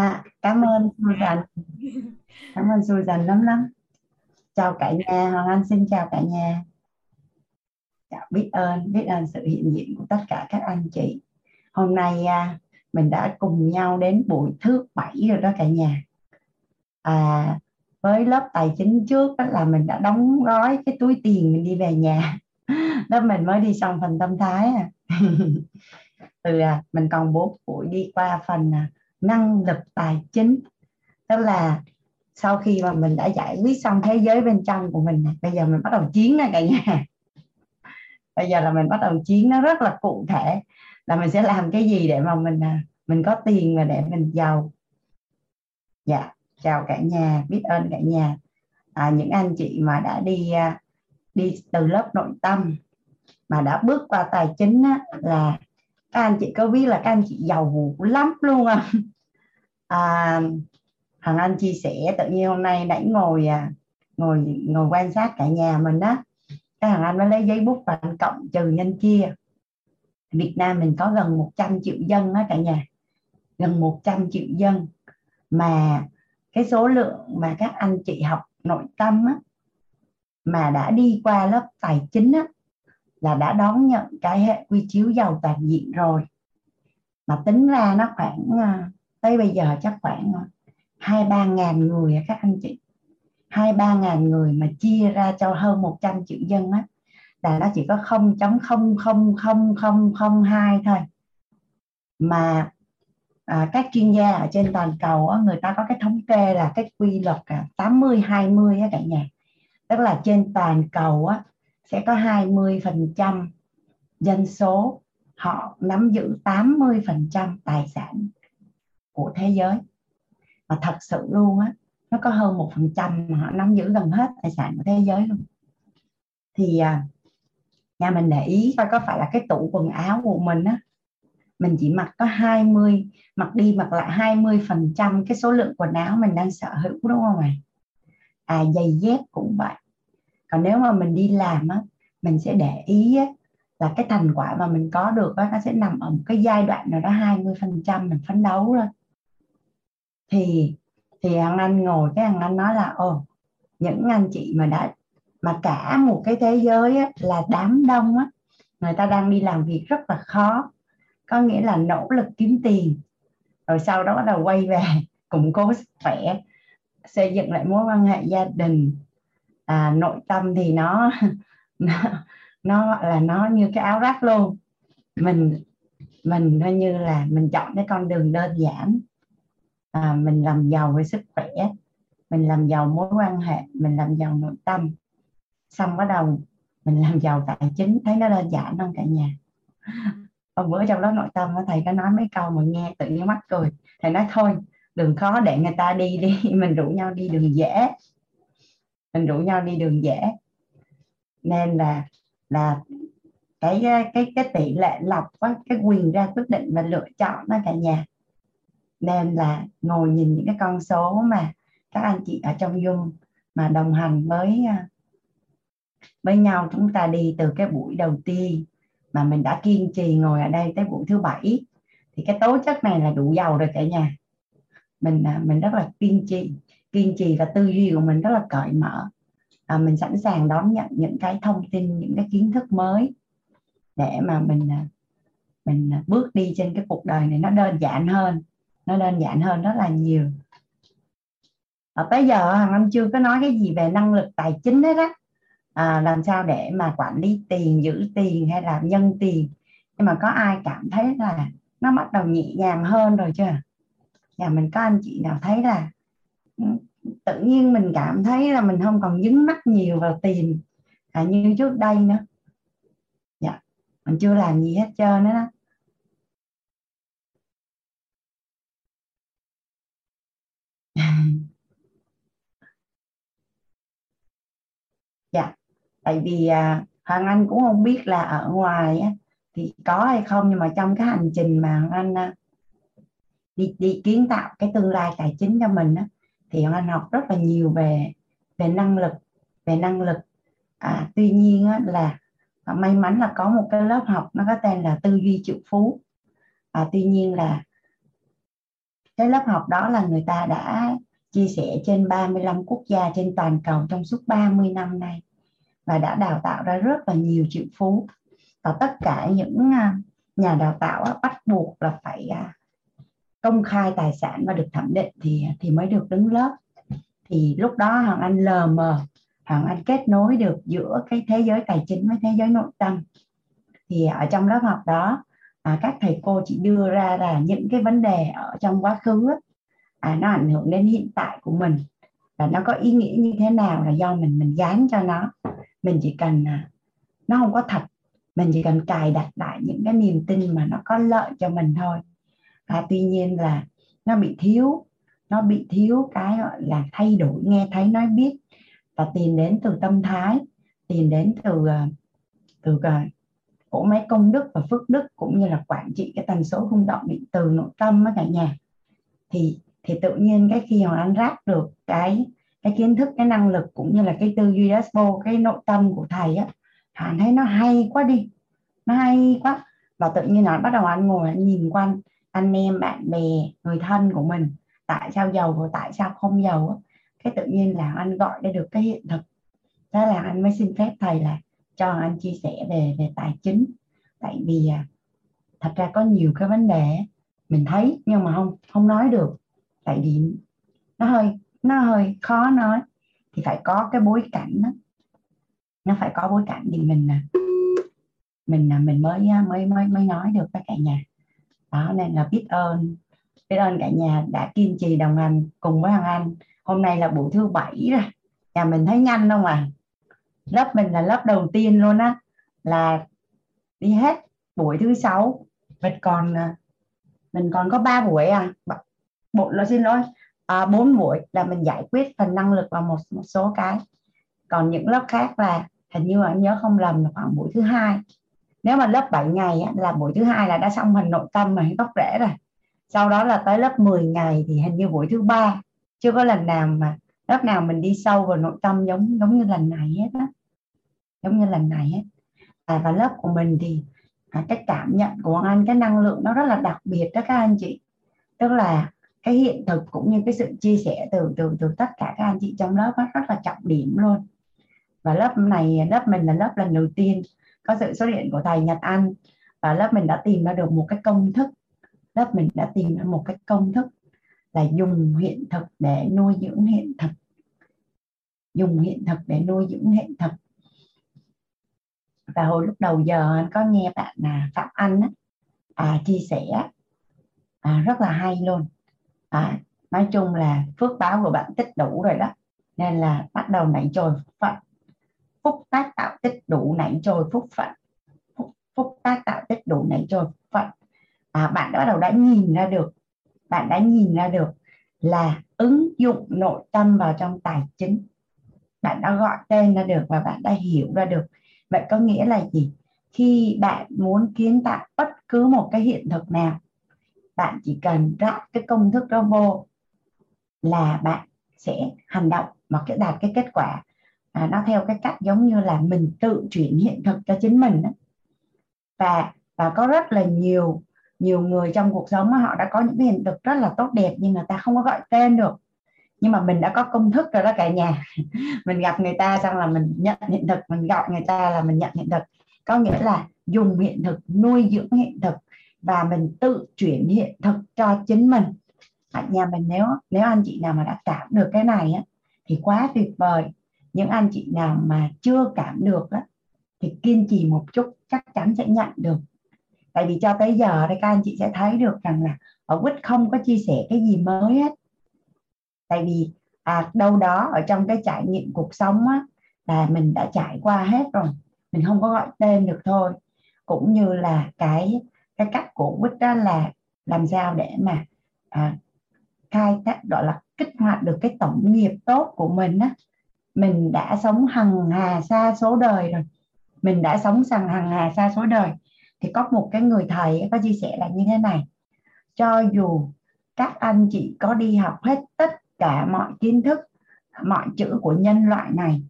À, cảm ơn Susan. Cảm ơn Susan lắm lắm. Chào cả nhà, Hoàng Anh xin chào cả nhà. Chào, biết ơn, biết ơn sự hiện diện của tất cả các anh chị. Hôm nay à, mình đã cùng nhau đến buổi thứ bảy rồi đó cả nhà. À, với lớp tài chính trước đó là mình đã đóng gói cái túi tiền mình đi về nhà. Lớp mình mới đi xong phần tâm thái à. từ à, mình còn bốn buổi đi qua phần à, năng lực tài chính. Tức là sau khi mà mình đã giải quyết xong thế giới bên trong của mình bây giờ mình bắt đầu chiến nè cả nhà. Bây giờ là mình bắt đầu chiến nó rất là cụ thể là mình sẽ làm cái gì để mà mình à, mình có tiền và để mình giàu. Dạ chào cả nhà biết ơn cả nhà. À, những anh chị mà đã đi à, đi từ lớp nội tâm mà đã bước qua tài chính á, là các anh chị có biết là các anh chị giàu lắm luôn không? À, thằng anh chia sẻ tự nhiên hôm nay đẩy ngồi à, ngồi ngồi quan sát cả nhà mình đó cái thằng anh mới lấy giấy bút và anh cộng trừ nhân chia Việt Nam mình có gần 100 triệu dân đó cả nhà gần 100 triệu dân. Mà cái số lượng mà các anh chị học nội tâm á, mà đã đi qua lớp tài chính á, là đã đón nhận cái hệ quy chiếu giàu toàn diện rồi. Mà tính ra nó khoảng à, tới bây giờ chắc khoảng ờ, hai ba ngàn người các anh chị. Hai ba ngàn người mà chia ra cho hơn 100 triệu dân á là nó chỉ có 0.00002 thôi. Mà à, các chuyên gia ở trên toàn cầu á, người ta có cái thống kê là cái quy luật à, 80 20 á cả nhà. Tức là trên toàn cầu á, sẽ có 20% dân số họ nắm giữ 80% tài sản của thế giới. Và thật sự luôn á nó có hơn một phần trăm mà họ nắm giữ gần hết tài sản của thế giới luôn. Thì à, nhà mình để ý coi có phải là cái tủ quần áo của mình á mình chỉ mặc có 20 mặc đi mặc lại 20 phần trăm cái số lượng quần áo mình đang sở hữu đúng không ạ? À giày dép cũng vậy. Còn nếu mà mình đi làm á mình sẽ để ý á, là cái thành quả mà mình có được á, nó sẽ nằm ở một cái giai đoạn nào đó 20 phần trăm mình phấn đấu rồi thì thì anh anh ngồi cái anh anh nói là ồ những anh chị mà đã mà cả một cái thế giới á, là đám đông á người ta đang đi làm việc rất là khó có nghĩa là nỗ lực kiếm tiền. Rồi sau đó bắt đầu quay về củng cố sức khỏe xây dựng lại mối quan hệ gia đình. À, nội tâm thì nó nó nó là nó như cái áo rách luôn. Mình mình coi như là mình chọn cái con đường đơn giản à, mình làm giàu về sức khỏe mình làm giàu mối quan hệ mình làm giàu nội tâm. Xong bắt đầu mình làm giàu tài chính thấy nó đơn giản không cả nhà. Hôm bữa trong lớp nội tâm thầy có nói mấy câu mà nghe tự nhiên mắc cười. Thầy nói thôi đường khó để người ta đi đi mình rủ nhau đi đường dễ. Mình rủ nhau đi đường dễ. Nên là là cái cái cái tỷ lệ lọc cái quyền ra quyết định và lựa chọn đó cả nhà nên là ngồi nhìn những cái con số mà các anh chị ở trong Zoom mà đồng hành với à, với nhau chúng ta đi từ cái buổi đầu tiên mà mình đã kiên trì ngồi ở đây tới buổi thứ bảy. Thì cái tố chất này là đủ giàu rồi cả nhà. Mình à, mình rất là kiên trì kiên trì và tư duy của mình rất là cởi mở. À, mình sẵn sàng đón nhận những cái thông tin những cái kiến thức mới để mà mình à, mình bước đi trên cái cuộc đời này nó đơn giản hơn nó đơn giản hơn rất là nhiều. Ở tới giờ hàng năm chưa có nói cái gì về năng lực tài chính hết á. À, làm sao để mà quản lý tiền giữ tiền hay là nhân tiền. Nhưng mà có ai cảm thấy là nó bắt đầu nhẹ nhàng hơn rồi chưa? Nhà mình có anh chị nào thấy là ừ, tự nhiên mình cảm thấy là mình không còn dính mắc nhiều vào tiền à, như trước đây nữa? Dạ mình chưa làm gì hết trơn nữa đó. Tại vì à, hoàng anh cũng không biết là ở ngoài á, thì có hay không nhưng mà trong cái hành trình mà hoàng anh à, đi đi kiến tạo cái tương lai tài chính cho mình á, thì hoàng anh học rất là nhiều về về năng lực về năng lực. À, tuy nhiên á, là may mắn là có một cái lớp học nó có tên là tư duy triệu phú. À, tuy nhiên là cái lớp học đó là người ta đã chia sẻ trên 35 quốc gia trên toàn cầu trong suốt 30 năm nay và đã đào tạo ra rất là nhiều triệu phú. Và tất cả những à, nhà đào tạo bắt buộc là phải à, công khai tài sản và được thẩm định thì thì mới được đứng lớp. Thì lúc đó hoàng anh lờ mờ hoàng anh kết nối được giữa cái thế giới tài chính với thế giới nội tâm. Thì ở trong lớp học đó à, các thầy cô chỉ đưa ra là những cái vấn đề ở trong quá khứ à, nó ảnh hưởng đến hiện tại của mình. Và nó có ý nghĩa như thế nào là do mình mình gán cho nó mình chỉ cần à, nó không có thật. Mình chỉ cần cài đặt lại những cái niềm tin mà nó có lợi cho mình thôi. À, tuy nhiên là nó bị thiếu nó bị thiếu cái gọi là thay đổi nghe thấy nói biết và tìm đến từ tâm thái tìm đến từ à, từ à, của mấy công đức và phước đức cũng như là quản trị cái tần số rung động điện từ nội tâm với cả nhà. Thì thì tự nhiên cái khi mà anh ráp được cái cái kiến thức cái năng lực cũng như là cái tư duy Despo cái nội tâm của thầy á hẳn thấy nó hay quá đi nó hay quá. Và tự nhiên là bắt đầu anh ngồi anh nhìn quanh anh em bạn bè người thân của mình tại sao giàu và tại sao không giàu á. Cái tự nhiên là anh gọi ra được cái hiện thực. Thế là anh mới xin phép thầy là cho anh chia sẻ về về tài chính. Tại vì à, thật ra có nhiều cái vấn đề mình thấy nhưng mà không không nói được. Tại vì nó hơi nó hơi khó nói. Thì phải có cái bối cảnh đó. nó phải có bối cảnh thì mình à, mình à, mình mới à, mới mới mới nói được với cả nhà. Đó, nên là biết ơn biết ơn cả nhà đã kiên trì đồng hành cùng với hoàng anh. Hôm nay là buổi thứ bảy rồi. Nhà mình thấy nhanh không à? Lớp mình là lớp đầu tiên luôn á. Là đi hết buổi thứ sáu. Mình còn mình còn có ba buổi à. Bộ là xin lỗi à, 4 buổi là mình giải quyết phần năng lực và một, một số cái. Còn những lớp khác là hình như anh nhớ không lầm là khoảng buổi thứ hai. Nếu mà lớp 7 ngày á, là buổi thứ hai là đã xong phần nội tâm và gốc rễ rồi. Sau đó là tới lớp 10 ngày thì hình như buổi thứ ba. Chưa có lần nào mà lớp nào mình đi sâu vào nội tâm giống giống như lần này hết á. Giống như lần này hết. À, và lớp của mình thì à, cái cảm nhận của anh cái năng lượng nó rất là đặc biệt đó các anh chị. Tức là cái hiện thực cũng như cái sự chia sẻ từ từ từ tất cả các anh chị trong lớp đó rất là trọng điểm luôn. Và lớp này lớp mình là lớp lần đầu tiên có sự xuất hiện của thầy Nhật Anh. Và lớp mình đã tìm ra được một cái công thức. Lớp mình đã tìm ra một cái công thức là dùng hiện thực để nuôi dưỡng hiện thực. Dùng hiện thực để nuôi dưỡng hiện thực. Và hồi lúc đầu giờ có nghe bạn là Phạm Anh á, à, chia sẻ à, rất là hay luôn à, nói chung là phước báo của bạn tích đủ rồi đó. Nên là bắt đầu nảy trồi phúc phận. Phúc tác tạo tích đủ nảy trồi phúc phận. Phúc, phúc tác tạo tích đủ nảy trồi phúc phận. À, bạn đã bắt đầu đã nhìn ra được bạn đã nhìn ra được là ứng dụng nội tâm vào trong tài chính. Bạn đã gọi tên ra được và bạn đã hiểu ra được. Vậy có nghĩa là gì? Khi bạn muốn kiến tạo bất cứ một cái hiện thực nào bạn chỉ cần rắc cái công thức đó vô là bạn sẽ hành động mà cái đạt cái kết quả. À, nó theo cái cách giống như là mình tự chuyển hiện thực cho chính mình đó. và và có rất là nhiều nhiều người trong cuộc sống họ đã có những cái hiện thực rất là tốt đẹp nhưng người ta không có gọi tên được. Nhưng mà mình đã có công thức rồi đó cả nhà. Mình gặp người ta xong là mình nhận hiện thực mình gọi người ta là mình nhận hiện thực. Có nghĩa là dùng hiện thực nuôi dưỡng hiện thực và mình tự chuyển hiện thực cho chính mình. Ở nhà mình nếu nếu anh chị nào mà đã cảm được cái này á, thì quá tuyệt vời. Những anh chị nào mà chưa cảm được á, thì kiên trì một chút chắc chắn sẽ nhận được. Tại vì cho tới giờ đây các anh chị sẽ thấy được rằng là ở quýt không có chia sẻ cái gì mới hết. Tại vì à, đâu đó ở trong cái trải nghiệm cuộc sống á, là mình đã trải qua hết rồi. Mình không có gọi tên được thôi. Cũng như là cái cái cách của quýt đó là làm sao để mà à, khai thác gọi là kích hoạt được cái tổng nghiệp tốt của mình á. Mình đã sống hằng hà xa số đời rồi. Mình đã sống sằng hằng hà xa số đời. Thì có một cái người thầy có chia sẻ là như thế này. Cho dù các anh chị có đi học hết tất cả mọi kiến thức mọi chữ của nhân loại này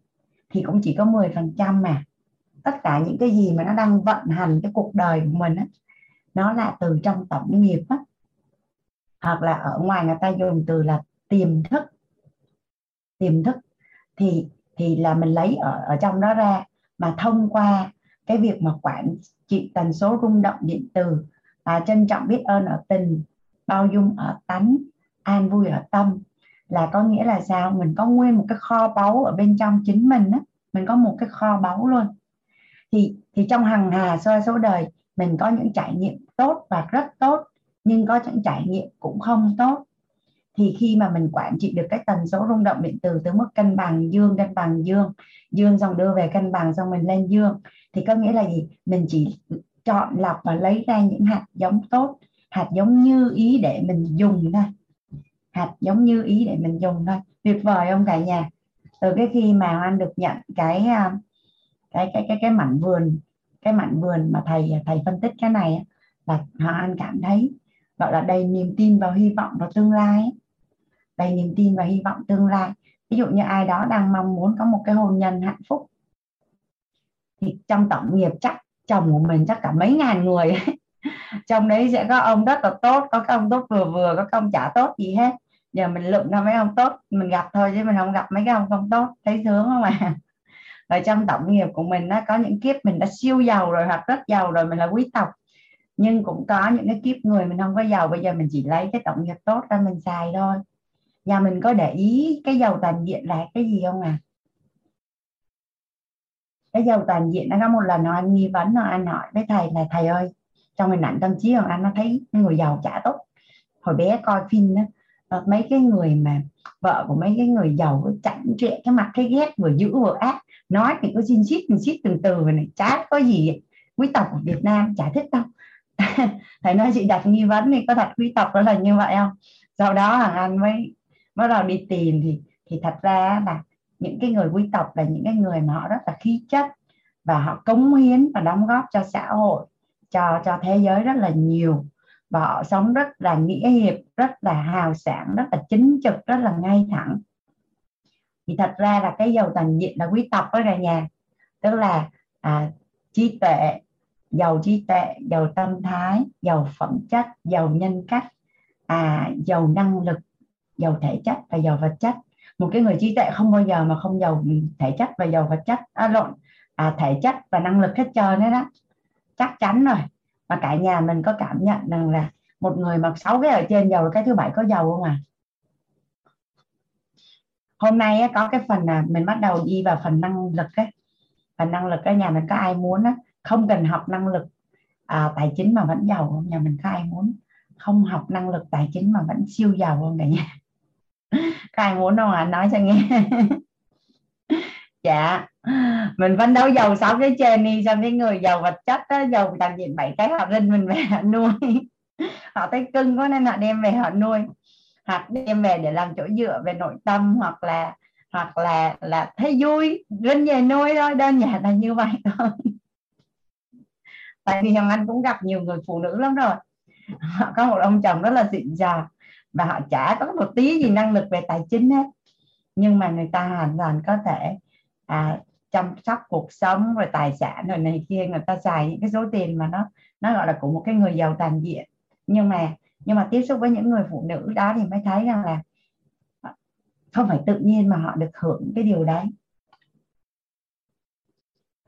thì cũng chỉ có 10% mà. Tất cả những cái gì mà nó đang vận hành cái cuộc đời của mình á, nó là từ trong tổng nghiệp á. Hoặc là ở ngoài người ta dùng từ là tiềm thức. Tiềm thức. Thì thì là mình lấy ở ở trong đó ra mà thông qua cái việc mà quản trị tần số rung động điện từ. Và trân trọng biết ơn ở tình, bao dung ở tánh, an vui ở tâm. Là có nghĩa là sao? Mình có nguyên một cái kho báu ở bên trong chính mình á. Mình có một cái kho báu luôn. Thì thì trong hằng hà soi số đời mình có những trải nghiệm tốt và rất tốt, nhưng có những trải nghiệm cũng không tốt. Thì khi mà mình quản trị được cái tần số rung động điện từ từ mức cân bằng dương, cân bằng dương dương xong đưa về cân bằng xong mình lên dương, thì có nghĩa là gì? Mình chỉ chọn lọc và lấy ra những hạt giống tốt, hạt giống như ý để mình dùng thôi. Hạt giống như ý để mình dùng thôi. Tuyệt vời không cả nhà? Từ cái khi mà anh được nhận cái à, cái cái cái cái mảnh vườn cái mảnh vườn mà thầy thầy phân tích cái này là anh cảm thấy, gọi là đầy niềm tin và hy vọng vào tương lai đầy niềm tin và hy vọng tương lai. Ví dụ như ai đó đang mong muốn có một cái hôn nhân hạnh phúc, thì trong tổng nghiệp chắc chồng của mình chắc cả mấy ngàn người ấy. trong đấy sẽ có ông rất là tốt, có cái ông tốt vừa vừa, có cái ông chả tốt gì hết. Giờ mình lượm ra mấy ông tốt, mình gặp thôi chứ mình không gặp mấy cái ông không tốt. Thấy sướng không ạ? Rồi trong tổng nghiệp của mình nó có những kiếp mình đã siêu giàu rồi hoặc rất giàu rồi, mình là quý tộc. Nhưng cũng có những cái kiếp người mình không có giàu, bây giờ mình chỉ lấy cái tổng nghiệp tốt ra mình xài thôi. Và mình có để ý cái giàu toàn diện là cái gì không à cái giàu toàn diện nó có một lần nó anh nghi vấn, nó anh hỏi với thầy là, thầy ơi, trong hình ảnh tâm trí của anh, nó thấy người giàu chả tốt. Hồi bé coi phim đó ờ, mấy cái người mà vợ của mấy cái người giàu có chảnh trệ cái mặt thấy ghét vừa dữ vừa ác nói thì có xin xít xin xít từng từ này. Chả có gì. Quý tộc của Việt Nam chả thích đâu. Thầy nói chị đặt nghi vấn thì có thật quý tộc đó là như vậy không? Sau đó hàng anh mới bắt đầu đi tìm thì thì thật ra là những cái người quý tộc là những cái người mà họ rất là khí chất và họ cống hiến và đóng góp cho xã hội, cho cho thế giới rất là nhiều. Và họ sống rất là nghĩa hiệp, rất là hào sảng, rất là chính trực, rất là ngay thẳng thì thật ra là cái giàu toàn diện là quý tộc đó cả nhà. Tức là à, trí tuệ giàu trí tuệ giàu tâm thái giàu phẩm chất giàu nhân cách à, giàu năng lực giàu thể chất và giàu vật chất. Một cái người trí tuệ không bao giờ mà không giàu thể chất và giàu vật chất. À, lộn à, thể chất và năng lực hết trơn đấy đó chắc chắn rồi. Và cả nhà mình có cảm nhận rằng là một người mặc sáu cái ở trên giàu cái thứ bảy có giàu không à? Hôm nay có cái phần là mình bắt đầu đi vào phần năng lực ấy phần năng lực cái nhà mình có ai muốn á không cần học năng lực à, tài chính mà vẫn giàu không? Nhà mình có ai muốn không học năng lực tài chính mà vẫn siêu giàu không cả nhà? Có ai muốn không ạ? À? nói cho nghe. Dạ. Mình vẫn đấu giàu sáu cái trên đi xong cái người giàu vật chất đó, giàu tầm diện bảy cái họ rinh mình về họ nuôi. Họ thấy cưng quá nên họ đem về họ nuôi hoặc đem về để làm chỗ dựa về nội tâm hoặc là hoặc là là thấy vui rinh về nuôi thôi đơn giản là như vậy thôi. Tại vì hồng anh cũng gặp nhiều người phụ nữ lắm rồi. Họ có một ông chồng rất là xịn dàng và họ chả có một tí gì năng lực về tài chính hết. Nhưng mà người ta hoàn toàn có thể à, chăm sóc cuộc sống rồi tài sản rồi này kia. Người ta xài những cái số tiền mà nó nó gọi là của một cái người giàu toàn diện. Nhưng mà nhưng mà tiếp xúc với những người phụ nữ đó thì mới thấy rằng là không phải tự nhiên mà họ được hưởng cái điều đấy.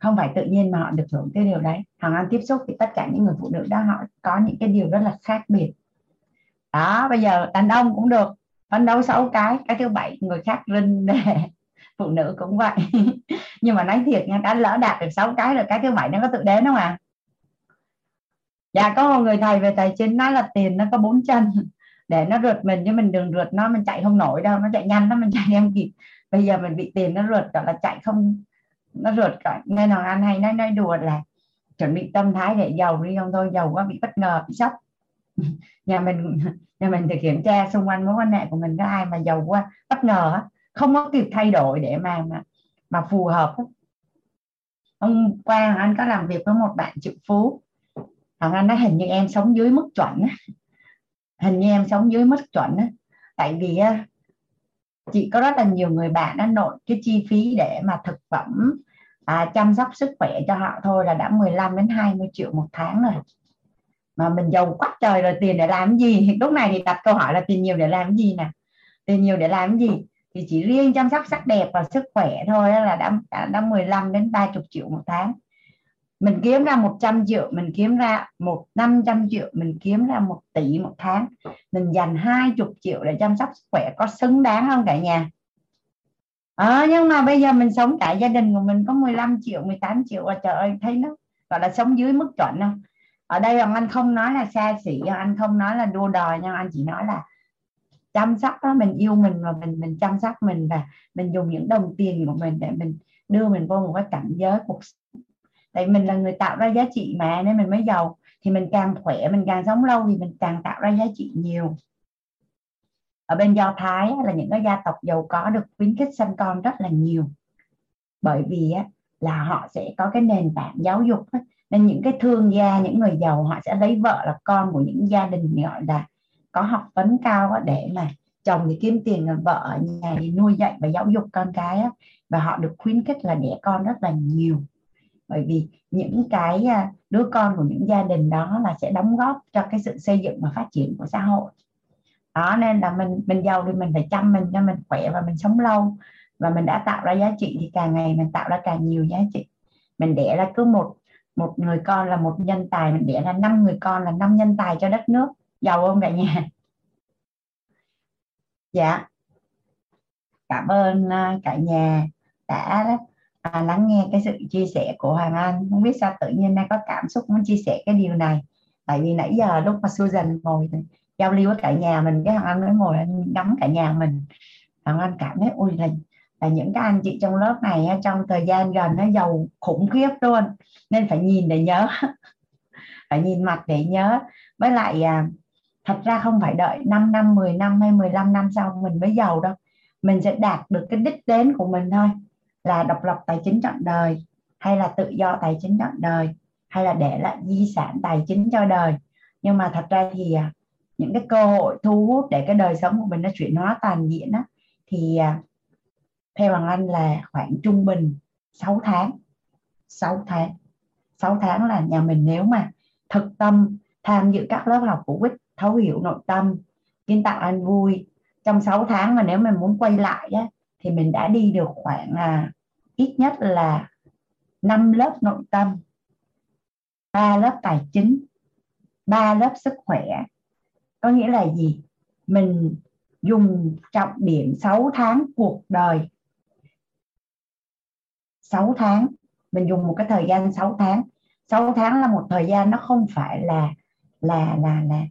Không phải tự nhiên mà họ được hưởng cái điều đấy. Hàng ăn tiếp xúc thì tất cả những người phụ nữ đó họ có những cái điều rất là khác biệt. Đó, bây giờ đàn ông cũng được, phấn đấu sáu cái cái thứ bảy người khác rinh để phụ nữ cũng vậy. Nhưng mà nói thiệt nha, đã lỡ đạt được sáu cái rồi, cái thứ bảy nó có tự đến không à? Dạ có một người thầy về tài chính nói là tiền nó có bốn chân. Để nó rượt mình chứ mình đừng rượt nó mình chạy không nổi đâu. Nó chạy nhanh nó mình chạy em kịp. Bây giờ mình bị tiền nó rượt gọi là chạy không nó rượt cả. Nên là anh hay nói nói đùa là chuẩn bị tâm thái để giàu đi không thôi giàu quá bị bất ngờ bị sốc. Nhà mình nhà mình thì kiểm tra xung quanh mối quan hệ của mình có ai mà giàu quá bất ngờ không có kịp thay đổi để mà mà, mà phù hợp hôm qua anh có làm việc với một bạn triệu phú. Hoàng Anh nói hình như em sống dưới mức chuẩn á. Hình như em sống dưới mức chuẩn á. Tại vì chị có rất là nhiều người bạn đã nội cái chi phí để mà thực phẩm à, chăm sóc sức khỏe cho họ thôi là đã 15 đến 20 triệu một tháng rồi. Mà mình giàu quá trời rồi tiền để làm gì? Lúc này thì đặt câu hỏi là tiền nhiều để làm gì nè? Tiền nhiều để làm gì? Thì chỉ riêng chăm sóc sắc đẹp và sức khỏe thôi là đã đã 15 đến 30 triệu một tháng mình kiếm ra 100 triệu mình kiếm ra một 500 triệu mình kiếm ra một tỷ một tháng. Mình dành 20 triệu để chăm sóc sức khỏe có xứng đáng không cả nhà? À, nhưng mà bây giờ mình sống cả gia đình của mình có 15 triệu 18 triệu và trời ơi thấy nó gọi là sống dưới mức chuẩn không? Ở đây là anh không nói là xa xỉ anh không nói là đua đòi nhưng anh chỉ nói là chăm sóc đó mình yêu mình và mình mình chăm sóc mình và mình dùng những đồng tiền của mình để mình đưa mình vô một cái cảnh giới cuộc sống tại mình là người tạo ra giá trị mà, nên mình mới giàu. Thì mình càng khỏe, mình càng sống lâu thì mình càng tạo ra giá trị nhiều. Ở bên do thái là những cái gia tộc giàu có được khuyến khích sinh con rất là nhiều. Bởi vì là họ sẽ có cái nền tảng giáo dục nên những cái thương gia, những người giàu, họ sẽ lấy vợ là con của những gia đình gọi là có học vấn cao để mà chồng thì kiếm tiền vợ, ở nhà thì nuôi dạy và giáo dục con cái và họ được khuyến khích là đẻ con rất là nhiều bởi vì những cái à, đứa con của những gia đình đó là sẽ đóng góp cho cái sự xây dựng và phát triển của xã hội. Đó, nên là mình mình giàu thì mình phải chăm mình cho mình khỏe và mình sống lâu. Và mình đã tạo ra giá trị thì càng ngày mình tạo ra càng nhiều giá trị. Mình đẻ ra cứ một một người con là một nhân tài, mình đẻ ra năm người con là năm nhân tài cho đất nước. Giàu không cả nhà? Dạ. Cảm ơn à, cả nhà đã à, lắng nghe cái sự chia sẻ của Hoàng Anh. Không biết sao tự nhiên đang có cảm xúc muốn chia sẻ cái điều này. Tại vì nãy giờ lúc mà Susan ngồi giao lưu với cả nhà mình cái Hoàng Anh mới ngồi ngắm cả nhà mình. Hoàng Anh cảm thấy ui là, là những cái anh chị trong lớp này trong thời gian gần nó giàu khủng khiếp luôn. Nên phải nhìn để nhớ phải nhìn mặt để nhớ. Với lại à, thật ra không phải đợi 5 năm 10 năm hay 15 năm sau mình mới giàu đâu. Mình sẽ đạt được cái đích đến của mình thôi là độc lập tài chính trọn đời hay là tự do tài chính trọn đời hay là để lại di sản tài chính cho đời. Nhưng mà thật ra thì à, những cái cơ hội thu hút để cái đời sống của mình nó chuyển hóa toàn diện á thì à, theo bằng anh là khoảng trung bình 6 tháng. 6 tháng. 6 tháng là nhà mình nếu mà thực tâm tham dự các lớp học của Quýt thấu hiểu nội tâm kiến tạo an vui trong 6 tháng mà nếu mình muốn quay lại á, thì mình đã đi được khoảng à, ít nhất là 5 lớp nội tâm 3 lớp tài chính 3 lớp sức khỏe. Có nghĩa là gì? Mình dùng trọng điểm 6 tháng cuộc đời. 6 tháng mình dùng một cái thời gian 6 tháng. 6 tháng là một thời gian nó không phải là là là là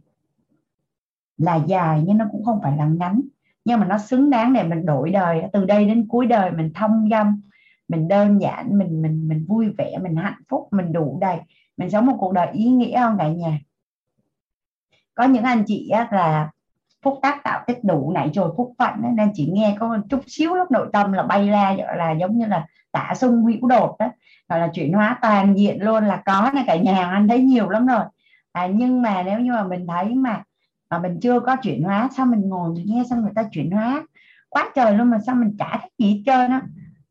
là dài nhưng nó cũng không phải là ngắn nhưng mà nó xứng đáng để mình đổi đời. Từ đây đến cuối đời mình thông dong mình đơn giản mình mình mình vui vẻ mình hạnh phúc mình đủ đầy. Mình sống một cuộc đời ý nghĩa không cả nhà? Có những anh chị á, là phúc tác tạo tích đủ nãy rồi phúc phận nên chỉ nghe có chút xíu lúc nội tâm là bay ra là giống như là tả sung hữu đột đó gọi là chuyển hóa toàn diện luôn là có này cả nhà anh thấy nhiều lắm rồi. À, nhưng mà nếu như mà mình thấy mà mà mình chưa có chuyển hóa, sao mình ngồi mình nghe xong người ta chuyển hóa? Quá trời luôn mà sao mình chả thích gì hết trơn á.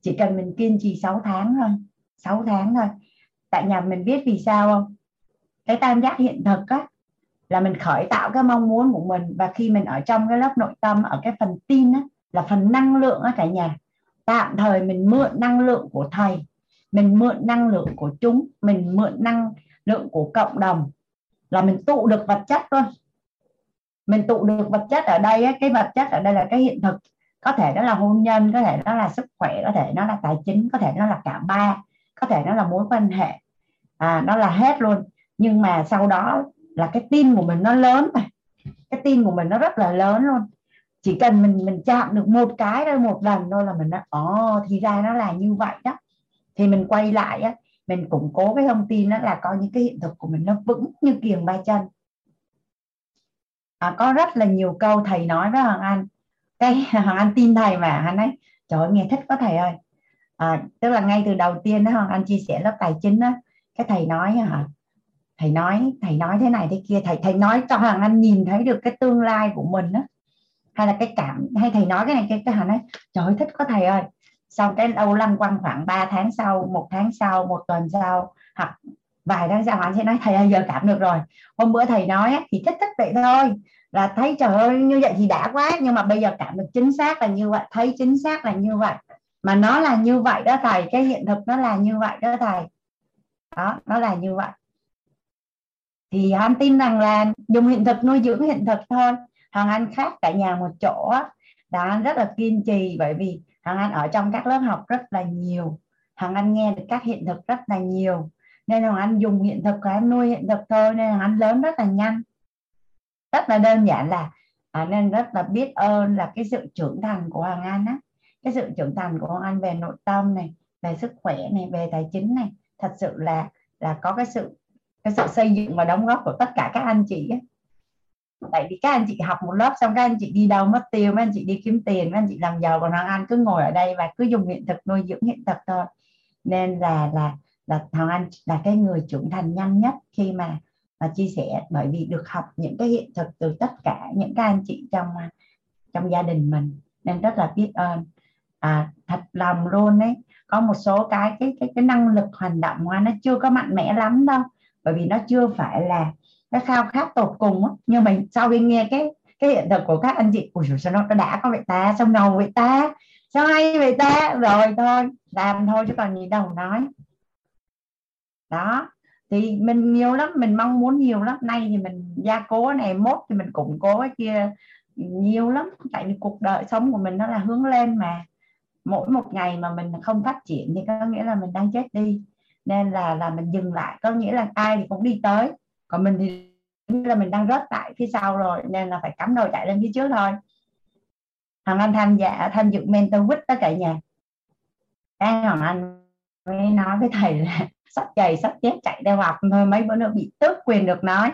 Chỉ cần mình kiên trì 6 tháng thôi 6 tháng thôi. Tại nhà mình biết vì sao không? Cái tam giác hiện thực á, là mình khởi tạo cái mong muốn của mình và khi mình ở trong cái lớp nội tâm, ở cái phần tin á, là phần năng lượng á cả nhà. Tạm thời mình mượn năng lượng của thầy, mình mượn năng lượng của chúng, mình mượn năng lượng của cộng đồng là mình tụ được vật chất luôn mình tụ được vật chất ở đây cái vật chất ở đây là cái hiện thực. Có thể đó là hôn nhân có thể nó là sức khỏe có thể nó là tài chính có thể nó là cả ba có thể nó là mối quan hệ. À, nó là hết luôn. Nhưng mà sau đó là cái tin của mình nó lớn mà. Cái tin của mình nó rất là lớn luôn. Chỉ cần mình mình chạm được một cái thôi một lần thôi là mình nói ồ oh, thì ra nó là như vậy đó. Thì mình quay lại á mình củng cố cái thông tin đó là có những cái hiện thực của mình nó vững như kiềng ba chân à, có rất là nhiều câu thầy nói với hoàng anh cái hoàng anh tin thầy mà anh ấy trời ơi nghe thích có thầy ơi. À, tức là ngay từ đầu tiên đó hoàng anh chia sẻ lớp tài chính đó cái thầy nói hả? Thầy nói thầy nói thế này thế kia thầy thầy nói cho hoàng anh nhìn thấy được cái tương lai của mình đó hay là cái cảm hay thầy nói cái này cái cái hoàng nói trời ơi thích có thầy ơi. Sau cái lâu lăng quăng khoảng 3 tháng sau một tháng sau một tuần sau hoặc vài tháng sau anh sẽ nói, thầy ơi, giờ cảm được rồi. Hôm bữa thầy nói thì thích thích vậy thôi. Là thấy, trời ơi, như vậy thì đã quá. Nhưng mà bây giờ cảm được chính xác là như vậy, thấy chính xác là như vậy. Mà nó là như vậy đó thầy, cái hiện thực nó là như vậy đó thầy. Đó, nó là như vậy. Thì anh tin rằng là dùng hiện thực nuôi dưỡng hiện thực thôi. Hàng anh khác cả nhà một chỗ là anh rất là kiên trì, bởi vì hàng anh ở trong các lớp học rất là nhiều. Hàng anh nghe được các hiện thực rất là nhiều nên hoàng anh dùng hiện thực của anh nuôi hiện thực thôi nên hoàng anh lớn rất là nhanh. Rất là đơn giản là à, nên rất là biết ơn là cái sự trưởng thành của Hoàng Anh á. Cái sự trưởng thành của Hoàng Anh về nội tâm này về sức khỏe này về tài chính này. Thật sự là là có cái sự cái sự xây dựng và đóng góp của tất cả các anh chị ấy. tại vì các anh chị học một lớp xong các anh chị đi đâu mất tiêu mấy anh chị đi kiếm tiền mấy anh chị làm giàu còn Hoàng Anh cứ ngồi ở đây và cứ dùng hiện thực nuôi dưỡng hiện thực thôi. Nên là là là Thảo Anh là cái người trưởng thành nhanh nhất khi mà mà chia sẻ. Bởi vì được học những cái hiện thực từ tất cả những các anh chị trong trong gia đình mình. Nên rất là biết ơn. À, thật lòng luôn đấy có một số cái cái cái cái năng lực hành động của nó chưa có mạnh mẽ lắm đâu. Bởi vì nó chưa phải là cái khao khát tột cùng á. Nhưng mà sau khi nghe cái cái hiện thực của các anh chị ủa sao nó đã có vậy ta sao ngầu vậy ta sao hay vậy ta? Rồi thôi làm thôi chứ còn gì đâu nói đó. Thì mình nhiều lắm, mình mong muốn nhiều lắm. Nay thì mình gia cố này, mốt thì mình củng cố cái kia nhiều lắm. Tại vì cuộc đời sống của mình nó là hướng lên mà. Mỗi một ngày mà mình không phát triển thì có nghĩa là mình đang chết đi. Nên là là mình dừng lại. Có nghĩa là ai thì cũng đi tới. Còn mình thì là mình đang rớt tại phía sau rồi, nên là phải cắm đầu chạy lên phía trước thôi. Thằng anh tham gia, tham dự mentor week tất cả nhà. Cái thằng anh mới nói với thầy là sắp chày, sắp chết, chạy theo học thôi, mấy bữa nữa bị tước quyền được nói.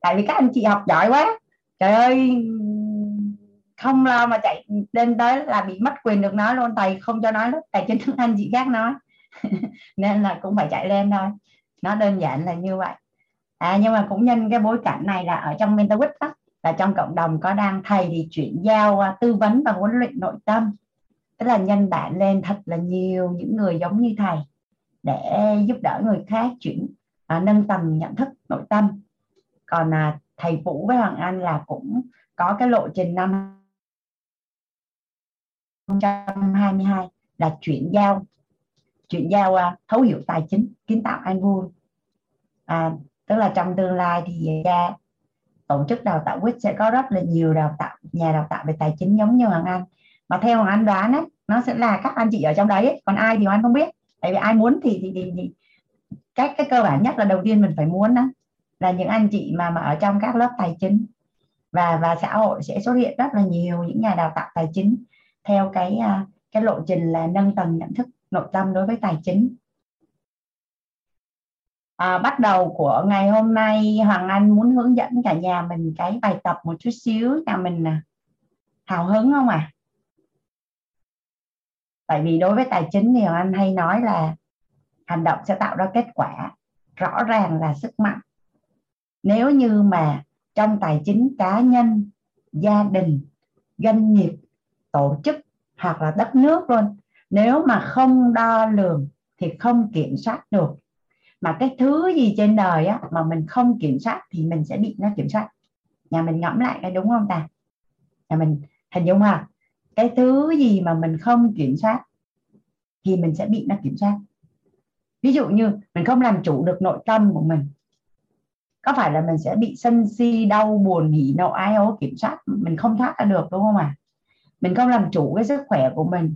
Tại vì các anh chị học giỏi quá. Trời ơi, không lo mà chạy lên tới là bị mất quyền được nói luôn, thầy không cho nói lúc tại trên thức anh chị khác nói. Nên là cũng phải chạy lên thôi. Nó đơn giản là như vậy. À nhưng mà cũng nhân cái bối cảnh này là ở trong mentor week đó là trong cộng đồng có đang thầy thì chuyển giao à, tư vấn và huấn luyện nội tâm. Tức là nhân bản lên thật là nhiều những người giống như thầy để giúp đỡ người khác chuyển à, nâng tầm nhận thức nội tâm. Còn à, thầy Vũ với Hoàng Anh là cũng có cái lộ trình năm 2022 là chuyển giao chuyển giao à, thấu hiểu tài chính kiến tạo an vui. À, tức là trong tương lai thì ra tổ chức đào tạo quýt sẽ có rất là nhiều đào tạo nhà đào tạo về tài chính giống như Hoàng Anh. Mà theo Hoàng Anh đoán ấy, nó sẽ là các anh chị ở trong đấy ấy. còn ai thì Hoàng Anh không biết tại vì ai muốn thì thì, thì, thì cái cái cơ bản nhất là đầu tiên mình phải muốn đó là những anh chị mà mà ở trong các lớp tài chính. Và và xã hội sẽ xuất hiện rất là nhiều những nhà đào tạo tài chính theo cái à, cái lộ trình là nâng tầng nhận thức nội tâm đối với tài chính. À, bắt đầu của ngày hôm nay Hoàng Anh muốn hướng dẫn cả nhà mình cái bài tập một chút xíu nhà mình à, hào hứng không à tại vì đối với tài chính thì Anh hay nói là hành động sẽ tạo ra kết quả rõ ràng là sức mạnh. Nếu như mà trong tài chính cá nhân gia đình doanh nghiệp tổ chức hoặc là đất nước luôn nếu mà không đo lường thì không kiểm soát được. Mà cái thứ gì trên đời á, mà mình không kiểm soát thì mình sẽ bị nó kiểm soát. Nhà mình ngẫm lại cái đúng không ta? Nhà mình hình dung ha cái thứ gì mà mình không kiểm soát thì mình sẽ bị nó kiểm soát. Ví dụ như mình không làm chủ được nội tâm của mình, có phải là mình sẽ bị sân si, đau, buồn, hỉ nộ, ai ố kiểm soát? Mình không thoát ra được, đúng không ạ? À? mình không làm chủ cái sức khỏe của mình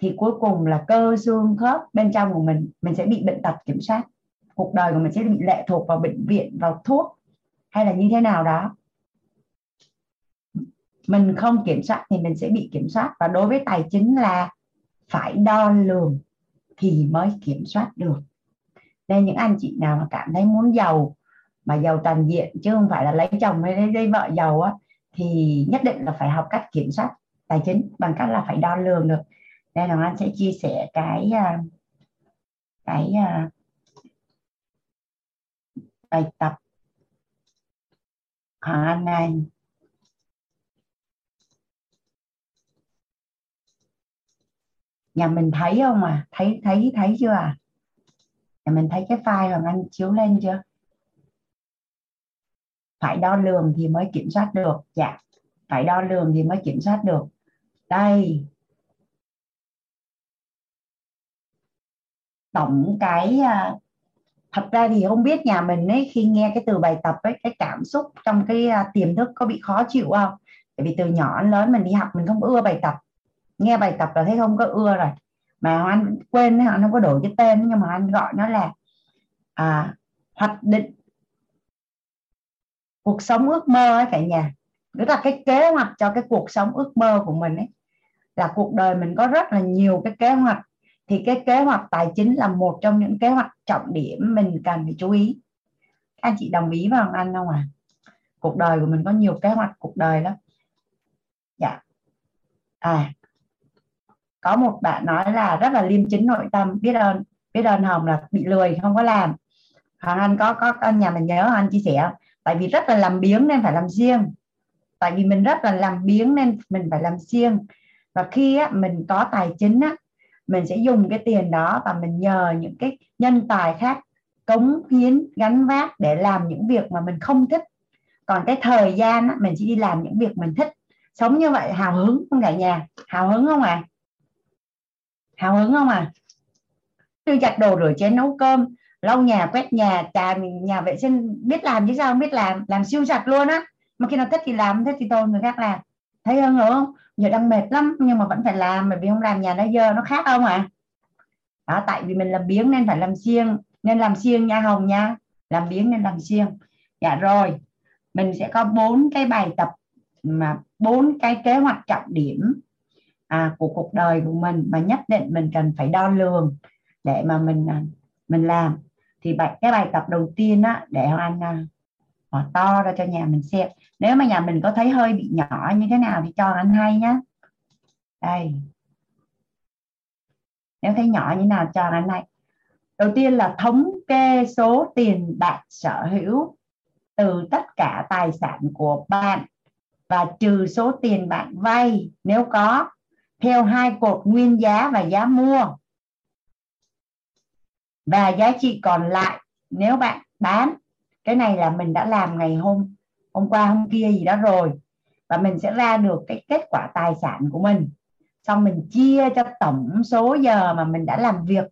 thì cuối cùng là cơ xương khớp bên trong của mình mình sẽ bị bệnh tật kiểm soát. Cuộc đời của mình sẽ bị lệ thuộc vào bệnh viện, vào thuốc hay là như thế nào đó mình không kiểm soát thì mình sẽ bị kiểm soát. Và đối với tài chính là phải đo lường thì mới kiểm soát được. Nên những anh chị nào mà cảm thấy muốn giàu mà giàu toàn diện chứ không phải là lấy chồng hay lấy, lấy vợ giàu á thì nhất định là phải học cách kiểm soát tài chính bằng cách là phải đo lường được. Nên là anh sẽ chia sẻ cái à, cái à, bài tập. Hàng ngày nhà mình thấy không à? Thấy thấy thấy chưa à? Nhà mình thấy cái file Hoàng Anh chiếu lên chưa? Phải đo lường thì mới kiểm soát được. Dạ phải đo lường thì mới kiểm soát được. Đây. Tổng cái à, thật ra thì không biết nhà mình ấy, khi nghe cái từ bài tập ấy, cái cảm xúc trong cái à, tiềm thức có bị khó chịu không? Tại vì từ nhỏ đến lớn mình đi học mình không ưa bài tập nghe bài tập là thấy không có ưa rồi. Mà anh quên anh không có đổi cái tên nhưng mà anh gọi nó là à, hoạch định. Cuộc sống ước mơ ấy cả nhà. Đó là cái kế hoạch cho cái cuộc sống ước mơ của mình ấy. Là cuộc đời mình có rất là nhiều cái kế hoạch. Thì cái kế hoạch tài chính là một trong những kế hoạch trọng điểm mình cần phải chú ý. Anh chị đồng ý với anh không à cuộc đời của mình có nhiều kế hoạch cuộc đời lắm. Dạ. À có một bạn nói là rất là liêm chính nội tâm biết ơn biết ơn hồng là bị lười không có làm. Hoàng anh có có, có nhà mình nhớ anh chia sẻ tại vì rất là làm biếng nên phải làm riêng. Tại vì mình rất là làm biếng nên mình phải làm riêng. Và khi á, mình có tài chính á, mình sẽ dùng cái tiền đó và mình nhờ những cái nhân tài khác cống hiến gắn vác để làm những việc mà mình không thích. Còn cái thời gian á, mình chỉ đi làm những việc mình thích. Sống như vậy hào hứng không cả nhà? Hào hứng không à hào hứng không à? Tôi giặt đồ rửa chén nấu cơm, lau nhà, quét nhà, trà, nhà vệ sinh, biết làm chứ sao không biết làm làm siêu sạch luôn á. Mà khi nào thích thì làm, thích thì tôi người khác làm. Thấy hơn nữa không? Giờ đang mệt lắm, nhưng mà vẫn phải làm, bởi vì không làm nhà nó dơ, nó khác không à? Đó, tại vì mình làm biếng nên phải làm siêng, nên làm siêng nha hồng nha. Làm biếng nên làm siêng. Dạ rồi, mình sẽ có bốn cái bài tập mà, bốn cái kế hoạch trọng điểm à, của cuộc đời của mình mà nhất định mình cần phải đo lường để mà mình à, mình làm. Thì bài cái bài tập đầu tiên á để anh à, mở to ra cho nhà mình xem. Nếu mà nhà mình có thấy hơi bị nhỏ như thế nào thì cho anh hay nhé đây. Nếu thấy nhỏ như nào cho anh hay. Đầu tiên là thống kê số tiền bạn sở hữu từ tất cả tài sản của bạn và trừ số tiền bạn vay. Nếu có theo hai cột nguyên giá và giá mua. Và giá trị còn lại, nếu bạn bán, cái này là mình đã làm ngày hôm hôm qua, hôm kia gì đó rồi, và mình sẽ ra được cái kết quả tài sản của mình. Xong mình chia cho tổng số giờ mà mình đã làm việc.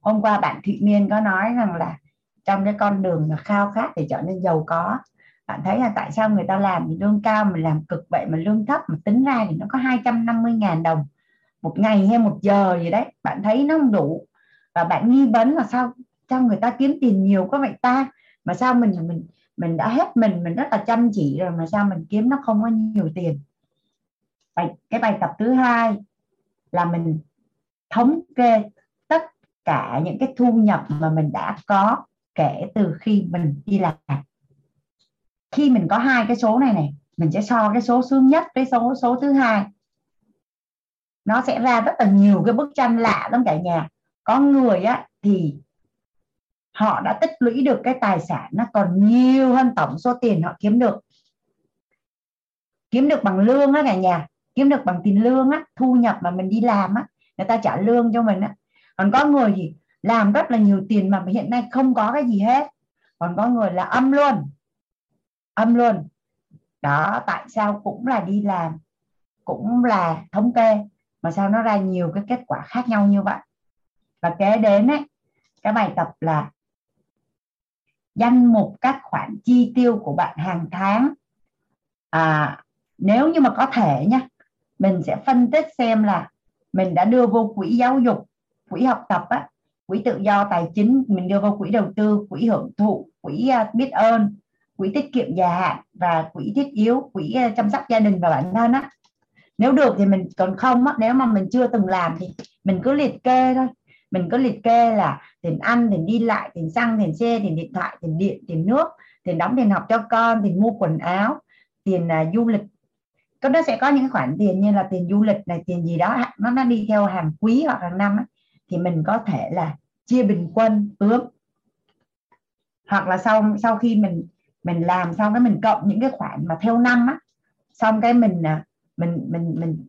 Hôm qua bạn Thị Miên có nói rằng là trong cái con đường mà khao khát để trở nên giàu có, bạn thấy là tại sao người ta làm thì lương cao mình làm cực vậy mà lương thấp mà tính ra thì nó có 250.000 đồng một ngày hay một giờ gì đấy bạn thấy nó không đủ. Và bạn nghi vấn là sao sao người ta kiếm tiền nhiều có vậy ta? Mà sao mình mình mình đã hết mình mình rất là chăm chỉ rồi mà sao mình kiếm nó không có nhiều tiền? Bài, cái bài tập thứ hai là mình thống kê tất cả những cái thu nhập mà mình đã có kể từ khi mình đi làm. Khi mình có hai cái số này này mình sẽ so cái số sướng nhất với số số thứ hai nó sẽ ra rất là nhiều cái bức tranh lạ lắm cả nhà. Có người á, thì họ đã tích lũy được cái tài sản nó còn nhiều hơn tổng số tiền họ kiếm được. Kiếm được bằng lương á cả nhà. Kiếm được bằng tiền lương á, thu nhập mà mình đi làm á, người ta trả lương cho mình á. Còn có người thì làm rất là nhiều tiền mà hiện nay không có cái gì hết. Còn có người là âm luôn. Âm luôn. Đó, tại sao cũng là đi làm, cũng là thống kê mà sao nó ra nhiều cái kết quả khác nhau như vậy? Và kế đến ấy cái bài tập là danh mục các khoản chi tiêu của bạn hàng tháng. À, nếu như mà có thể nhé mình sẽ phân tích xem là mình đã đưa vô quỹ giáo dục quỹ học tập á, quỹ tự do tài chính mình đưa vào quỹ đầu tư quỹ hưởng thụ quỹ à, biết ơn quỹ tiết kiệm dài hạn và quỹ thiết yếu quỹ à, chăm sóc gia đình và bản thân á nếu được thì mình còn không á nếu mà mình chưa từng làm thì mình cứ liệt kê thôi. Mình cứ liệt kê là tiền ăn tiền đi lại tiền xăng tiền xe tiền điện thoại tiền điện tiền nước tiền đóng tiền học cho con tiền mua quần áo tiền uh, du lịch. Có nó sẽ có những khoản tiền như là tiền du lịch này tiền gì đó nó nó đi theo hàng quý hoặc hàng năm ấy, thì mình có thể là chia bình quân ướm. Hoặc là sau sau khi mình mình làm xong cái mình cộng những cái khoản mà theo năm á xong cái mình à, mình mình mình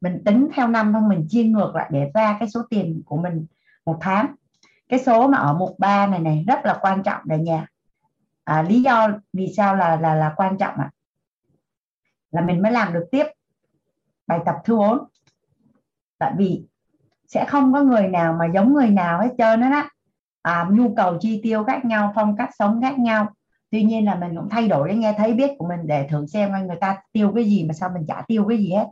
mình tính theo năm thôi mình chia ngược lại để ra cái số tiền của mình một tháng. Cái số mà ở mục 3 này này rất là quan trọng cả nhà à, lý do vì sao là là là quan trọng ạ? À? là mình mới làm được tiếp bài tập thứ 4 tại vì sẽ không có người nào mà giống người nào hết trơn đó, á À, nhu cầu chi tiêu khác nhau phong cách sống khác nhau tuy nhiên là mình cũng thay đổi để nghe thấy biết của mình để thử xem coi người ta tiêu cái gì mà sao mình chả tiêu cái gì hết.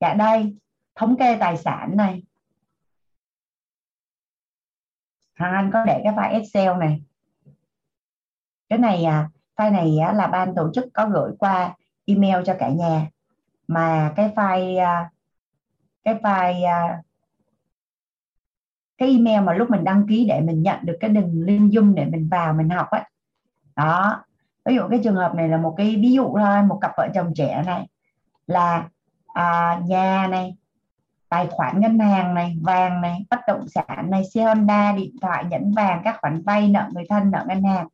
Dạ đây thống kê tài sản này. Hoàng Anh có để cái file Excel này. Cái này à, file này á, là ban tổ chức có gửi qua email cho cả nhà. Mà cái file à, cái file à, cái email mà lúc mình đăng ký để mình nhận được cái đường link zoom để mình vào mình học á đó. Ví dụ cái trường hợp này là một cái ví dụ thôi một cặp vợ chồng trẻ này là à, nhà này tài khoản ngân hàng này vàng này bất động sản này xe Honda điện thoại nhẫn vàng các khoản vay nợ người thân nợ ngân hàng.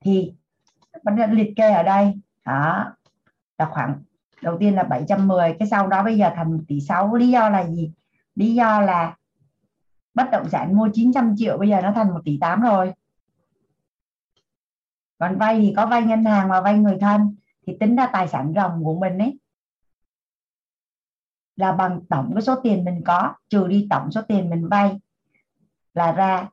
Thì vẫn liệt kê ở đây. Đó. Là khoảng đầu tiên là 710 cái sau đó bây giờ thành 1 tỷ 6 lý do là gì? Lý do là bất động sản mua 900 triệu bây giờ nó thành 1 tỷ 8 rồi còn vay thì có vay ngân hàng và vay người thân thì tính ra tài sản ròng của mình ấy là bằng tổng cái số tiền mình có trừ đi tổng số tiền mình vay là ra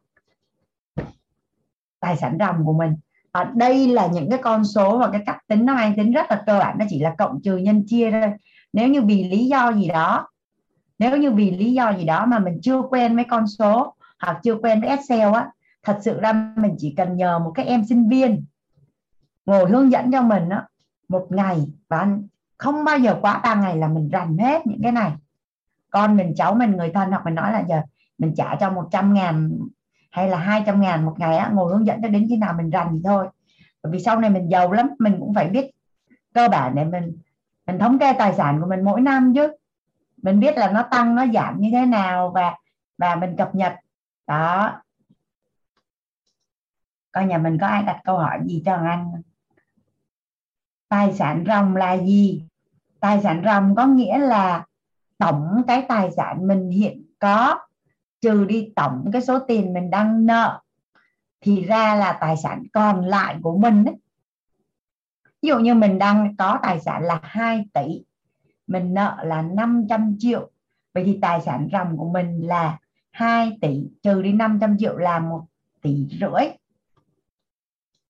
tài sản ròng của mình. À, đây là những cái con số và cái cách tính nó mang tính rất là cơ bản nó chỉ là cộng trừ nhân chia thôi. Nếu như vì lý do gì đó nếu như vì lý do gì đó mà mình chưa quen với con số hoặc chưa quen với Excel á thật sự ra mình chỉ cần nhờ một cái em sinh viên ngồi hướng dẫn cho mình đó một ngày và không bao giờ quá ba ngày là mình rành hết những cái này. Con mình cháu mình người thân hoặc mình nói là giờ mình trả cho 100 ngàn hay là 200 ngàn một ngày á, ngồi hướng dẫn cho đến khi nào mình rành thì thôi. Bởi vì sau này mình giàu lắm mình cũng phải biết cơ bản để mình mình thống kê tài sản của mình mỗi năm chứ. Mình biết là nó tăng nó giảm như thế nào và và mình cập nhật. Đó. Coi nhà mình có ai đặt câu hỏi gì cho anh tài sản ròng là gì? Tài sản ròng có nghĩa là tổng cái tài sản mình hiện có, trừ đi tổng cái số tiền mình đang nợ, thì ra là tài sản còn lại của mình đấy ví dụ như mình đang có tài sản là 2 tỷ, mình nợ là 500 triệu. Vậy thì tài sản ròng của mình là 2 tỷ, trừ đi 500 triệu là một tỷ rưỡi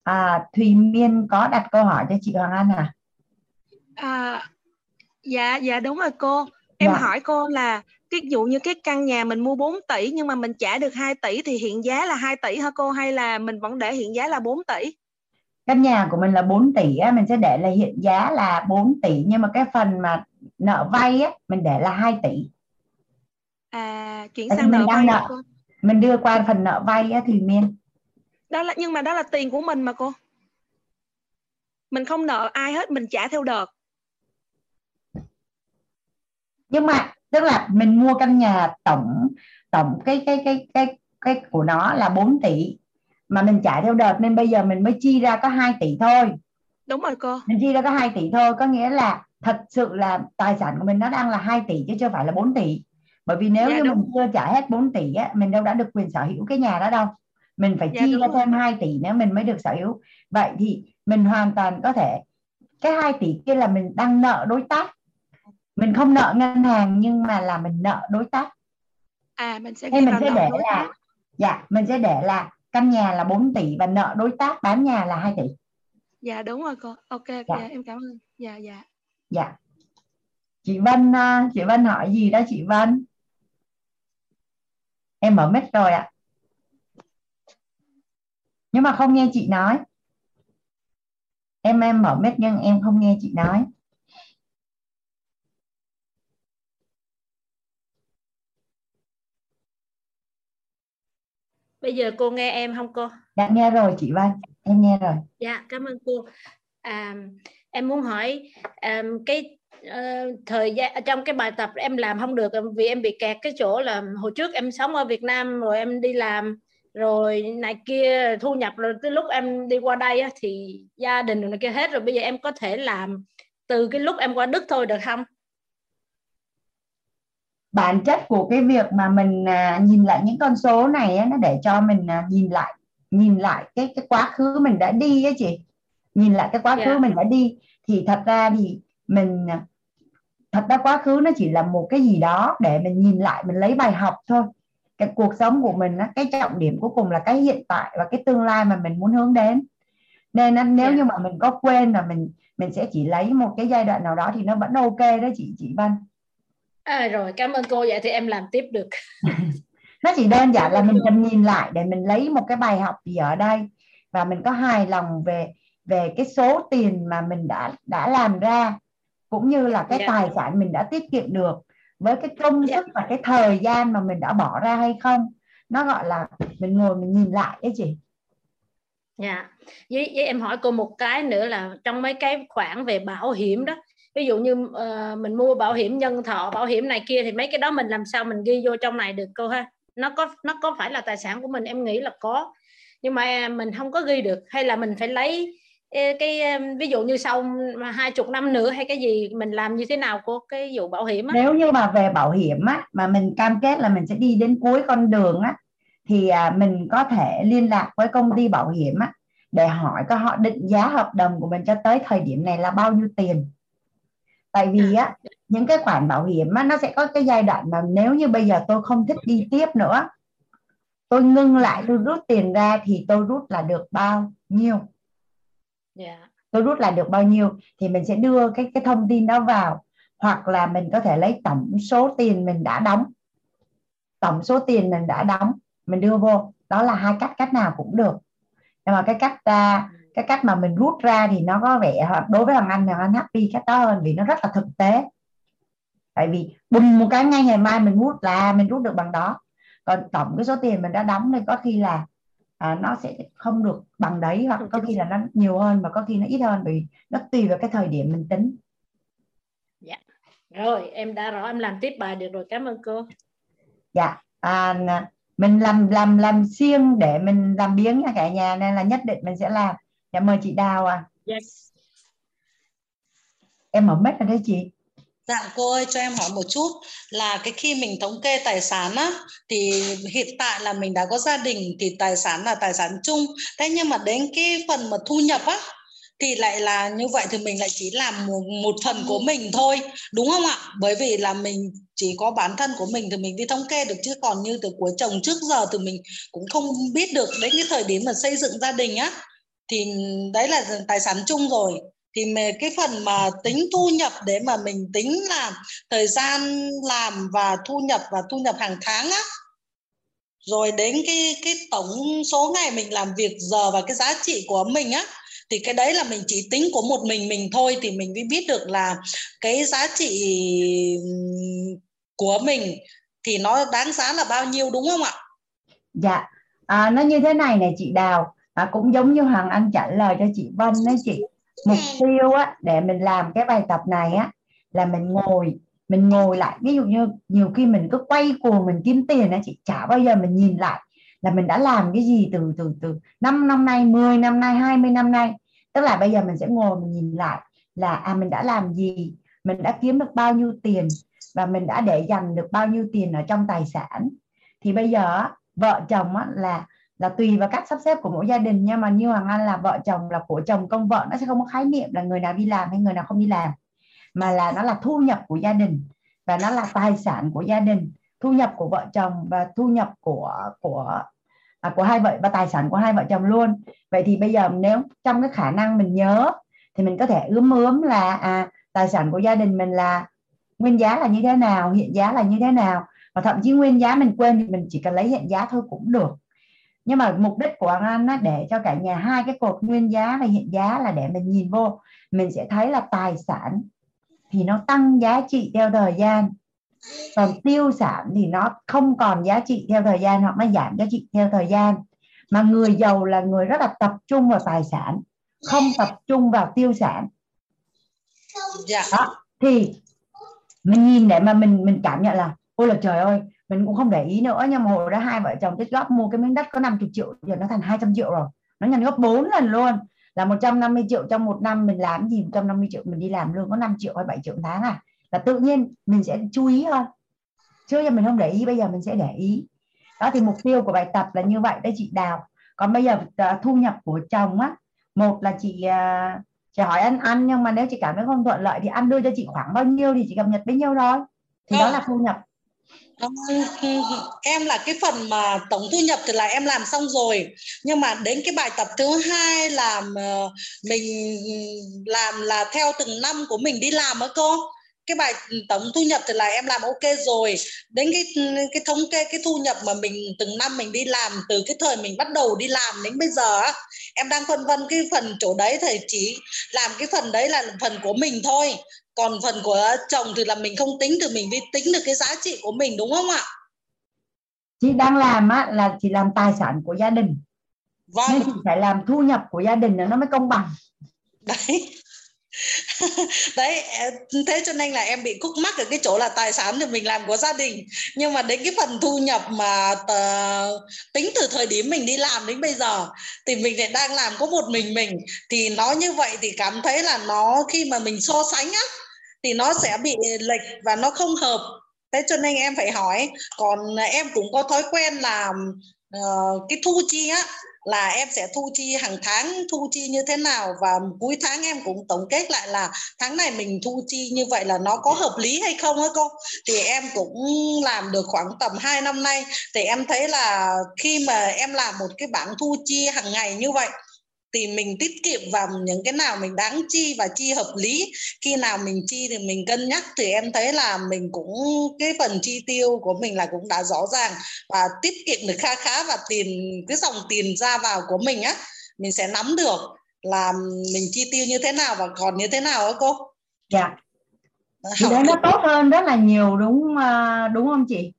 à, Thùy Miên có đặt câu hỏi cho chị Hoàng Anh à? à dạ dạ đúng rồi cô. Em dạ. hỏi cô là ví dụ như cái căn nhà mình mua 4 tỷ nhưng mà mình trả được 2 tỷ thì hiện giá là 2 tỷ hả cô? Hay là mình vẫn để hiện giá là 4 tỷ? Căn nhà của mình là 4 tỷ á, mình sẽ để là hiện giá là 4 tỷ nhưng mà cái phần mà nợ vay á mình để là 2 tỷ. À chuyển sang nợ vay nợ, mình đưa qua phần nợ vay á thì miên đó là nhưng mà đó là tiền của mình mà cô. Mình không nợ ai hết mình trả theo đợt. Nhưng mà tức là mình mua căn nhà tổng tổng cái cái cái cái cái của nó là 4 tỷ mà mình trả theo đợt nên bây giờ mình mới chi ra có 2 tỷ thôi. Đúng rồi cô. Mình chi ra có 2 tỷ thôi có nghĩa là thật sự là tài sản của mình nó đang là 2 tỷ chứ chưa phải là 4 tỷ. Bởi vì nếu dạ, như đúng. mình chưa trả hết 4 tỷ á, mình đâu đã được quyền sở hữu cái nhà đó đâu mình phải dạ, chi ra thêm 2 tỷ nữa mình mới được sở hữu. Vậy thì mình hoàn toàn có thể cái 2 tỷ kia là mình đang nợ đối tác. Mình không nợ ngân hàng nhưng mà là mình nợ đối tác. À mình sẽ Thế mình sẽ để là dạ mình sẽ để là căn nhà là 4 tỷ và nợ đối tác bán nhà là 2 tỷ. Dạ đúng rồi cô. Ok dạ. dạ. em cảm ơn. Dạ dạ. Dạ. Chị Vân à, chị Vân hỏi gì đó chị Vân? Em mở mic rồi ạ nhưng mà không nghe chị nói. Em em mở mic nhưng em không nghe chị nói. Bây giờ cô nghe em không cô? Dạ nghe rồi chị Văn em nghe rồi. Dạ cảm ơn cô. À, em muốn hỏi um, cái uh, thời gian trong cái bài tập em làm không được vì em bị kẹt cái chỗ là hồi trước em sống ở Việt Nam rồi em đi làm rồi này kia thu nhập rồi tới lúc em đi qua đây á, thì gia đình rồi này kia hết rồi. Bây giờ em có thể làm từ cái lúc em qua Đức thôi được không? Bản chất của cái việc mà mình à, nhìn lại những con số này á, nó để cho mình à, nhìn lại nhìn lại cái cái quá khứ mình đã đi ấy chị. Nhìn lại cái quá khứ yeah. mình đã đi thì thật ra thì mình à, thật ra quá khứ nó chỉ là một cái gì đó để mình nhìn lại mình lấy bài học thôi cái cuộc sống của mình cái trọng điểm cuối cùng là cái hiện tại và cái tương lai mà mình muốn hướng đến nên nếu yeah. như mà mình có quên là mình mình sẽ chỉ lấy một cái giai đoạn nào đó thì nó vẫn ok đó chị chị Văn à, rồi cảm ơn cô vậy thì em làm tiếp được nó chỉ đơn giản là mình cần nhìn lại để mình lấy một cái bài học gì ở đây và mình có hài lòng về về cái số tiền mà mình đã đã làm ra cũng như là cái yeah. Dạ. tài sản mình đã tiết kiệm được với cái công dạ. sức và cái thời gian mà mình đã bỏ ra hay không? Nó gọi là mình ngồi mình nhìn lại đấy chị. Dạ. Yeah. với, với em hỏi cô một cái nữa là trong mấy cái khoản về bảo hiểm đó ví dụ như uh, mình mua bảo hiểm nhân thọ bảo hiểm này kia thì mấy cái đó mình làm sao mình ghi vô trong này được cô ha? Nó có nó có phải là tài sản của mình? Em nghĩ là có. Nhưng mà mình không có ghi được hay là mình phải lấy cái ví dụ như sau hai chục năm nữa hay cái gì mình làm như thế nào cô? Cái vụ bảo hiểm á? Nếu như mà về bảo hiểm á mà mình cam kết là mình sẽ đi đến cuối con đường á thì à, mình có thể liên lạc với công ty bảo hiểm á để hỏi có họ định giá hợp đồng của mình cho tới thời điểm này là bao nhiêu tiền. Tại vì á những cái khoản bảo hiểm á, nó sẽ có cái giai đoạn mà nếu như bây giờ tôi không thích đi tiếp nữa tôi ngưng lại tôi rút tiền ra thì tôi rút là được bao nhiêu yeah. Tôi rút lại được bao nhiêu thì mình sẽ đưa cái cái thông tin đó vào. Hoặc là mình có thể lấy tổng số tiền mình đã đóng. Tổng số tiền mình đã đóng mình đưa vô. Đó là hai cách cách nào cũng được. Nhưng mà cái cách uh, cái cách mà mình rút ra thì nó có vẻ đối với hoàng anh hoàng anh happy cách đó hơn vì nó rất là thực tế. Tại vì bùng một cái ngay ngày mai mình rút là mình rút được bằng đó. Còn tổng cái số tiền mình đã đóng thì có khi là à, nó sẽ không được bằng đấy hoặc có khi là nó nhiều hơn mà có khi nó ít hơn vì nó tùy vào cái thời điểm mình tính. Dạ. Rồi em đã rõ em làm tiếp bài được rồi. Cảm ơn cô. Dạ. À, mình làm làm làm siêng để mình làm biếng nha cả nhà. Nên là nhất định mình sẽ làm. Dạ mời chị Đào à. Yes. Em mở mic ở đây chị Dạ cô ơi cho em hỏi một chút là cái khi mình thống kê tài sản á thì hiện tại là mình đã có gia đình thì tài sản là tài sản chung. Thế nhưng mà đến cái phần mà thu nhập á thì lại là như vậy thì mình lại chỉ làm một, một phần của mình thôi đúng không ạ? Bởi vì là mình chỉ có bản thân của mình thì mình đi thống kê được chứ còn như từ của chồng trước giờ thì mình cũng không biết được đến cái thời điểm mà xây dựng gia đình á thì đấy là tài sản chung rồi thì cái phần mà tính thu nhập để mà mình tính là thời gian làm và thu nhập và thu nhập hàng tháng á. Rồi đến cái cái tổng số ngày mình làm việc giờ và cái giá trị của mình á thì cái đấy là mình chỉ tính của một mình mình thôi thì mình mới biết được là cái giá trị của mình thì nó đáng giá là bao nhiêu đúng không ạ? Dạ, à, nó như thế này này chị Đào, à, cũng giống như Hoàng Anh trả lời cho chị Vân đấy chị mục tiêu á để mình làm cái bài tập này á là mình ngồi mình ngồi lại. Ví dụ như nhiều khi mình cứ quay cuồng mình kiếm tiền á chị chả bao giờ mình nhìn lại là mình đã làm cái gì từ từ từ 5 năm nay 10 năm nay 20 năm nay. Tức là bây giờ mình sẽ ngồi mình nhìn lại là à mình đã làm gì mình đã kiếm được bao nhiêu tiền và mình đã để dành được bao nhiêu tiền ở trong tài sản. Thì bây giờ vợ chồng á, là là tùy vào cách sắp xếp của mỗi gia đình nhưng mà như hoàng anh là vợ chồng là của chồng công vợ nó sẽ không có khái niệm là người nào đi làm hay người nào không đi làm mà là nó là thu nhập của gia đình và nó là tài sản của gia đình thu nhập của vợ chồng và thu nhập của của à, của hai vợ và tài sản của hai vợ chồng luôn. Vậy thì bây giờ nếu trong cái khả năng mình nhớ thì mình có thể ướm ướm là à, tài sản của gia đình mình là nguyên giá là như thế nào hiện giá là như thế nào và thậm chí nguyên giá mình quên thì mình chỉ cần lấy hiện giá thôi cũng được nhưng mà mục đích của Hoàng Anh á, để cho cả nhà hai cái cột nguyên giá và hiện giá là để mình nhìn vô mình sẽ thấy là tài sản thì nó tăng giá trị theo thời gian. Còn tiêu sản thì nó không còn giá trị theo thời gian hoặc nó giảm giá trị theo thời gian. Mà người giàu là người rất là tập trung vào tài sản không tập trung vào tiêu sản. Dạ. đó thì mình nhìn để mà mình mình cảm nhận là ôi là trời ơi mình cũng không để ý nữa nhưng mà hồi đó hai vợ chồng tích góp mua cái miếng đất có 50 triệu giờ nó thành 200 triệu rồi. Nó nhân gấp 4 lần luôn. Là 150 triệu trong một năm mình làm gì 150 triệu mình đi làm lương có 5 triệu hay 7 triệu tháng à? Là tự nhiên mình sẽ chú ý hơn trước giờ mình không để ý bây giờ mình sẽ để ý. Đó thì mục tiêu của bài tập là như vậy đấy chị đào. Còn bây giờ uh, thu nhập của chồng á một là chị uh, chị hỏi anh ăn nhưng mà nếu chị cảm thấy không thuận lợi thì ăn đưa cho chị khoảng bao nhiêu thì chị cập nhật bấy nhiêu thôi. Thì đó là thu nhập em là cái phần mà tổng thu nhập thì là em làm xong rồi. Nhưng mà đến cái bài tập thứ hai là ờ, mình làm là theo từng năm của mình đi làm á cô cái bài tổng thu nhập thì là em làm ok rồi. Đến cái cái thống kê cái thu nhập mà mình từng năm mình đi làm từ cái thời mình bắt đầu đi làm đến bây giờ á em đang phân vân cái phần chỗ đấy thì chỉ làm cái phần đấy là phần của mình thôi. Còn phần của chồng thì là mình không tính thì mình đi tính được cái giá trị của mình đúng không ạ? Chị đang làm á là chị làm tài sản của gia đình. Vâng. nên chị phải làm thu nhập của gia đình nó mới công bằng. Đấy đấy thế cho nên là em bị khúc mắc ở cái chỗ là tài sản thì mình làm của gia đình. Nhưng mà đến cái phần thu nhập mà uh, tính từ thời điểm mình đi làm đến bây giờ thì mình lại đang làm có một mình mình thì nó như vậy thì cảm thấy là nó khi mà mình so sánh á thì nó sẽ bị lệch và nó không hợp. Thế cho nên em phải hỏi còn em cũng có thói quen là uh, cái thu chi á là em sẽ thu chi hàng tháng thu chi như thế nào? Và cuối tháng em cũng tổng kết lại là tháng này mình thu chi như vậy là nó có hợp lý hay không á cô? Thì em cũng làm được khoảng tầm 2 năm nay thì em thấy là khi mà em làm một cái bảng thu chi hàng ngày như vậy thì mình tiết kiệm vào những cái nào mình đáng chi và chi hợp lý. Khi nào mình chi thì mình cân nhắc. Thì em thấy là mình cũng cái phần chi tiêu của mình là cũng đã rõ ràng và tiết kiệm được kha khá và tiền cái dòng tiền ra vào của mình á mình sẽ nắm được là mình chi tiêu như thế nào và còn như thế nào á cô. Dạ. Thì đấy nó tốt hơn rất là nhiều đúng à, đúng không chị?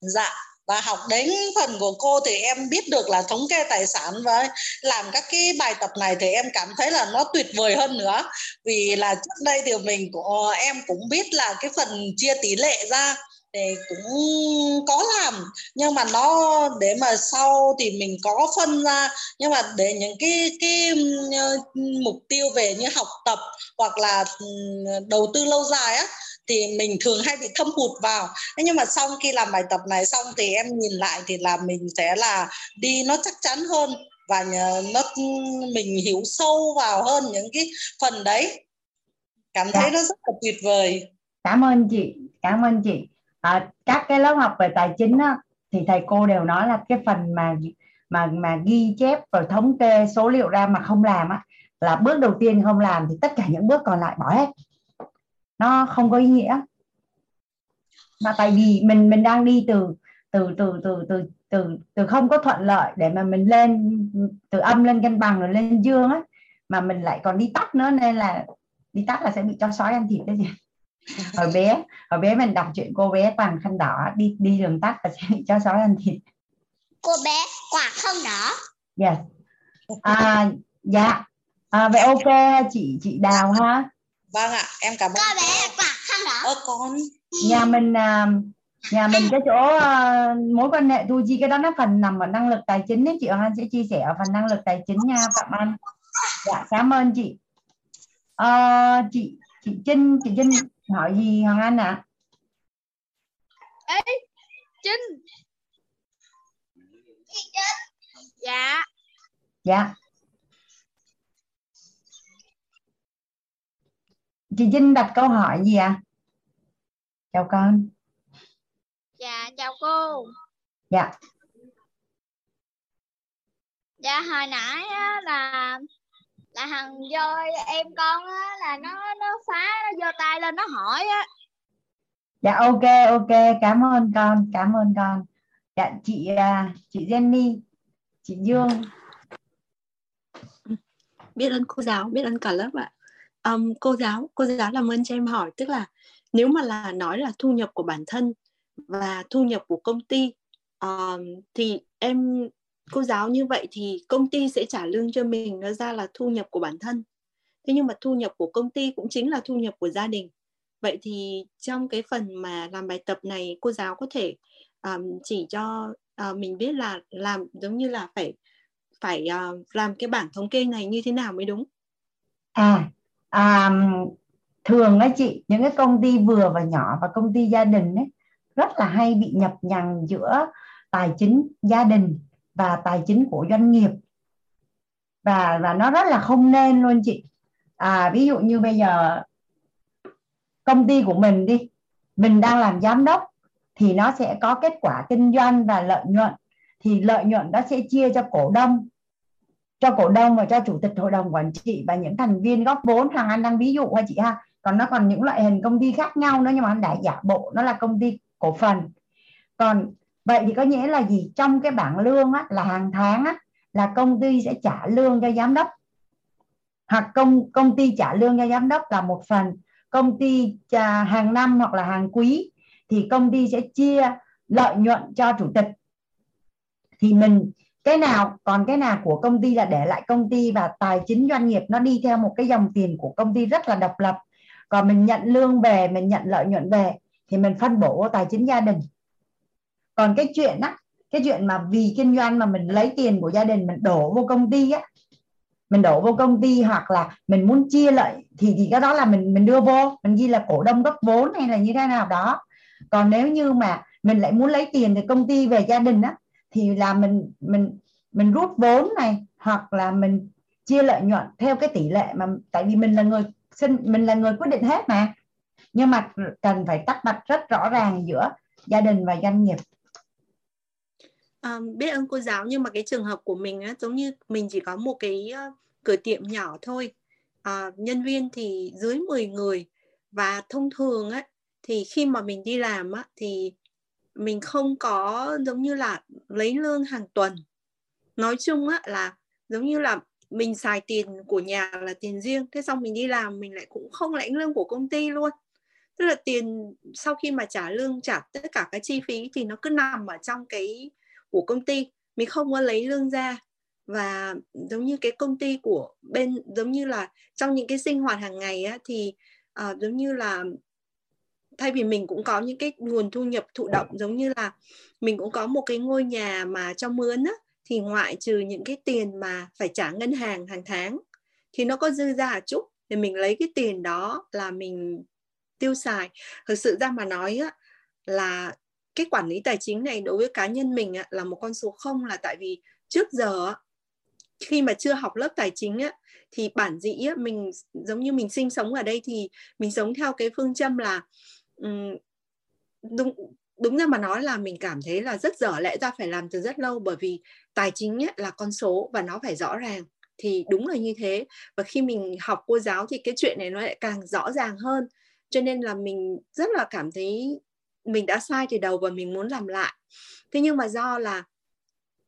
Dạ và học đến phần của cô thì em biết được là thống kê tài sản và làm các cái bài tập này thì em cảm thấy là nó tuyệt vời hơn nữa. Vì là trước đây thì mình của em cũng biết là cái phần chia tỷ lệ ra thì cũng có làm. Nhưng mà nó để mà sau thì mình có phân ra. Nhưng mà để những cái cái ờ, mục tiêu về như học tập hoặc là ừ, đầu tư lâu dài á thì mình thường hay bị thâm hụt vào. Nhưng mà sau khi làm bài tập này xong thì em nhìn lại thì là mình sẽ là đi nó chắc chắn hơn và nó mình hiểu sâu vào hơn những cái phần đấy. Cảm thấy dạ. nó rất là tuyệt vời. Cảm ơn chị cảm ơn chị. À, các cái lớp học về tài chính á, thì thầy cô đều nói là cái phần mà mà mà ghi chép rồi thống kê số liệu ra mà không làm á là bước đầu tiên không làm thì tất cả những bước còn lại bỏ hết nó không có ý nghĩa. Mà tại vì mình mình đang đi từ từ từ từ từ từ từ không có thuận lợi để mà mình lên từ âm lên cân bằng rồi lên dương á mà mình lại còn đi tắt nữa nên là đi tắt là sẽ bị cho sói ăn thịt đấy gì hồi bé hồi bé mình đọc chuyện cô bé toàn khăn đỏ đi đi đường tắt là sẽ bị cho sói ăn thịt. Cô bé quả không đỏ? Yes. À dạ. À, vậy ok chị chị đào ha vâng ạ em cảm ơn. Bé quả không đỏ ơ con nhà mình à, nhà mình cái chỗ uh, mối quan hệ thu chi cái đó nó phần nằm ở năng lực tài chính ấy chị. Hoàng Anh sẽ chia sẻ ở phần năng lực tài chính nha Phạm Anh dạ cảm ơn chị. Uh, chị chị Trinh chị Trinh hỏi gì Hoàng Anh ạ? À? Ê Trinh. Dạ. Dạ chị Trinh đặt câu hỏi gì ạ? À? chào con. Dạ chào cô. Dạ. Dạ hồi nãy á, là là thằng do em con á, là nó nó phá nó giơ tay lên nó hỏi á. Dạ ok ok. Cảm ơn con cảm ơn con. Dạ chị à, chị Jenny chị Dương. Biết ơn cô giáo biết ơn cả lớp ạ um, cô giáo cô giáo làm ơn cho em hỏi tức là nếu mà là nói là thu nhập của bản thân và thu nhập của công ty um, thì em cô giáo như vậy thì công ty sẽ trả lương cho mình nó ra là thu nhập của bản thân. Thế nhưng mà thu nhập của công ty cũng chính là thu nhập của gia đình. Vậy thì trong cái phần mà làm bài tập này cô giáo có thể um, chỉ cho uh, mình biết là làm giống như là phải phải uh, làm cái bảng thống kê này như thế nào mới đúng? À à, thường á chị những cái công ty vừa và nhỏ và công ty gia đình ấy rất là hay bị nhập nhằng giữa tài chính gia đình và tài chính của doanh nghiệp. Và và nó rất là không nên luôn chị. À, ví dụ như bây giờ công ty của mình đi mình đang làm giám đốc thì nó sẽ có kết quả kinh doanh và lợi nhuận thì lợi nhuận đó sẽ chia cho cổ đông cho cổ đông và cho chủ tịch hội đồng quản trị và những thành viên góp vốn. Hàng anh đang ví dụ ha chị ha? Còn nó còn những loại hình công ty khác nhau nữa nhưng mà anh đã giả bộ nó là công ty cổ phần. Còn vậy thì có nghĩa là gì? Trong cái bảng lương á, là hàng tháng á, là công ty sẽ trả lương cho giám đốc. Hoặc công công ty trả lương cho giám đốc là một phần. Công ty trả hàng năm hoặc là hàng quý thì công ty sẽ chia lợi nhuận cho chủ tịch. Thì mình cái nào, còn cái nào của công ty là để lại công ty và tài chính doanh nghiệp nó đi theo một cái dòng tiền của công ty rất là độc lập. Còn mình nhận lương về, mình nhận lợi nhuận về thì mình phân bổ tài chính gia đình. Còn cái chuyện á, cái chuyện mà vì kinh doanh mà mình lấy tiền của gia đình mình đổ vô công ty á, mình đổ vô công ty hoặc là mình muốn chia lợi thì thì cái đó là mình mình đưa vô, mình ghi là cổ đông góp vốn hay là như thế nào đó. Còn nếu như mà mình lại muốn lấy tiền từ công ty về gia đình á thì là mình mình mình rút vốn này hoặc là mình chia lợi nhuận theo cái tỷ lệ mà tại vì mình là người xin mình là người quyết định hết mà. Nhưng mà cần phải tách bạch rất rõ ràng giữa gia đình và doanh nghiệp. À, biết ơn cô giáo nhưng mà cái trường hợp của mình á, giống như mình chỉ có một cái uh, cửa tiệm nhỏ thôi. À, nhân viên thì dưới 10 người. Và thông thường á thì khi mà mình đi làm á thì mình không có giống như là lấy lương hàng tuần. Nói chung á là giống như là mình xài tiền của nhà là tiền riêng thế xong mình đi làm mình lại cũng không lãnh lương của công ty luôn. Tức là tiền sau khi mà trả lương trả tất cả các chi phí thì nó cứ nằm ở trong cái của công ty. Mình không có lấy lương ra và giống như cái công ty của bên giống như là trong những cái sinh hoạt hàng ngày á thì uh, giống như là thay vì mình cũng có những cái nguồn thu nhập thụ động giống như là mình cũng có một cái ngôi nhà mà cho mướn á thì ngoại trừ những cái tiền mà phải trả ngân hàng hàng tháng thì nó có dư ra chút thì mình lấy cái tiền đó là mình tiêu xài. Thực sự ra mà nói á, là cái quản lý tài chính này đối với cá nhân mình á, là một con số không là tại vì trước giờ khi mà chưa học lớp tài chính á, thì bản dĩ á, mình giống như mình sinh sống ở đây thì mình sống theo cái phương châm là đúng đúng ra mà nói là mình cảm thấy là rất dở lẽ ra phải làm từ rất lâu bởi vì tài chính ấy là con số và nó phải rõ ràng, thì đúng là như thế. Và khi mình học cô giáo thì cái chuyện này nó lại càng rõ ràng hơn. Cho nên là mình rất là cảm thấy mình đã sai từ đầu và mình muốn làm lại. Thế nhưng mà do là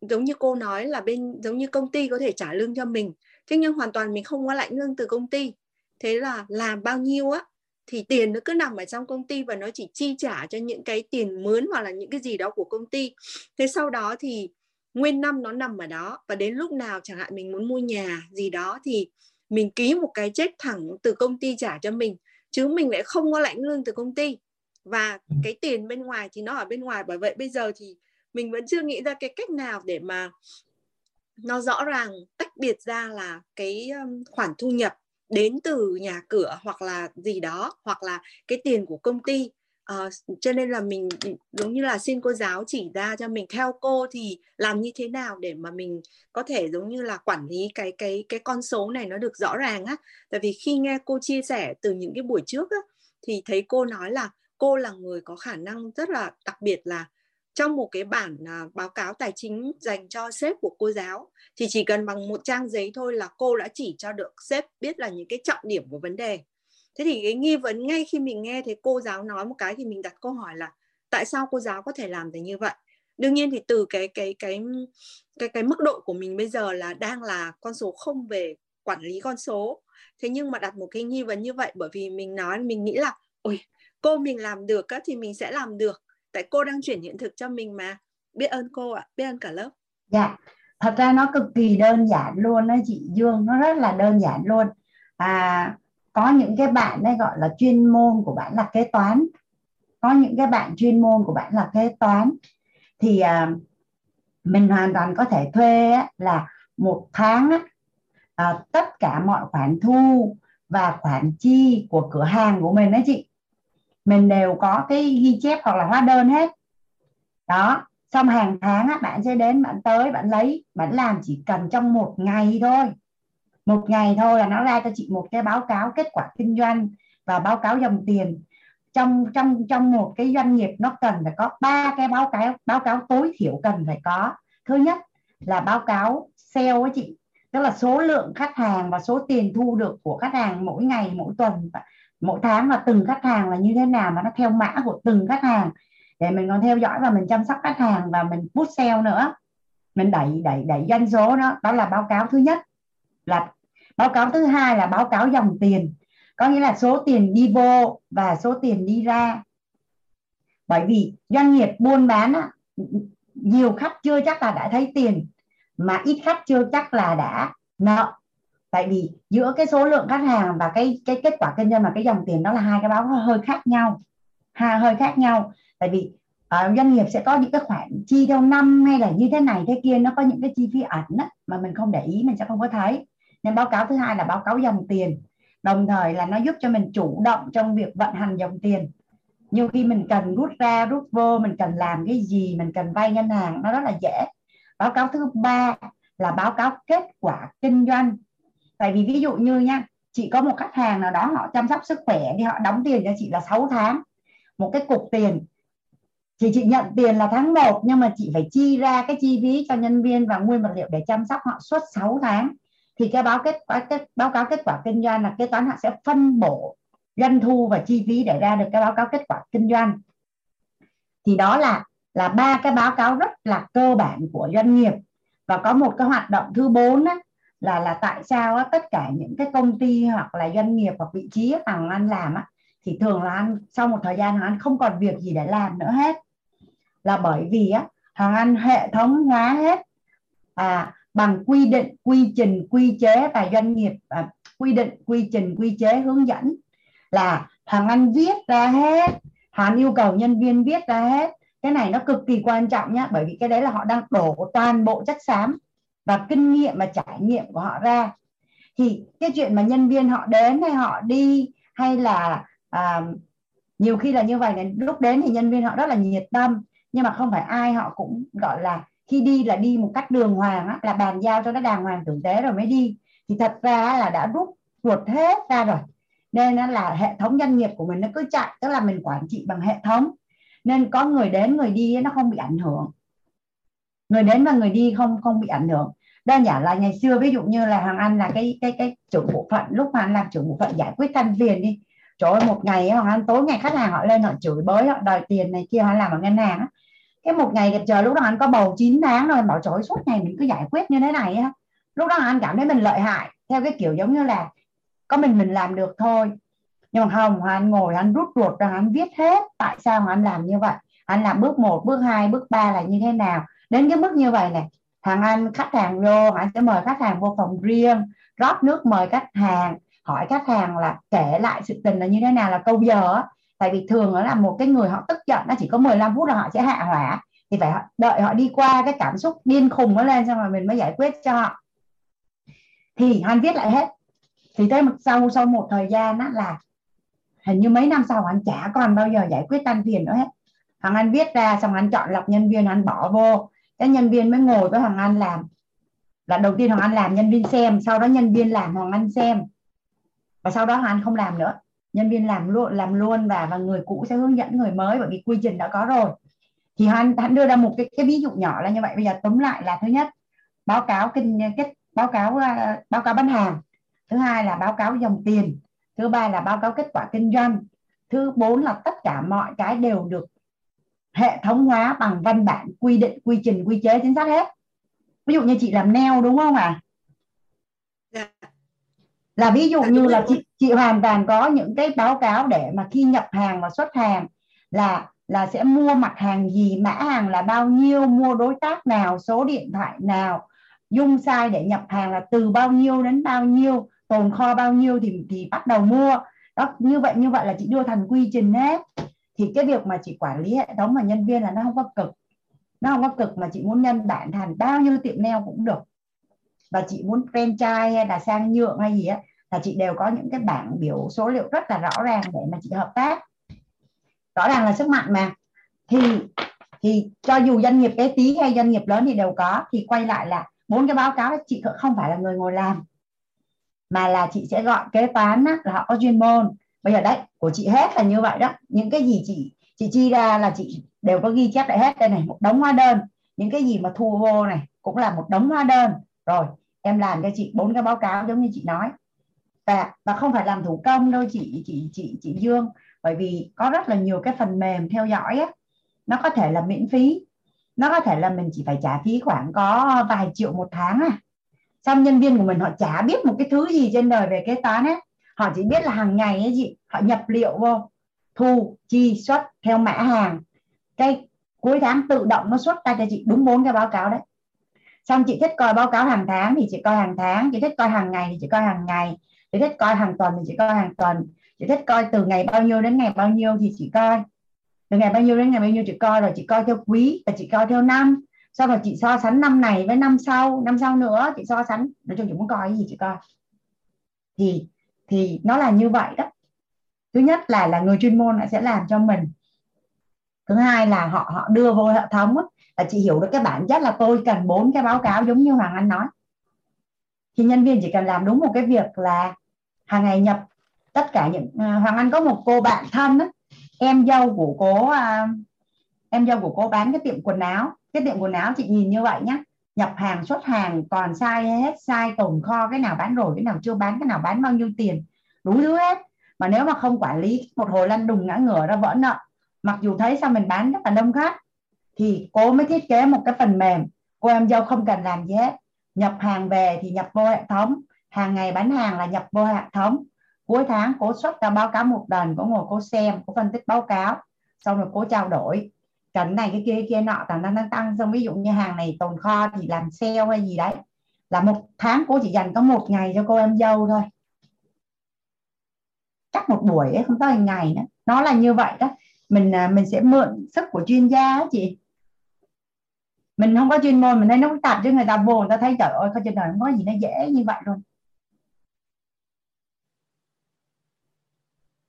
giống như cô nói là bên, giống như công ty có thể trả lương cho mình, thế nhưng hoàn toàn mình không có lãnh lương từ công ty. Thế là làm bao nhiêu á thì tiền nó cứ nằm ở trong công ty và nó chỉ chi trả cho những cái tiền mướn hoặc là những cái gì đó của công ty. Thế sau đó thì nguyên năm nó nằm ở đó và đến lúc nào chẳng hạn mình muốn mua nhà gì đó thì mình ký một cái check thẳng từ công ty trả cho mình chứ mình lại không có lãnh lương từ công ty. Và cái tiền bên ngoài thì nó ở bên ngoài bởi vậy bây giờ thì mình vẫn chưa nghĩ ra cái cách nào để mà nó rõ ràng tách biệt ra là cái khoản thu nhập đến từ nhà cửa hoặc là gì đó hoặc là cái tiền của công ty. Uh, cho nên là mình ừ, giống như là xin cô giáo chỉ ra cho mình theo cô thì làm như thế nào để mà mình có thể giống như là quản lý cái cái cái con số này nó được rõ ràng á. Tại vì khi nghe cô chia sẻ từ những cái buổi trước á thì thấy cô nói là cô là người có khả năng rất là đặc biệt là trong một cái bản à, báo cáo tài chính dành cho sếp của cô giáo thì chỉ cần bằng một trang giấy thôi là cô đã chỉ cho được sếp biết là những cái trọng điểm của vấn đề. Thế thì cái nghi vấn ngay khi mình nghe thấy cô giáo nói một cái thì mình đặt câu hỏi là tại sao cô giáo có thể làm được như vậy? Đương nhiên thì từ cái cái cái cái cái mức độ của mình bây giờ là đang là con số không về quản lý con số. Thế nhưng mà đặt một cái nghi vấn như vậy bởi vì mình nói mình nghĩ là ôi cô mình làm được á, thì mình sẽ làm được tại cô đang chuyển hiện thực cho mình mà. Biết ơn cô ạ. Biết ơn cả lớp. Dạ. Thật ra nó cực kỳ đơn giản luôn đó chị Dương. Nó rất là đơn giản luôn. À có những cái bạn ấy gọi là chuyên môn của bạn là kế toán. Có những cái bạn chuyên môn của bạn là kế toán. Thì à, mình hoàn toàn có thể thuê á, là một tháng á, à, tất cả mọi khoản thu và khoản chi của cửa hàng của mình đó chị mình đều có cái ghi chép hoặc là hóa đơn hết. Đó xong hàng tháng á, bạn sẽ đến bạn tới bạn lấy bạn làm chỉ cần trong một ngày thôi. Một ngày thôi là nó ra cho chị một cái báo cáo kết quả kinh doanh và báo cáo dòng tiền. Trong trong trong một cái doanh nghiệp nó cần phải có ba cái báo cáo báo cáo tối thiểu cần phải có. Thứ nhất là báo cáo sale ấy chị tức là số lượng khách hàng và số tiền thu được của khách hàng mỗi ngày mỗi tuần mỗi tháng và từng khách hàng là như thế nào mà nó theo mã của từng khách hàng. Để mình còn theo dõi và mình chăm sóc khách hàng và mình push sale nữa. Mình đẩy đẩy đẩy doanh số đó. Đó là báo cáo thứ nhất. Là báo cáo thứ hai là báo cáo dòng tiền. Có nghĩa là số tiền đi vô và số tiền đi ra. Bởi vì doanh nghiệp buôn bán á, nhiều khách chưa chắc là đã thấy tiền mà ít khách chưa chắc là đã nợ tại vì giữa cái số lượng khách hàng và cái cái kết quả kinh doanh và cái dòng tiền đó là hai cái báo hơi khác nhau. Ha hơi khác nhau. Tại vì uh, doanh nghiệp sẽ có những cái khoản chi theo năm hay là như thế này thế kia nó có những cái chi phí ẩn á, mà mình không để ý mình sẽ không có thấy. Nên báo cáo thứ hai là báo cáo dòng tiền. Đồng thời là nó giúp cho mình chủ động trong việc vận hành dòng tiền. Nhiều khi mình cần rút ra rút vô mình cần làm cái gì mình cần vay ngân hàng nó rất là dễ. Báo cáo thứ ba là báo cáo kết quả kinh doanh tại vì ví dụ như nha chị có một khách hàng nào đó họ chăm sóc sức khỏe thì họ đóng tiền cho chị là 6 tháng. Một cái cục tiền, thì chị nhận tiền là tháng 1 nhưng mà chị phải chi ra cái chi phí cho nhân viên và nguyên vật liệu để chăm sóc họ suốt 6 tháng. Thì cái báo kết quả kết báo cáo kết quả kinh doanh là kế toán họ sẽ phân bổ doanh thu và chi phí để ra được cái báo cáo kết quả kinh doanh. Thì đó là là ba cái báo cáo rất là cơ bản của doanh nghiệp. Và có một cái hoạt động thứ bốn là là tại sao á, tất cả những cái công ty hoặc là doanh nghiệp hoặc vị trí thằng ăn làm á, thì thường là anh sau một thời gian anh không còn việc gì để làm nữa hết. Là bởi vì á hàng ăn hệ thống hóa hết à, bằng quy định quy trình quy chế và doanh nghiệp à, quy định quy trình quy chế hướng dẫn. Là hàng anh viết ra hết hàng yêu cầu nhân viên viết ra hết. Cái này nó cực kỳ quan trọng nhá bởi vì cái đấy là họ đang đổ toàn bộ chất xám và kinh nghiệm và trải nghiệm của họ ra. Thì cái chuyện mà nhân viên họ đến hay họ đi hay là à, nhiều khi là như vậy này lúc đến thì nhân viên họ rất là nhiệt tâm nhưng mà không phải ai họ cũng gọi là khi đi là đi một cách đường hoàng á, là bàn giao cho nó đàng hoàng tử tế rồi mới đi. Thì thật ra là đã rút ruột hết ra rồi nên là hệ thống doanh nghiệp của mình nó cứ chạy tức là mình quản trị bằng hệ thống. Nên có người đến người đi nó không bị ảnh hưởng người đến và người đi không không bị ảnh hưởng. Đơn giản là ngày xưa ví dụ như là hàng ăn là cái cái cái trưởng bộ phận lúc mà anh làm trưởng bộ phận giải quyết thanh viên đi. Trời ơi một ngày hoàng anh tối ngày khách hàng họ lên họ chửi bới họ đòi tiền này kia họ làm ở ngân hàng cái một ngày đẹp trời lúc đó anh có bầu 9 tháng rồi bảo trời suốt ngày mình cứ giải quyết như thế này á. Lúc đó anh cảm thấy mình lợi hại theo cái kiểu giống như là có mình mình làm được thôi. Nhưng mà không anh ngồi anh rút ruột ra anh viết hết tại sao anh làm như vậy. Anh làm bước 1, bước 2, bước 3 là như thế nào đến cái mức như vậy này hàng anh khách hàng vô, anh sẽ mời khách hàng vô phòng riêng, rót nước mời khách hàng, hỏi khách hàng là kể lại sự tình là như thế nào là câu giờ tại vì thường nó là một cái người họ tức giận, nó chỉ có 15 phút là họ sẽ hạ hỏa, thì phải đợi họ đi qua cái cảm xúc điên khùng nó lên xong rồi mình mới giải quyết cho họ. Thì anh viết lại hết. Thì tới sau sau một thời gian đó là hình như mấy năm sau anh chả còn bao giờ giải quyết tan phiền nữa hết. Thằng anh viết ra xong anh chọn lọc nhân viên, anh bỏ vô thế nhân viên mới ngồi với hoàng anh làm. Là đầu tiên hoàng anh làm, nhân viên xem. Sau đó nhân viên làm, hoàng anh xem. Và sau đó hoàng anh không làm nữa. Nhân viên làm luôn làm luôn và và người cũ sẽ hướng dẫn người mới bởi vì quy trình đã có rồi. Thì hoàng anh đưa ra một cái cái ví dụ nhỏ là như vậy. Bây giờ tóm lại là thứ nhất, báo cáo kinh, kết, báo cáo ờ, báo cáo bán hàng. Thứ hai là báo cáo dòng tiền. Thứ ba là báo cáo kết quả kinh doanh. Thứ bốn là tất cả mọi cái đều được hệ thống hóa bằng văn bản quy định quy trình quy chế chính xác hết. Ví dụ như chị làm neo đúng không ạ? À? là ví dụ dạ, như là chị chị hoàn toàn có những cái báo cáo để mà khi nhập hàng và xuất hàng là là sẽ mua mặt hàng gì mã hàng là bao nhiêu mua đối tác nào số điện thoại nào dung sai để nhập hàng là từ bao nhiêu đến bao nhiêu tồn kho bao nhiêu thì thì bắt đầu mua. Đó như vậy như vậy là chị đưa thành quy trình hết thì cái việc mà chị quản lý hệ thống và nhân viên là nó không có cực. Nó không có cực mà chị muốn nhân bản thành bao nhiêu tiệm nail cũng được. Và chị muốn franchise hay là sang nhượng hay gì á là chị đều có những cái bảng biểu số liệu rất là rõ ràng để mà chị hợp tác. Rõ ràng là sức mạnh mà. Thì thì cho dù doanh nghiệp bé tí hay doanh nghiệp lớn thì đều có. Thì quay lại là bốn cái báo cáo đó chị không phải là người ngồi làm mà là chị sẽ gọi kế toán á, là họ có chuyên môn bây giờ đấy, của chị hết là như vậy đó. Những cái gì chị chị chi ra là chị đều có ghi chép lại hết đây này, một đống hóa đơn. Những cái gì mà thu vô này cũng là một đống hóa đơn. Rồi, em làm cho chị bốn cái báo cáo giống như chị nói. Và và không phải làm thủ công đâu chị chị chị chị Dương. Bởi vì có rất là nhiều cái phần mềm theo dõi á. Nó có thể là miễn phí. Nó có thể là mình chỉ phải trả phí khoảng có vài triệu một tháng à xong nhân viên của mình họ chả biết một cái thứ gì trên đời về kế toán ấy họ chỉ biết là hàng ngày ấy chị, họ nhập liệu vô, thu, chi, xuất theo mã hàng. Cái cuối tháng tự động nó xuất ra cho chị đúng bốn cái báo cáo đấy. Xong chị thích coi báo cáo hàng tháng thì chị coi hàng tháng, chị thích coi hàng ngày thì chị coi hàng ngày, chị thích coi hàng tuần thì chị coi hàng tuần, chị thích coi từ ngày bao nhiêu đến ngày bao nhiêu thì chị coi. Từ ngày bao nhiêu đến ngày bao nhiêu chị coi rồi chị coi theo quý và chị coi theo năm. Sau rồi chị so sánh năm này với năm sau năm sau nữa chị so sánh, nói chung chị muốn coi cái gì chị coi. Thì thì nó là như vậy đó. Thứ nhất là là người chuyên môn sẽ làm cho mình. Thứ hai là họ họ đưa vô hệ thống là chị hiểu được cái bản chất là tôi cần bốn cái báo cáo giống như hoàng anh nói. Thì nhân viên chỉ cần làm đúng một cái việc là hàng ngày nhập tất cả những à, hoàng anh có một cô bạn thân đó, em dâu của cô à, em dâu của cô bán cái tiệm quần áo. Cái tiệm quần áo chị nhìn như vậy nhá nhập hàng, xuất hàng, còn sai hết, sai tồn kho, cái nào bán rồi, cái nào chưa bán, cái nào bán bao nhiêu tiền. Đủ thứ hết. Mà nếu mà không quản lý, một hồi lăn đùng ngã ngửa ra vỡ nợ. Mặc dù thấy sao mình bán rất là đông khách, thì cô mới thiết kế một cái phần mềm. Cô em dâu không cần làm gì hết. Nhập hàng về thì nhập vô hệ thống. Hàng ngày bán hàng là nhập vô hệ thống. Cuối tháng, cô xuất ra báo cáo một lần, cô ngồi, cô xem, cô phân tích báo cáo. Xong rồi cô trao đổi cần này cái kia cái kia nọ tăng tăng tăng xong ví dụ như hàng này tồn kho thì làm sale hay gì đấy. Là một tháng cô chỉ dành có một ngày cho cô em dâu thôi. Chắc một buổi ấy, không tới ngày nữa. Nó là như vậy đó. Mình à, mình sẽ mượn sức của chuyên gia đó chị. Mình không có chuyên môn mình thấy nó phức tạp chứ người ta vô người ta thấy trời ơi có trên đời không có gì nó dễ như vậy luôn.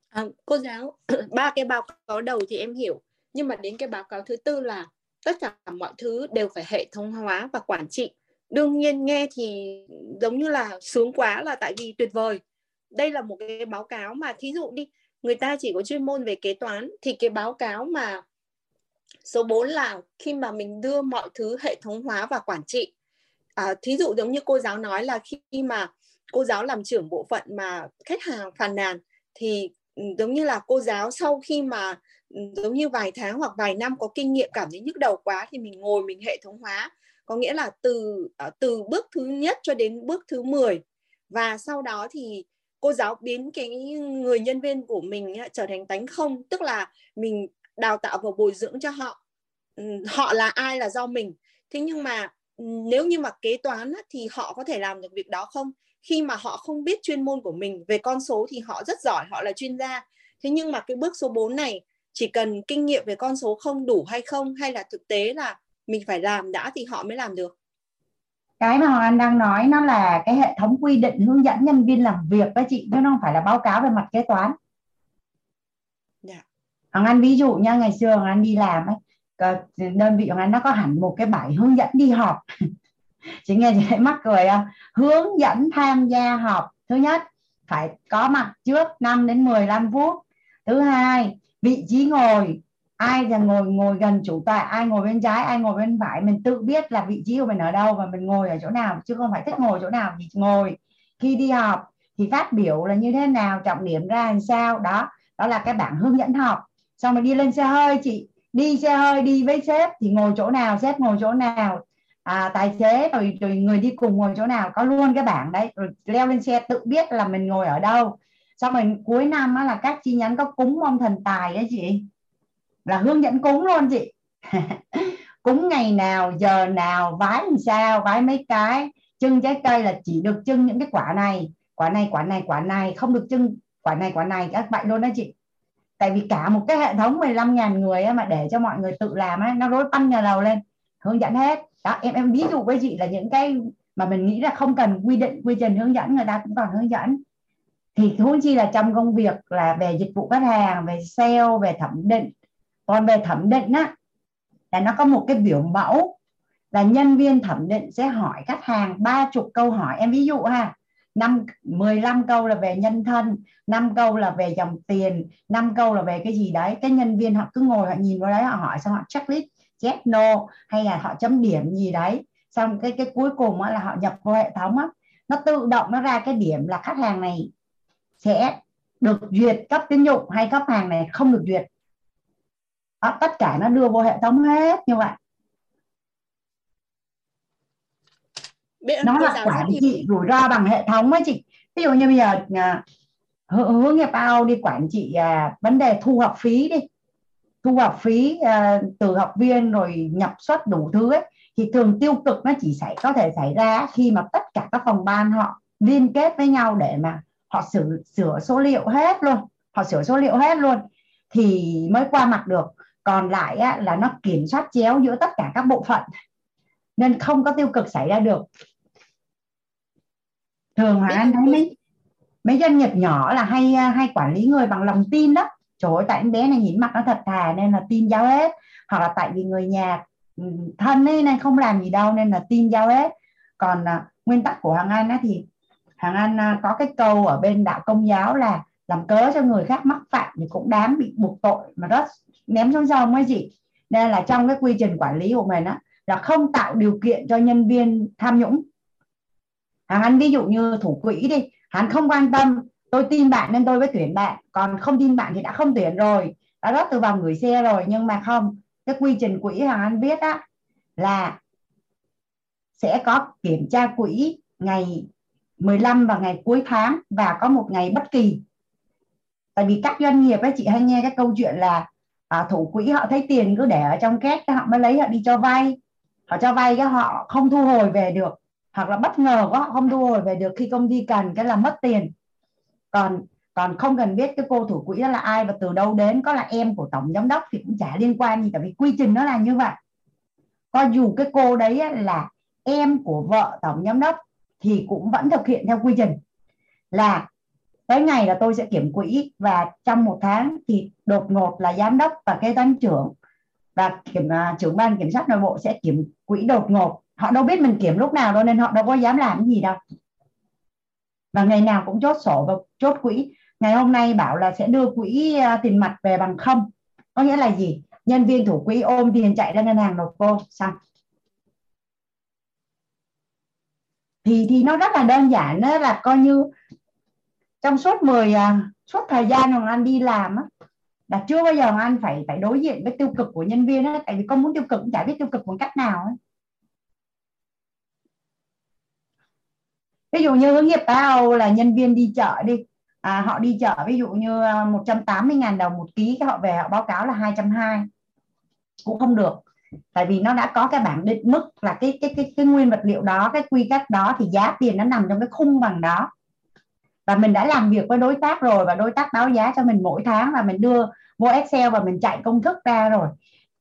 À, cô giáo ba cái báo cáo đầu thì em hiểu nhưng mà đến cái báo cáo thứ tư là tất cả mọi thứ đều phải hệ thống hóa và quản trị. Đương nhiên nghe thì giống như là sướng quá là tại vì tuyệt vời. Đây là một cái báo cáo mà thí dụ đi người ta chỉ có chuyên môn về kế toán thì cái báo cáo mà số 4 là khi mà mình đưa mọi thứ hệ thống hóa và quản trị. À, thí dụ giống như cô giáo nói là khi mà cô giáo làm trưởng bộ phận mà khách hàng phàn nàn thì ừ, giống như là cô giáo sau khi mà giống như vài tháng hoặc vài năm có kinh nghiệm cảm thấy nhức đầu quá thì mình ngồi mình hệ thống hóa. Có nghĩa là từ ờ, từ bước thứ nhất cho đến bước thứ 10 và sau đó thì cô giáo biến cái người nhân viên của mình trở thành tánh không, tức là mình đào tạo và bồi dưỡng cho họ. Ừ, họ là ai là do mình. Thế nhưng mà ừ, nếu như mà kế toán thì họ có thể làm được việc đó không? Khi mà họ không biết chuyên môn của mình, về con số thì họ rất giỏi, họ là chuyên gia. Thế nhưng mà cái bước số 4 này chỉ cần kinh nghiệm về con số không đủ hay không hay là thực tế là mình phải làm đã thì họ mới làm được. Cái mà Hoàng Anh đang nói nó là cái hệ thống quy định hướng dẫn nhân viên làm việc với chị chứ nó không phải là báo cáo về mặt kế toán. Yeah. Dạ. Hoàng Anh ví dụ nha ngày xưa Hoàng Anh đi làm ấy đơn vị Hoàng Anh nó có hẳn một cái bài hướng dẫn đi họp. Chị nghe chị thấy mắc cười không? Hướng dẫn tham gia họp. Thứ nhất phải có mặt trước 5 đến 15 phút. Thứ hai vị trí ngồi ai là ngồi ngồi gần chủ tọa ai ngồi bên trái ai ngồi bên phải mình tự biết là vị trí của mình ở đâu và mình ngồi ở chỗ nào chứ không phải thích ngồi chỗ nào thì ngồi. Khi đi họp thì phát biểu là như thế nào trọng điểm ra làm sao đó đó là cái bảng hướng dẫn họp xong rồi đi lên xe hơi chị đi xe hơi đi với sếp thì ngồi chỗ nào sếp ngồi chỗ nào. À, tài xế rồi, rồi người đi cùng ngồi chỗ nào có luôn cái bảng đấy. Rồi leo lên xe tự biết là mình ngồi ở đâu xong rồi cuối năm á, là các chi nhánh có cúng ông thần tài đấy chị. Là hướng dẫn cúng luôn chị. Cúng ngày nào giờ nào vái làm sao vái mấy cái. Trưng trái cây là chỉ được trưng những cái quả này. Quả này quả này quả này. Không được trưng quả này quả này. Các bạn luôn đó chị. Tại vì cả một cái hệ thống 15.000 người mà để cho mọi người tự làm ấy, nó rối banh nhà đầu lên. Hướng dẫn hết. Đó em em ví dụ với chị là những cái mà mình nghĩ là không cần quy định quy trình hướng dẫn người ta cũng còn hướng dẫn thì huống chi là trong công việc là về dịch vụ khách hàng, về sale, về thẩm định. Còn về thẩm định á, là nó có một cái biểu mẫu là nhân viên thẩm định sẽ hỏi khách hàng ba chục câu hỏi. Em ví dụ ha, năm 15 câu là về nhân thân 5 câu là về dòng tiền 5 câu là về cái gì đấy. Cái nhân viên họ cứ ngồi họ nhìn vào đấy, họ hỏi xong họ checklist yes no, hay là họ chấm điểm gì đấy. Xong cái cái cuối cùng là họ nhập vào hệ thống á. Nó tự động nó ra cái điểm là khách hàng này sẽ được duyệt cấp tín dụng hay khách hàng này không được duyệt. Đó, tất cả nó đưa vào hệ thống hết như vậy. Nó là quản trị rủi ro bằng hệ thống ấy chị. Ví dụ như bây giờ à, hướng nghiệp ao đi quản trị à, vấn đề thu học phí đi. Thu học phí à, từ học viên rồi nhập xuất đủ thứ ấy thì thường tiêu cực nó chỉ xảy có thể xảy ra khi mà tất cả các phòng ban họ liên kết với nhau để mà họ sửa sửa số liệu hết luôn họ sửa số liệu hết luôn thì mới qua mặt được. Còn lại á, là nó kiểm soát chéo giữa tất cả các bộ phận nên không có tiêu cực xảy ra được. Thường hoàng anh thấy mấy mấy doanh nghiệp nhỏ là hay hay quản lý người bằng lòng tin đó. Trời ơi tại anh bé này nhìn mặt nó thật thà nên là tin giao hết. Hoặc là tại vì người nhà ừ, thân ấy nên không làm gì đâu nên là tin giao hết. Còn à, nguyên tắc của hoàng anh á, thì hàng anh à, có cái câu ở bên đạo công giáo là làm cớ cho người khác mắc phạm thì cũng đáng bị buộc tội mà rất ném xuống sông ấy gì nên là trong cái quy trình quản lý của mình á, là không tạo điều kiện cho nhân viên tham nhũng. Hàng anh ví dụ như thủ quỹ đi, hắn không quan tâm, tôi tin bạn nên tôi mới tuyển bạn, còn không tin bạn thì đã không tuyển rồi, đã rót từ vòng gửi xe rồi, nhưng mà không. Cái quy trình quỹ hàng anh biết á, là sẽ có kiểm tra quỹ ngày 15 và ngày cuối tháng và có một ngày bất kỳ. Tại vì các doanh nghiệp ấy chị hay nghe cái câu chuyện là à, thủ quỹ họ thấy tiền cứ để ở trong két họ mới lấy họ đi cho vay. Họ cho vay cái họ không thu hồi về được hoặc là bất ngờ quá họ không thu hồi về được khi công ty cần cái là mất tiền. Còn còn không cần biết cái cô thủ quỹ đó là ai và từ đâu đến có là em của tổng giám đốc thì cũng chả liên quan gì tại vì quy trình nó là như vậy. Coi dù cái cô đấy là em của vợ tổng giám đốc thì cũng vẫn thực hiện theo quy trình là cái ngày là tôi sẽ kiểm quỹ và trong một tháng thì đột ngột là giám đốc và kế toán trưởng và kiểm uh, trưởng ban kiểm soát nội bộ sẽ kiểm quỹ đột ngột. Họ đâu biết mình kiểm lúc nào đâu nên họ đâu có dám làm gì đâu. Và ngày nào cũng chốt sổ và chốt quỹ. Ngày hôm nay bảo là sẽ đưa quỹ uh, tiền mặt về bằng không. Có nghĩa là gì? Nhân viên thủ quỹ ôm tiền chạy ra ngân hàng nộp cô xong. Thì thì nó rất là đơn giản đó là coi như trong suốt 10 à, suốt thời gian mà anh đi làm á là chưa bao giờ anh phải phải đối diện với tiêu cực của nhân viên á tại vì con muốn tiêu cực cũng chả biết tiêu cực bằng cách nào ấy. ví dụ như hướng nghiệp tao là nhân viên đi chợ đi à, họ đi chợ ví dụ như 180 à, ngàn đồng một ký họ về họ báo cáo là 220 cũng không được tại vì nó đã có cái bảng định mức là cái cái cái cái nguyên vật liệu đó cái quy cách đó thì giá tiền nó nằm trong cái khung bằng đó. Và mình đã làm việc với đối tác rồi và đối tác báo giá cho mình mỗi tháng và mình đưa vô Excel và mình chạy công thức ra rồi.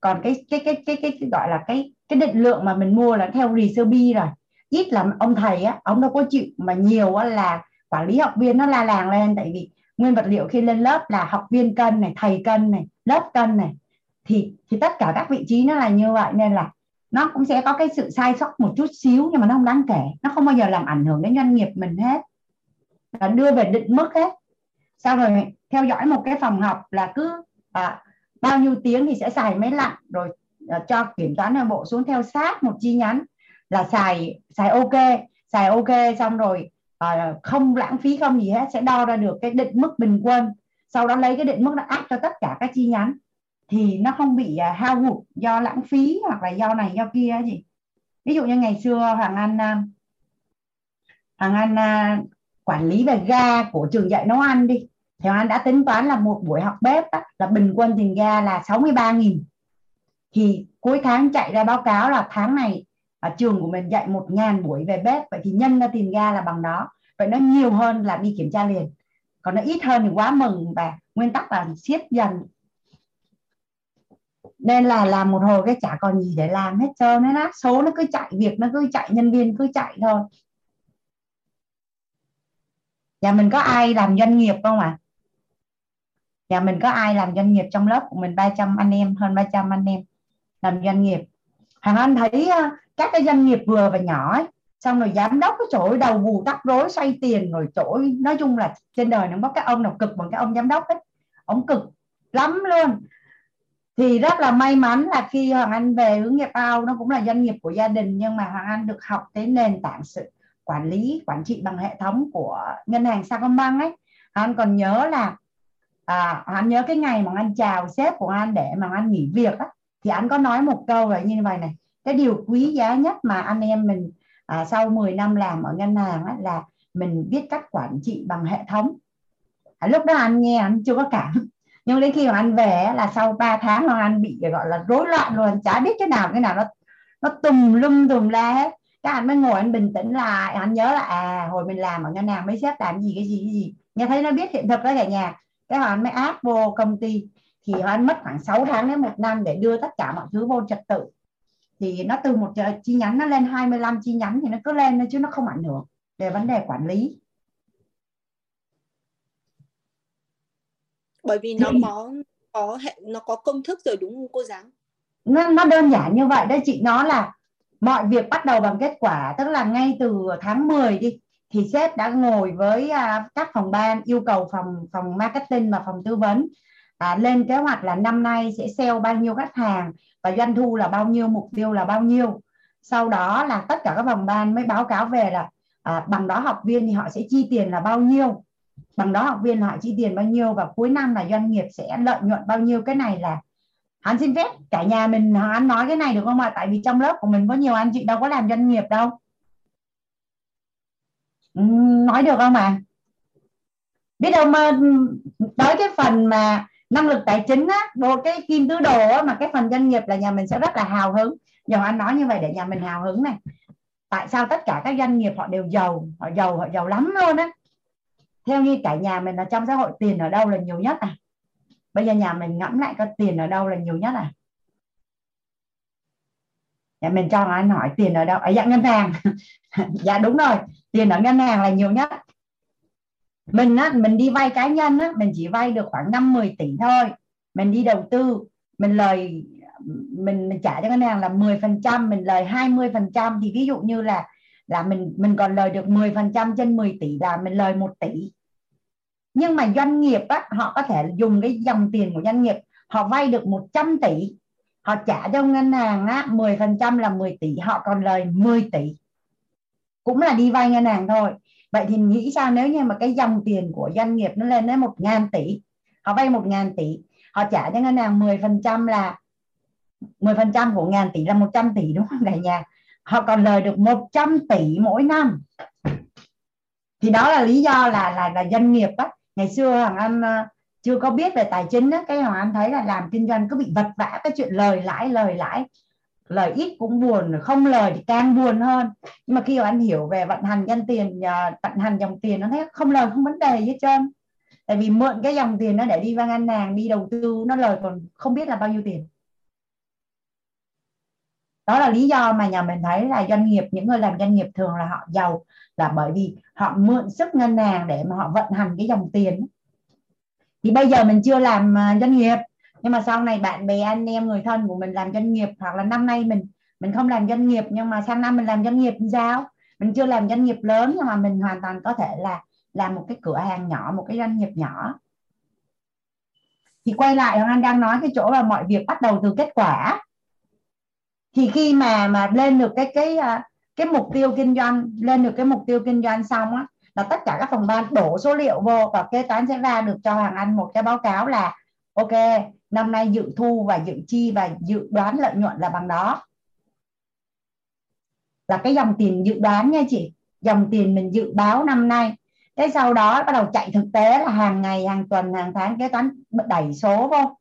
Còn cái cái cái cái cái, cái gọi là cái cái định lượng mà mình mua là theo Reserve rồi. Ít là ông thầy á ông đâu có chịu mà nhiều á là quản lý học viên nó la làng lên. Tại vì nguyên vật liệu khi lên lớp là học viên cân này thầy cân này lớp cân này thì thì tất cả các vị trí nó là như vậy nên là nó cũng sẽ có cái sự sai sót một chút xíu nhưng mà nó không đáng kể. Nó không bao giờ làm ảnh hưởng đến doanh nghiệp mình hết. Là đưa về định mức hết. Sau rồi theo dõi một cái phòng học là cứ à, bao nhiêu tiếng thì sẽ xài máy lạnh rồi à, cho kiểm toán nội bộ xuống theo sát một chi nhánh là xài xài ok. Xài ok xong rồi à, không lãng phí không gì hết sẽ đo ra được cái định mức bình quân. Sau đó lấy cái định mức đó áp cho tất cả các chi nhánh thì nó không bị à, hao hụt do lãng phí hoặc là do này do kia gì ví dụ như ngày xưa hoàng anh à, hoàng anh à, quản lý về ga của trường dạy nấu ăn đi. Thì anh đã tính toán là một buổi học bếp đó, là bình quân tiền ga là 63.000 thì cuối tháng chạy ra báo cáo là tháng này ở trường của mình dạy một ngàn buổi về bếp vậy thì nhân ra tiền ga là bằng đó. Vậy nó nhiều hơn là đi kiểm tra liền. Còn nó ít hơn thì quá mừng và nguyên tắc là siết dần nên là làm một hồi cái chả còn gì để làm hết trơn đấy á số nó cứ chạy việc nó cứ chạy nhân viên cứ chạy thôi. Nhà mình có ai làm doanh nghiệp không ạ? À? nhà mình có ai làm doanh nghiệp trong lớp của mình? 300 anh em hơn 300 anh em làm doanh nghiệp. Hàng Anh thấy các cái doanh nghiệp vừa và nhỏ ấy, xong rồi giám đốc cái chỗ đầu bù tắc rối xoay tiền rồi chỗ nói chung là trên đời nó có cái ông nào cực bằng cái ông giám đốc ấy. Ông cực lắm luôn thì rất là may mắn là khi Hoàng Anh về hướng nghiệp ao nó cũng là doanh nghiệp của gia đình nhưng mà Hoàng Anh được học cái nền tảng sự quản lý quản trị bằng hệ thống của ngân hàng Sacombank ấy. Hoàng Anh còn nhớ là à, anh nhớ cái ngày mà anh chào sếp của anh để mà anh nghỉ việc á, thì anh có nói một câu là như vậy này cái điều quý giá nhất mà anh em mình à, sau 10 năm làm ở ngân hàng á, là mình biết cách quản trị bằng hệ thống. À, lúc đó anh nghe anh chưa có cảm nhưng đến khi mà anh về là sau 3 tháng hoàng anh bị gọi là, rối loạn luôn, chả biết cái nào cái nào nó nó tùm lum tùm la hết. Các anh mới ngồi anh bình tĩnh lại anh nhớ là à hồi mình làm ở ngân hàng mấy sếp làm gì, cái gì cái gì. Nghe thấy nó biết hiện thực đó cả nhà. Cái anh mới áp vô công ty, thì anh mất khoảng 6 tháng đến một năm để đưa tất cả mọi thứ vô trật tự. Thì nó từ một ờ, chi nhánh nó lên 25 chi nhánh thì nó cứ lên chứ nó không ảnh hưởng về vấn đề quản lý. Bởi vì nó có có hệ nó có công thức rồi đúng không cô giáo? Nó, nó đơn giản như vậy đấy chị. Nó là mọi việc bắt đầu bằng kết quả. Tức là ngay từ tháng 10 đi thì sếp đã ngồi với à, các phòng ban yêu cầu phòng phòng marketing và phòng tư vấn à, lên kế hoạch là năm nay sẽ sale bao nhiêu khách hàng và doanh thu là bao nhiêu mục tiêu là bao nhiêu. Sau đó là tất cả các phòng ban mới báo cáo về là à, bằng đó học viên thì họ sẽ chi tiền là bao nhiêu bằng đó học viên họ chi tiền bao nhiêu và cuối năm là doanh nghiệp sẽ lợi nhuận bao nhiêu. Cái này là hắn xin phép. Cả nhà mình hắn nói cái này được không ạ? Tại vì trong lớp của mình có nhiều anh chị đâu có làm doanh nghiệp đâu. Ừ, nói được không ạ? Biết đâu mà tới cái phần mà năng lực tài chính á bộ cái kim tứ đồ á, mà cái phần doanh nghiệp là nhà mình sẽ rất là hào hứng. Giờ anh nói như vậy để nhà mình hào hứng này. Tại sao tất cả các doanh nghiệp họ đều giàu? Họ giàu họ giàu lắm luôn á theo như cả nhà mình là trong xã hội tiền ở đâu là nhiều nhất à? Bây giờ nhà mình ngẫm lại có tiền ở đâu là nhiều nhất à? Nhà mình cho anh hỏi tiền ở đâu? Ở dạng ngân hàng. Dạ đúng rồi. Tiền ở ngân hàng là nhiều nhất. Mình á, mình đi vay cá nhân á, mình chỉ vay được khoảng 5 10 tỷ thôi. Mình đi đầu tư, mình lời, mình mình trả cho ngân hàng là 10 phần trăm, mình lời 20 phần trăm. Thì ví dụ như là là mình mình còn lời được 10 phần trăm trên 10 tỷ là mình lời 1 tỷ nhưng mà doanh nghiệp á, họ có thể dùng cái dòng tiền của doanh nghiệp họ vay được 100 tỷ họ trả cho ngân hàng á, 10 phần trăm là 10 tỷ họ còn lời 10 tỷ. Cũng là đi vay ngân hàng thôi. Vậy thì nghĩ sao nếu như mà cái dòng tiền của doanh nghiệp nó lên đến 1 ngàn tỷ họ vay 1 ngàn tỷ họ trả cho ngân hàng 10 phần trăm là 10 phần trăm của ngàn tỷ là 100 tỷ đúng không cả nhà? Họ còn lời được 100 tỷ mỗi năm. Thì đó là lý do là là là doanh nghiệp á ngày xưa hoàng anh ờ, chưa có biết về tài chính á, cái hoàng anh thấy là làm kinh doanh cứ bị vật vã, cái chuyện lời lãi lời lãi. Lời ít cũng buồn, không lời thì càng buồn hơn. Nhưng mà khi mà anh hiểu về vận hành nhân tiền ờ, vận hành dòng tiền, nó thấy không lời không vấn đề gì hết trơn. Tại vì mượn cái dòng tiền nó để đi vang ngân hàng, đi đầu tư, nó lời còn không biết là bao nhiêu tiền đó là lý do mà nhà mình thấy là doanh nghiệp, những người làm doanh nghiệp thường là họ giàu là bởi vì họ mượn sức ngân hàng để mà họ vận hành cái dòng tiền. Thì bây giờ mình chưa làm à, doanh nghiệp, nhưng mà sau này bạn bè, anh em, người thân của mình làm doanh nghiệp hoặc là năm nay mình mình không làm doanh nghiệp nhưng mà sang năm mình làm doanh nghiệp thì sao? Mình chưa làm doanh nghiệp lớn nhưng mà mình hoàn toàn có thể là làm một cái cửa hàng nhỏ, một cái doanh nghiệp nhỏ. Thì quay lại, Hoàng Anh đang nói cái chỗ là mọi việc bắt đầu từ kết quả thì khi mà mà lên được cái cái à, cái mục tiêu kinh doanh, lên được cái mục tiêu kinh doanh xong á, là tất cả các phòng ban đổ số liệu vô và kế toán sẽ ra được cho Hoàng Anh một cái báo cáo là, ok, năm nay dự thu và dự chi và dự đoán lợi nhuận là bằng đó. Là cái dòng tiền dự đoán nha chị, dòng tiền mình dự báo năm nay. Cái sau đó bắt đầu chạy thực tế là hàng ngày, hàng tuần, hàng tháng kế toán đẩy số vô.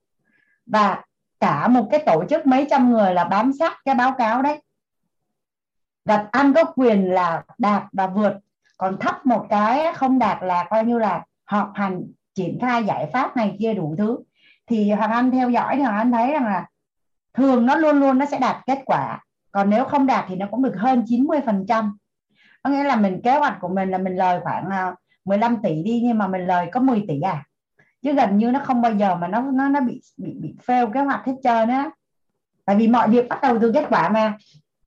Và cả một cái tổ chức mấy trăm người là bám sát cái báo cáo đấy. Và anh có quyền là đạt và vượt. Còn thấp một cái không đạt là coi như là họp hành, triển khai giải pháp này kia đủ thứ. Thì hoàng anh theo dõi thì hoàng anh thấy rằng là thường nó luôn luôn nó sẽ đạt kết quả. Còn nếu không đạt thì nó cũng được hơn 90 phần trăm. Có nghĩa là mình, kế hoạch của mình là mình lời khoảng à, 15 tỷ đi, nhưng mà mình lời có 10 tỷ à chứ gần như nó không bao giờ mà nó nó nó bị bị bị fail kế hoạch hết trơn á. Tại vì mọi việc bắt đầu từ kết quả mà.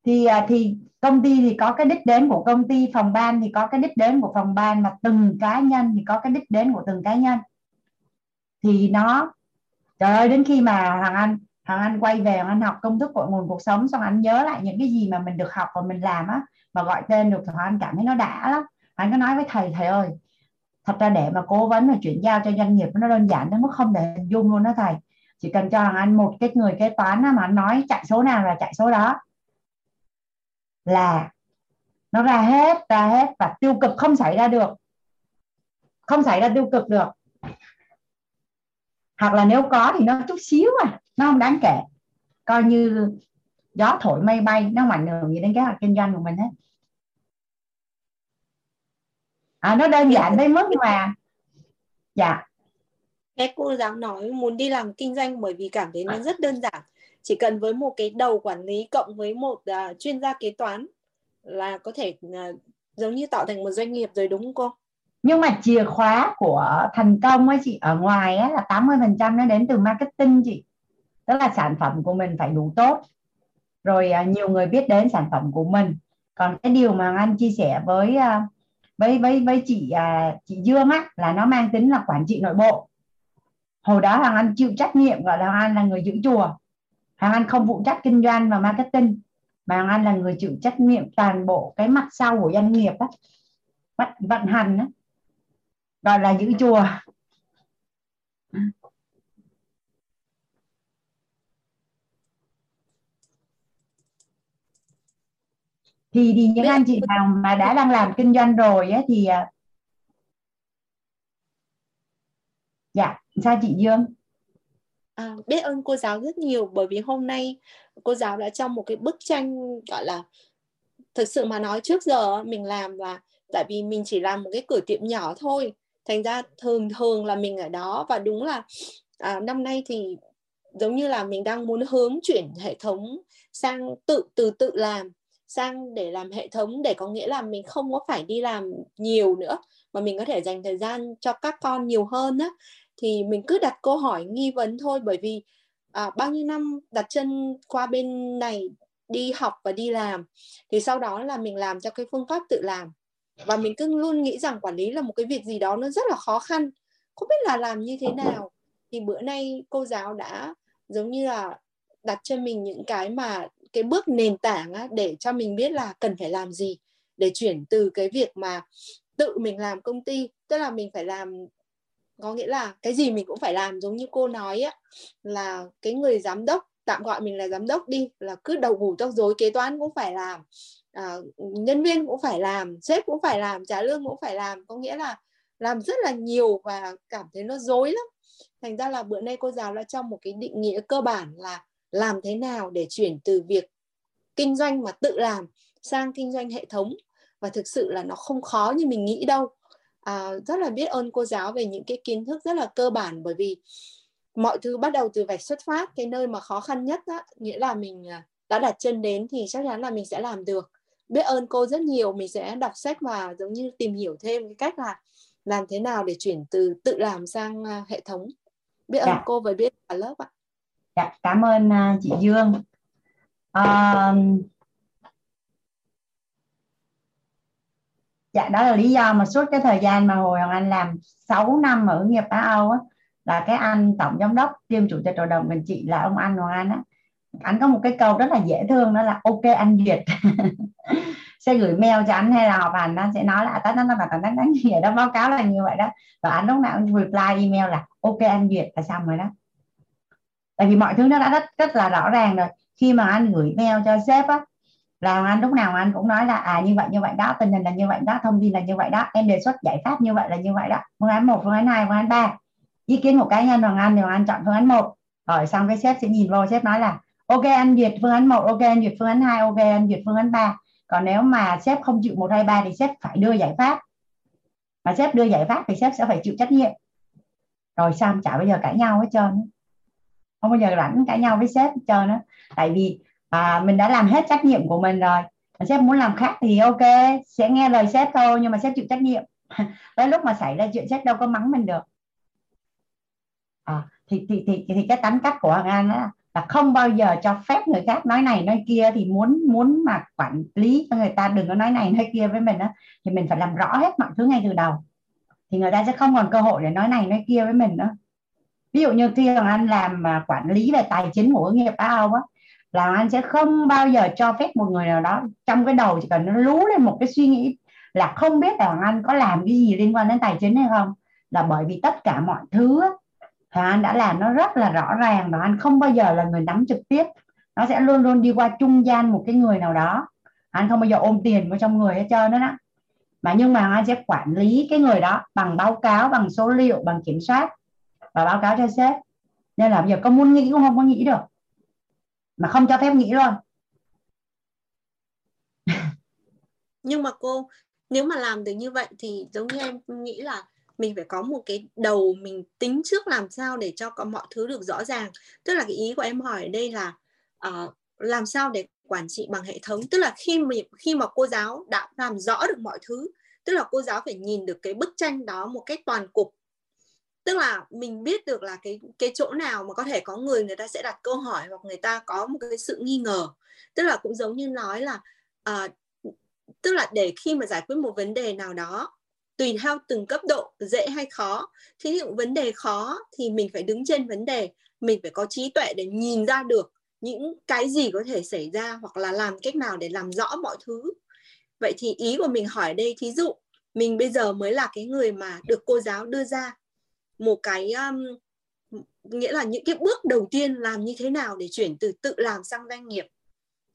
Thì à, thì công ty thì có cái đích đến của công ty, phòng ban thì có cái đích đến của phòng ban, mà từng cá nhân thì có cái đích đến của từng cá nhân. Thì nó, trời ơi, đến khi mà hoàng anh hoàng anh quay về, hoàng anh học công thức của nguồn cuộc sống, xong anh nhớ lại những cái gì mà mình được học và mình làm á, mà gọi tên được thì hoàng anh cảm thấy nó đã lắm. Anh có nói với thầy thầy ơi thật ra để mà cố vấn và chuyển giao cho doanh nghiệp nó đơn giản đến mức không để hình dung luôn đó thầy. Chỉ cần cho hàng anh một cái người kế toán mà anh nói chạy số nào là chạy số đó. Là nó ra hết ra hết và tiêu cực không xảy ra được. Không xảy ra tiêu cực được. Hoặc là nếu có thì nó chút xíu à nó không đáng kể. Coi như gió thổi mây bay, nó không ảnh hưởng gì đến kế hoạch kinh doanh của mình hết à, nó đơn giản đến mức mà dạ nghe cô giáo nói muốn đi làm kinh doanh bởi vì cảm thấy nó rất đơn giản chỉ cần với một cái đầu quản lý cộng với một uh, chuyên gia kế toán là có thể uh, giống như tạo thành một doanh nghiệp rồi đúng không cô? Nhưng mà chìa khóa của thành công ấy chị ở ngoài ấy là 80% nó đến từ marketing chị. Tức là sản phẩm của mình phải đủ tốt. Rồi uh, nhiều người biết đến sản phẩm của mình. Còn cái điều mà anh chia sẻ với uh, với với với chị à, chị Dương á là nó mang tính là quản trị nội bộ. Hồi đó Hoàng Anh chịu trách nhiệm gọi là Hoàng Anh là người giữ chùa Hoàng Anh không phụ trách kinh doanh và marketing mà Hoàng Anh là người chịu trách nhiệm toàn bộ cái mặt sau của doanh nghiệp á vận, vận hành đó. gọi là giữ chùa thì thì những anh chị nào mà đã đang làm kinh doanh rồi á, thì à, dạ sao chị Dương? À, biết ơn cô giáo rất nhiều bởi vì hôm nay cô giáo đã trong một cái bức tranh gọi là thực sự mà nói trước giờ mình làm là tại vì mình chỉ làm một cái cửa tiệm nhỏ thôi. Thành ra thường thường là mình ở đó và đúng là à, năm nay thì giống như là mình đang muốn hướng chuyển hệ thống sang tự từ tự làm sang để làm hệ thống để có nghĩa là mình không có phải đi làm nhiều nữa mà mình có thể dành thời gian cho các con nhiều hơn á. Thì mình cứ đặt câu hỏi nghi vấn thôi bởi vì à, bao nhiêu năm đặt chân qua bên này đi học và đi làm thì sau đó là mình làm cho cái phương pháp tự làm. Và mình cứ luôn nghĩ rằng quản lý là một cái việc gì đó nó rất là khó khăn. Không biết là làm như thế nào. Thì bữa nay cô giáo đã giống như là đặt cho mình những cái mà cái bước nền tảng á, để cho mình biết là cần phải làm gì để chuyển từ cái việc mà tự mình làm công ty tức là mình phải làm có nghĩa là cái gì mình cũng phải làm giống như cô nói á là cái người giám đốc tạm gọi mình là giám đốc đi là cứ đầu ngủ tóc rối kế toán cũng phải làm à, nhân viên cũng phải làm sếp cũng phải làm trả lương cũng phải làm có nghĩa là làm rất là nhiều và cảm thấy nó dối lắm. Thành ra là bữa nay cô giáo đã trong một cái định nghĩa cơ bản là làm thế nào để chuyển từ việc kinh doanh mà tự làm sang kinh doanh hệ thống? Và thực sự là nó không khó như mình nghĩ đâu. À, rất là biết ơn cô giáo về những cái kiến thức rất là cơ bản bởi vì mọi thứ bắt đầu từ vạch xuất phát. Cái nơi mà khó khăn nhất á, nghĩa là mình à, đã đặt chân đến thì chắc chắn là mình sẽ làm được. Biết ơn cô rất nhiều. Mình sẽ đọc sách và giống như tìm hiểu thêm cái cách là làm thế nào để chuyển từ tự làm sang uh, hệ thống. Biết ơn dạ. cô với biết cả lớp ạ dạ, cảm ơn uh, chị Dương uh, dạ đó là lý do mà suốt cái thời gian mà hồi hoàng anh làm 6 năm ở nghiệp Á Âu á là cái anh tổng giám đốc kiêm chủ tịch hội đồng mình chị là ông anh hoàng anh á anh có một cái câu rất là dễ thương đó là ok anh duyệt sẽ gửi mail cho anh hay là họp hành anh sẽ nói là tắt nó và tắt tắt gì đó báo cáo là như vậy đó và anh lúc nào cũng reply email là ok anh duyệt là xong rồi đó tại vì mọi thứ nó đã rất rất là rõ ràng rồi. Khi mà anh gửi mail cho sếp á, là anh, lúc nào anh cũng nói là à như vậy như vậy đó, tình hình là như vậy đó, thông tin là như vậy đó, em đề xuất giải pháp như vậy là như vậy đó. Phương án một, phương án hai, phương án ba. Ý kiến của cá nhân hoàng anh thì hoàng anh chọn phương án một. Rồi xong cái sếp sẽ nhìn vô, sếp nói là, ok, anh duyệt phương án một, ok, anh duyệt phương án hai, ok, anh duyệt phương án ba. Còn nếu mà sếp không chịu một, hai, ba thì sếp phải đưa giải pháp. Mà sếp đưa giải pháp thì sếp sẽ phải chịu trách nhiệm. Rồi xong, chả bây giờ cãi nhau hết trơn không bao giờ rảnh cãi nhau với sếp hết nữa. tại vì à, mình đã làm hết trách nhiệm của mình rồi. Sếp muốn làm khác thì ok sẽ nghe lời sếp thôi nhưng mà sếp chịu trách nhiệm. Tới lúc mà xảy ra chuyện sếp đâu có mắng mình được. À, thì, thì thì thì cái tánh cách của Hoàng An đó là không bao giờ cho phép người khác nói này nói kia thì muốn muốn mà quản lý cho người ta đừng có nói này nói kia với mình đó thì mình phải làm rõ hết mọi thứ ngay từ đầu. Thì người ta sẽ không còn cơ hội để nói này nói kia với mình nữa ví dụ như khi Hoàng Anh làm mà quản lý về tài chính của nghiệp Á á, là anh sẽ không bao giờ cho phép một người nào đó, trong cái đầu chỉ cần nó lú lên một cái suy nghĩ là không biết là Hoàng Anh có làm cái gì liên quan đến tài chính hay không, là bởi vì tất cả mọi thứ Hoàng Anh đã làm nó rất là rõ ràng và anh không bao giờ là người nắm trực tiếp. Nó sẽ luôn luôn đi qua trung gian một cái người nào đó. Anh không bao giờ ôm tiền vào trong người hết trơn đó đó mà nhưng mà anh sẽ quản lý cái người đó bằng báo cáo, bằng số liệu, bằng kiểm soát và báo cáo cho sếp. Nên là bây giờ có muốn nghĩ cũng không có nghĩ được. Mà không cho phép nghĩ luôn. Nhưng mà cô nếu mà làm được như vậy thì giống như em nghĩ là mình phải có một cái đầu mình tính trước làm sao để cho có mọi thứ được rõ ràng. Tức là cái ý của em hỏi ở đây là uh, làm sao để quản trị bằng hệ thống? Tức là khi mà khi mà cô giáo đã làm rõ được mọi thứ tức là cô giáo phải nhìn được cái bức tranh đó một cách toàn cục tức là mình biết được là cái cái chỗ nào mà có thể có người người ta sẽ đặt câu hỏi hoặc người ta có một cái sự nghi ngờ. Tức là cũng giống như nói là à, tức là để khi mà giải quyết một vấn đề nào đó tùy theo từng cấp độ dễ hay khó. Thí dụ vấn đề khó thì mình phải đứng trên vấn đề mình phải có trí tuệ để nhìn ra được những cái gì có thể xảy ra hoặc là làm cách nào để làm rõ mọi thứ. Vậy thì ý của mình hỏi đây thí dụ mình bây giờ mới là cái người mà được cô giáo đưa ra một cái um, nghĩa là những cái bước đầu tiên làm như thế nào để chuyển từ tự làm sang doanh nghiệp.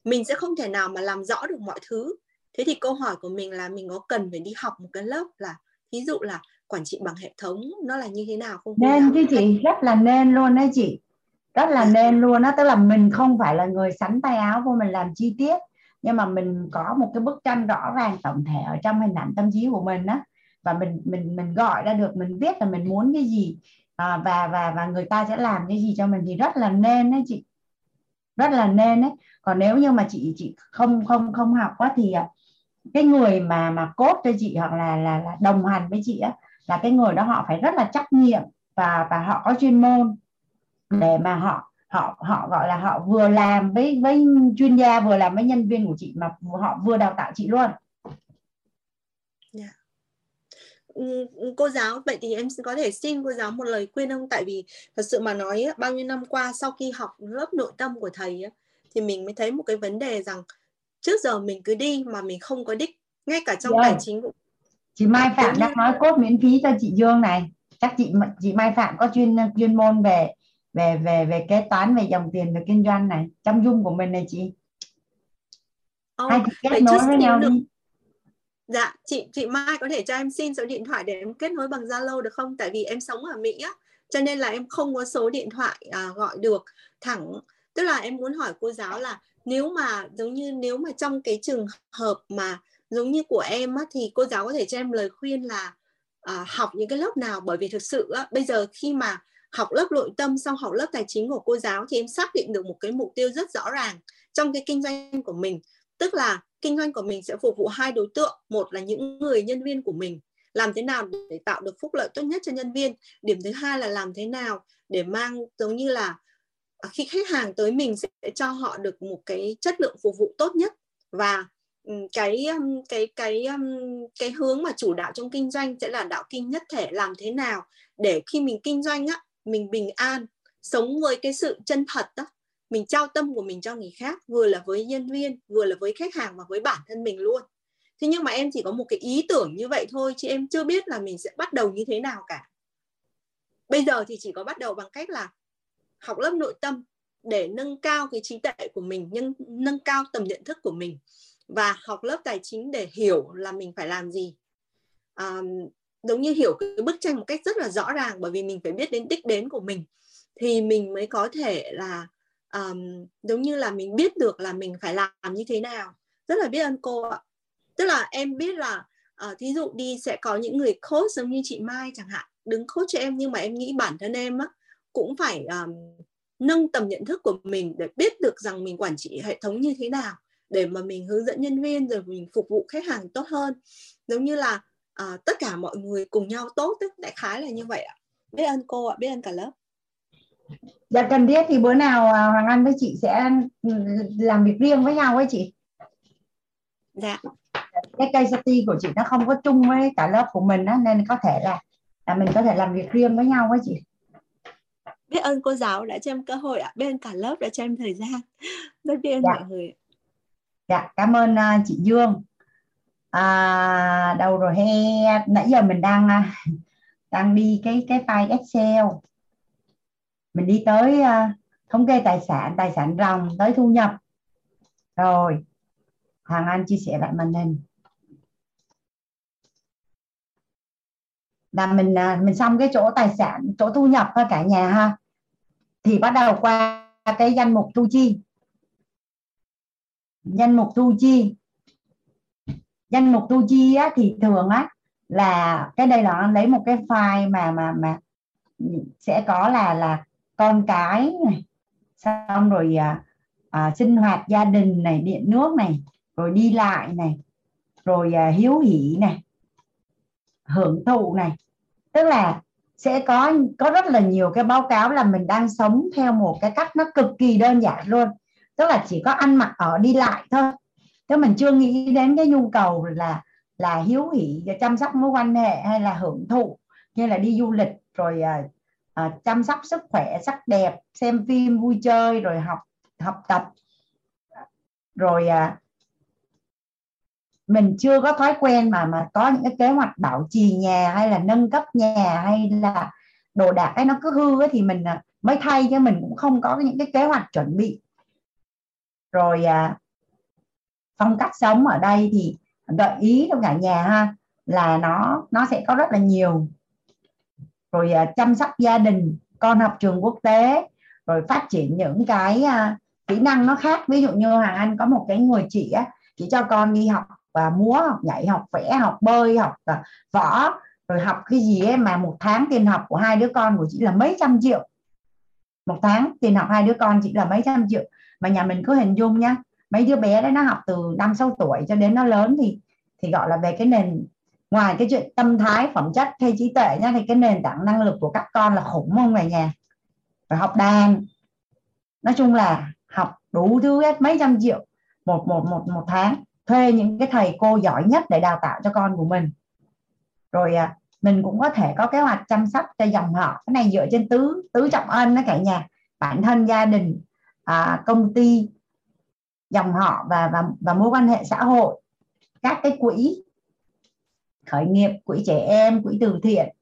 Mình sẽ không thể nào mà làm rõ được mọi thứ. Thế thì câu hỏi của mình là mình có cần phải đi học một cái lớp là ví dụ là quản trị bằng hệ thống nó là như thế nào không? Nên chứ chị rất là nên luôn đấy chị. Rất là nên luôn đó tức là mình không phải là người sắn tay áo vô mình làm chi tiết. Nhưng mà mình có một cái bức tranh rõ ràng tổng thể ở trong hình ảnh tâm trí của mình đó và mình mình mình gọi ra được mình biết là mình muốn cái gì à, và và và người ta sẽ làm cái gì cho mình thì rất là nên đấy chị. Rất là nên đấy còn nếu như mà chị chị không không không học quá thì à, cái người mà mà cốt cho chị hoặc là là, là đồng hành với chị á là cái người đó họ phải rất là trách nhiệm và và họ có chuyên môn để mà họ họ họ gọi là họ vừa làm với với chuyên gia vừa làm với nhân viên của chị mà họ vừa đào tạo chị luôn yeah. Dạ cô giáo. Vậy thì em có thể xin cô giáo một lời khuyên không? Tại vì thật sự mà nói bao nhiêu năm qua sau khi học lớp nội tâm của thầy thì mình mới thấy một cái vấn đề rằng trước giờ mình cứ đi mà mình không có đích ngay cả trong yeah. tài chính cũng chị Mai Phạm đang nói cốt miễn phí cho chị Dương này. Chắc chị chị Mai Phạm có chuyên chuyên môn về về về về kế toán về dòng tiền về kinh doanh này. Trong dung của mình này chị. Oh, hai chị kết nối với nhau được. đi dạ chị chị Mai có thể cho em xin số điện thoại để em kết nối bằng Zalo được không? Tại vì em sống ở Mỹ á cho nên là em không có số điện thoại à, gọi được thẳng. Tức là em muốn hỏi cô giáo là nếu mà giống như nếu mà trong cái trường hợp mà giống như của em á, thì cô giáo có thể cho em lời khuyên là à, học những cái lớp nào? Bởi vì thực sự á, bây giờ khi mà học lớp nội tâm xong học lớp tài chính của cô giáo thì em xác định được một cái mục tiêu rất rõ ràng trong cái kinh doanh của mình tức là kinh doanh của mình sẽ phục vụ hai đối tượng. Một là những người nhân viên của mình. Làm thế nào để tạo được phúc lợi tốt nhất cho nhân viên? Điểm thứ hai là làm thế nào để mang giống như là à, khi khách hàng tới mình sẽ cho họ được một cái chất lượng phục vụ tốt nhất. Và cái cái cái cái hướng mà chủ đạo trong kinh doanh sẽ là đạo kinh nhất thể làm thế nào để khi mình kinh doanh á, mình bình an, sống với cái sự chân thật đó mình trao tâm của mình cho người khác vừa là với nhân viên vừa là với khách hàng và với bản thân mình luôn. Thế nhưng mà em chỉ có một cái ý tưởng như vậy thôi chứ em chưa biết là mình sẽ bắt đầu như thế nào cả. Bây giờ thì chỉ có bắt đầu bằng cách là học lớp nội tâm để nâng cao cái trí tuệ của mình nâng, nâng cao tầm nhận thức của mình và học lớp tài chính để hiểu là mình phải làm gì. À, giống như hiểu cái bức tranh một cách rất là rõ ràng bởi vì mình phải biết đến đích đến của mình thì mình mới có thể là um, giống như là mình biết được là mình phải làm như thế nào. Rất là biết ơn cô ạ. Tức là em biết là uh, thí dụ đi sẽ có những người coach giống như chị Mai chẳng hạn đứng coach cho em nhưng mà em nghĩ bản thân em á cũng phải um, nâng tầm nhận thức của mình để biết được rằng mình quản trị hệ thống như thế nào để mà mình hướng dẫn nhân viên rồi mình phục vụ khách hàng tốt hơn. Giống như là uh, tất cả mọi người cùng nhau tốt ấy, đại khái là như vậy ạ. Biết ơn cô ạ biết ơn cả lớp dạ cần thiết thì bữa nào à, Hoàng Anh với chị sẽ làm việc riêng với nhau với chị. Dạ. Cái case study của chị nó không có chung với cả lớp của mình á nên có thể là là mình có thể làm việc riêng với nhau với chị. Biết ơn cô giáo đã cho em cơ hội ạ ơn cả lớp đã cho em thời gian. Rất biết ơn dạ. mọi người dạ cảm ơn uh, chị Dương. À, đâu rồi he nãy giờ mình đang uh, đang đi cái cái file Excel mình đi tới uh, thống kê tài sản tài sản ròng tới thu nhập. Rồi Hoàng Anh chia sẻ lại màn hình. Là mình à, mình xong cái chỗ tài sản chỗ thu nhập ha cả nhà ha. Thì bắt đầu qua cái danh mục thu chi. Danh mục thu chi. Danh mục thu chi á, thì thường á là cái đây là lấy một cái file mà mà mà sẽ có là là con cái này. Xong rồi à, à, sinh hoạt gia đình này điện nước này rồi đi lại này rồi à, hiếu hỉ này hưởng thụ này. Tức là sẽ có có rất là nhiều cái báo cáo là mình đang sống theo một cái cách nó cực kỳ đơn giản luôn. Tức là chỉ có ăn mặc ở đi lại thôi. Chứ mình chưa nghĩ đến cái nhu cầu là là hiếu hỉ và chăm sóc mối quan hệ hay là hưởng thụ như là đi du lịch rồi à, à, chăm sóc sức khỏe sắc đẹp xem phim vui chơi rồi học học tập. Rồi à, mình chưa có thói quen mà mà có những cái kế hoạch bảo trì nhà hay là nâng cấp nhà hay là đồ đạc ấy nó cứ hư ấy, thì mình à, mới thay chứ mình cũng không có những cái kế hoạch chuẩn bị. Rồi à, phong cách sống ở đây thì gợi ý trong cả nhà ha là nó nó sẽ có rất là nhiều rồi à, chăm sóc gia đình, con học trường quốc tế, rồi phát triển những cái à, kỹ năng nó khác. Ví dụ như hoàng anh có một cái người chị á, chỉ cho con đi học và múa, học nhảy, học vẽ, học bơi, học à, võ, rồi học cái gì ấy mà một tháng tiền học của hai đứa con của chị là mấy trăm triệu. Một tháng tiền học hai đứa con chị là mấy trăm triệu. Mà nhà mình cứ hình dung nhá, mấy đứa bé đấy nó học từ năm sáu tuổi cho đến nó lớn thì thì gọi là về cái nền ngoài cái chuyện tâm thái phẩm chất hay trí tuệ nhá thì cái nền tảng năng lực của các con là khủng không về nhà phải học đàn. Nói chung là học đủ thứ hết mấy trăm triệu một một một một tháng thuê những cái thầy cô giỏi nhất để đào tạo cho con của mình. Rồi à, mình cũng có thể có kế hoạch chăm sóc cho dòng họ cái này dựa trên tứ tứ trọng ân đó cả nhà. Bản thân gia đình à, công ty dòng họ và và và mối quan hệ xã hội các cái quỹ khởi nghiệp quỹ trẻ em, quỹ từ thiện.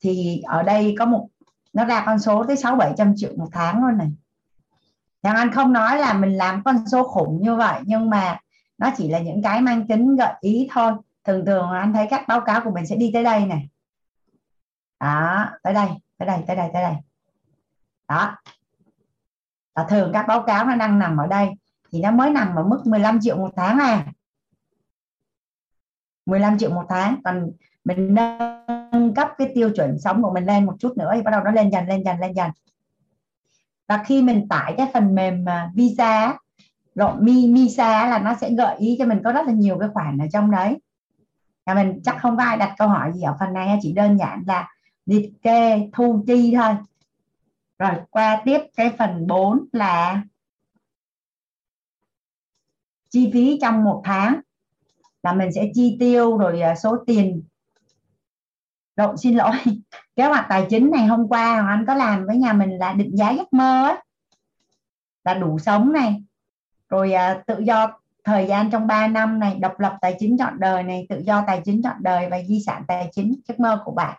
Thì ở đây có một, nó ra con số tới sáu, bảy trăm triệu một tháng luôn này. Thằng Anh không nói là mình làm con số khủng như vậy, nhưng mà nó chỉ là những cái mang tính gợi ý thôi. Thường thường anh thấy các báo cáo của mình sẽ đi tới đây này. Đó, tới đây tới đây tới đây tới đây. Đó. Và thường các báo cáo nó đang nằm ở đây. Thì nó mới nằm ở mức 15 triệu một tháng à. 15 triệu một tháng. Còn mình nâng cấp cái tiêu chuẩn sống của mình lên một chút nữa thì bắt đầu nó lên dần lên dần lên dần. Và khi mình tải cái phần mềm à, visa lộn mi, misa là nó sẽ gợi ý cho mình có rất là nhiều cái khoản ở trong đấy. Và mình chắc không có ai đặt câu hỏi gì ở phần này chỉ đơn giản là liệt kê, thu chi thôi. Rồi qua tiếp cái phần 4 là chi phí trong một tháng là mình sẽ chi tiêu rồi à, số tiền. Độ, xin lỗi kế hoạch tài chính này hôm qua Hoàng Anh có làm với nhà mình là định giá giấc mơ á là đủ sống này. Rồi à, tự do thời gian trong 3 năm này độc lập tài chính chọn đời này tự do tài chính chọn đời và di sản tài chính giấc mơ của bạn.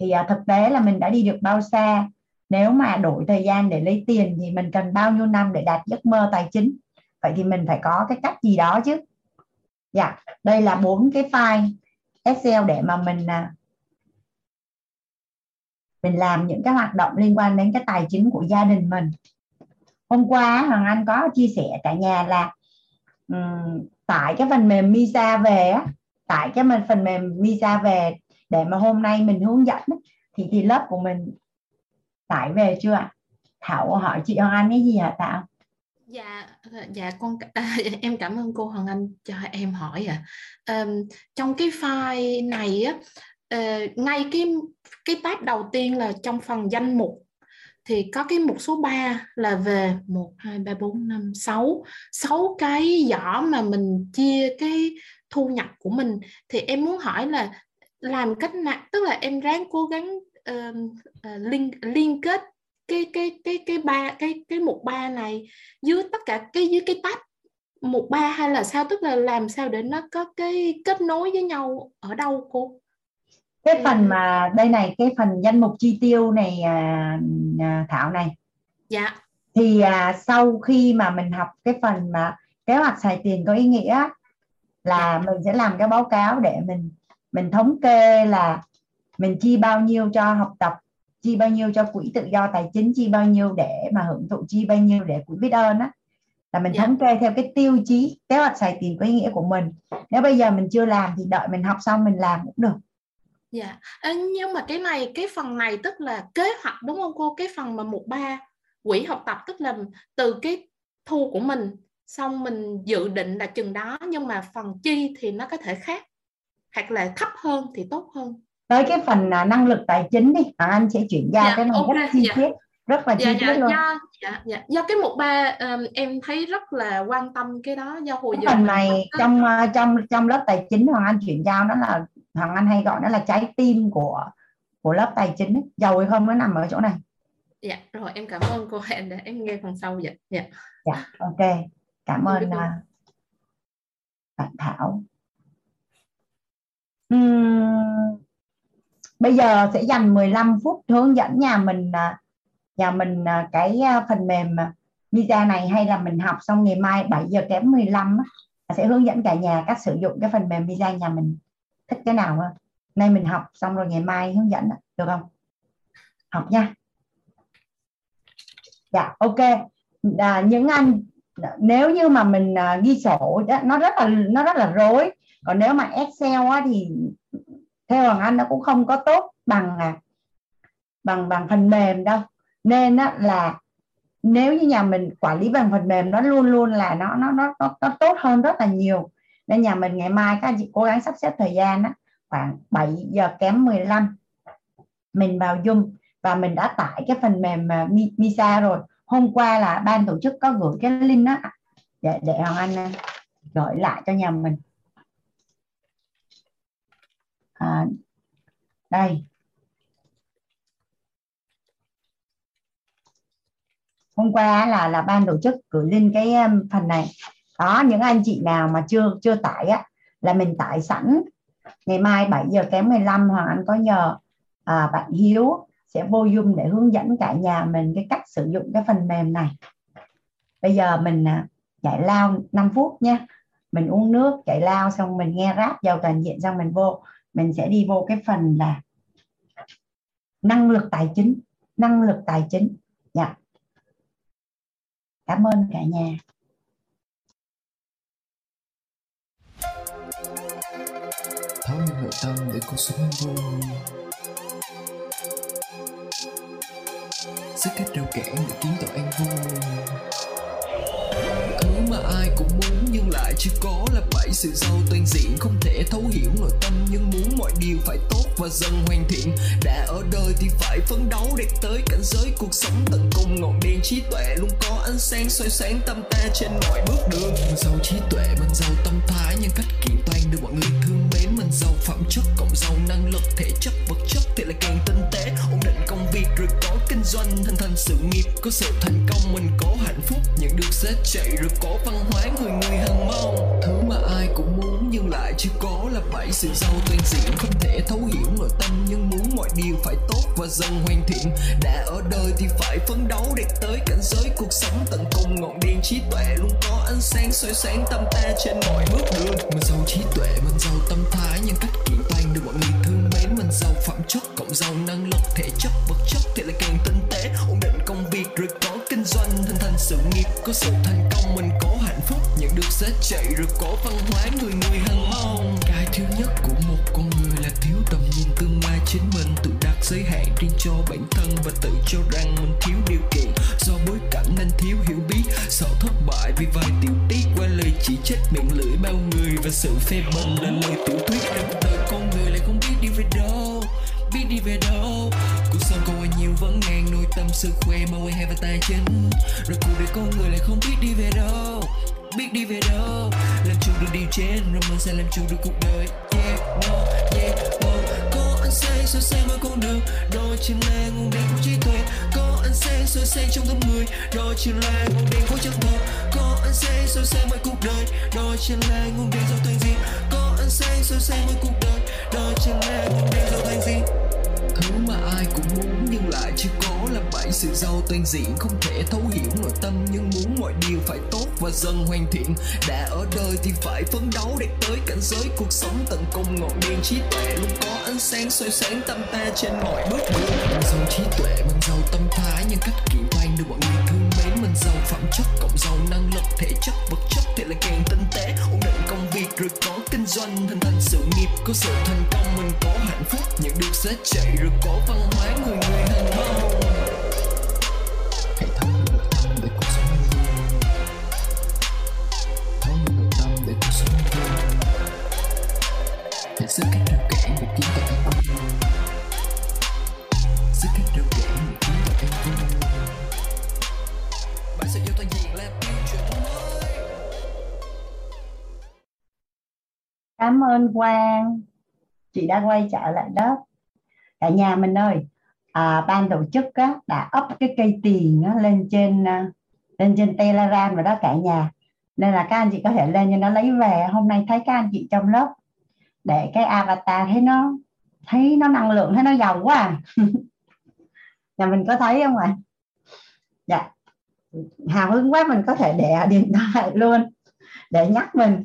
Thì à, thực tế là mình đã đi được bao xa? Nếu mà đổi thời gian để lấy tiền thì mình cần bao nhiêu năm để đạt giấc mơ tài chính? Vậy thì mình phải có cái cách gì đó chứ? Dạ đây là bốn cái file Excel để mà mình à, mình làm những cái hoạt động liên quan đến cái tài chính của gia đình mình. Hôm qua Hoàng Anh có chia sẻ cả nhà là um, tải cái phần mềm Misa về á tải cái phần mềm Misa về để mà hôm nay mình hướng dẫn thì thì lớp của mình tải về chưa ạ? Thảo hỏi chị Hoàng Anh cái gì hả Thảo? Dạ dạ con à, em cảm ơn cô Hoàng Anh cho em hỏi ạ à. um, trong cái file này á uh, ngay cái cái tab đầu tiên là trong phần danh mục thì có cái mục số 3 là về 1 2 3 4 5 6 6 cái giỏ mà mình chia cái thu nhập của mình thì em muốn hỏi là làm cách nào tức là em ráng cố gắng uh, uh, liên liên kết cái cái cái cái ba cái cái mục ba này dưới tất cả cái dưới cái tab mục ba hay là sao? Tức là làm sao để nó có cái kết nối với nhau ở đâu cô? Cái phần mà đây này cái phần danh mục chi tiêu này à, à, thảo này. Dạ. Thì à, sau khi mà mình học cái phần mà kế hoạch xài tiền có ý nghĩa là mình sẽ làm cái báo cáo để mình mình thống kê là mình chi bao nhiêu cho học tập chi bao nhiêu cho quỹ tự do tài chính chi bao nhiêu để mà hưởng thụ chi bao nhiêu để quỹ biết ơn á. Là mình yeah. thống kê theo cái tiêu chí kế hoạch xài tiền có ý nghĩa của mình. Nếu bây giờ mình chưa làm thì đợi mình học xong mình làm cũng được. Dạ. Yeah. nhưng mà cái này cái phần này tức là kế hoạch đúng không cô? Cái phần mà một ba quỹ học tập tức là từ cái thu của mình xong mình dự định là chừng đó nhưng mà phần chi thì nó có thể khác. Hoặc là thấp hơn thì tốt hơn tới cái phần à, năng lực tài chính đi. Anh sẽ chuyển giao dạ, cái này okay, rất chi dạ. tiết rất là chi dạ, tiết dạ, luôn. do, dạ, dạ. do cái mục ba um, em thấy rất là quan tâm cái đó do hồi cái phần này á. trong uh, trong trong lớp tài chính hoàng anh chuyển giao nó là hoàng anh hay gọi nó là trái tim của của lớp tài chính ấy. giàu hay không nó nằm ở chỗ này. Dạ rồi em cảm ơn cô em để em nghe phần sau dạ dạ. Dạ ok. Cảm Em ơn uh, bạn thảo. Ừm, bây giờ sẽ dành 15 phút hướng dẫn nhà mình à, nhà mình à, cái à, phần mềm visa này hay là mình học xong ngày mai 7 giờ kém 15 sẽ hướng dẫn cả nhà cách sử dụng cái phần mềm visa nhà mình thích cái nào hơn nay mình học xong rồi ngày mai hướng dẫn được không? Học nha. Dạ ok. À, những anh nếu như mà mình à, ghi sổ nó rất là nó rất là rối. Còn nếu mà Excel á, thì theo Hoàng Anh nó cũng không có tốt bằng à, bằng bằng phần mềm đâu. Nên á, là nếu như nhà mình quản lý bằng phần mềm nó luôn luôn là nó nó nó nó, nó tốt hơn rất là nhiều. Nên nhà mình ngày mai các anh chị cố gắng sắp xếp thời gian á, khoảng 7 giờ kém 15 mình vào Zoom và mình đã tải cái phần mềm à, Mi- Misa rồi. Hôm qua là ban tổ chức có gửi cái link đó để để Hoàng Anh à, gửi lại cho nhà mình à, đây. Hôm qua là là ban tổ chức gửi lên cái um, phần này. Đó những anh chị nào mà chưa chưa tải á là mình tải sẵn. Ngày mai 7 giờ kém 15 Hoàng Anh có nhờ à, bạn Hiếu sẽ vô dung để hướng dẫn cả nhà mình cái cách sử dụng cái phần mềm này. Bây giờ mình à, lao 5 phút nha mình uống nước chạy lao xong mình nghe rap vào toàn diện xong mình vô mình sẽ đi vô cái phần là năng lực tài chính, năng lực tài chính. Dạ. Cảm ơn cả nhà. Tháo nội tâm để cuộc sống vui. Sức cách rau kẻ để kiến tạo an vui. Chứ chưa có là phải sự giàu toàn diện, không thể thấu hiểu nội tâm, nhưng muốn mọi điều phải tốt và dần hoàn thiện. Đã ở đời thì phải phấn đấu để tới cảnh giới cuộc sống tận cùng. Ngọn đèn trí tuệ luôn có ánh sáng soi sáng tâm ta trên mọi bước đường. Mình giàu trí tuệ mình giàu tâm thái nhân cách kiện toàn được mọi người thương thân giàu phẩm chất cộng giàu năng lực thể chất, vật chất thì lại càng tinh tế. Ổn định công việc rồi có kinh doanh thành thành sự nghiệp có sự thành công, mình có hạnh phúc. Nhận được xếp chạy rồi có văn hóa, người người hằng mong. Thứ mà ai cũng muốn nhưng lại chưa có là phải sự giàu toàn diện. Không thể thấu hiểu nội tâm nhưng muốn mọi điều phải tốt và dần hoàn thiện. Đã ở đời thì phải phấn đấu để tới cảnh giới cuộc sống tận cùng. Ngọn đèn trí tuệ luôn có ánh sáng soi sáng tâm ta trên mọi bước đường. Mình giàu trí tuệ, mình giàu tâm thái nhân cách kiện toàn được mọi người thương mến. Mình giàu phẩm chất, cộng giàu năng lực, thể chất, vật chất thì lại càng tinh tế. Ổn định công việc rồi có kinh doanh thành thành sự nghiệp có sự thành công. Mình có hạnh phúc, nhận được giá trị rồi có văn hóa, người người hằng mong. Cái thứ nhất của một con người là thiếu tầm nhìn tương lai chính mình. Tự đặt giới hạn riêng cho bản thân và tự cho rằng mình thiếu điều kiện. Do bối cảnh nên thiếu hiểu biết, sợ thất bại vì vài tiểu tiết chỉ trích miệng lưỡi bao người và sự phê bình là lời tiểu thuyết đời con người lại không biết đi về đâu, biết đi về đâu. Cuộc sống có quá nhiều vấn ngàn nuôi tâm sự khỏe mà quay hai và tài chính rồi cuộc đời con người lại không biết đi về đâu, biết đi về đâu. Làm chủ được điều trên, rồi mình sẽ làm chủ được cuộc đời. Yeah, no yeah, no. Có ánh sáng soi sáng mỗi con đường, đó chính là nguồn đèn của trí tuệ. Có ánh sáng soi sáng trong tâm người, đó chính là nguồn đèn của chân thật có ánh sáng soi sáng mọi cuộc đời. Đôi chân là ngung đèn giàu thành gì. có ánh sáng soi sáng mọi cuộc đời. Đôi chân là ngung đèn giàu thành gì. thứ mà ai cũng muốn, nhưng lại chưa có là bảy. Sự giàu toàn diện không thể thấu hiểu nội tâm, nhưng muốn mọi điều phải tốt và dần hoàn thiện. Đã ở đời thì phải phấn đấu để tới cảnh giới cuộc sống tận cùng. Ngọn đèn trí tuệ luôn có ánh sáng soi sáng tâm ta trên mọi bước đường. Mình giàu trí tuệ bằng giàu tâm thái nhân cách kiện toàn được mọi người giàu phẩm chất, cộng giàu năng lực, thể chất, vật chất thì lại càng tinh tế. Ổn định công việc rồi có kinh doanh, hình thành sự nghiệp có sự thành công, mình có hạnh phúc nhận được giá trị rồi có văn hóa, người người hàng mong hãy thấu hiểu tâm để cuộc sống an vui thấu tâm để cuộc sống an vui. Hãy giữ cách đầu cản để kiếm tận an vui giữ cách rào cảm ơn Quang. Chị đã quay trở lại đó cả nhà mình ơi à, ban tổ chức á, đã up cái cây tiền á, lên trên à, lên trên telegram rồi đó cả nhà. Nên là các anh chị có thể lên cho nó lấy về. Hôm nay thấy các anh chị trong lớp để cái avatar thấy nó thấy nó năng lượng thấy nó giàu quá à. nhà mình có thấy không ạ? Dạ. Hào hứng quá mình có thể để điện thoại luôn để nhắc mình.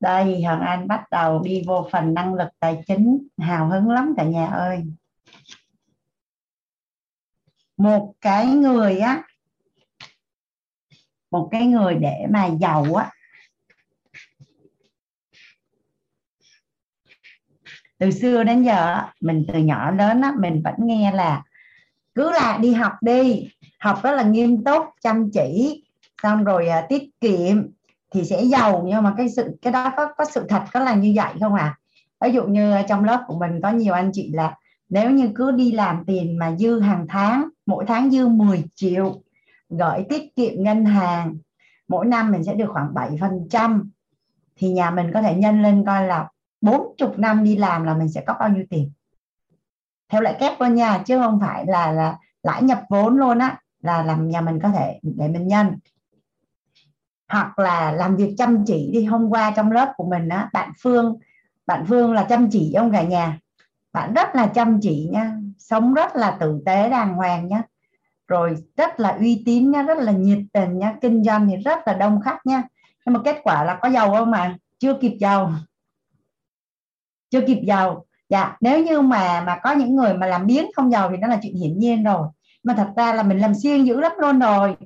Đây Hoàng Anh bắt đầu đi vô phần năng lực tài chính. Hào hứng lắm cả nhà ơi. Một cái người á một cái người để mà giàu á từ xưa đến giờ mình từ nhỏ đến á mình vẫn nghe là cứ là đi học đi học rất là nghiêm túc chăm chỉ xong rồi à, tiết kiệm thì sẽ giàu, nhưng mà cái sự, cái đó có có sự thật, có là như vậy không à ví dụ như trong lớp của mình có nhiều anh chị là nếu như cứ đi làm tiền mà dư hàng tháng, mỗi tháng dư 10 triệu, gửi tiết kiệm ngân hàng, mỗi năm mình sẽ được khoảng 7 phần trăm, thì nhà mình có thể nhân lên coi là 40 năm đi làm là mình sẽ có bao nhiêu tiền. Theo lại kép luôn nha, chứ không phải là là lãi nhập vốn luôn á, là làm nhà mình có thể để mình nhân hoặc là làm việc chăm chỉ đi hôm qua trong lớp của mình á bạn Phương bạn Phương là chăm chỉ ông cả nhà. Bạn rất là chăm chỉ nha sống rất là tử tế đàng hoàng nhá rồi rất là uy tín nhá rất là nhiệt tình nhá kinh doanh thì rất là đông khách nhá nhưng mà kết quả là có giàu không mà? Chưa kịp giàu. Chưa kịp giàu. Dạ nếu như mà mà có những người mà làm biến không giàu thì nó là chuyện hiển nhiên rồi. Mà thật ra là mình làm siêng dữ lắm luôn rồi.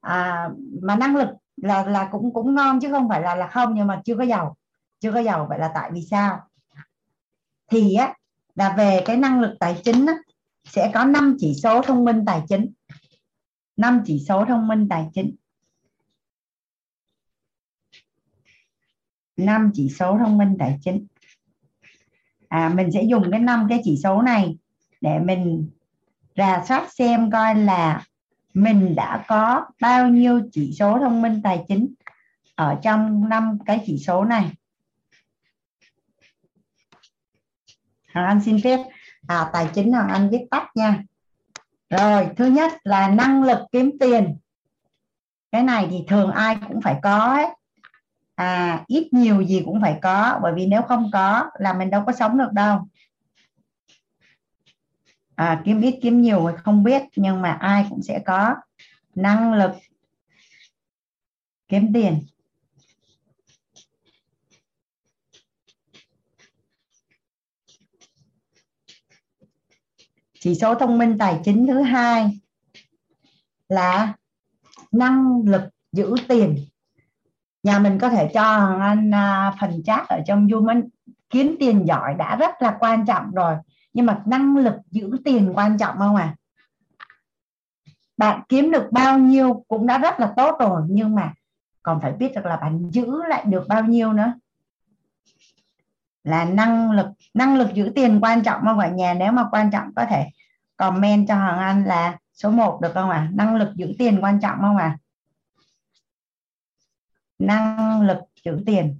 À, mà năng lực là là cũng cũng ngon chứ không phải là là không nhưng mà chưa có giàu chưa có giàu vậy là tại vì sao? Thì á là về cái năng lực tài chính á, sẽ có 5 chỉ số thông minh tài chính. 5 chỉ số thông minh tài chính. 5 chỉ số thông minh tài chính. À, mình sẽ dùng cái năm cái chỉ số này để mình rà soát xem coi là mình đã có bao nhiêu chỉ số thông minh tài chính ở trong năm cái chỉ số này? Hoàng Anh xin phép. À, tài chính Hoàng Anh viết tắt nha. Rồi thứ nhất là năng lực kiếm tiền. Cái này thì thường ai cũng phải có ấy. à ít nhiều gì cũng phải có bởi vì nếu không có là mình đâu có sống được đâu à, kiếm ít kiếm nhiều thì không biết nhưng mà ai cũng sẽ có năng lực kiếm tiền. Chỉ số thông minh tài chính thứ hai là năng lực giữ tiền. Nhà mình có thể cho anh à, phần chat ở trong Zoom kiếm tiền giỏi đã rất là quan trọng rồi nhưng mà năng lực giữ tiền quan trọng không à bạn kiếm được bao nhiêu cũng đã rất là tốt rồi, nhưng mà còn phải biết được là bạn giữ lại được bao nhiêu nữa là năng lực năng lực giữ tiền quan trọng không ạ nhà nếu mà quan trọng có thể comment cho Hoàng Anh là số 1 được không ạ à? năng lực giữ tiền quan trọng không ạ à? năng lực giữ tiền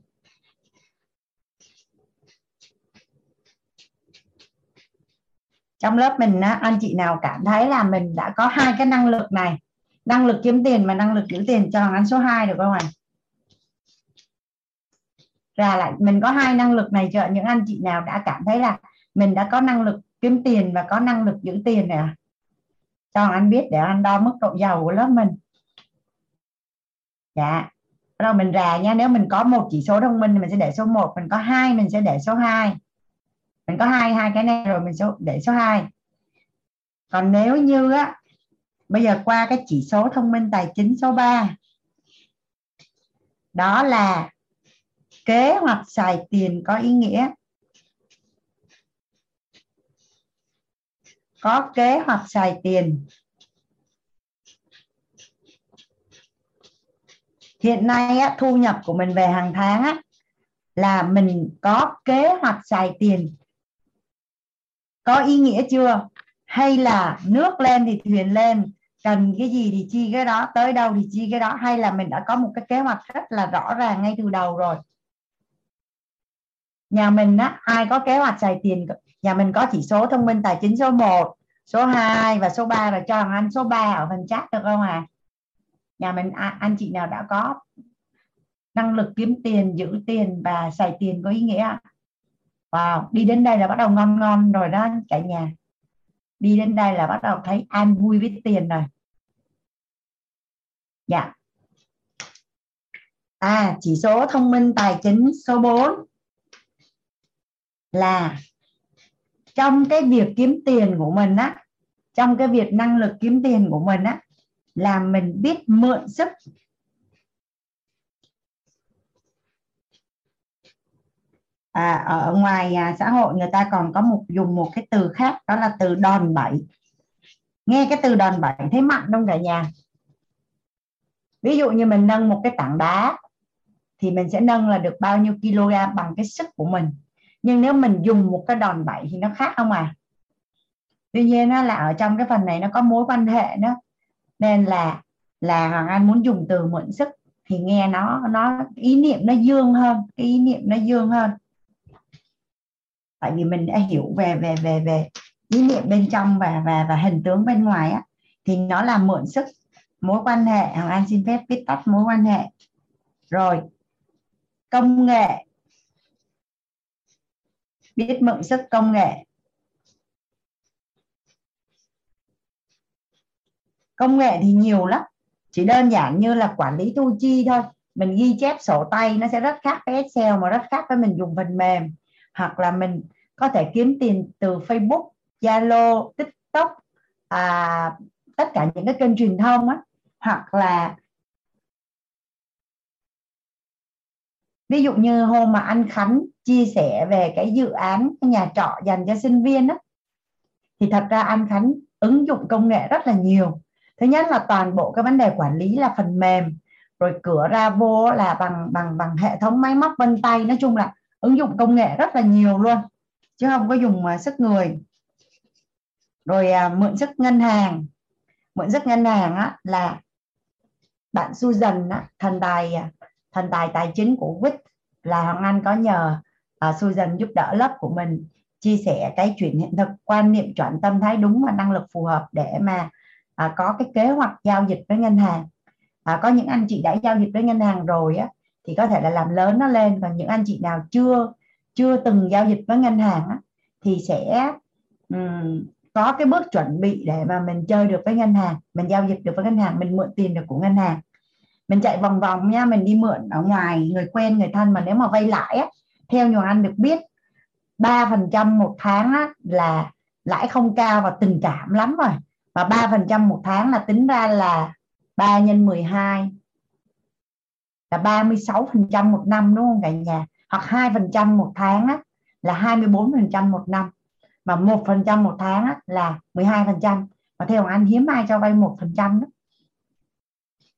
trong lớp mình á, anh chị nào cảm thấy là mình đã có hai cái năng lực này năng lực kiếm tiền và năng lực giữ tiền cho anh số 2 được không ạ? À? ra lại mình có hai năng lực này cho những anh chị nào đã cảm thấy là mình đã có năng lực kiếm tiền và có năng lực giữ tiền này à cho anh biết để anh đo mức độ giàu của lớp mình. Dạ. Rồi mình rà nha nếu mình có một chỉ số thông minh thì mình sẽ để số 1 mình có hai mình sẽ để số 2 mình có hai hai cái này rồi mình số để số 2 còn nếu như á bây giờ qua cái chỉ số thông minh tài chính số 3 đó là kế hoạch xài tiền có ý nghĩa. Có kế hoạch xài tiền. Hiện nay á, thu nhập của mình về hàng tháng á, là mình có kế hoạch xài tiền có ý nghĩa chưa? Hay là nước lên thì thuyền lên, cần cái gì thì chi cái đó, tới đâu thì chi cái đó, hay là mình đã có một cái kế hoạch rất là rõ ràng ngay từ đầu rồi? Nhà mình á, ai có kế hoạch xài tiền nhà mình có chỉ số thông minh tài chính số 1 số 2 và số 3 rồi cho anh số 3 ở phần chat được không à nhà mình à, anh chị nào đã có năng lực kiếm tiền, giữ tiền và xài tiền có ý nghĩa wow, đi đến đây là bắt đầu ngon ngon rồi đó, cả nhà. Đi đến đây là bắt đầu thấy an vui với tiền rồi. Dạ. À chỉ số thông minh tài chính số 4 là trong cái việc kiếm tiền của mình á, trong cái việc năng lực kiếm tiền của mình á, là mình biết mượn sức à, ở ngoài à, xã hội người ta còn có một dùng một cái từ khác đó là từ đòn bẩy. Nghe cái từ đòn bẩy thấy mạnh không cả nhà? Ví dụ như mình nâng một cái tảng đá thì mình sẽ nâng là được bao nhiêu kg bằng cái sức của mình. Nhưng nếu mình dùng một cái đòn bẩy thì nó khác không à? Tuy nhiên nó là ở trong cái phần này nó có mối quan hệ đó. Nên là là hoàng anh muốn dùng từ mượn sức thì nghe nó nó ý niệm nó dương hơn cái ý niệm nó dương hơn tại vì mình đã hiểu về về về về ý niệm bên trong và và và hình tướng bên ngoài á, thì nó là mượn sức mối quan hệ. Hoàng anh xin phép viết tắt mối quan hệ. Rồi, công nghệ. Biết mượn sức công nghệ. Công nghệ thì nhiều lắm, chỉ đơn giản như là quản lý thu chi thôi. Mình ghi chép sổ tay, nó sẽ rất khác với Excel mà rất khác với mình dùng phần mềm hoặc là mình có thể kiếm tiền từ Facebook, Zalo, TikTok, à, tất cả những cái kênh truyền thông á hoặc là ví dụ như hôm mà anh Khánh chia sẻ về cái dự án cái nhà trọ dành cho sinh viên á thì thật ra anh Khánh ứng dụng công nghệ rất là nhiều. Thứ nhất là toàn bộ cái vấn đề quản lý là phần mềm rồi cửa ra vô là bằng bằng bằng hệ thống máy móc vân tay. Nói chung là ứng dụng công nghệ rất là nhiều luôn chứ không có dùng uh, sức người. Rồi uh, mượn sức ngân hàng. Mượn sức ngân hàng á, là bạn Susan á, thần tài à, thần tài tài chính của Quýt là Hoàng Anh có nhờ uh, Susan giúp đỡ lớp của mình chia sẻ cái chuyện hiện thực quan niệm chuẩn tâm thái đúng và năng lực phù hợp để mà à, có cái kế hoạch giao dịch với ngân hàng. À, có những anh chị đã giao dịch với ngân hàng rồi á thì có thể là làm lớn nó lên. Còn những anh chị nào chưa chưa từng giao dịch với ngân hàng á, thì sẽ um, có cái bước chuẩn bị để mà mình chơi được với ngân hàng mình giao dịch được với ngân hàng mình mượn tiền được của ngân hàng. Mình chạy vòng vòng nha mình đi mượn ở ngoài người quen người thân mà nếu mà vay lãi á, theo nhiều anh được biết ba phần trăm một tháng á, là lãi không cao và tình cảm lắm rồi. Và 3% một tháng là tính ra là 3 nhân 12 là 36% một năm đúng không cả nhà? Hoặc 2% một tháng á, là 24% một năm. Mà 1% một tháng á, là 12% mà theo anh hiếm ai cho vay 1% đó.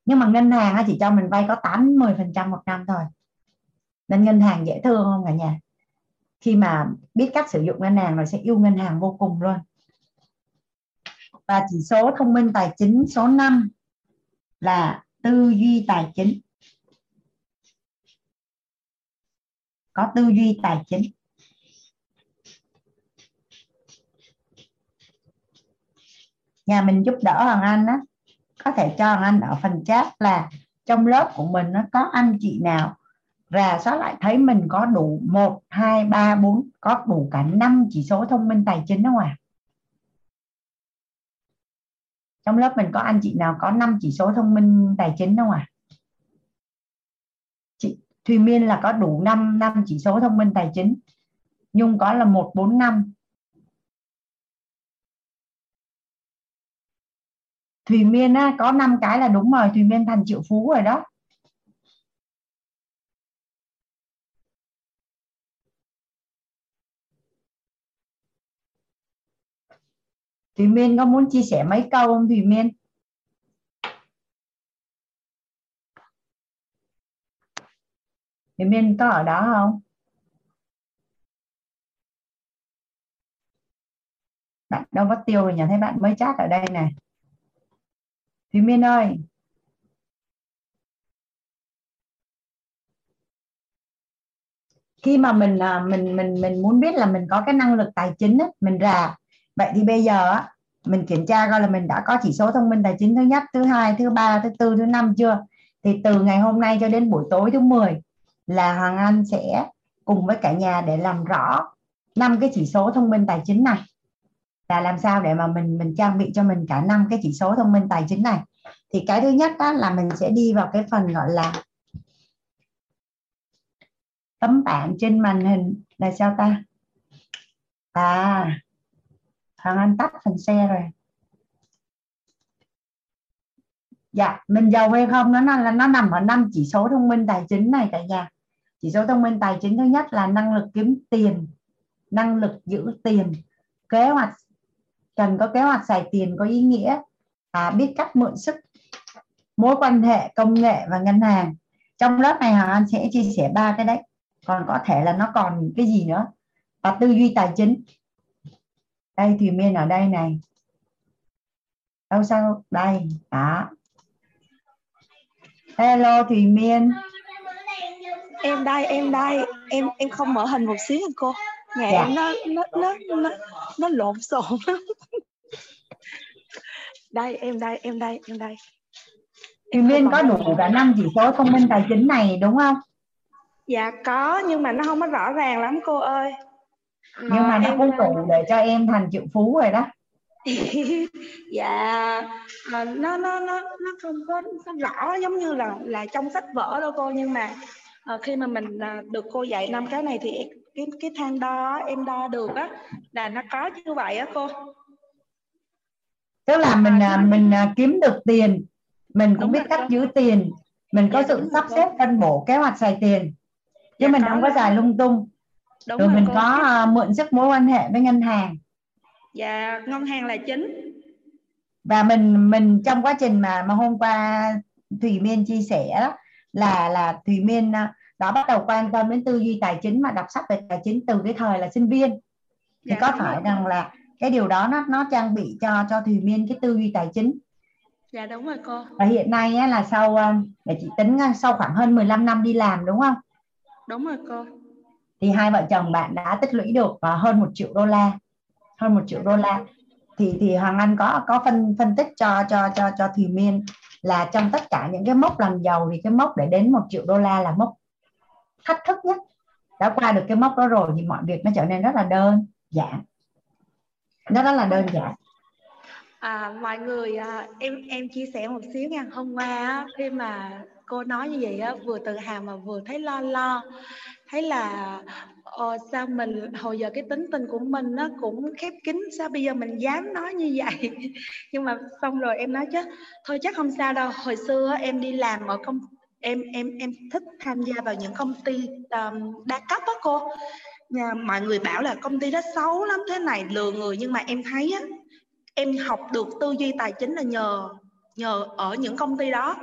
nhưng mà ngân hàng á, chỉ cho mình vay có 8 10% một năm thôi. Nên ngân hàng dễ thương không cả nhà? Khi mà biết cách sử dụng ngân hàng rồi sẽ yêu ngân hàng vô cùng luôn. Và chỉ số thông minh tài chính số 5 là tư duy tài chính. Có tư duy tài chính nhà mình giúp đỡ hoàng anh á có thể cho hoàng anh ở phần chat là trong lớp của mình nó có anh chị nào rà soát lại thấy mình có đủ 1, 2, 3, 4 có đủ cả 5 chỉ số thông minh tài chính không ạ? À? Trong lớp mình có anh chị nào có 5 chỉ số thông minh tài chính không ạ? À? Thùy Miên là có đủ 5 năm chỉ số thông minh tài chính. Nhung có là 145 Thùy Miên á, có 5 cái là đúng rồi, Thùy Miên thành triệu phú rồi đó. Thùy Miên có muốn chia sẻ mấy câu không Thùy Miên? Thì Minh có ở đó không? Bạn đâu mất tiêu rồi nhỉ? Thấy bạn mới chat ở đây này. thì Miên ơi. Khi mà mình à, mình mình mình muốn biết là mình có cái năng lực tài chính á, mình rà vậy thì bây giờ á mình kiểm tra coi là mình đã có chỉ số thông minh tài chính thứ nhất thứ hai thứ ba thứ tư thứ năm chưa thì từ ngày hôm nay cho đến buổi tối thứ 10 là Hoàng Anh sẽ cùng với cả nhà để làm rõ năm cái chỉ số thông minh tài chính này. Là làm sao để mà mình mình trang bị cho mình cả năm cái chỉ số thông minh tài chính này. Thì cái thứ nhất đó là mình sẽ đi vào cái phần gọi là tấm bảng trên màn hình là sao ta? À Hoàng Anh tắt phần xe rồi. Dạ mình giàu hay không? Nó là nó nằm ở năm chỉ số thông minh tài chính này cả nhà chỉ số thông minh tài chính thứ nhất là năng lực kiếm tiền năng lực giữ tiền. Kế hoạch cần có kế hoạch xài tiền có ý nghĩa à, biết cách mượn sức mối quan hệ công nghệ và ngân hàng. Trong lớp này hoàng anh sẽ chia sẻ ba cái đấy. Còn có thể là nó còn cái gì nữa. Và tư duy tài chính. Đây thì miên ở đây này. Đâu sao? Đây đó. Hello thùy miên em đây em đây. Em em không mở hình một xíu anh cô. Nhà dạ. em nó nó nó nó nó lộn xộn. Đây em đây em đây em đây. Thùy Miên có đủ cả năm chỉ số thông minh tài chính này đúng không? Dạ có nhưng mà nó không có rõ ràng lắm cô ơi. Nhưng mà nó cũng đủ để cho em thành triệu phú rồi đó. Dạ nó nó nó nó không có nó rõ giống như là là trong sách vở đâu cô nhưng mà à, khi mà mình à, được cô dạy năm cái này thì cái cái thang đo em đo được á là nó có như vậy á cô. Tức là mình à, mình à, kiếm được tiền. Mình cũng Đúng biết cách giữ tiền. Mình có dạ, sự sắp xếp phân bổ kế hoạch xài tiền. Chứ dạ, mình không có xài lung tung. Đúng rồi, rồi mình cô. có uh, mượn sức mối quan hệ với ngân hàng. Dạ ngân hàng là chính. Và mình mình trong quá trình mà mà hôm qua thủy miên chia sẻ đó, là là thủy miên à, đã bắt đầu quan tâm đến tư duy tài chính mà đọc sách về tài chính từ cái thời là sinh viên. Thì dạ, có phải rằng là cái điều đó nó nó trang bị cho cho thùy miên cái tư duy tài chính? Dạ đúng rồi cô. Và hiện nay á, là sau à, để chị tính sau khoảng hơn 15 năm đi làm đúng không? Đúng rồi cô. Thì hai vợ chồng bạn đã tích lũy được hơn một triệu đô la hơn một triệu đô la. Thì thì Hoàng Anh có có phân phân tích cho cho cho cho Thùy Miên là trong tất cả những cái mốc làm giàu thì cái mốc để đến một triệu đô la là mốc thách thức nhất. Đã qua được cái mốc đó rồi thì mọi việc nó trở nên rất là đơn giản. Nó rất là đơn giản. À, mọi người à, em em chia sẻ một xíu nha. Hôm qua khi mà cô nói như vậy á vừa tự hào mà vừa thấy lo lo thấy là ờ, sao mình hồi giờ cái tính tình của mình nó cũng khép kín sao bây giờ mình dám nói như vậy? Nhưng mà xong rồi em nói chứ thôi chắc không sao đâu hồi xưa em đi làm ở công em em em thích tham gia vào những công ty um, đa cấp đó cô. Nhà, mọi người bảo là công ty đó xấu lắm thế này lừa người. Nhưng mà em thấy á em học được tư duy tài chính là nhờ nhờ ở những công ty đó.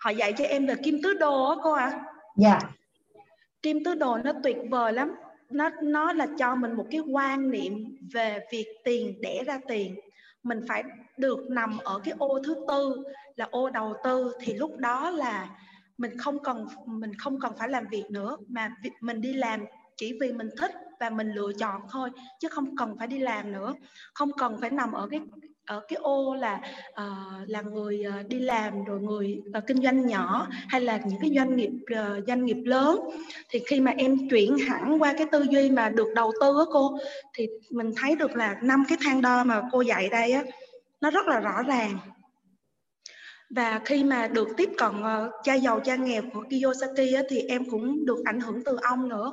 Họ dạy cho em về kim tứ đồ á cô ạ. À. dạ kim tứ đồ nó tuyệt vời lắm. Nó nó là cho mình một cái quan niệm về việc tiền đẻ ra tiền. Mình phải được nằm ở cái ô thứ tư là ô đầu tư. Thì lúc đó là mình không cần, mình không cần phải làm việc nữa. Mà mình đi làm chỉ vì mình thích và mình lựa chọn thôi, chứ không cần phải đi làm nữa. Không cần phải nằm ở cái ở cái ô là uh, là người uh, đi làm rồi người uh, kinh doanh nhỏ hay là những cái doanh nghiệp uh, doanh nghiệp lớn. Thì khi mà em chuyển hẳn qua cái tư duy mà được đầu tư á cô thì mình thấy được là năm cái thang đo mà cô dạy đây á nó rất là rõ ràng. Và khi mà được tiếp cận uh, cha giàu cha nghèo của Kiyosaki á, thì em cũng được ảnh hưởng từ ông nữa.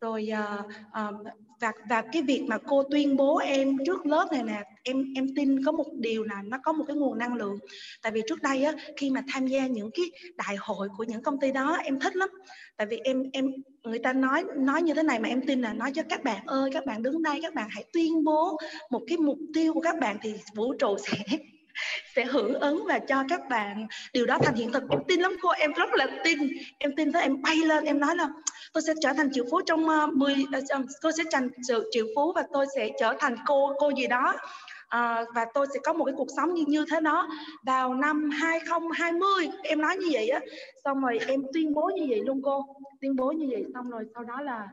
Rồi uh, uh, và và cái việc mà cô tuyên bố em trước lớp này nè, em em tin có một điều là nó có một cái nguồn năng lượng. Tại vì trước đây á, khi mà tham gia những cái đại hội của những công ty đó, em thích lắm. Tại vì em em, người ta nói nói như thế này mà em tin là nói cho các bạn ơi, các bạn đứng đây, các bạn hãy tuyên bố một cái mục tiêu của các bạn thì vũ trụ sẽ sẽ hưởng ứng và cho các bạn điều đó thành hiện thực. Em tin lắm cô, em rất là tin. Em tin tới em bay lên, em nói là tôi sẽ trở thành triệu phú trong uh, 10 uh, tôi sẽ thành triệu phú và tôi sẽ trở thành cô cô gì đó. À, và tôi sẽ có một cái cuộc sống như như thế đó. Vào năm 2020 em nói như vậy á. Xong rồi em tuyên bố như vậy luôn cô. Tuyên bố như vậy xong rồi sau đó là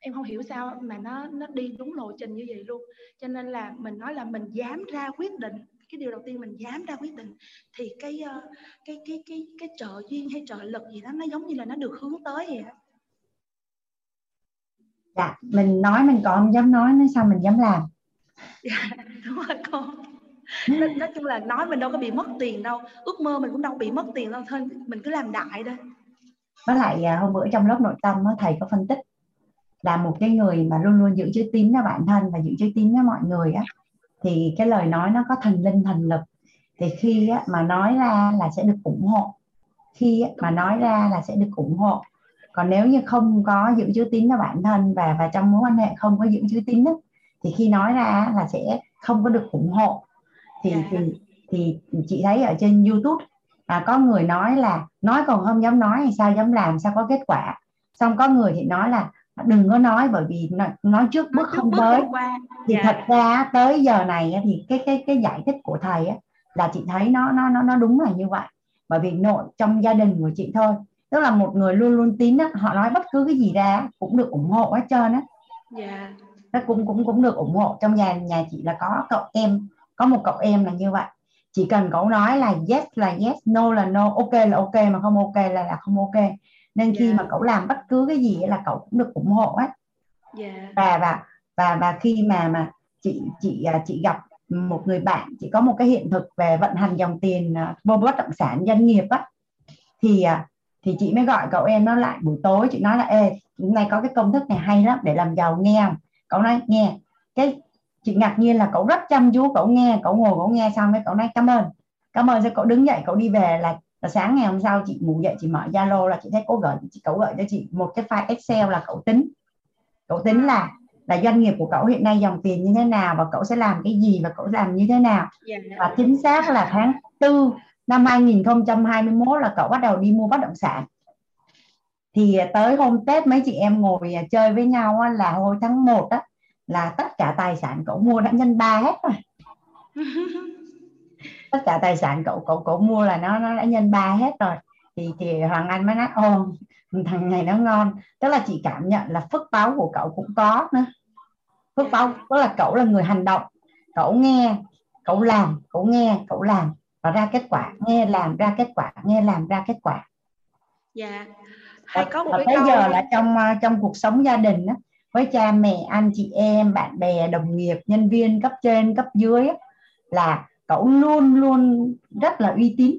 em không hiểu sao mà nó nó đi đúng lộ trình như vậy luôn. Cho nên là mình nói là mình dám ra quyết định. Cái điều đầu tiên mình dám ra quyết định thì cái ờ, cái cái cái cái trợ duyên hay trợ lực gì đó nó giống như là nó được hướng tới vậy dạ mình nói mình còn không dám nói nói sao mình dám làm? Dạ đúng rồi cô nói, nói chung là nói mình đâu có bị mất tiền đâu. Ước mơ mình cũng đâu bị mất tiền đâu thôi mình cứ làm đại thôi. Với lại à, hôm bữa trong lớp nội tâm thầy có phân tích là một cái người mà luôn luôn giữ chữ tín cho bản thân và giữ chữ tín với mọi người á thì cái lời nói nó có thần linh thần lực. Thì khi á, mà nói ra là sẽ được ủng hộ. Khi á, mà nói ra là sẽ được ủng hộ còn nếu như không có giữ chữ tín cho bản thân và và trong mối quan hệ không có giữ chữ tín á, thì khi nói ra là sẽ không có được ủng hộ thì dạ. thì thì chị thấy ở trên YouTube à, có người nói là nói còn không dám nói thì sao dám làm sao có kết quả xong có người thì nói là đừng có nói bởi vì nói trước bước không tới thì yeah. Dạ. thật ra tới giờ này thì cái cái cái giải thích của thầy là chị thấy nó nó nó nó đúng là như vậy bởi vì nội trong gia đình của chị thôi tức là một người luôn luôn tín á, họ nói bất cứ cái gì ra cũng được ủng hộ hết trơn á yeah. Dạ. cũng cũng cũng được ủng hộ trong nhà nhà chị là có cậu em có một cậu em là như vậy chỉ cần cậu nói là yes là yes no là no ok là ok mà không ok là là không ok nên khi yeah. Dạ. mà cậu làm bất cứ cái gì là cậu cũng được ủng hộ á yeah. Dạ. và và và và khi mà mà chị chị à, chị gặp một người bạn chị có một cái hiện thực về vận hành dòng tiền à, vô bất động sản doanh nghiệp á thì à, thì chị mới gọi cậu em nó lại buổi tối chị nói là ê hôm nay có cái công thức này hay lắm để làm giàu nghe không cậu nói nghe. Cái chị ngạc nhiên là cậu rất chăm chú cậu nghe cậu ngồi cậu nghe xong cái cậu nói cảm ơn. Cảm ơn rồi cậu đứng dậy cậu đi về là và sáng ngày hôm sau chị ngủ dậy chị mở zalo là chị thấy cô gửi chị cậu gửi cho chị một cái file excel là cậu tính. Cậu tính là là doanh nghiệp của cậu hiện nay dòng tiền như thế nào và cậu sẽ làm cái gì và cậu làm như thế nào. Dạ. và chính xác là tháng tư năm 2021 là cậu bắt đầu đi mua bất động sản. Thì tới hôm Tết mấy chị em ngồi chơi với nhau là hồi tháng 1 á là tất cả tài sản cậu mua đã nhân ba hết rồi. Tất cả tài sản cậu cậu cậu mua là nó nó đã nhân ba hết rồi. Thì thì hoàng anh mới nói ô thằng này nó ngon. Tức là chị cảm nhận là phước báo của cậu cũng có nữa. Phước báo tức là cậu là người hành động. Cậu nghe cậu làm cậu nghe cậu làm và ra kết quả nghe làm ra kết quả nghe làm ra kết quả. Dạ. Hay có một và cái giờ là trong trong cuộc sống gia đình á, với cha mẹ anh chị em bạn bè đồng nghiệp nhân viên cấp trên cấp dưới là cậu luôn luôn rất là uy tín.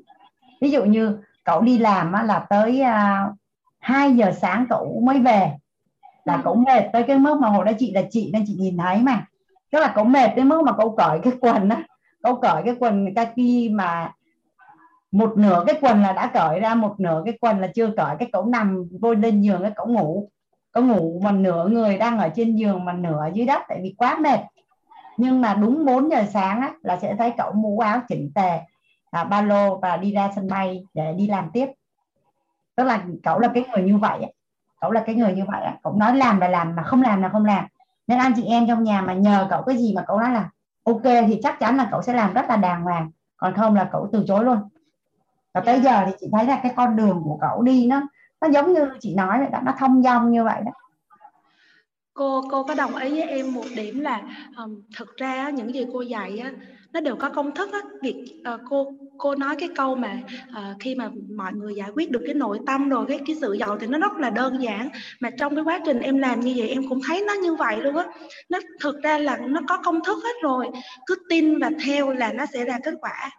Ví dụ như cậu đi làm là tới à, 2 giờ sáng cậu mới về. Là cậu mệt tới cái mức mà hồi đó chị là chị nên chị nhìn thấy mà. Tức là cậu mệt tới mức mà cậu cởi cái quần á cậu cởi cái quần kaki mà một nửa cái quần là đã cởi ra một nửa cái quần là chưa cởi cái cậu nằm vô lên giường cái cậu ngủ. Cậu ngủ mà nửa người đang ở trên giường mà nửa dưới đất tại vì quá mệt. Nhưng mà đúng 4 giờ sáng á, là sẽ thấy cậu mũ áo chỉnh tề à, ba lô và đi ra sân bay để đi làm tiếp. Tức là cậu là cái người như vậy cậu là cái người như vậy cậu nói làm là làm mà không làm là không làm. Nên anh chị em trong nhà mà nhờ cậu cái gì mà cậu nói là ok thì chắc chắn là cậu sẽ làm rất là đàng hoàng. Còn không là cậu từ chối luôn. Và tới giờ thì chị thấy là cái con đường của cậu đi nó nó giống như chị nói vậy đó nó thông dong như vậy đó. Cô cô có đồng ý với em một điểm là um, thực ra những gì cô dạy á, nó đều có công thức á. việc uh, cô cô nói cái câu mà uh, khi mà mọi người giải quyết được cái nội tâm rồi cái cái sự giàu thì nó rất là đơn giản. Mà trong cái quá trình em làm như vậy em cũng thấy nó như vậy luôn á. Nó thực ra là nó có công thức hết rồi. Cứ tin và theo là nó sẽ ra kết quả.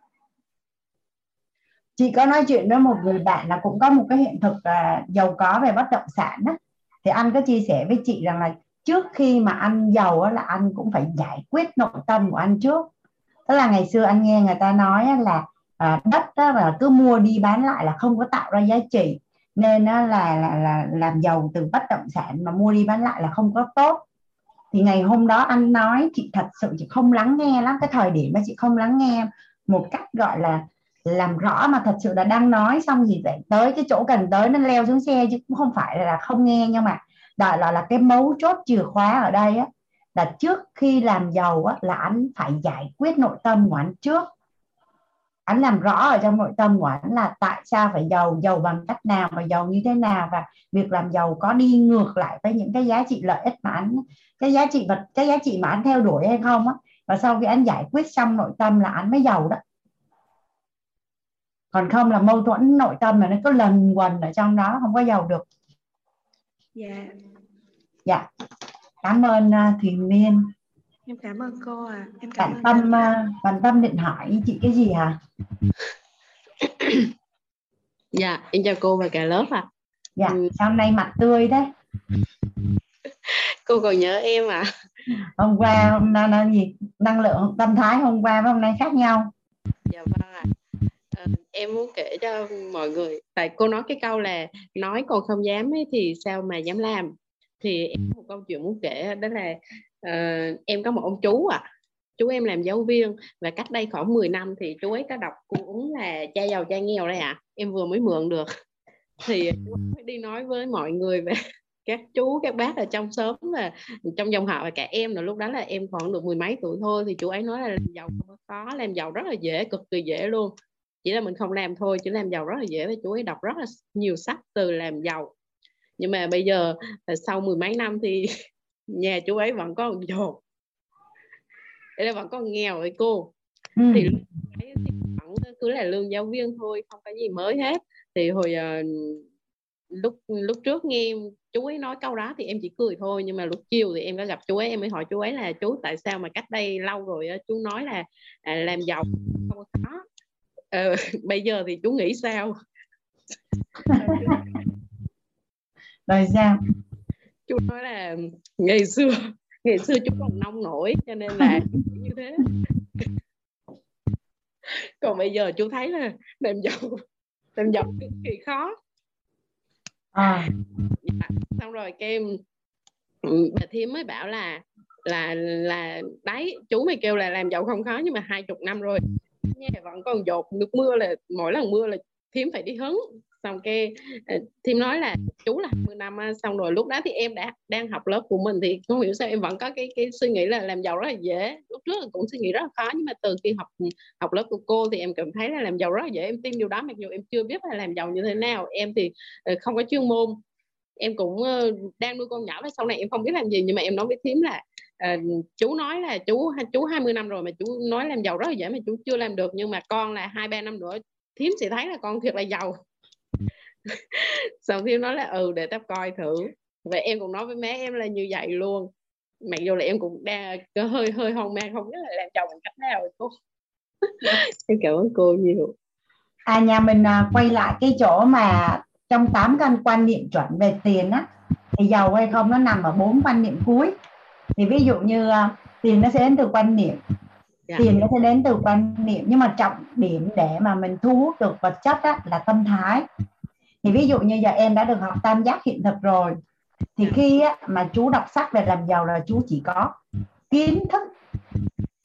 Chị có nói chuyện với một người bạn là cũng có một cái hiện thực là giàu có về bất động sản á. Thì anh có chia sẻ với chị rằng là trước khi mà anh giàu á là anh cũng phải giải quyết nội tâm của anh trước tức là ngày xưa anh nghe người ta nói là à, đất đó là cứ mua đi bán lại là không có tạo ra giá trị. Nên là, là là làm giàu từ bất động sản mà mua đi bán lại là không có tốt. Thì ngày hôm đó anh nói chị thật sự chị không lắng nghe lắm cái thời điểm mà chị không lắng nghe một cách gọi là làm rõ mà thật sự là đang nói xong gì vậy tới cái chỗ cần tới nó leo xuống xe chứ cũng không phải là không nghe. Nhưng mà đó là là cái mấu chốt chìa khóa ở đây á là trước khi làm giàu á là anh phải giải quyết nội tâm của anh trước. Anh làm rõ ở trong nội tâm của anh là tại sao phải giàu giàu bằng cách nào và giàu như thế nào. Và việc làm giàu có đi ngược lại với những cái giá trị lợi ích mà anh cái giá trị vật cái giá trị mà anh theo đuổi hay không á. Và sau khi anh giải quyết xong nội tâm là anh mới giàu đó. Còn không là mâu thuẫn nội tâm là nó cứ lần quần ở trong đó không có giàu được. Dạ. Dạ cảm ơn uh, thùy miên em cảm ơn cô à em cảm bạn tâm uh, bạn tâm định hỏi chị cái gì hả? Dạ em chào cô và cả lớp ạ. À. dạ ừ. sao hôm nay mặt tươi đấy? Cô còn nhớ em à hôm qua hôm nay là gì? Năng lượng tâm thái hôm qua với hôm nay khác nhau. Dạ vâng ạ. À. em muốn kể cho mọi người tại cô nói cái câu là nói còn không dám ấy, thì sao mà dám làm thì em có một câu chuyện muốn kể đó là uh, em có một ông chú à chú em làm giáo viên và cách đây khoảng 10 năm thì chú ấy có đọc cuốn là cha giàu cha nghèo đây ạ. À. em vừa mới mượn được. Thì chú ấy đi nói với mọi người về các chú các bác ở trong xóm là trong dòng họ và cả em là lúc đó là em khoảng được mười mấy tuổi thôi thì chú ấy nói là làm giàu không có làm giàu rất là dễ cực kỳ dễ luôn. Chỉ là mình không làm thôi chứ làm giàu rất là dễ và chú ấy đọc rất là nhiều sách từ làm giàu nhưng mà bây giờ sau mười mấy năm thì nhà chú ấy vẫn có dồn đây là vẫn còn nghèo với cô. Ừ. thì lúc ấy thì vẫn cứ là lương giáo viên thôi không có gì mới hết. Thì hồi uh, lúc lúc trước nghe chú ấy nói câu đó thì em chỉ cười thôi nhưng mà lúc chiều thì em có gặp chú ấy em mới hỏi chú ấy là chú tại sao mà cách đây lâu rồi chú nói là à, làm giàu không có. Ờ, bây giờ thì chú nghĩ sao rồi sao chú nói là ngày xưa ngày xưa chú còn nông nổi cho nên là như thế còn bây giờ chú thấy là làm giàu làm giàu cực kỳ khó à. dạ. xong rồi cái em ừ, bà thím mới bảo là là là đấy chú mày kêu là làm giàu không khó nhưng mà hai chục năm rồi nhà vẫn còn dột nước mưa là mỗi lần mưa là thím phải đi hứng xong cái ờ, thím nói là chú là 20 năm xong rồi lúc đó thì em đã đang học lớp của mình thì không hiểu sao em vẫn có cái cái suy nghĩ là làm giàu rất là dễ. Lúc trước cũng suy nghĩ rất là khó nhưng mà từ khi học học lớp của cô thì em cảm thấy là làm giàu rất là dễ. Em tin điều đó mặc dù em chưa biết là làm giàu như thế nào. Em thì ờ, không có chuyên môn. Em cũng ờ, đang nuôi con nhỏ và sau này em không biết làm gì. Nhưng mà em nói với thím là à, chú nói là chú chú 20 năm rồi mà chú nói làm giàu rất là dễ mà chú chưa làm được. Nhưng mà con là hai ba năm nữa thím sẽ thấy là con thiệt là giàu. xong thiếu nói là ừ để tao coi thử. Và em cũng nói với má em là như vậy luôn. Mặc dù là em cũng đang hơi hơi hoang mang không biết là làm chồng bằng cách nào cô em cảm ơn cô nhiều. À nhà mình à, quay lại cái chỗ mà trong tám căn quan niệm chuẩn về tiền á thì giàu hay không nó nằm ở bốn quan niệm cuối. Thì ví dụ như à, tiền nó sẽ đến từ quan niệm yeah. Dạ. tiền nó sẽ đến từ quan niệm nhưng mà trọng điểm để mà mình thu hút được vật chất á, là tâm thái thì ví dụ như giờ em đã được học tam giác hiện thực rồi thì dạ. khi á, mà chú đọc sách về làm giàu là chú chỉ có kiến thức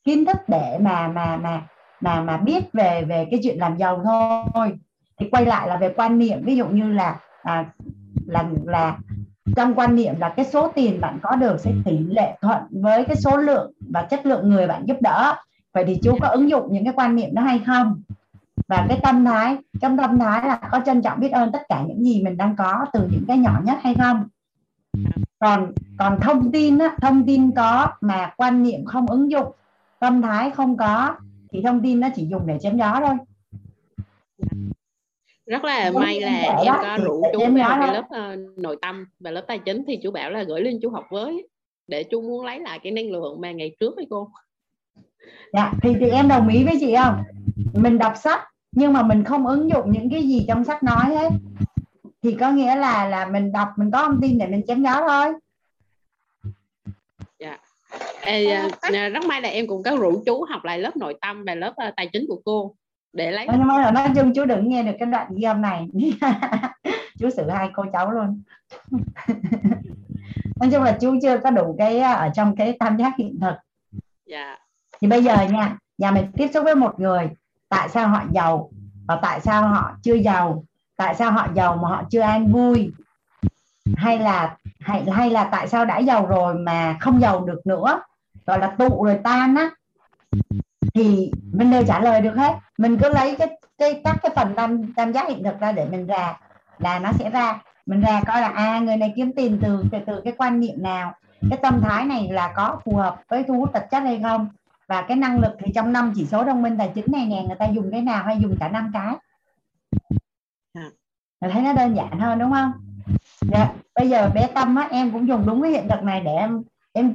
kiến thức để mà mà mà mà mà biết về về cái chuyện làm giàu thôi thì quay lại là về quan niệm ví dụ như là à, là là trong quan niệm là cái số tiền bạn có được sẽ tỷ lệ thuận với cái số lượng và chất lượng người bạn giúp đỡ vậy thì chú có ứng dụng những cái quan niệm đó hay không? Và cái tâm thái trong tâm thái là có trân trọng biết ơn tất cả những gì mình đang có từ những cái nhỏ nhất hay không? Còn còn thông tin á, thông tin có mà quan niệm không ứng dụng tâm thái không có thì thông tin nó chỉ dùng để chém gió thôi. Rất là may là em có rủ chú về lớp uh, nội tâm và lớp tài chính thì chú bảo là gửi lên chú học với để chú muốn lấy lại cái năng lượng mà ngày trước với cô dạ thì thì em đồng ý với chị không? Mình đọc sách nhưng mà mình không ứng dụng những cái gì trong sách nói hết. Thì có nghĩa là là mình đọc mình có thông tin để mình chém gió thôi. Dạ. Ê, à, rất may là em cũng có rủ chú học lại lớp nội tâm và lớp uh, tài chính của cô để lấy. Nhưng mà nói chung chú đừng nghe được cái đoạn ghi âm này. Chú xử hai cô cháu luôn. Nói chung là chú chưa có đủ cái à, ở trong cái tam giác hiện thực. Dạ thì bây giờ nha nhà mình tiếp xúc với một người tại sao họ giàu và tại sao họ chưa giàu? Tại sao họ giàu mà họ chưa an vui? Hay là hay hay là tại sao đã giàu rồi mà không giàu được nữa? Gọi là tụ rồi tan á. Thì mình đều trả lời được hết. Mình cứ lấy cái cái các cái phần tam tam giác hiện thực ra để mình ra là nó sẽ ra. Mình ra coi là à người này kiếm tiền từ từ, từ cái quan niệm nào? Cái tâm thái này là có phù hợp với thu hút vật chất hay không? Và cái năng lực thì trong năm chỉ số thông minh tài chính này nè người ta dùng cái nào hay dùng cả năm cái. Mình thấy nó đơn giản hơn đúng không? Dạ. bây giờ bé tâm á em cũng dùng đúng cái hiện thực này để em em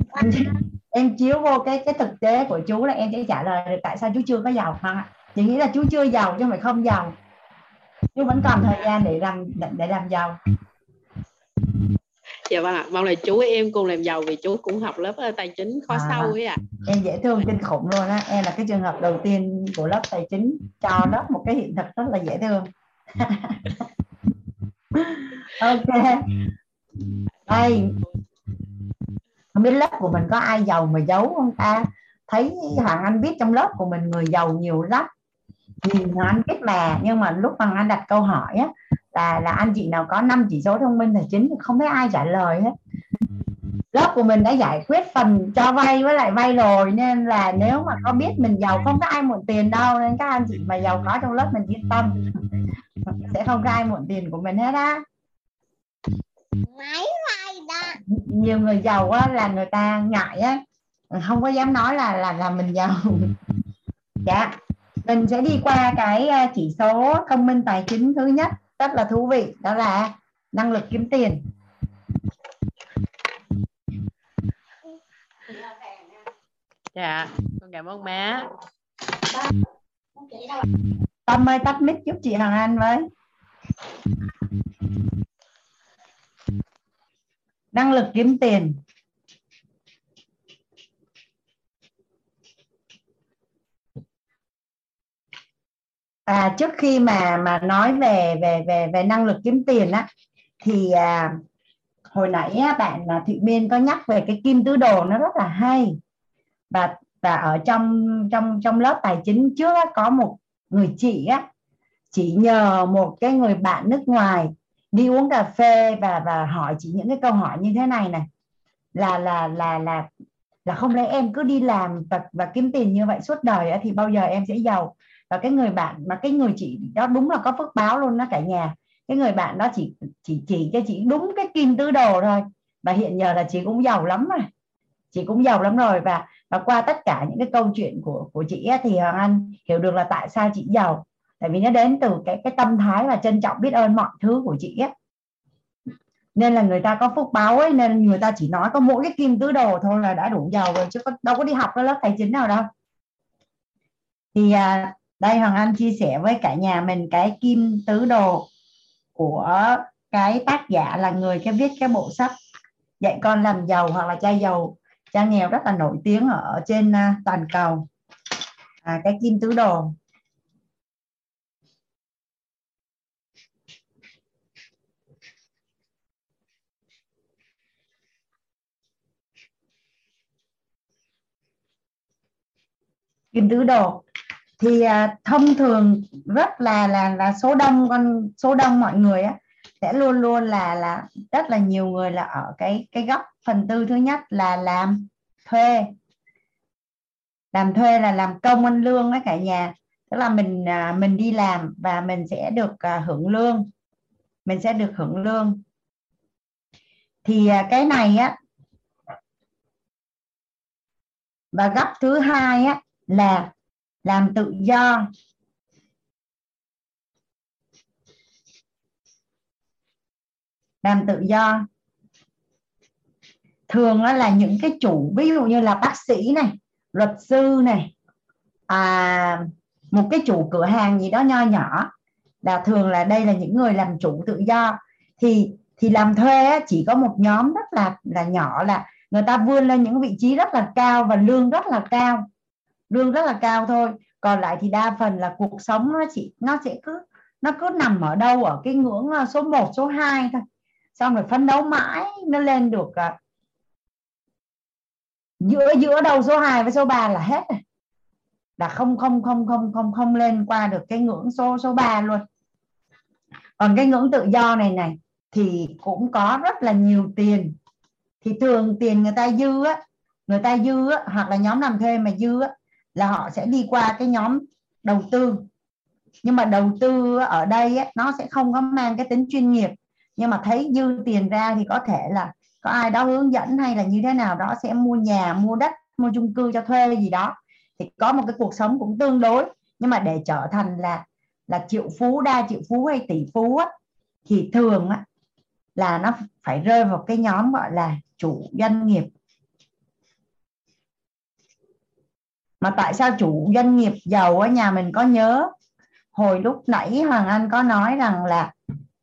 em chiếu vô cái cái thực tế của chú là em sẽ trả lời được tại sao chú chưa có giàu không ạ? Chị nghĩ là chú chưa giàu chứ không phải không giàu. Chú vẫn còn thời gian để làm để làm giàu dạ vâng ạ mong là chú với em cùng làm giàu vì chú cũng học lớp ờ, tài chính khó à, sâu ấy ạ. À. em dễ thương kinh khủng luôn á em là cái trường hợp đầu tiên của lớp tài chính cho lớp một cái hiện thực rất là dễ thương. Ok. Đây. Không biết lớp của mình có ai giàu mà giấu không ta? Thấy hoàng anh biết trong lớp của mình người giàu nhiều lắm. Thì hoàng anh biết mà nhưng mà lúc hoàng anh đặt câu hỏi á là là anh chị nào có năm chỉ số thông minh tài chính thì không thấy ai trả lời hết. Lớp của mình đã giải quyết phần cho vay với lại vay rồi nên là nếu mà có biết mình giàu không có ai mượn tiền đâu nên các anh chị mà giàu có trong lớp mình yên tâm. Sẽ không có ai mượn tiền của mình hết á. Nhiều người giàu á, là người ta ngại á. Không có dám nói là là là mình giàu. Dạ. Mình sẽ đi qua cái à, chỉ số thông minh tài chính thứ nhất rất là thú vị. Đó là năng lực kiếm tiền. Dạ con cảm ơn má. Tâm ơi tắt mic giúp chị hằng anh với. Năng lực kiếm tiền à, trước khi mà mà nói về về về về năng lực kiếm tiền á thì à, hồi nãy á, bạn là Thị Miên có nhắc về cái kim tứ đồ nó rất là hay. Và và ở trong trong trong lớp tài chính trước á, có một người chị á chỉ nhờ một cái người bạn nước ngoài đi uống cà phê và và hỏi chị những cái câu hỏi như thế này này. Là là là là là không lẽ em cứ đi làm và và kiếm tiền như vậy suốt đời thì bao giờ em sẽ giàu? Và cái người bạn mà cái người chị đó đúng là có phước báo luôn đó cả nhà. Cái người bạn đó chỉ chỉ chỉ cho chị đúng cái kim tứ đồ thôi. Và hiện giờ là chị cũng giàu lắm rồi. Chị cũng giàu lắm rồi. Và và qua tất cả những cái câu chuyện của của chị ấy, thì hoàng anh hiểu được là tại sao chị giàu. Tại vì nó đến từ cái cái tâm thái và trân trọng biết ơn mọi thứ của chị ấy nên là người ta có phúc báo ấy nên người ta chỉ nói có mỗi cái kim tứ đồ thôi là đã đủ giàu rồi chứ có đâu có đi học cái lớp tài chính nào đâu. Thì à, đây Hoàng Anh chia sẻ với cả nhà mình cái kim tứ đồ của cái tác giả là người cái viết cái bộ sách dạy con làm giàu hoặc là cha giàu. Cha nghèo rất là nổi tiếng ở trên à, toàn cầu. À, cái kim tứ đồ. Kim tứ đồ thì à, thông thường rất là là là số đông con số đông mọi người á sẽ luôn luôn là là rất là nhiều người là ở cái cái góc phần tư thứ nhất là làm thuê. Làm thuê là làm công ăn lương đó cả nhà. Tức là mình à, mình đi làm và mình sẽ được à, hưởng lương. Mình sẽ được hưởng lương. Thì à, cái này á và góc thứ hai á là làm tự do. Làm tự do. Thường là những cái chủ ví dụ như là bác sĩ này luật sư này à, một cái chủ cửa hàng gì đó nho nhỏ là thường là đây là những người làm chủ tự do. Thì thì làm thuê chỉ có một nhóm rất là là nhỏ là người ta vươn lên những vị trí rất là cao và lương rất là cao lương rất là cao thôi. Còn lại thì đa phần là cuộc sống nó chỉ nó sẽ cứ nó cứ nằm ở đâu? Ở cái ngưỡng à, số 1, số 2 thôi. Xong rồi phấn đấu mãi nó lên được uh, giữa giữa đầu số 2 với số 3 là hết rồi. Là không không không không không không lên qua được cái ngưỡng số số 3 luôn. Còn cái ngưỡng tự do này này thì cũng có rất là nhiều tiền. Thì thường tiền người ta dư á người ta dư á, hoặc là nhóm làm thuê mà dư á, là họ sẽ đi qua cái nhóm đầu tư. Nhưng mà đầu tư ở đây ấy, nó sẽ không có mang cái tính chuyên nghiệp. Nhưng mà thấy dư tiền ra thì có thể là có ai đó hướng dẫn hay là như thế nào đó sẽ mua nhà mua đất mua chung cư cho thuê gì đó. Thì có một cái cuộc sống cũng tương đối. Nhưng mà để trở thành là là triệu phú đa triệu phú hay tỷ phú á, thì thường á, là nó phải rơi vào cái nhóm gọi là chủ doanh nghiệp. Mà tại sao chủ doanh nghiệp giàu ở nhà mình có nhớ? Hồi lúc nãy Hoàng Anh có nói rằng là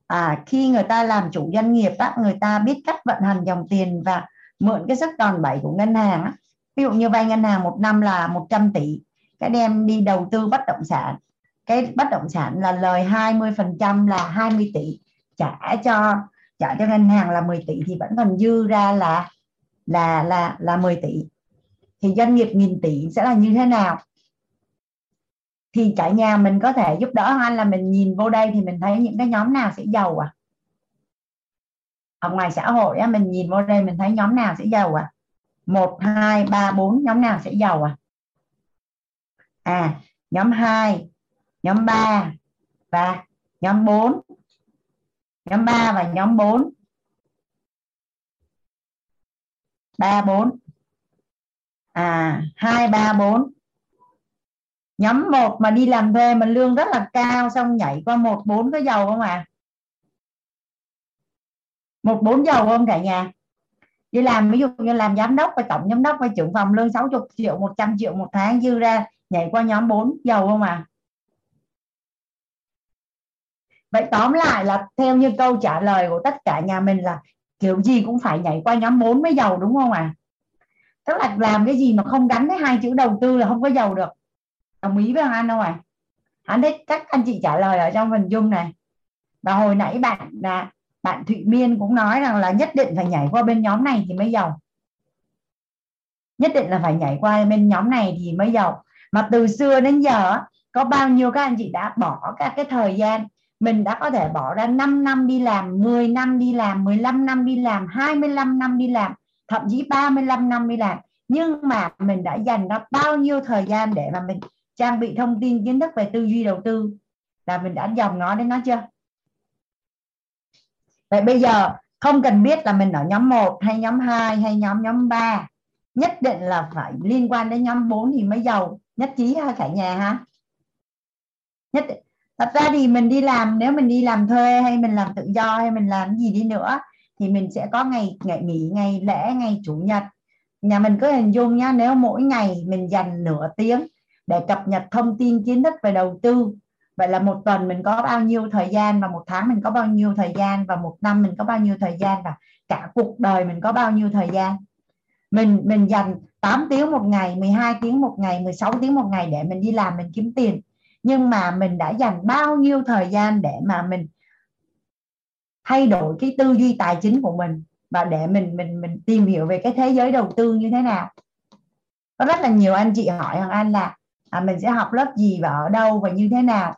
à, khi người ta làm chủ doanh nghiệp á, người ta biết cách vận hành dòng tiền và mượn cái sức đòn bẩy của ngân hàng á. ví dụ như vay ngân hàng một năm là 100 tỷ cái đem đi đầu tư bất động sản. Cái bất động sản là lời 20 phần trăm là 20 tỷ trả cho trả cho ngân hàng là 10 tỷ thì vẫn còn dư ra là là là là 10 tỷ thì doanh nghiệp nghìn tỷ sẽ là như thế nào? Thì cả nhà mình có thể giúp đỡ anh là mình nhìn vô đây thì mình thấy những cái nhóm nào sẽ giàu à? Ở ngoài xã hội á, mình nhìn vô đây mình thấy nhóm nào sẽ giàu à? Một hai ba bốn nhóm nào sẽ giàu à? À nhóm 2 nhóm 3 và nhóm 4 nhóm 3 và nhóm 4 3 4 à 2 3 4 nhóm 1 mà đi làm thuê mà lương rất là cao, xong nhảy qua 1 4 có giàu không ạ? À 1 4 giàu không cả nhà? Đi làm, ví dụ như làm giám đốc và tổng giám đốc và trưởng phòng lương 60 triệu 100 triệu một tháng, dư ra nhảy qua nhóm 4 giàu không à vậy tóm lại là theo như câu trả lời của tất cả nhà mình là kiểu gì cũng phải nhảy qua nhóm 4 mới giàu đúng không ạ? à tức là làm cái gì mà không gắn với hai chữ đầu tư là không có giàu được. Đồng ý với anh không ạ? Anh thấy các anh chị trả lời ở trong phần dung này. Và hồi nãy bạn là bạn Thụy Miên cũng nói rằng là nhất định phải nhảy qua bên nhóm này thì mới giàu. Nhất định là phải nhảy qua bên nhóm này thì mới giàu. Mà từ xưa đến giờ có bao nhiêu các anh chị đã bỏ các cái thời gian? Mình đã có thể bỏ ra 5 năm đi làm 10 năm đi làm 15 năm đi làm 25 năm đi làm thậm chí 35 năm đi làm. Nhưng mà mình đã dành ra bao nhiêu thời gian để mà mình trang bị thông tin kiến thức về tư duy đầu tư? Là mình đã dòng nó đến nó chưa? Vậy bây giờ không cần biết là mình ở nhóm 1 hay nhóm 2 hay nhóm nhóm 3 nhất định là phải liên quan đến nhóm 4 thì mới giàu. Nhất trí ha, cả nhà ha? Nhất định. thật ra thì mình đi làm, nếu mình đi làm thuê hay mình làm tự do hay mình làm gì đi nữa thì mình sẽ có ngày ngày nghỉ, ngày lễ, ngày chủ nhật. Nhà mình cứ hình dung nhá, nếu mỗi ngày mình dành nửa tiếng để cập nhật thông tin kiến thức về đầu tư, vậy là một tuần mình có bao nhiêu thời gian và một tháng mình có bao nhiêu thời gian và một năm mình có bao nhiêu thời gian và cả cuộc đời mình có bao nhiêu thời gian. Mình mình dành 8 tiếng một ngày 12 tiếng một ngày 16 tiếng một ngày để mình đi làm, mình kiếm tiền. Nhưng mà mình đã dành bao nhiêu thời gian để mà mình thay đổi cái tư duy tài chính của mình và để mình mình mình tìm hiểu về cái thế giới đầu tư như thế nào. Có rất là nhiều anh chị hỏi hoàng anh là à, mình sẽ học lớp gì và ở đâu và như thế nào?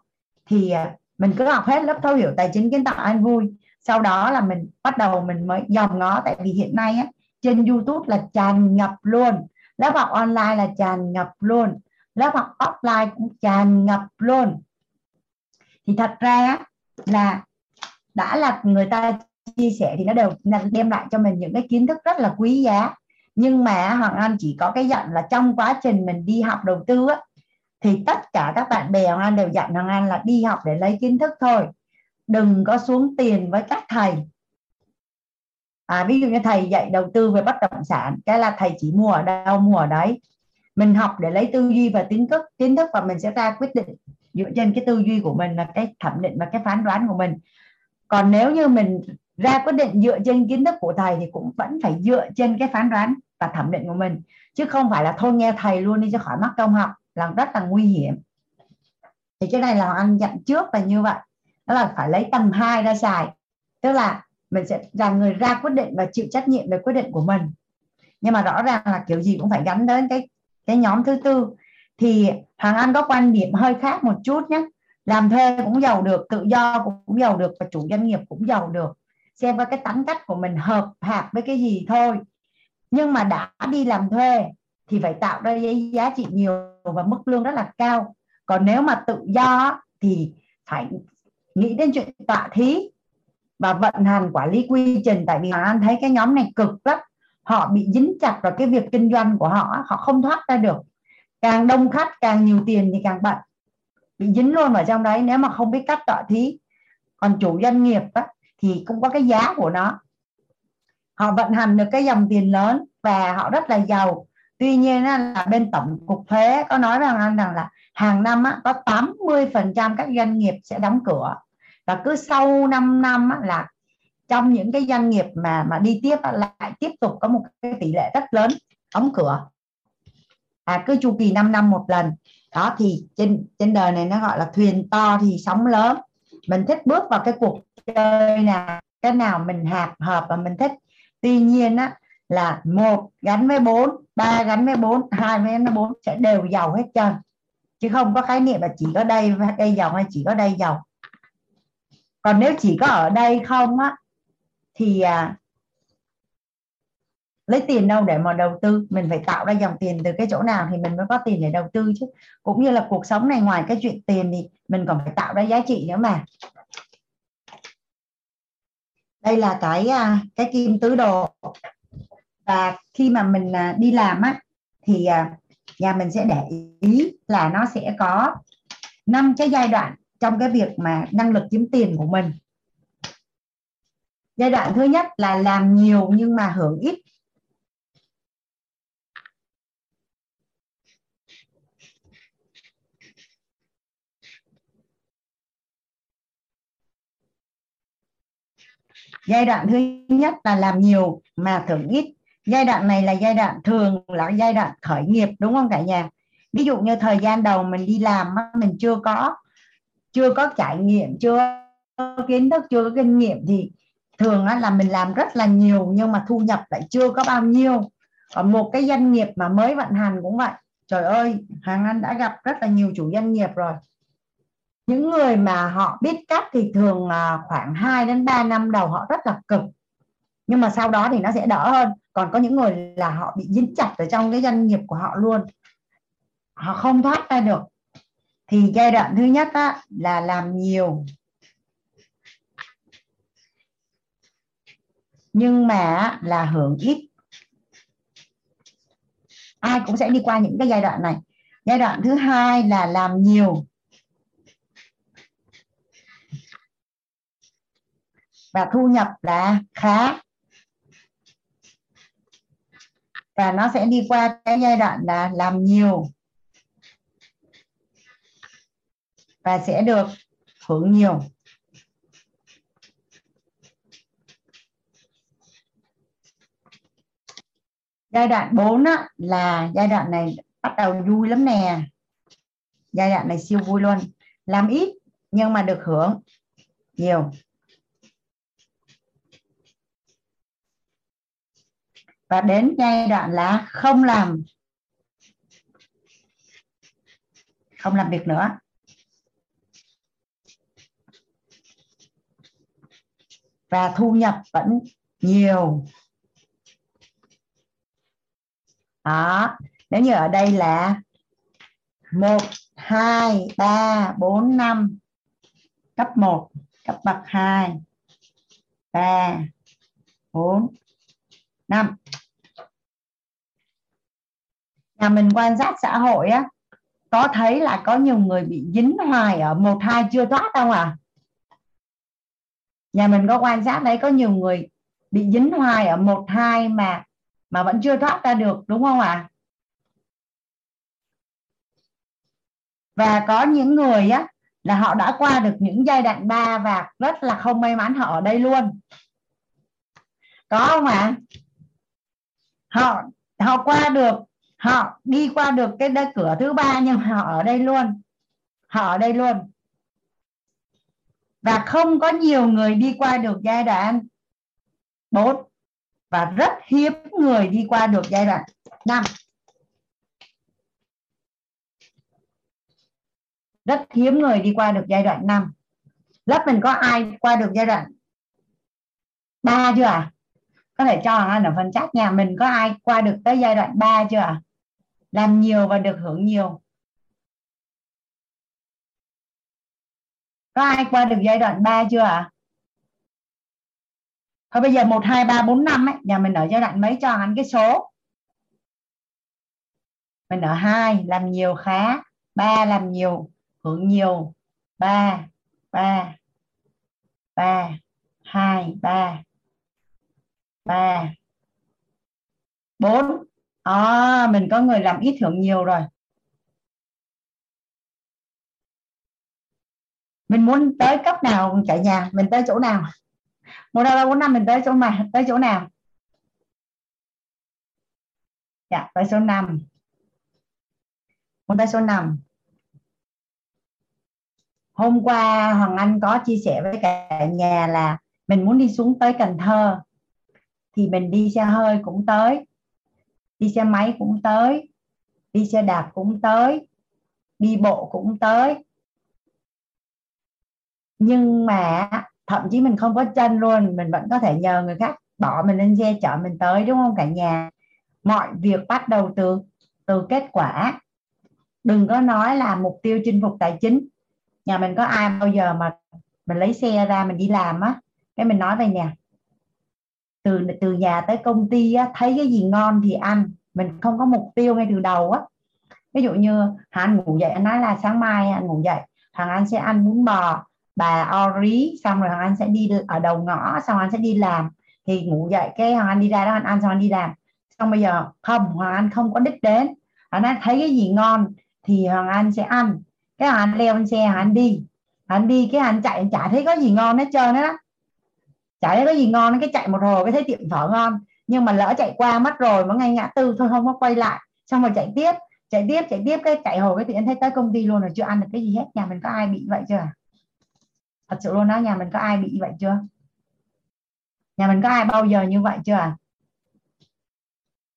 Thì à, mình cứ học hết lớp thấu hiểu tài chính kiến tạo an vui. Sau đó là mình bắt đầu mình mới dòm ngó tại vì hiện nay á, trên YouTube là tràn ngập luôn. Lớp học online là tràn ngập luôn. Lớp học offline cũng tràn ngập luôn. Thì thật ra á là đã là người ta chia sẻ thì nó đều đem lại cho mình những cái kiến thức rất là quý giá. Nhưng mà Hoàng Anh chỉ có cái dặn là trong quá trình mình đi học đầu tư á, thì tất cả các bạn bè Hoàng Anh đều dặn Hoàng Anh là đi học để lấy kiến thức thôi. Đừng có xuống tiền với các thầy. À, ví dụ như thầy dạy đầu tư về bất động sản cái là thầy chỉ mua ở đâu mua ở đấy. Mình học để lấy tư duy và kiến thức kiến thức và mình sẽ ra quyết định dựa trên cái tư duy của mình là cái thẩm định và cái phán đoán của mình còn nếu như mình ra quyết định dựa trên kiến thức của thầy thì cũng vẫn phải dựa trên cái phán đoán và thẩm định của mình. Chứ không phải là thôi nghe thầy luôn đi cho khỏi mắc công học là rất là nguy hiểm. Thì cái này là anh dặn trước là như vậy. Đó là phải lấy tầng 2 ra xài. Tức là mình sẽ là người ra quyết định và chịu trách nhiệm về quyết định của mình. Nhưng mà rõ ràng là kiểu gì cũng phải gắn đến cái cái nhóm thứ tư. Thì hàng Anh có quan điểm hơi khác một chút nhé làm thuê cũng giàu được, tự do cũng giàu được và chủ doanh nghiệp cũng giàu được. Xem với cái tính cách của mình hợp hạp với cái gì thôi. Nhưng mà đã đi làm thuê thì phải tạo ra giá trị nhiều và mức lương rất là cao. Còn nếu mà tự do thì phải nghĩ đến chuyện tọa thí và vận hành quản lý quy trình. Tại vì anh thấy cái nhóm này cực lắm. Họ bị dính chặt vào cái việc kinh doanh của họ họ không thoát ra được. Càng đông khách, càng nhiều tiền thì càng bận bị dính luôn vào trong đấy. Nếu mà không biết cách tọa thí còn chủ doanh nghiệp á, thì cũng có cái giá của nó. Họ vận hành được cái dòng tiền lớn và họ rất là giàu. Tuy nhiên là bên tổng cục thuế có nói rằng anh rằng là hàng năm á, có 80 phần trăm các doanh nghiệp sẽ đóng cửa. Và cứ sau 5 năm á, là trong những cái doanh nghiệp mà mà đi tiếp á, lại tiếp tục có một cái tỷ lệ rất lớn đóng cửa. À cứ chu kỳ 5 năm một lần đó thì trên trên đời này nó gọi là thuyền to thì sóng lớn. Mình thích bước vào cái cuộc chơi nào cái nào mình hạp hợp và mình thích. Tuy nhiên á là một gắn với bốn ba gắn với bốn hai với bốn sẽ đều giàu hết trơn. Chứ không có khái niệm là chỉ có đây đây giàu hay chỉ có đây giàu. Còn nếu chỉ có ở đây không á thì à, lấy tiền đâu để mà đầu tư, mình phải tạo ra dòng tiền từ cái chỗ nào thì mình mới có tiền để đầu tư chứ. Cũng như là cuộc sống này, ngoài cái chuyện tiền thì mình còn phải tạo ra giá trị nữa mà. Đây là cái à, cái kim tứ đồ. Và khi mà mình à, đi làm á, thì à, nhà mình sẽ để ý là nó sẽ có năm cái giai đoạn trong cái việc mà năng lực kiếm tiền của mình. Giai đoạn thứ nhất là làm nhiều nhưng mà hưởng ít. Giai đoạn thứ nhất là làm nhiều mà thưởng ít. Giai đoạn này là giai đoạn thường, là giai đoạn khởi nghiệp, đúng không cả nhà? Ví dụ như thời gian đầu mình đi làm mình chưa có chưa có trải nghiệm, chưa có kiến thức, chưa có kinh nghiệm thì thường là mình làm rất là nhiều nhưng mà thu nhập lại chưa có bao nhiêu. Còn một cái doanh nghiệp mà mới vận hành cũng vậy. Trời ơi hàng anh đã gặp rất là nhiều chủ doanh nghiệp rồi những người mà họ biết cắt thì thường à, khoảng 2 đến 3 năm đầu họ rất là cực. Nhưng mà sau đó thì nó sẽ đỡ hơn. Còn có những người là họ bị dính chặt ở trong cái doanh nghiệp của họ luôn. Họ không thoát ra được. Thì giai đoạn thứ nhất á, là làm nhiều. Nhưng mà là hưởng ít. Ai cũng sẽ đi qua những cái giai đoạn này. Giai đoạn thứ hai là làm nhiều. Và thu nhập là khá. Và nó sẽ đi qua cái giai đoạn là làm nhiều. Và sẽ được hưởng nhiều. Giai đoạn 4 á, là giai đoạn này bắt đầu vui lắm nè. Giai đoạn này siêu vui luôn. Làm ít nhưng mà được hưởng nhiều. Và đến giai đoạn là không làm không làm việc nữa. Và thu nhập vẫn nhiều. Đó, nếu như ở đây là 1 2 3 4 5 cấp 1 cấp bậc 2 3 4 5 nhà mình quan sát xã hội á, có thấy là có nhiều người bị dính hoài ở một, hai, chưa thoát không à nhà mình có quan sát đấy, có nhiều người bị dính hoài ở một, hai mà mà vẫn chưa thoát ra được, đúng không ạ à? và có những người á, là họ đã qua được những giai đoạn 3 và rất là không may mắn họ ở đây luôn có không ạ à? họ họ qua được họ đi qua được cái đôi cửa thứ ba nhưng họ ở đây luôn. Họ ở đây luôn. Và không có nhiều người đi qua được giai đoạn 4 và rất hiếm người đi qua được giai đoạn 5 rất hiếm người đi qua được giai đoạn 5 lớp mình có ai qua được giai đoạn 3 chưa à có thể cho anh ở phần chat nhà mình có ai qua được tới giai đoạn 3 chưa à làm nhiều và được hưởng nhiều. Có ai qua được giai đoạn 3 chưa ạ? À? thôi bây giờ 1 2 3 4 5 ấy, nhà mình ở giai đoạn mấy cho hắn cái số? Mình ở 2 làm nhiều khá 3 làm nhiều, hưởng nhiều 3 3 3 2 3 3 4 à, mình có người làm ít hưởng nhiều rồi. Mình muốn tới cấp nào cả nhà mình tới chỗ nào? Một hai ba bốn năm mình tới chỗ nào tới chỗ nào? Dạ tới số 5 muốn tới số 5 hôm qua Hoàng Anh có chia sẻ với cả nhà là mình muốn đi xuống tới Cần Thơ. Thì mình đi xe hơi cũng tới đi xe máy cũng tới, đi xe đạp cũng tới, đi bộ cũng tới. Nhưng mà thậm chí mình không có chân luôn, mình vẫn có thể nhờ người khác bỏ mình lên xe chở mình tới, đúng không cả nhà? Mọi việc bắt đầu từ từ kết quả. Đừng có nói là mục tiêu chinh phục tài chính. Nhà mình có ai bao giờ mà mình lấy xe ra mình đi làm á? Cái mình nói về nhà từ từ nhà tới công ty á, thấy cái gì ngon thì ăn mình không có mục tiêu ngay từ đầu á ví dụ như hắn ngủ dậy anh nói là sáng mai anh ngủ dậy thằng anh sẽ ăn bún bò bà Ori xong rồi thằng anh sẽ đi ở đầu ngõ xong anh sẽ đi làm thì ngủ dậy cái thằng anh đi ra đó anh ăn xong anh đi làm xong bây giờ không hoàng anh không có đích đến anh nói thấy cái gì ngon thì hoàng anh sẽ ăn cái hoàng anh leo lên xe hoàng anh đi anh đi cái anh chạy anh chả thấy có gì ngon hết trơn đó chả thấy có gì ngon cái chạy một hồi cái thấy tiệm phở ngon. Nhưng mà lỡ chạy qua mất rồi mà ngay ngã tư thôi không có quay lại. Xong rồi chạy tiếp chạy tiếp chạy tiếp cái chạy hồi cái thì thấy tới công ty luôn rồi chưa ăn được cái gì hết. Nhà mình có ai bị vậy chưa? Thật sự luôn đó nhà mình có ai bị vậy chưa? Nhà mình có ai bao giờ như vậy chưa?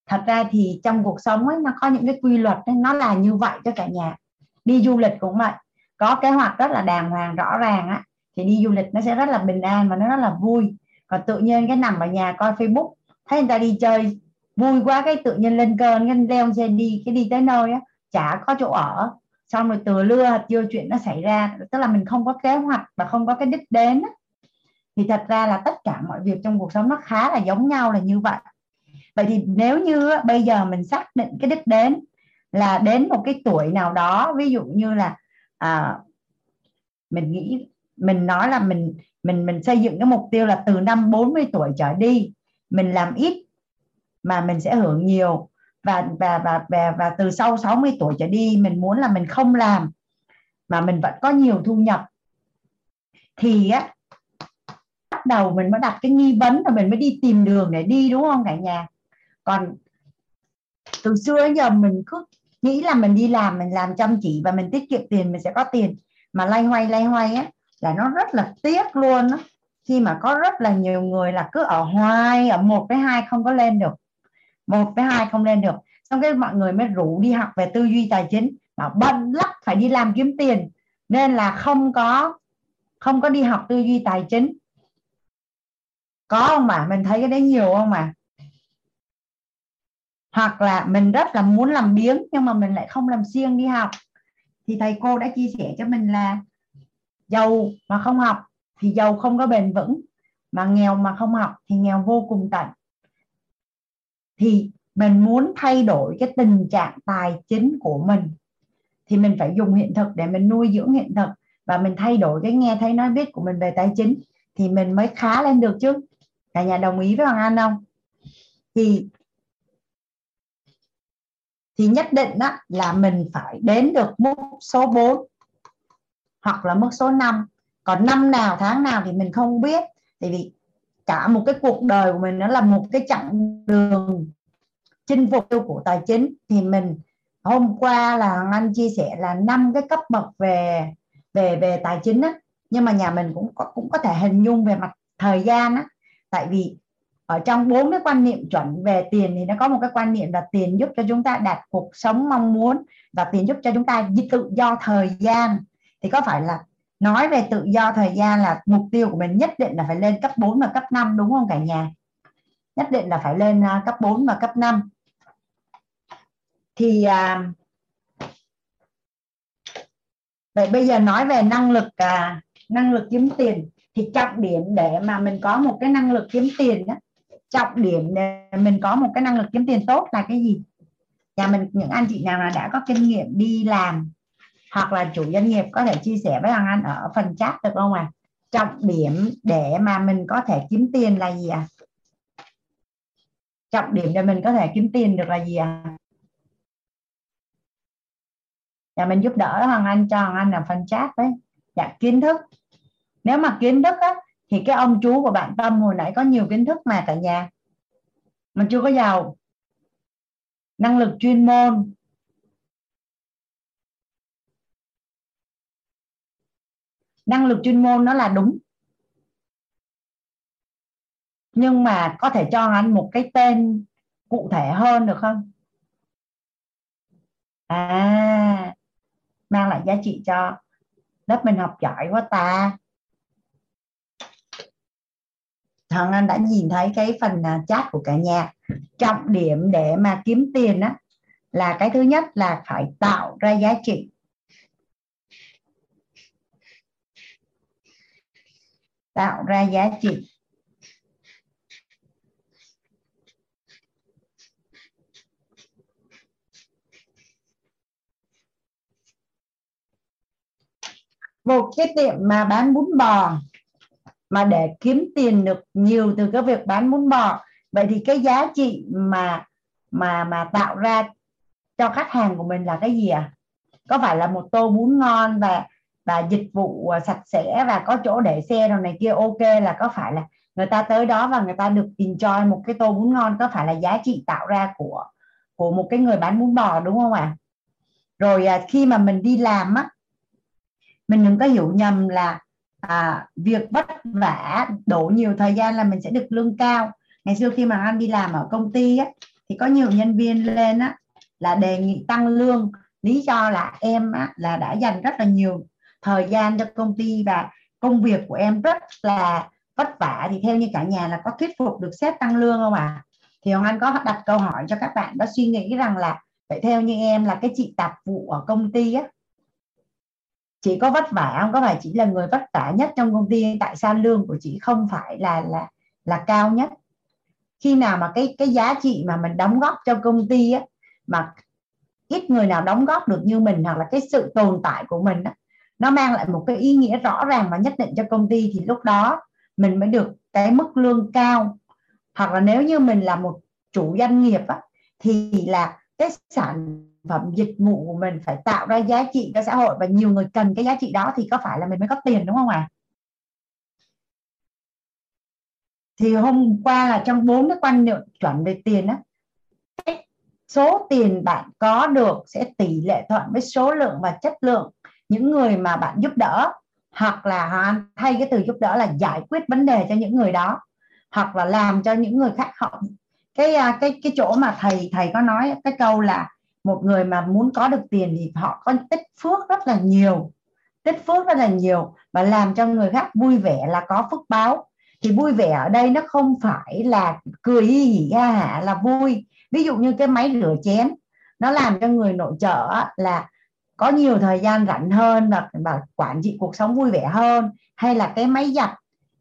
Thật ra thì trong cuộc sống ấy nó có những cái quy luật ấy, nó là như vậy cho cả nhà. Đi du lịch cũng vậy. Có kế hoạch rất là đàng hoàng rõ ràng á thì đi du lịch nó sẽ rất là bình an và nó rất là vui. Còn tự nhiên cái nằm ở nhà coi facebook thấy người ta đi chơi vui quá cái tự nhiên lên cơn cái leo xe đi cái đi tới nơi á chả có chỗ ở. Xong rồi từ lưa chưa chuyện nó xảy ra tức là mình không có kế hoạch và không có cái đích đến á. thì thật ra là tất cả mọi việc trong cuộc sống nó khá là giống nhau là như vậy. Vậy thì nếu như bây giờ mình xác định cái đích đến là đến một cái tuổi nào đó ví dụ như là à, mình nghĩ mình nói là mình mình mình xây dựng cái mục tiêu là từ năm 40 tuổi trở đi mình làm ít mà mình sẽ hưởng nhiều. Và và và và, và từ sau 60 tuổi trở đi mình muốn là mình không làm mà mình vẫn có nhiều thu nhập. Thì á bắt đầu mình mới đặt cái nghi vấn là mình mới đi tìm đường để đi đúng không cả nhà? Còn từ xưa đến giờ mình cứ nghĩ là mình đi làm mình làm chăm chỉ và mình tiết kiệm tiền mình sẽ có tiền. Mà lay hoay lay hoay á là nó rất là tiếc luôn đó khi mà có rất là nhiều người là cứ ở hoài, ở một với hai không có lên được. Một với hai không lên được. Xong cái mọi người mới rủ đi học về tư duy tài chính. Mà bận lắm, phải đi làm kiếm tiền. Nên là không có không có đi học tư duy tài chính. Có không mà mình thấy cái đấy nhiều không mà hoặc là mình rất là muốn làm biếng, nhưng mà mình lại không làm siêng đi học. Thì thầy cô đã chia sẻ cho mình là giàu mà không học thì giàu không có bền vững, mà nghèo mà không học thì nghèo vô cùng tận. Thì mình muốn thay đổi cái tình trạng tài chính của mình, thì mình phải dùng hiện thực để mình nuôi dưỡng hiện thực và mình thay đổi cái nghe thấy nói biết của mình về tài chính thì mình mới khá lên được chứ. Cả nhà đồng ý với hoàng an không? Thì thì nhất định đó là mình phải đến được mức số 4 hoặc là mức số 5 còn năm nào tháng nào thì mình không biết. Tại vì cả một cái cuộc đời của mình nó là một cái chặng đường chinh phục của tài chính. Thì mình hôm qua là Anh chia sẻ là năm cái cấp bậc về về về tài chính á. Nhưng mà nhà mình cũng có, cũng có thể hình dung về mặt thời gian á. Tại vì ở trong bốn cái quan niệm chuẩn về tiền thì nó có một cái quan niệm là tiền giúp cho chúng ta đạt cuộc sống mong muốn và tiền giúp cho chúng ta tự do thời gian thì có phải là nói về tự do thời gian là mục tiêu của mình nhất định là phải lên cấp 4 và cấp 5 đúng không cả nhà? Nhất định là phải lên à, cấp 4 và cấp 5 thì à, vậy bây giờ nói về năng lực à, năng lực kiếm tiền. Thì trọng điểm để mà mình có một cái năng lực kiếm tiền đó trọng điểm để mình có một cái năng lực kiếm tiền tốt là cái gì? Nhà mình những anh chị nào là đã có kinh nghiệm đi làm hoặc là chủ doanh nghiệp có thể chia sẻ với Hoàng Anh ở phần chat được không ạ? À? Trọng điểm để mà mình có thể kiếm tiền là gì ạ? À? Trọng điểm để mình có thể kiếm tiền được là gì ạ? À? Nhà mình giúp đỡ Hoàng Anh cho Hoàng Anh là phần chat đấy. Dạ kiến thức. Nếu mà kiến thức á, thì cái ông chú của bạn Tâm hồi nãy có nhiều kiến thức mà cả nhà. mình chưa có giàu. Năng lực chuyên môn, năng lực chuyên môn nó là đúng. Nhưng mà có thể cho anh một cái tên cụ thể hơn được không? À mang lại giá trị cho lớp mình học giỏi quá ta. Thằng anh đã nhìn thấy cái phần à, chat của cả nhà. Trọng điểm để mà kiếm tiền á, là cái thứ nhất là phải tạo ra giá trị. Tạo ra giá trị. Một cái tiệm mà bán bún bò mà để kiếm tiền được nhiều từ cái việc bán bún bò. Vậy thì cái giá trị mà mà mà tạo ra cho khách hàng của mình là cái gì à có phải là một tô bún ngon và và dịch vụ à, sạch sẽ và có chỗ để xe rồi này kia ok là có phải là người ta tới đó và người ta được enjoy một cái tô bún ngon có phải là giá trị tạo ra của của một cái người bán bún bò đúng không ạ à? rồi à, khi mà mình đi làm á mình đừng có hiểu nhầm là à, việc vất vả đổ nhiều thời gian là mình sẽ được lương cao ngày xưa khi mà anh đi làm ở công ty á thì có nhiều nhân viên lên á là đề nghị tăng lương lý do là em á, là đã dành rất là nhiều thời gian cho công ty và công việc của em rất là vất vả. Thì theo như cả nhà là có thuyết phục được sếp tăng lương không ạ? À? thì Hoàng Anh có đặt câu hỏi cho các bạn đó, suy nghĩ rằng là, vậy theo như em là cái chị tạp vụ ở công ty á, chị có vất vả không? Có phải chỉ là người vất vả nhất trong công ty? Tại sao lương của chị không phải là là là cao nhất? Khi nào mà cái cái giá trị mà mình đóng góp cho công ty á, mà ít người nào đóng góp được như mình, hoặc là cái sự tồn tại của mình á nó mang lại một cái ý nghĩa rõ ràng và nhất định cho công ty thì lúc đó mình mới được cái mức lương cao hoặc là nếu như mình là một chủ doanh nghiệp á, thì là cái sản phẩm dịch vụ của mình phải tạo ra giá trị cho xã hội và nhiều người cần cái giá trị đó thì có phải là mình mới có tiền đúng không ạ à? thì hôm qua là trong bốn cái quan niệm chuẩn về tiền á số tiền bạn có được sẽ tỷ lệ thuận với số lượng và chất lượng những người mà bạn giúp đỡ, hoặc là thay cái từ giúp đỡ là giải quyết vấn đề cho những người đó, hoặc là làm cho những người khác họ cái à, cái cái chỗ mà thầy thầy có nói cái câu là một người mà muốn có được tiền thì họ có tích phước rất là nhiều, tích phước rất là nhiều và làm cho người khác vui vẻ là có phước báo. Thì vui vẻ ở đây nó không phải là cười hỉ ha hả là vui. Ví dụ như cái máy rửa chén, nó làm cho người nội trợ là có nhiều thời gian rảnh hơn và, và quản trị cuộc sống vui vẻ hơn hay là cái máy giặt.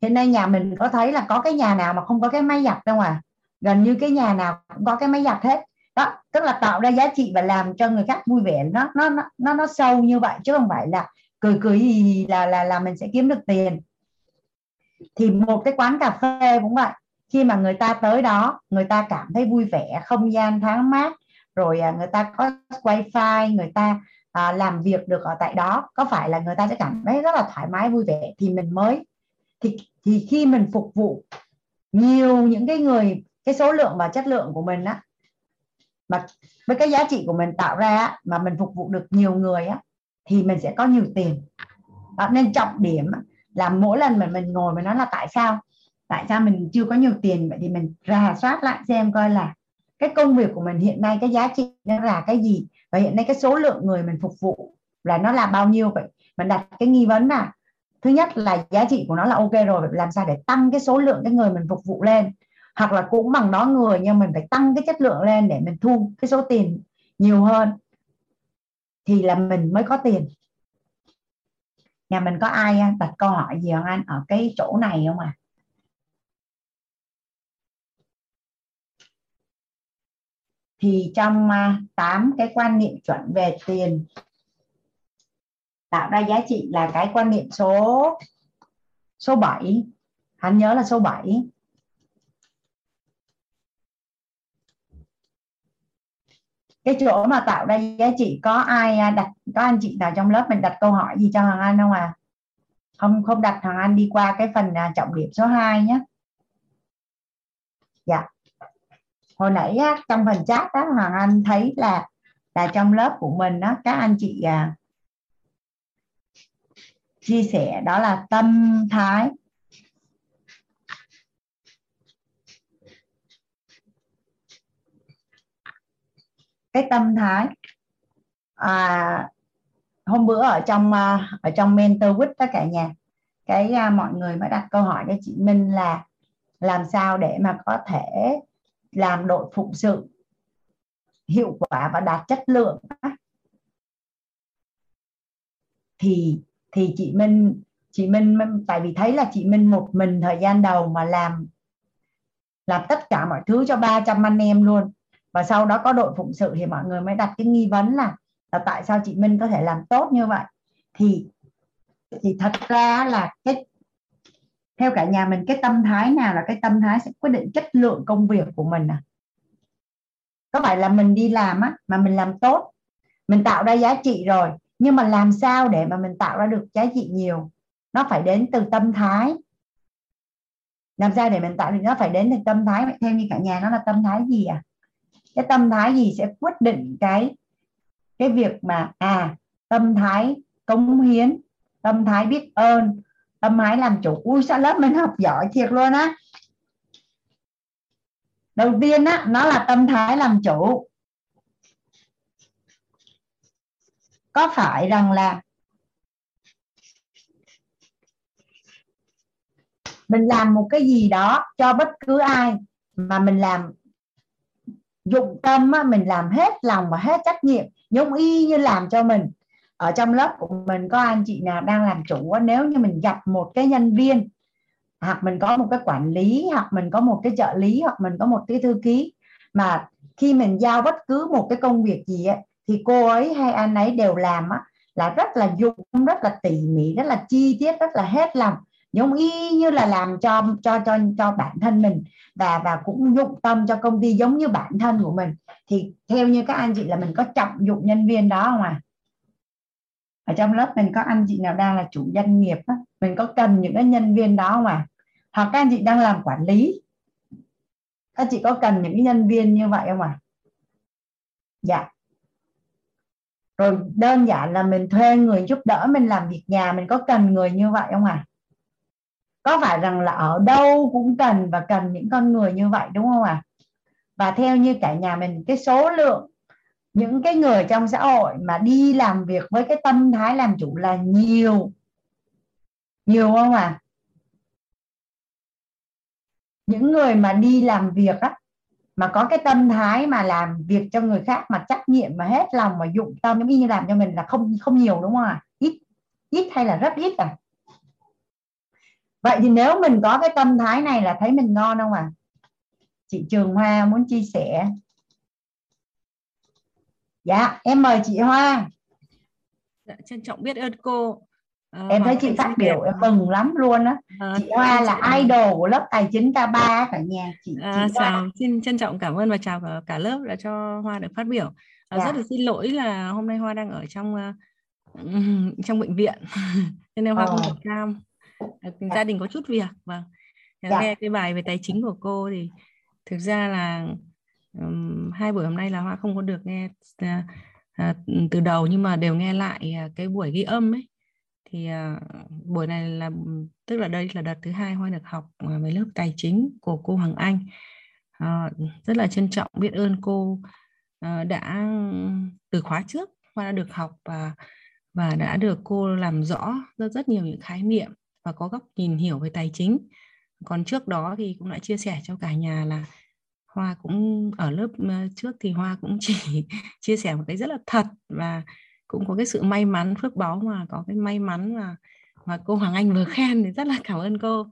Hiện nay nhà mình có thấy là có cái nhà nào mà không có cái máy giặt đâu à? Gần như cái nhà nào cũng có cái máy giặt hết. Đó tức là tạo ra giá trị và làm cho người khác vui vẻ. Nó nó nó nó sâu như vậy chứ không phải là cười cười gì là là là mình sẽ kiếm được tiền. Thì một cái quán cà phê cũng vậy. Khi mà người ta tới đó người ta cảm thấy vui vẻ không gian thoáng mát rồi à, người ta có wifi người ta à, làm việc được ở tại đó có phải là người ta sẽ cảm thấy rất là thoải mái vui vẻ thì mình mới thì thì khi mình phục vụ nhiều những cái người cái số lượng và chất lượng của mình á mà với cái giá trị của mình tạo ra mà mình phục vụ được nhiều người á thì mình sẽ có nhiều tiền. Đó, nên trọng điểm là mỗi lần mà mình ngồi mình nói là tại sao tại sao mình chưa có nhiều tiền vậy thì mình rà soát lại xem coi là cái công việc của mình hiện nay cái giá trị nó là cái gì và hiện nay cái số lượng người mình phục vụ là nó là bao nhiêu vậy? Mình đặt cái nghi vấn là, thứ nhất là giá trị của nó là ok rồi làm sao để tăng cái số lượng cái người mình phục vụ lên? Hoặc là cũng bằng đó người, nhưng mình phải tăng cái chất lượng lên để mình thu cái số tiền nhiều hơn, thì là mình mới có tiền. Nhà mình có ai à, đặt câu hỏi gì không anh? Ở cái chỗ này không à? Thì trong à, 8 cái quan niệm chuẩn về tiền, tạo ra giá trị là cái quan niệm số số 7 hắn nhớ là số 7 cái chỗ mà tạo ra giá trị, có ai à, đặt, có anh chị nào trong lớp mình đặt câu hỏi gì cho Hoàng Anh không à? Không không đặt Hoàng Anh đi qua cái phần à, trọng điểm số 2 nhé dạ hồi nãy á, trong phần chat đó Hoàng Anh thấy là là trong lớp của mình đó các anh chị à, chia sẻ đó là tâm thái. Cái tâm thái. À, hôm bữa ở trong à, ở trong mentor with tất cả nhà cái à, mọi người mới đặt câu hỏi cho chị Minh là làm sao để mà có thể làm đội phụng sự hiệu quả và đạt chất lượng thì thì chị Minh chị Minh tại vì thấy là chị Minh một mình thời gian đầu mà làm làm tất cả mọi thứ cho 300 anh em luôn. Và sau đó có đội phụng sự thì mọi người mới đặt cái nghi vấn là, là tại sao chị Minh có thể làm tốt như vậy. Thì thì thật ra là cái theo cả nhà mình, cái tâm thái nào là cái tâm thái sẽ quyết định chất lượng công việc của mình à? Có phải là mình đi làm á, mà mình làm tốt, mình tạo ra giá trị rồi, nhưng mà làm sao để mà mình tạo ra được giá trị nhiều? Nó phải đến từ tâm thái. Làm sao để mình tạo được, nó phải đến từ tâm thái. Theo như cả nhà, nó là tâm thái gì à? Cái tâm thái gì sẽ quyết định cái cái việc mà à tâm thái cống hiến, tâm thái biết ơn tâm thái làm chủ. Ui sao lớp mình học giỏi thiệt luôn á. Đầu tiên á nó là tâm thái làm chủ. Có phải rằng là mình làm một cái gì đó cho bất cứ ai mà mình làm dụng tâm á, mình làm hết lòng và hết trách nhiệm giống y như làm cho mình ở trong lớp của mình có anh chị nào đang làm chủ nếu như mình gặp một cái nhân viên hoặc mình có một cái quản lý hoặc mình có một cái trợ lý hoặc mình có một cái thư ký mà khi mình giao bất cứ một cái công việc gì ấy, thì cô ấy hay anh ấy đều làm á, là rất là dụng rất là tỉ mỉ rất là chi tiết rất là hết lòng. Giống y như là làm cho cho cho cho bản thân mình và và cũng dụng tâm cho công ty giống như bản thân của mình. Thì theo như các anh chị là mình có trọng dụng nhân viên đó không à ở trong lớp mình có anh chị nào đang là chủ doanh nghiệp á, mình có cần những cái nhân viên đó không hoặc các anh chị đang làm quản lý các chị có cần những cái nhân viên như vậy không à dạ. Rồi đơn giản là mình thuê người giúp đỡ mình làm việc nhà mình có cần người như vậy không à có phải rằng là ở đâu cũng cần và cần những con người như vậy đúng không ạ? À? và theo như cả nhà mình cái số lượng những cái người trong xã hội mà đi làm việc với cái tâm thái làm chủ là nhiều. Nhiều không à những người mà đi làm việc á, mà có cái tâm thái mà làm việc cho người khác mà trách nhiệm mà hết lòng mà dụng tâm, giống như làm cho mình là không không nhiều đúng không ạ? Ít ít hay là rất ít à? Vậy thì nếu mình có cái tâm thái này là thấy mình ngon không ạ? À? chị Trường Hoa muốn chia sẻ dạ em mời chị Hoa. Dạ, trân trọng biết ơn cô. À, em thấy chị phát biểu em mừng lắm luôn á. À, chị Hoa là chị... idol của lớp tài chính K3 cả nhà chị, à, chị chào xin trân trọng cảm ơn và chào cả, cả lớp đã cho Hoa được phát biểu. À, dạ. rất là xin lỗi là hôm nay Hoa đang ở trong uh, trong bệnh viện. Nên Hoa ờ. không được cam. Dạ. gia đình có chút việc vâng. Dạ. nghe cái bài về tài chính của cô thì thực ra là um, hai buổi hôm nay là Hoa không có được nghe uh, uh, từ đầu nhưng mà đều nghe lại uh, cái buổi ghi âm ấy. Thì uh, buổi này là tức là đây là đợt thứ hai Hoa được học uh, với lớp tài chính của cô Hoàng Anh. Uh, rất là trân trọng biết ơn cô uh, đã từ khóa trước Hoa đã được học và và đã được cô làm rõ rất rất nhiều những khái niệm và có góc nhìn hiểu về tài chính. Còn trước đó thì cũng đã chia sẻ cho cả nhà là Hoa cũng ở lớp trước thì Hoa cũng chỉ chia sẻ một cái rất là thật và cũng có cái sự may mắn phước báo mà có cái may mắn mà mà cô Hoàng Anh vừa khen thì rất là cảm ơn cô.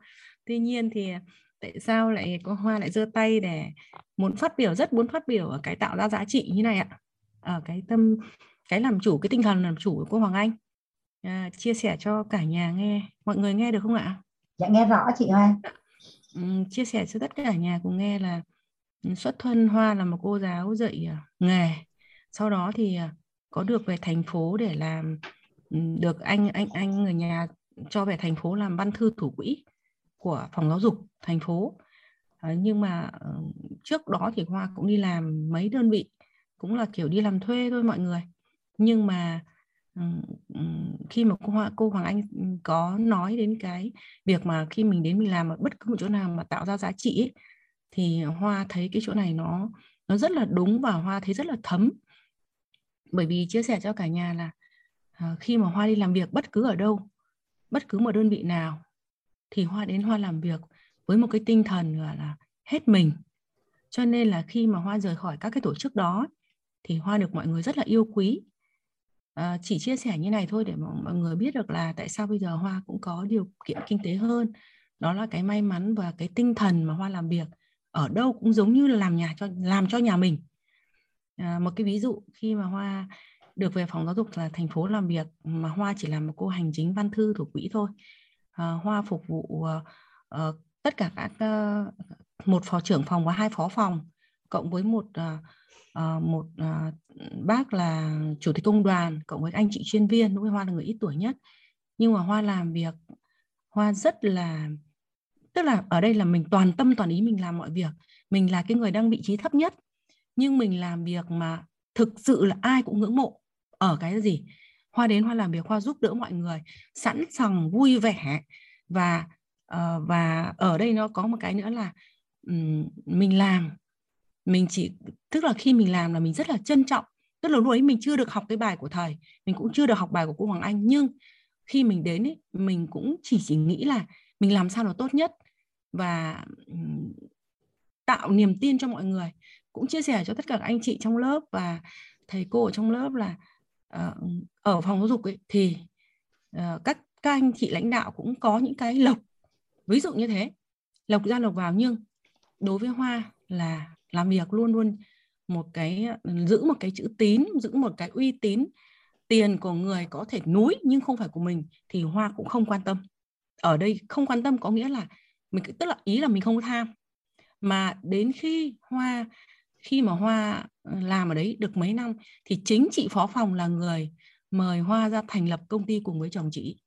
Tuy nhiên thì tại sao lại cô Hoa lại giơ tay để muốn phát biểu rất muốn phát biểu ở cái tạo ra giá trị như này ạ? Ở cái tâm cái làm chủ cái tinh thần làm chủ của cô Hoàng Anh à, chia sẻ cho cả nhà nghe mọi người nghe được không ạ? Dạ nghe rõ chị Hoa. Ừ, chia sẻ cho tất cả nhà cùng nghe là xuất thân Hoa là một cô giáo dạy à, nghề. Sau đó thì à, có được về thành phố để làm ừ, được anh anh anh người nhà cho về thành phố làm văn thư thủ quỹ của phòng giáo dục thành phố. Ờ, nhưng mà ờ, trước đó thì Hoa cũng đi làm mấy đơn vị cũng là kiểu đi làm thuê thôi mọi người. Nhưng mà ừ, ừ, khi mà cô Hoa, cô Hoàng Anh có nói đến cái việc mà khi mình đến mình làm ở bất cứ một chỗ nào mà tạo ra giá trị ấy, thì Hoa thấy cái chỗ này nó nó rất là đúng và Hoa thấy rất là thấm. Bởi vì chia sẻ cho cả nhà là uh, khi mà hoa đi làm việc bất cứ ở đâu bất cứ một đơn vị nào thì hoa đến hoa làm việc với một cái tinh thần gọi là hết mình. Cho nên là khi mà hoa rời khỏi các cái tổ chức đó thì hoa được mọi người rất là yêu quý. À, chỉ chia sẻ như này thôi để mọi người biết được là tại sao bây giờ hoa cũng có điều kiện kinh tế hơn. Đó là cái may mắn và cái tinh thần mà hoa làm việc ở đâu cũng giống như là làm nhà cho làm cho nhà mình. À, một cái ví dụ khi mà hoa được về phòng giáo dục là thành phố làm việc mà hoa chỉ là một cô hành chính văn thư thủ quỹ thôi. À, hoa phục vụ uh, uh, tất cả các uh, một phó trưởng phòng và hai phó phòng cộng với một uh, uh, một uh, bác là chủ tịch công đoàn cộng với anh chị chuyên viên lúc hoa là người ít tuổi nhất. Nhưng mà hoa làm việc hoa rất là tức là ở đây là mình toàn tâm toàn ý mình làm mọi việc. Mình là cái người đang vị trí thấp nhất. Nhưng mình làm việc mà thực sự là ai cũng ngưỡng mộ. Ở cái gì? Hoa đến hoa làm việc hoa giúp đỡ mọi người sẵn sàng vui vẻ. Và uh, và ở đây nó có một cái nữa là um, mình làm. Mình chỉ tức là khi mình làm là mình rất là trân trọng. Tức là lúc ấy mình chưa được học cái bài của thầy mình cũng chưa được học bài của cô Hoàng Anh. Nhưng khi mình đến ấy, mình cũng chỉ chỉ nghĩ là mình làm sao nó tốt nhất và tạo niềm tin cho mọi người. Cũng chia sẻ cho tất cả các anh chị trong lớp và thầy cô ở trong lớp là uh, ở phòng giáo dục ấy, thì uh, các các anh chị lãnh đạo cũng có những cái lộc. Ví dụ như thế lộc ra lộc vào nhưng đối với hoa là làm việc luôn luôn một cái giữ một cái chữ tín giữ một cái uy tín. Tiền của người có thể núi nhưng không phải của mình thì hoa cũng không quan tâm. Ở đây không quan tâm có nghĩa là mình tức là ý là mình không tham. Mà đến khi hoa, khi mà Hoa ờ, làm ở đấy được mấy năm thì chính chị phó phòng là người mời Hoa ra thành lập công ty cùng với chồng chị.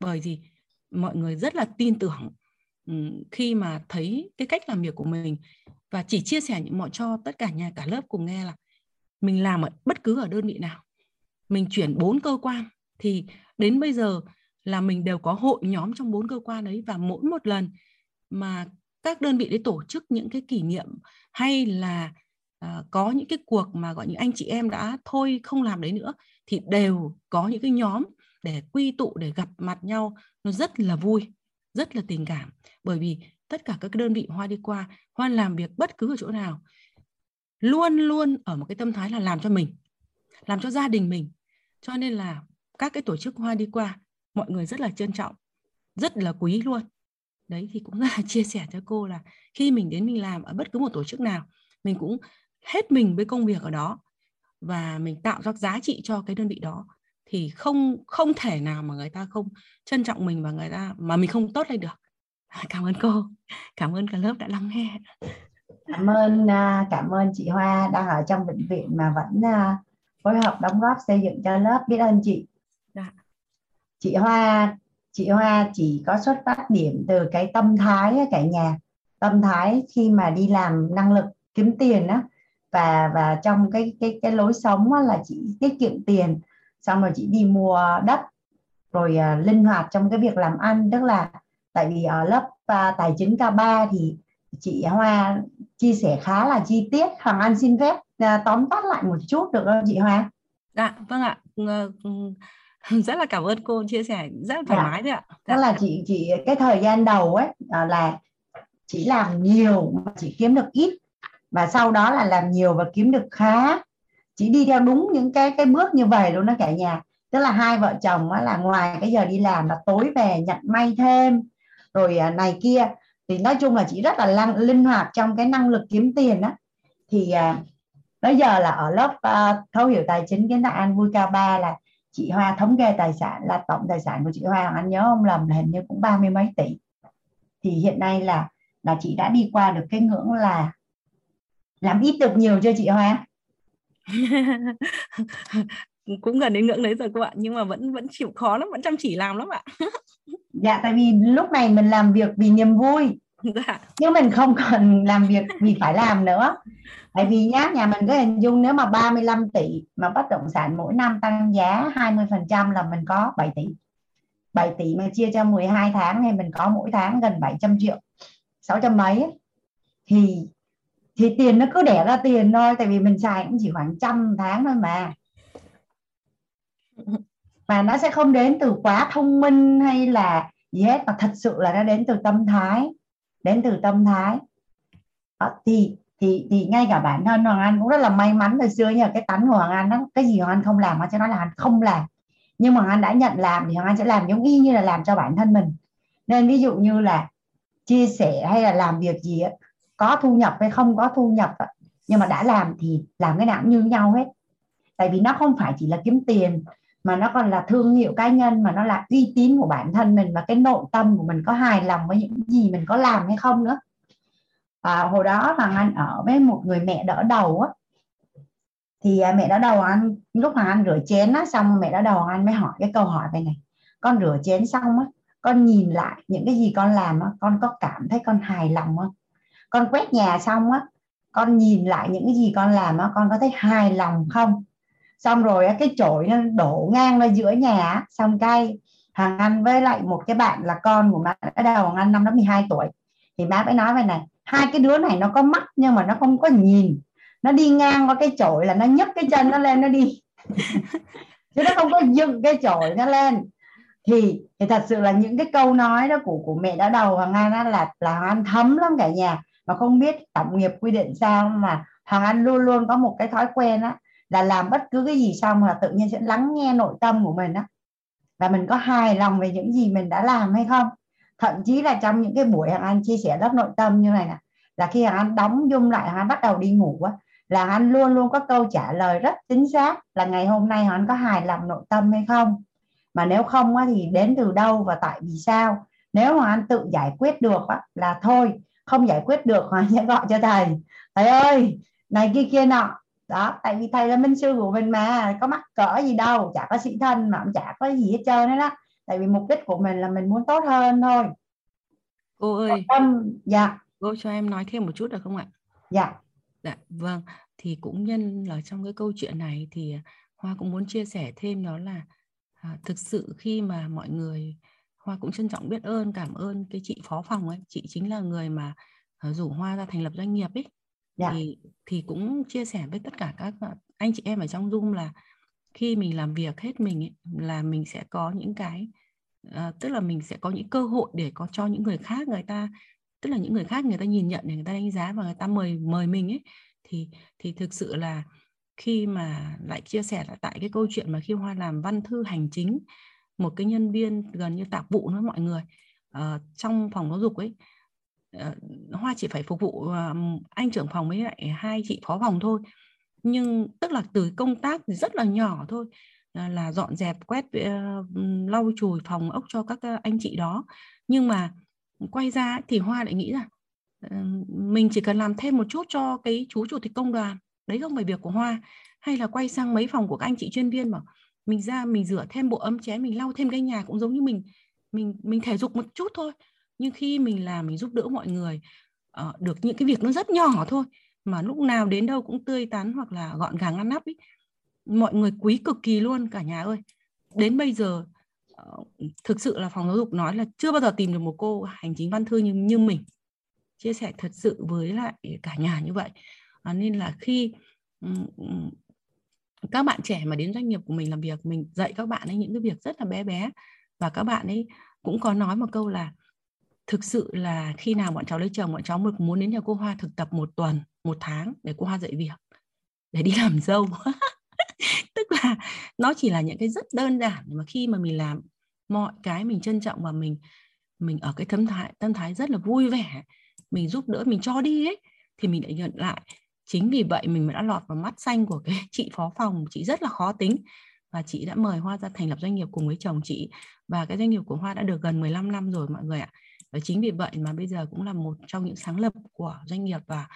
Bởi vì mọi người rất là tin tưởng khi mà thấy cái cách làm việc của mình và chỉ chia sẻ những mọi cho tất cả nhà cả lớp cùng nghe là mình làm ở bất cứ ở đơn vị nào. Mình chuyển bốn cơ quan thì đến bây giờ là mình đều có hội nhóm trong bốn cơ quan đấy và mỗi một lần mà các đơn vị để tổ chức những cái kỷ niệm hay là uh, có những cái cuộc mà gọi những anh chị em đã thôi không làm đấy nữa thì đều có những cái nhóm để quy tụ để gặp mặt nhau. Nó rất là vui rất là tình cảm. Bởi vì tất cả các đơn vị hoa đi qua hoa làm việc bất cứ ở chỗ nào luôn luôn ở một cái tâm thái là làm cho mình làm cho gia đình mình. Cho nên là các cái tổ chức hoa đi qua mọi người rất là trân trọng rất là quý luôn đấy thì cũng là chia sẻ cho cô là khi mình đến mình làm ở bất cứ một tổ chức nào mình cũng hết mình với công việc ở đó và mình tạo ra giá trị cho cái đơn vị đó. Thì không không thể nào mà người ta không trân trọng mình và người ta mà mình không tốt lên được. Cảm ơn cô. Cảm ơn cả lớp đã lắng nghe. Cảm ơn à, cảm ơn chị Hoa đang ở trong bệnh viện mà vẫn à, phối hợp đóng góp xây dựng cho lớp. Biết ơn chị. Dạ. chị Hoa chị Hoa chỉ có xuất phát điểm từ cái tâm thái cả nhà. Tâm thái khi mà đi làm năng lực kiếm tiền đó và và trong cái cái cái lối sống là chị tiết kiệm tiền xong rồi chị đi mua đất rồi uh, linh hoạt trong cái việc làm ăn. Tức là tại vì ở lớp uh, tài chính K3 thì chị Hoa chia sẻ khá là chi tiết Hoàng Anh xin phép uh, tóm tắt lại một chút được không chị Hoa? Dạ vâng ạ. rất là cảm ơn cô chia sẻ rất là thoải dạ. mái đấy ạ. Dạ. Tức là chị chị cái thời gian đầu ấy là chỉ làm nhiều mà chỉ kiếm được ít và sau đó là làm nhiều và kiếm được khá chỉ đi theo đúng những cái cái bước như vậy luôn đó cả nhà tức là hai vợ chồng á, là ngoài cái giờ đi làm là tối về nhận may thêm rồi à, này kia thì nói chung là chị rất là lăng, linh hoạt trong cái năng lực kiếm tiền á thì à, bây giờ là ở lớp uh, thấu hiểu tài chính kiến tạo an vui cao ba là chị Hoa thống kê tài sản là tổng tài sản của chị Hoa anh nhớ không lầm là hình như cũng ba mươi mấy tỷ. Thì hiện nay là là chị đã đi qua được cái ngưỡng là làm ít được nhiều cho chị Hoa? Cũng gần đến ngưỡng đấy rồi cô ạ nhưng mà vẫn vẫn chịu khó lắm vẫn chăm chỉ làm lắm ạ. Dạ tại vì lúc này mình làm việc vì niềm vui dạ. mình không cần làm việc vì phải làm nữa. Tại vì nhá, nhà mình có hình dung nếu mà 35 tỷ mà bất động sản mỗi năm tăng giá 20 phần trăm là mình có 7 tỷ. 7 tỷ mà chia cho 12 tháng thì mình có mỗi tháng gần 700 triệu 600 mấy. Thì thì tiền nó cứ đẻ ra tiền thôi, tại vì mình xài cũng chỉ khoảng trăm tháng thôi mà. Mà nó sẽ không đến từ quá thông minh hay là gì hết, mà thật sự là nó đến từ tâm thái đến từ tâm thái. Đó, thì thì thì ngay cả bản thân Hoàng Anh cũng rất là may mắn thời xưa nhờ cái tánh của Hoàng Anh đó cái gì Hoàng Anh không làm mà cho nó là Hoàng Anh không làm. Nhưng mà Hoàng Anh đã nhận làm thì Hoàng Anh sẽ làm giống y như là làm cho bản thân mình. Nên ví dụ như là chia sẻ hay là làm việc gì ấy, có thu nhập hay không có thu nhập nhưng mà đã làm thì làm cái nào cũng như nhau hết. Tại vì nó không phải chỉ là kiếm tiền mà nó còn là thương hiệu cá nhân mà nó là uy tín của bản thân mình và cái nội tâm của mình có hài lòng với những gì mình có làm hay không nữa. À, hồi đó hoàng anh ở với một người mẹ đỡ đầu á. Thì à, mẹ đỡ đầu anh lúc hoàng anh rửa chén á xong mẹ đỡ đầu anh mới hỏi cái câu hỏi về này. Con rửa chén xong á con nhìn lại những cái gì con làm á con có cảm thấy con hài lòng không? Con quét nhà xong á con nhìn lại những cái gì con làm á con có thấy hài lòng không? Xong rồi cái chổi nó đổ ngang ra giữa nhà xong cây hàng anh với lại một cái bạn là con của má ở đầu hàng anh năm đó 12 tuổi. Thì má mới nói về này hai cái đứa này nó có mắt nhưng mà nó không có nhìn. Nó đi ngang qua cái chổi là nó nhấc cái chân nó lên nó đi. Chứ nó không có dựng cái chổi nó lên. Thì thì thật sự là những cái câu nói đó của của mẹ đã đầu hoàng anh là là hoàng anh thấm lắm cả nhà. Mà không biết tổng nghiệp quy định sao mà hoàng anh luôn luôn có một cái thói quen á là làm bất cứ cái gì xong là tự nhiên sẽ lắng nghe nội tâm của mình á. Và mình có hài lòng về những gì mình đã làm hay không? Thậm chí là trong những cái buổi hàng ăn chia sẻ lớp nội tâm như này nè là khi hàng ăn đóng dung lại hàng ăn bắt đầu đi ngủ á là anh luôn luôn có câu trả lời rất chính xác là ngày hôm nay anh có hài lòng nội tâm hay không? Mà nếu không á, thì đến từ đâu và tại vì sao? Nếu mà anh tự giải quyết được á, là thôi không giải quyết được anh sẽ gọi cho thầy. Thầy ơi này kia kia nọ đó tại vì thầy là minh sư của mình mà có mắc cỡ gì đâu chả có sĩ thân mà cũng chả có gì hết trơn đấy đó tại vì mục đích của mình là mình muốn tốt hơn thôi. Cô ơi. tâm dạ. Cô cho em nói thêm một chút được không ạ? Dạ. Dạ vâng. Thì cũng nhân là trong cái câu chuyện này thì hoa cũng muốn chia sẻ thêm đó là à, thực sự khi mà mọi người hoa cũng trân trọng biết ơn cảm ơn cái chị phó phòng ấy. Chị chính là người mà uh, rủ hoa ra thành lập doanh nghiệp ấy yeah. thì thì cũng chia sẻ với tất cả các anh chị em ở trong Zoom là khi mình làm việc hết mình ấy, là mình sẽ có những cái à, tức là mình sẽ có những cơ hội để có cho những người khác người ta tức là những người khác người ta nhìn nhận để người ta đánh giá và người ta mời mời mình ấy thì thì thực sự là khi mà lại chia sẻ là tại cái câu chuyện mà khi hoa làm văn thư hành chính một cái nhân viên gần như tạp vụ với mọi người uh, trong phòng giáo dục ấy Ờ, hoa chỉ phải phục vụ ờ, anh trưởng phòng với lại hai chị phó phòng thôi. Nhưng tức là từ công tác thì rất là nhỏ thôi ờ, là dọn dẹp, quét lau chùi, phòng ốc cho các anh chị đó. Nhưng mà quay ra thì hoa lại nghĩ là mình chỉ cần làm thêm một chút cho cái chú chủ tịch công đoàn. Đấy không phải việc của hoa. Hay là quay sang mấy phòng của các anh chị chuyên viên mà mình ra mình rửa thêm bộ ấm chén, mình lau thêm cái nhà cũng giống như mình mình mình thể dục một chút thôi nhưng khi mình làm mình giúp đỡ mọi người uh, được những cái việc nó rất nhỏ thôi mà lúc nào đến đâu cũng tươi tắn hoặc là gọn gàng ngăn nắp ý. mọi người quý cực kỳ luôn cả nhà ơi đến bây giờ uh, thực sự là phòng giáo dục nói là chưa bao giờ tìm được một cô hành chính văn thư như như mình chia sẻ thật sự với lại cả nhà như vậy à, nên là khi um, các bạn trẻ mà đến doanh nghiệp của mình làm việc mình dạy các bạn ấy những cái việc rất là bé bé và các bạn ấy cũng có nói một câu là thực sự là khi nào bọn cháu lấy chồng, bọn cháu muốn đến nhà cô Hoa thực tập một tuần, một tháng để cô Hoa dạy việc, để đi làm dâu. Tức là nó chỉ là những cái rất đơn giản mà khi mà mình làm, mọi cái mình trân trọng và mình mình ở cái tâm thái tâm thái rất là vui vẻ, mình giúp đỡ, mình cho đi ấy, thì mình lại nhận lại. Chính vì vậy mình đã lọt vào mắt xanh của cái chị phó phòng, chị rất là khó tính và chị đã mời Hoa ra thành lập doanh nghiệp cùng với chồng chị. Và cái doanh nghiệp của Hoa đã được gần 15 năm rồi mọi người ạ và chính vì vậy mà bây giờ cũng là một trong những sáng lập của doanh nghiệp và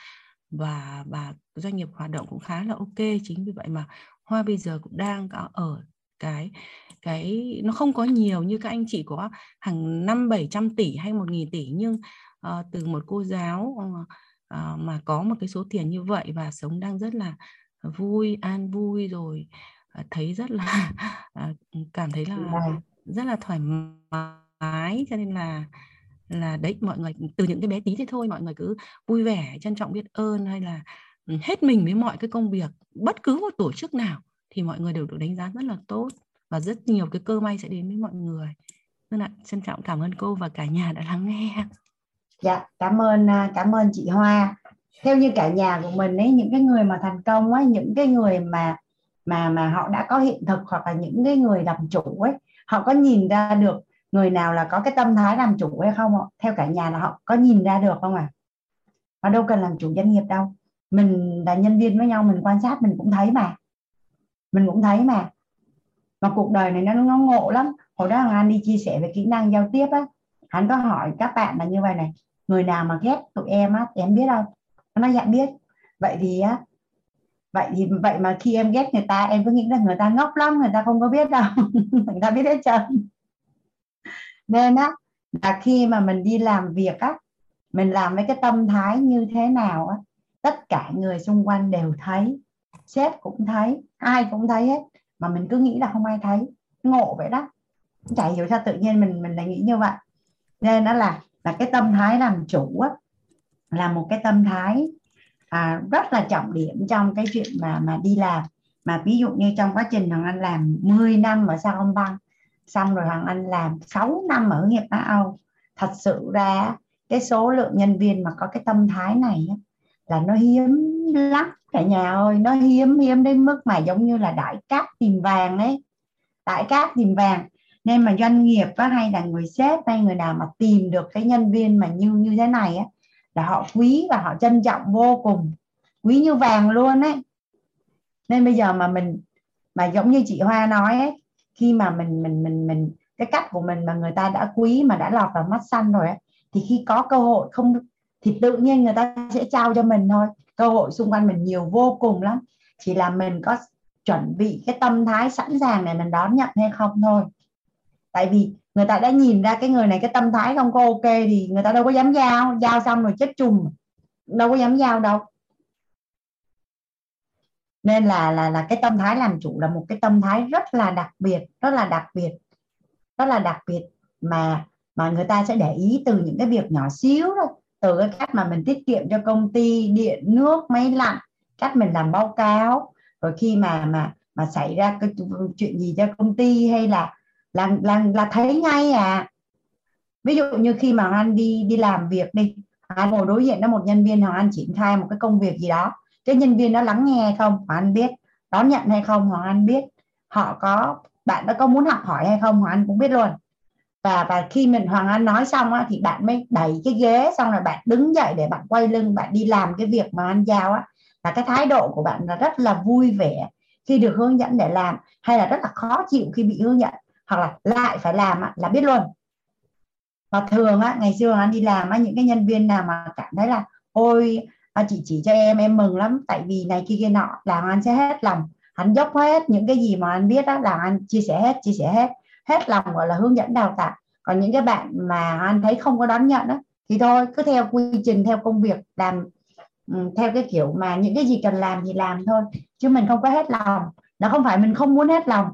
và và doanh nghiệp hoạt động cũng khá là ok chính vì vậy mà Hoa bây giờ cũng đang có ở cái cái nó không có nhiều như các anh chị có hàng năm bảy trăm tỷ hay một nghìn tỷ nhưng uh, từ một cô giáo uh, uh, mà có một cái số tiền như vậy và sống đang rất là vui an vui rồi uh, thấy rất là uh, cảm thấy là dạ. rất là thoải mái cho nên là là đấy, mọi người, từ những cái bé tí thế thôi, mọi người cứ vui vẻ, trân trọng biết ơn hay là ừ, hết mình với mọi cái công việc, bất cứ một tổ chức nào, thì mọi người đều được đánh giá rất là tốt và rất nhiều cái cơ may sẽ đến với mọi người. Vâng Nên là trân trọng cảm ơn cô và cả nhà đã lắng nghe. Dạ cảm ơn à, cảm ơn chị Hoa. Theo như cả nhà của mình ấy, những cái người mà thành công ấy, những cái người mà mà mà họ đã có hiện thực hoặc là những cái người làm chủ ấy, họ có nhìn ra được người nào là có cái tâm thái làm chủ hay không theo cả nhà là họ có nhìn ra được không à họ đâu cần làm chủ doanh nghiệp đâu. Mình là nhân viên với nhau, mình quan sát, mình cũng thấy mà. Mình cũng thấy mà. Mà cuộc đời này nó nó ngộ lắm. Hồi đó hoàng anh đi chia sẻ về kỹ năng giao tiếp á. Hắn có hỏi các bạn là như vậy này, người nào mà ghét tụi em á em biết không nó dạ biết. Vậy thì á, vậy thì, vậy mà khi em ghét người ta, em cứ nghĩ là người ta ngốc lắm, người ta không có biết đâu. Người ta biết hết trơn nên á là khi mà mình đi làm việc á mình làm với cái tâm thái như thế nào á tất cả người xung quanh đều thấy sếp cũng thấy ai cũng thấy hết mà mình cứ nghĩ là không ai thấy. Ngộ vậy đó. Chả hiểu sao tự nhiên mình mình lại nghĩ như vậy. Nên nó là là cái tâm thái làm chủ á là một cái tâm thái à, rất là trọng điểm trong cái chuyện mà mà đi làm. Mà ví dụ như trong quá trình thằng anh làm 10 năm ở sao ông băng xong rồi hoàng anh làm 6 năm ở nghiệp Á Âu. Thật sự ra cái số lượng nhân viên mà có cái tâm thái này là nó hiếm lắm. Cả nhà ơi nó hiếm hiếm đến mức mà giống như là đại cát tìm vàng ấy. Đại cát tìm vàng. Nên mà doanh nghiệp á, hay là người sếp hay người nào mà tìm được cái nhân viên mà như như thế này á là họ quý và họ trân trọng vô cùng. Quý như vàng luôn ấy. Nên bây giờ mà mình mà giống như chị Hoa nói ấy, khi mà mình mình mình mình cái cách của mình mà người ta đã quý mà đã lọt vào mắt xanh rồi ấy, thì khi có cơ hội không thì tự nhiên người ta sẽ trao cho mình thôi. Cơ hội xung quanh mình nhiều vô cùng lắm. Chỉ là mình có chuẩn bị cái tâm thái sẵn sàng để mình đón nhận hay không thôi. Tại vì người ta đã nhìn ra cái người này cái tâm thái không có ok thì người ta đâu có dám giao. Giao xong rồi chết chùm đâu có dám giao đâu nên là là là cái tâm thái làm chủ là một cái tâm thái rất là đặc biệt, rất là đặc biệt, rất là đặc biệt mà mà người ta sẽ để ý từ những cái việc nhỏ xíu thôi. Từ cái cách mà mình tiết kiệm cho công ty, điện, nước, máy lạnh, cách mình làm báo cáo, rồi khi mà mà mà xảy ra cái chuyện gì cho công ty hay là là là là thấy ngay à. Ví dụ như khi mà anh đi đi làm việc đi anh ngồi đối diện với một nhân viên hoặc anh triển khai một cái công việc gì đó cái nhân viên đó lắng nghe không? Hoặc anh biết. Đón nhận hay không? Hoặc anh biết. Họ có bạn đã có muốn học hỏi hay không? Hoặc anh cũng biết luôn. Và và khi mình Hoàng Anh nói xong á, thì bạn mới đẩy cái ghế xong rồi bạn đứng dậy để bạn quay lưng bạn đi làm cái việc mà anh giao á. Là cái thái độ của bạn là rất là vui vẻ khi được hướng dẫn để làm hay là rất là khó chịu khi bị hướng dẫn hoặc là lại phải làm á, là biết luôn. Và thường á ngày xưa anh đi làm á những cái nhân viên nào mà cảm thấy là ôi à, chị chỉ cho em em mừng lắm. Tại vì này kia kia nọ là anh sẽ hết lòng. Anh dốc hết những cái gì mà anh biết đó là anh chia sẻ hết chia sẻ hết. Hết lòng gọi là hướng dẫn đào tạo. Còn những cái bạn mà anh thấy không có đón nhận đó thì thôi cứ theo quy trình theo công việc làm ừ, theo cái kiểu mà những cái gì cần làm thì làm thôi. Chứ mình không có hết lòng. Nó không phải mình không muốn hết lòng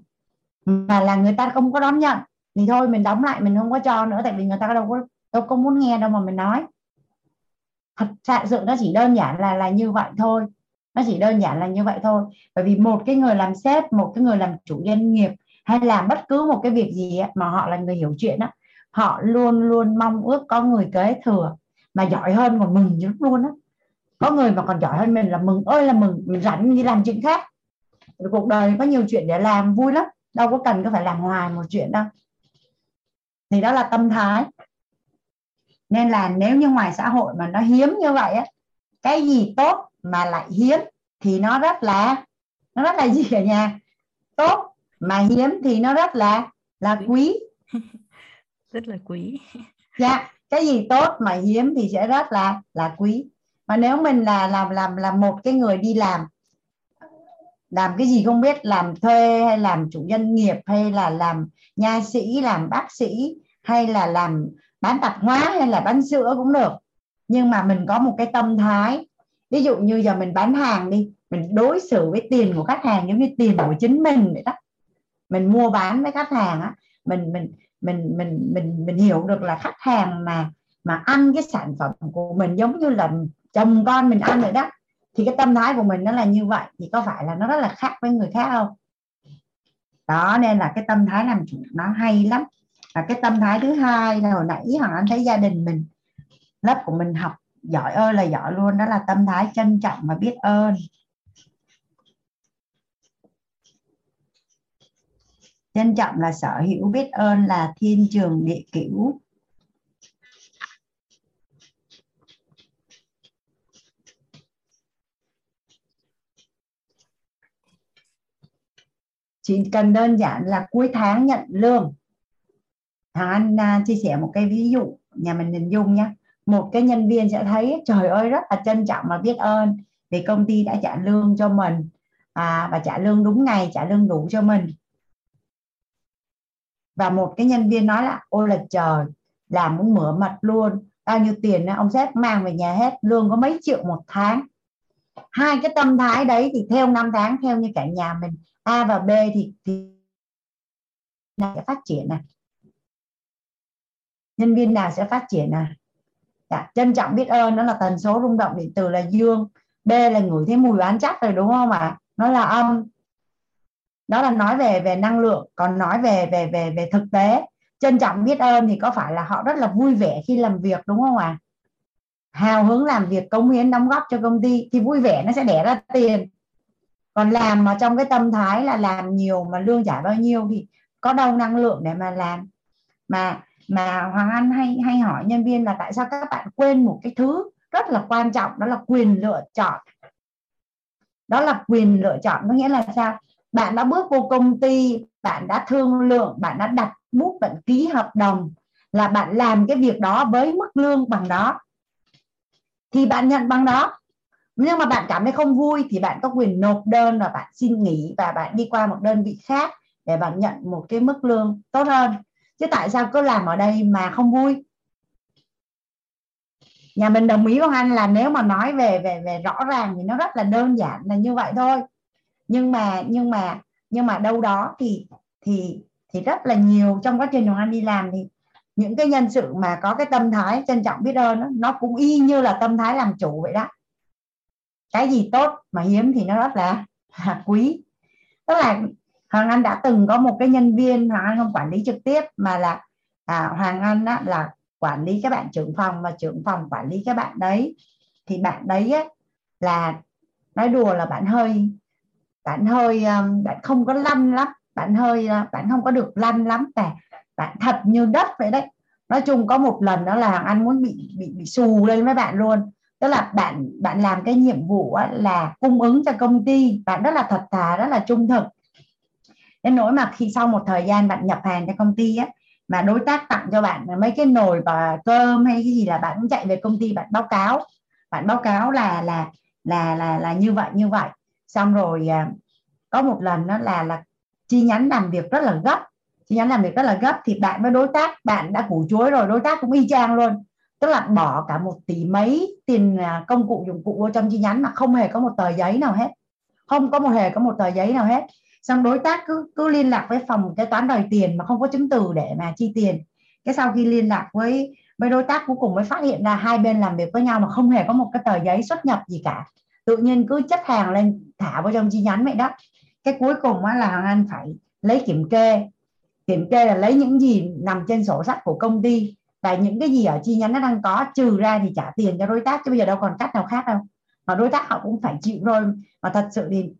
mà là người ta không có đón nhận. Thì thôi mình đóng lại mình không có cho nữa tại vì người ta đâu có đâu có muốn nghe đâu mà mình nói thật sự nó chỉ đơn giản là là như vậy thôi. Nó chỉ đơn giản là như vậy thôi. Bởi vì một cái người làm sếp, một cái người làm chủ doanh nghiệp hay làm bất cứ một cái việc gì mà họ là người hiểu chuyện á, họ luôn luôn mong ước có người kế thừa mà giỏi hơn còn mừng lắm luôn á. Có người mà còn giỏi hơn mình là mừng ơi là mừng, mình rảnh đi làm chuyện khác. Cuộc đời có nhiều chuyện để làm, vui lắm. Đâu có cần có phải làm hoài một chuyện đâu. Thì đó là tâm thái nên là nếu như ngoài xã hội mà nó hiếm như vậy á cái gì tốt mà lại hiếm thì nó rất là nó rất là gì cả nhà? Tốt mà hiếm thì nó rất là là quý. rất là quý. Dạ cái gì tốt mà hiếm thì sẽ rất là là quý. Mà nếu mình là làm làm làm một cái người đi làm làm cái gì không biết làm thuê hay làm chủ doanh nghiệp hay là làm nha sĩ làm bác sĩ hay là làm bán tạp hóa hay là bán sữa cũng được. Nhưng mà mình có một cái tâm thái, ví dụ như giờ mình bán hàng đi, mình đối xử với tiền của khách hàng giống như tiền của chính mình vậy đó. Mình mua bán với khách hàng á, mình mình mình mình mình mình hiểu được là khách hàng mà mà ăn cái sản phẩm của mình giống như là chồng con mình ăn vậy đó, thì cái tâm thái của mình nó là như vậy, thì có phải là nó rất là khác với người khác không? Đó, nên là cái tâm thái làm chủ nó hay lắm và cái tâm thái thứ hai là hồi nãy hoàng anh thấy gia đình mình, lớp của mình học giỏi ơi là giỏi luôn, đó là tâm thái trân trọng và biết ơn. Trân trọng là sở hữu, biết ơn là thiên trường địa cửu. Chỉ cần đơn giản là cuối tháng nhận lương thằng anh uh, chia sẻ một cái ví dụ nhà mình hình dung nhé một cái nhân viên sẽ thấy trời ơi rất là trân trọng và biết ơn vì công ty đã trả lương cho mình. À, và trả lương đúng ngày trả lương đủ cho mình. Và một cái nhân viên nói là ôi là trời làm muốn mửa mặt luôn. Bao nhiêu tiền ông sếp mang về nhà hết lương có mấy triệu một tháng. Hai cái tâm thái đấy thì theo năm tháng theo như cả nhà mình A và B thì, thì sẽ phát triển này nhân viên nào sẽ phát triển à? Dạ, trân trọng biết ơn nó là tần số rung động điện từ là dương B là ngửi thấy mùi bán chắc rồi đúng không ạ? Nó là âm. Đó là nói về về năng lượng còn nói về về về về thực tế. Trân trọng biết ơn thì có phải là họ rất là vui vẻ khi làm việc đúng không ạ? À? hào hứng làm việc cống hiến đóng góp cho công ty thì vui vẻ nó sẽ đẻ ra tiền. Còn làm mà trong cái tâm thái là làm nhiều mà lương trả bao nhiêu thì có đâu năng lượng để mà làm. Mà mà Hoàng Anh hay hay hỏi nhân viên là tại sao các bạn quên một cái thứ rất là quan trọng, đó là quyền lựa chọn. Đó là quyền lựa chọn, có nghĩa là sao? Bạn đã bước vô công ty, bạn đã thương lượng, bạn đã đặt bút, bạn ký hợp đồng là bạn làm cái việc đó với mức lương bằng đó. Thì bạn nhận bằng đó. Nhưng mà bạn cảm thấy không vui thì bạn có quyền nộp đơn và bạn xin nghỉ và bạn đi qua một đơn vị khác để bạn nhận một cái mức lương tốt hơn chứ tại sao cứ làm ở đây mà không vui? Nhà mình đồng ý với anh là nếu mà nói về về về rõ ràng thì nó rất là đơn giản là như vậy thôi. Nhưng mà nhưng mà nhưng mà đâu đó thì thì thì rất là nhiều trong quá trình Hoàng Anh đi làm thì những cái nhân sự mà có cái tâm thái trân trọng biết ơn đó, nó cũng y như là tâm thái làm chủ vậy đó. Cái gì tốt mà hiếm thì nó rất là, là quý. Tức là Hoàng Anh đã từng có một cái nhân viên Hoàng Anh không quản lý trực tiếp mà là à, Hoàng Anh á, là quản lý các bạn trưởng phòng và trưởng phòng quản lý các bạn đấy. Thì bạn đấy á, là nói đùa là bạn hơi bạn hơi um, bạn không có lăn lắm bạn hơi à, bạn không có được lăn bạn thật như đất vậy đấy. Nói chung có một lần đó là Hoàng Anh muốn bị bị bị xù lên với bạn luôn. Tức là bạn bạn làm cái nhiệm vụ là cung ứng cho công ty bạn rất là thật thà rất là trung thực đến nỗi mà khi sau một thời gian bạn nhập hàng cho công ty á, mà đối tác tặng cho bạn mấy cái nồi và cơm hay cái gì là bạn cũng chạy về công ty bạn báo cáo. Bạn báo cáo là là là là là như vậy như vậy. Xong rồi à, có một lần đó là là chi nhánh làm việc rất là gấp. Chi nhánh làm việc rất là gấp thì bạn với đối tác, bạn đã củ chuối rồi, đối tác cũng y chang luôn. Tức là bỏ cả một tỷ mấy tiền à, công cụ dụng cụ vô trong chi nhánh mà không hề có một tờ giấy nào hết. Không có một, hề có một tờ giấy nào hết xong đối tác cứ cứ liên lạc với phòng kế toán đòi tiền mà không có chứng từ để mà chi tiền. Cái sau khi liên lạc với với đối tác cuối cùng mới phát hiện là hai bên làm việc với nhau mà không hề có một cái tờ giấy xuất nhập gì cả. Tự nhiên cứ chất hàng lên, thả vào trong chi nhánh vậy đó. Cái cuối cùng á là hoàng anh phải lấy kiểm kê. Kiểm kê là lấy những gì nằm trên sổ sách của công ty. Và những cái gì ở chi nhánh nó đang có, trừ ra thì trả tiền cho đối tác chứ bây giờ đâu còn cách nào khác đâu. Mà đối tác họ cũng phải chịu rồi mà thật sự thì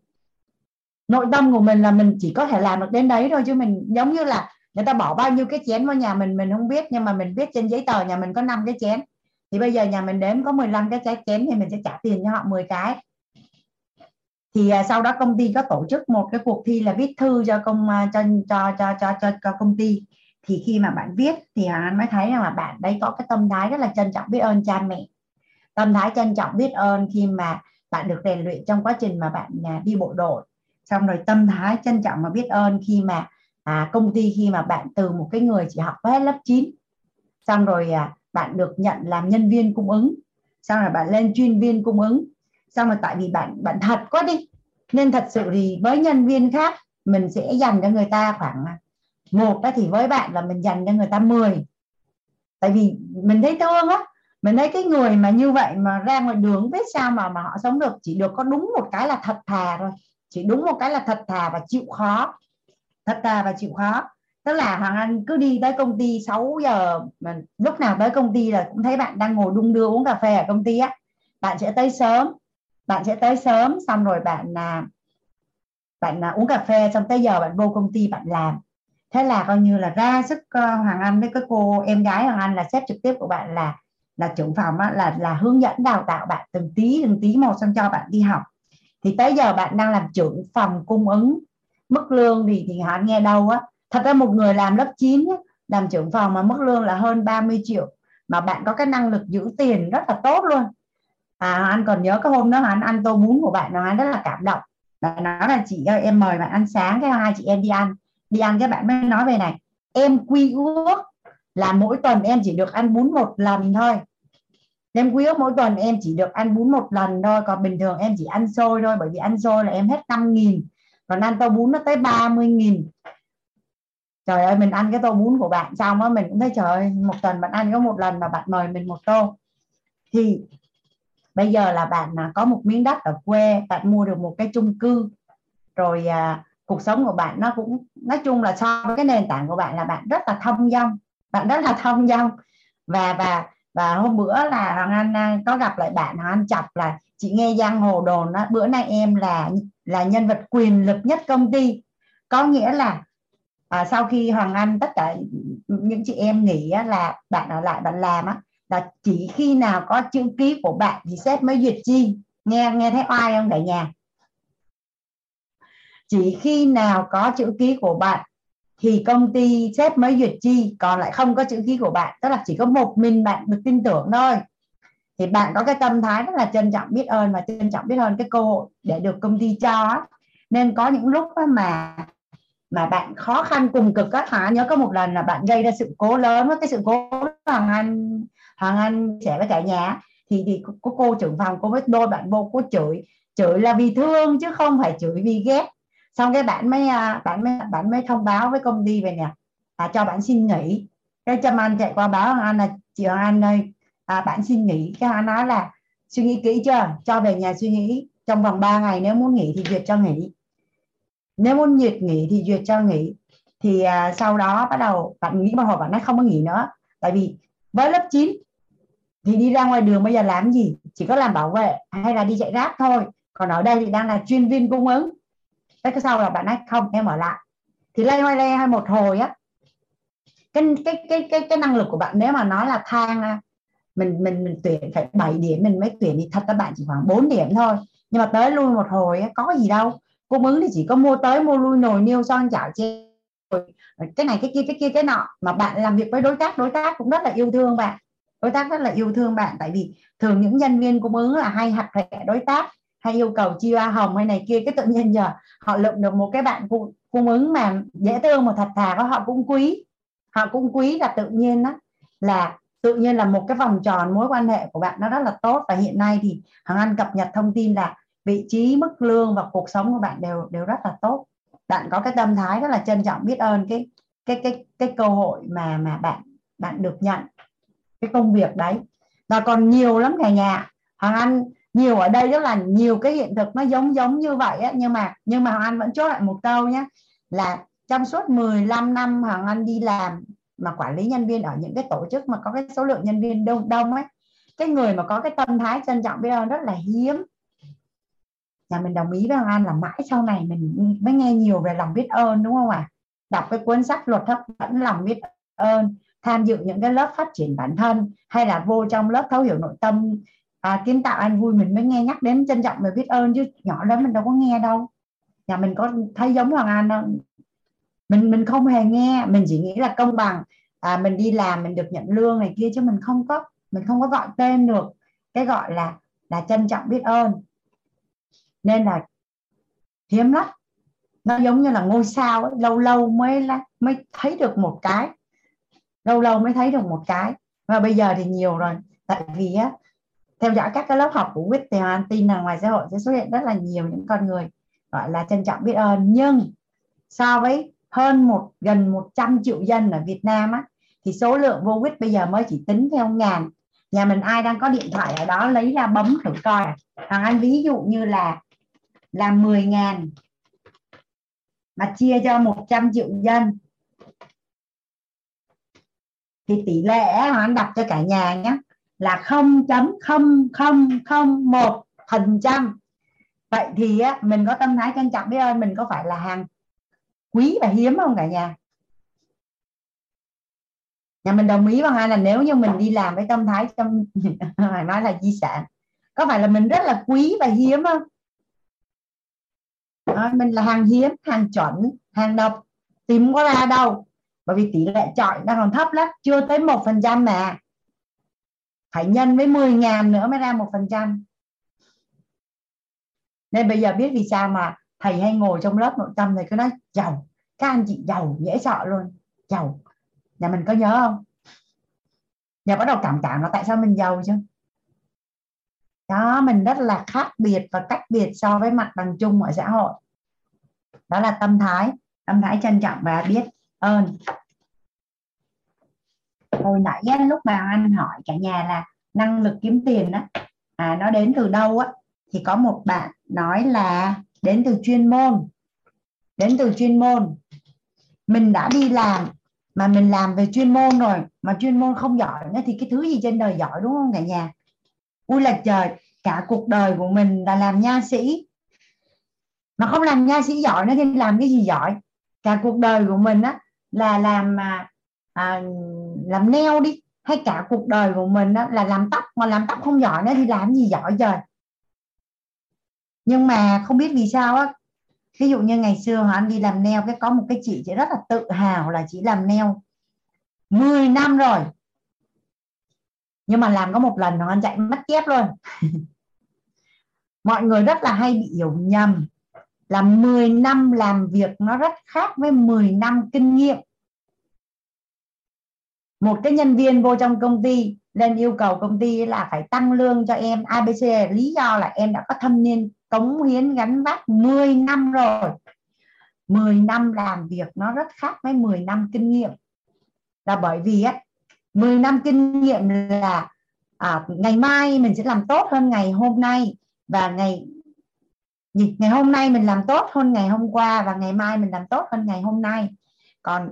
nội tâm của mình là mình chỉ có thể làm được đến đấy thôi chứ mình giống như là người ta bỏ bao nhiêu cái chén vào nhà mình mình không biết nhưng mà mình biết trên giấy tờ nhà mình có 5 cái chén. Thì bây giờ nhà mình đếm có 15 cái trái chén thì mình sẽ trả tiền cho họ 10 cái. Thì à, sau đó công ty có tổ chức một cái cuộc thi là viết thư cho công à, cho cho cho cho cho, cho công ty. Thì khi mà bạn viết thì anh mới thấy rằng là bạn đấy có cái tâm thái rất là trân trọng biết ơn cha mẹ. Tâm thái trân trọng biết ơn khi mà bạn được rèn luyện trong quá trình mà bạn à, đi bộ đội xong rồi tâm thái trân trọng và biết ơn khi mà à, công ty khi mà bạn từ một cái người chỉ học hết lớp 9 xong rồi à, bạn được nhận làm nhân viên cung ứng. Xong rồi bạn lên chuyên viên cung ứng. Xong rồi tại vì bạn bạn thật quá đi. Nên thật sự thì với nhân viên khác mình sẽ dành cho người ta khoảng à, một đó thì với bạn là mình dành cho người ta 10 tại vì mình thấy thương á. Mình thấy cái người mà như vậy mà ra ngoài đường biết sao mà mà họ sống được chỉ được có đúng một cái là thật thà thôi chỉ đúng một cái là thật thà và chịu khó. Thật thà và chịu khó. Tức là hoàng anh cứ đi tới công ty 6 giờ mà lúc nào tới công ty là cũng thấy bạn đang ngồi đung đưa uống cà phê ở công ty á. Bạn sẽ tới sớm bạn sẽ tới sớm xong rồi bạn là bạn là uống cà phê xong tới giờ bạn vô công ty bạn làm. Thế là coi như là ra sức uh, hoàng anh với cái cô em gái hoàng anh là sếp trực tiếp của bạn là là trưởng phòng á, là là hướng dẫn đào tạo bạn từng tí từng tí một xong cho bạn đi học thì tới giờ bạn đang làm trưởng phòng cung ứng mức lương thì thì họ nghe đâu á. Thật ra một người làm lớp 9 á, làm trưởng phòng mà mức lương là hơn 30 triệu mà bạn có cái năng lực giữ tiền rất là tốt luôn. À anh còn nhớ cái hôm đó anh ăn tô bún của bạn nó anh rất là cảm động. Và nói là chị ơi em mời bạn ăn sáng cái hai chị em đi ăn. Đi ăn cái bạn mới nói về này em quy ước là mỗi tuần em chỉ được ăn bún một lần thôi em quý ước mỗi tuần em chỉ được ăn bún một lần thôi còn bình thường em chỉ ăn xôi thôi bởi vì ăn xôi là em hết 5 nghìn còn ăn tô bún nó tới 30 nghìn. Trời ơi mình ăn cái tô bún của bạn xong á mình cũng thấy trời ơi một tuần bạn ăn có một lần mà bạn mời mình một tô. Thì bây giờ là bạn à, có một miếng đất ở quê bạn mua được một cái chung cư. Rồi à, cuộc sống của bạn nó cũng nói chung là so với cái nền tảng của bạn là bạn rất là thông dong bạn rất là thông dong. Và và và hôm bữa là hoàng anh à, có gặp lại bạn hoàng anh chọc là chị nghe giang hồ đồn đó bữa nay em là là nhân vật quyền lực nhất công ty. Có nghĩa là à, sau khi hoàng anh tất cả những chị em nghĩ á, là bạn ở lại bạn làm á là chỉ khi nào có chữ ký của bạn thì sếp mới duyệt chi. Nghe nghe thấy oai không cả nhà? Chỉ khi nào có chữ ký của bạn thì công ty sếp mới duyệt chi, còn lại không có chữ ký của bạn. Tức là chỉ có một mình bạn được tin tưởng thôi. Thì bạn có cái tâm thái rất là trân trọng biết ơn và trân trọng biết ơn cái cơ hội để được công ty cho. Nên có những lúc mà mà bạn khó khăn cùng cực các hả? Nhớ có một lần là bạn gây ra sự cố lớn cái sự cố hoàng anh hoàng anh sẽ với cả nhà thì thì có cô trưởng phòng cô với đôi bạn vô, cô chửi chửi là vì thương chứ không phải chửi vì ghét xong cái bạn mới à, bạn mới bạn mới thông báo với công ty về nè à, cho bạn xin nghỉ. Cái chăm anh chạy qua báo anh là chị hoàng anh ơi à, bạn xin nghỉ. Cái anh nói là suy nghĩ kỹ chưa? Cho về nhà suy nghĩ. Trong vòng 3 ngày nếu muốn nghỉ thì duyệt cho nghỉ. Nếu muốn duyệt nghỉ thì duyệt cho nghỉ. Thì à, sau đó bắt đầu bạn nghĩ một hồi bạn nói không có nghỉ nữa. Tại vì với lớp 9 thì đi ra ngoài đường bây giờ làm gì? Chỉ có làm bảo vệ hay là đi chạy rác thôi. Còn ở đây thì đang là chuyên viên cung ứng cái sau là bạn ấy không, em ở lại. Thì lay hoay lay hay một hồi á, cái cái cái cái cái năng lực của bạn nếu mà nói là thang mình mình mình tuyển phải 7 điểm, mình mới tuyển thì thật các bạn chỉ khoảng 4 điểm thôi. Nhưng mà tới lui một hồi có gì đâu. Cung ứng thì chỉ có mua tới, mua lui nồi niêu son chảo chê. Cái này, cái kia cái kia, cái nọ. Mà bạn làm việc với đối tác đối tác cũng rất là yêu thương bạn. Đối tác rất là yêu thương bạn. Tại vì thường những nhân viên cung ứng là hay hạt hệ đối tác hay yêu cầu chi hoa hồng hay này kia cái tự nhiên giờ họ lượm được một cái bạn cung, cung ứng mà dễ thương mà thật thà có họ cũng quý. Họ cũng quý là tự nhiên đó là tự nhiên là một cái vòng tròn mối quan hệ của bạn nó rất là tốt. Và hiện nay thì Hằng ăn cập nhật thông tin là vị trí mức lương và cuộc sống của bạn đều đều rất là tốt. Bạn có cái tâm thái rất là trân trọng biết ơn cái cái cái cái cơ hội mà mà bạn bạn được nhận cái công việc đấy. Và còn nhiều lắm cả nhà. Hằng ăn nhiều ở đây rất là nhiều cái hiện thực nó giống giống như vậy á, nhưng mà nhưng mà Hoàng Anh vẫn chốt lại một câu nhé là trong suốt 15 năm Hoàng Anh đi làm mà quản lý nhân viên ở những cái tổ chức mà có cái số lượng nhân viên đông đông ấy, cái người mà có cái tâm thái trân trọng biết ơn rất là hiếm nhà mình đồng ý với Hoàng Anh là mãi sau này mình mới nghe nhiều về lòng biết ơn, đúng không ạ à? đọc cái cuốn sách luật hấp dẫn lòng biết ơn, tham dự những cái lớp phát triển bản thân, hay là vô trong lớp thấu hiểu nội tâm à, kiến tạo an vui mình mới nghe nhắc đến trân trọng và biết ơn chứ nhỏ lắm mình đâu có nghe đâu. Nhà mình có thấy giống Hoàng an đâu. Mình mình không hề nghe mình chỉ nghĩ là công bằng. À, mình đi làm mình được nhận lương này kia chứ mình không có mình không có gọi tên được. Cái gọi là là trân trọng biết ơn. Nên là hiếm lắm. Nó giống như là ngôi sao ấy, lâu lâu mới là mới thấy được một cái. Lâu lâu mới thấy được một cái. Và bây giờ thì nhiều rồi. Tại vì á theo dõi các cái lớp học của quýt thì hoàn tin là ngoài xã hội sẽ xuất hiện rất là nhiều những con người, gọi là trân trọng biết ơn. Nhưng so với hơn một, gần 100 triệu dân ở Việt Nam á, thì số lượng vô quýt bây giờ mới chỉ tính theo ngàn. Nhà mình ai đang có điện thoại ở đó lấy ra bấm thử coi à. thằng anh ví dụ như là là 10 ngàn mà chia cho 100 triệu dân. Thì tỷ lệ anh đọc cho cả nhà nhé là 0.0001 phần trăm. Vậy thì á, mình có tâm thái trân trọng biết ơn mình có phải là hàng quý và hiếm không cả nhà? Nhà mình đồng ý bằng ai là nếu như mình đi làm với tâm thái trong nói là di sản có phải là mình rất là quý và hiếm không? Đó, mình là hàng hiếm hàng chuẩn hàng độc tìm có ra đâu. Bởi vì tỷ lệ chọi đang còn thấp lắm chưa tới một phần trăm mà phải nhân với 10 ngàn nữa mới ra một phần trăm. Nên bây giờ biết vì sao mà thầy hay ngồi trong lớp nội tâm thầy cứ nói, giàu, các anh chị giàu, dễ sợ luôn, giàu. Nhà mình có nhớ không? Nhà bắt đầu cảm cảm là tại sao mình giàu chứ? Đó, mình rất là khác biệt và cách biệt so với mặt bằng chung ở xã hội. Đó là tâm thái tâm thái trân trọng và biết ơn hồi nãy lúc mà anh hỏi cả nhà là năng lực kiếm tiền đó à nó đến từ đâu á, thì có một bạn nói là đến từ chuyên môn, đến từ chuyên môn. Mình đã đi làm, mà mình làm về chuyên môn rồi, mà chuyên môn không giỏi nữa thì cái thứ gì trên đời giỏi, đúng không cả nhà? Ui là trời, cả cuộc đời của mình là làm nha sĩ. Mà không làm nha sĩ giỏi nữa thì làm cái gì giỏi? Cả cuộc đời của mình á, là làm à, à, làm neo đi hay cả cuộc đời của mình đó là làm tóc mà làm tóc không giỏi nữa thì làm gì giỏi trời. Nhưng mà không biết vì sao á ví dụ như ngày xưa anh đi làm neo cái có một cái chị chị rất là tự hào là chị làm neo 10 năm rồi. Nhưng mà làm có một lần nó anh chạy mất dép luôn. Mọi người rất là hay bị hiểu nhầm là 10 năm làm việc nó rất khác với 10 năm kinh nghiệm một cái nhân viên vô trong công ty lên yêu cầu công ty là phải tăng lương cho em. ABC lý do là em đã có thâm niên cống hiến gắn vác 10 năm rồi. 10 năm làm việc nó rất khác với 10 năm kinh nghiệm. Là bởi vì á 10 năm kinh nghiệm là à, ngày mai mình sẽ làm tốt hơn ngày hôm nay và ngày ngày hôm nay mình làm tốt hơn ngày hôm qua và ngày mai mình làm tốt hơn ngày hôm nay. Còn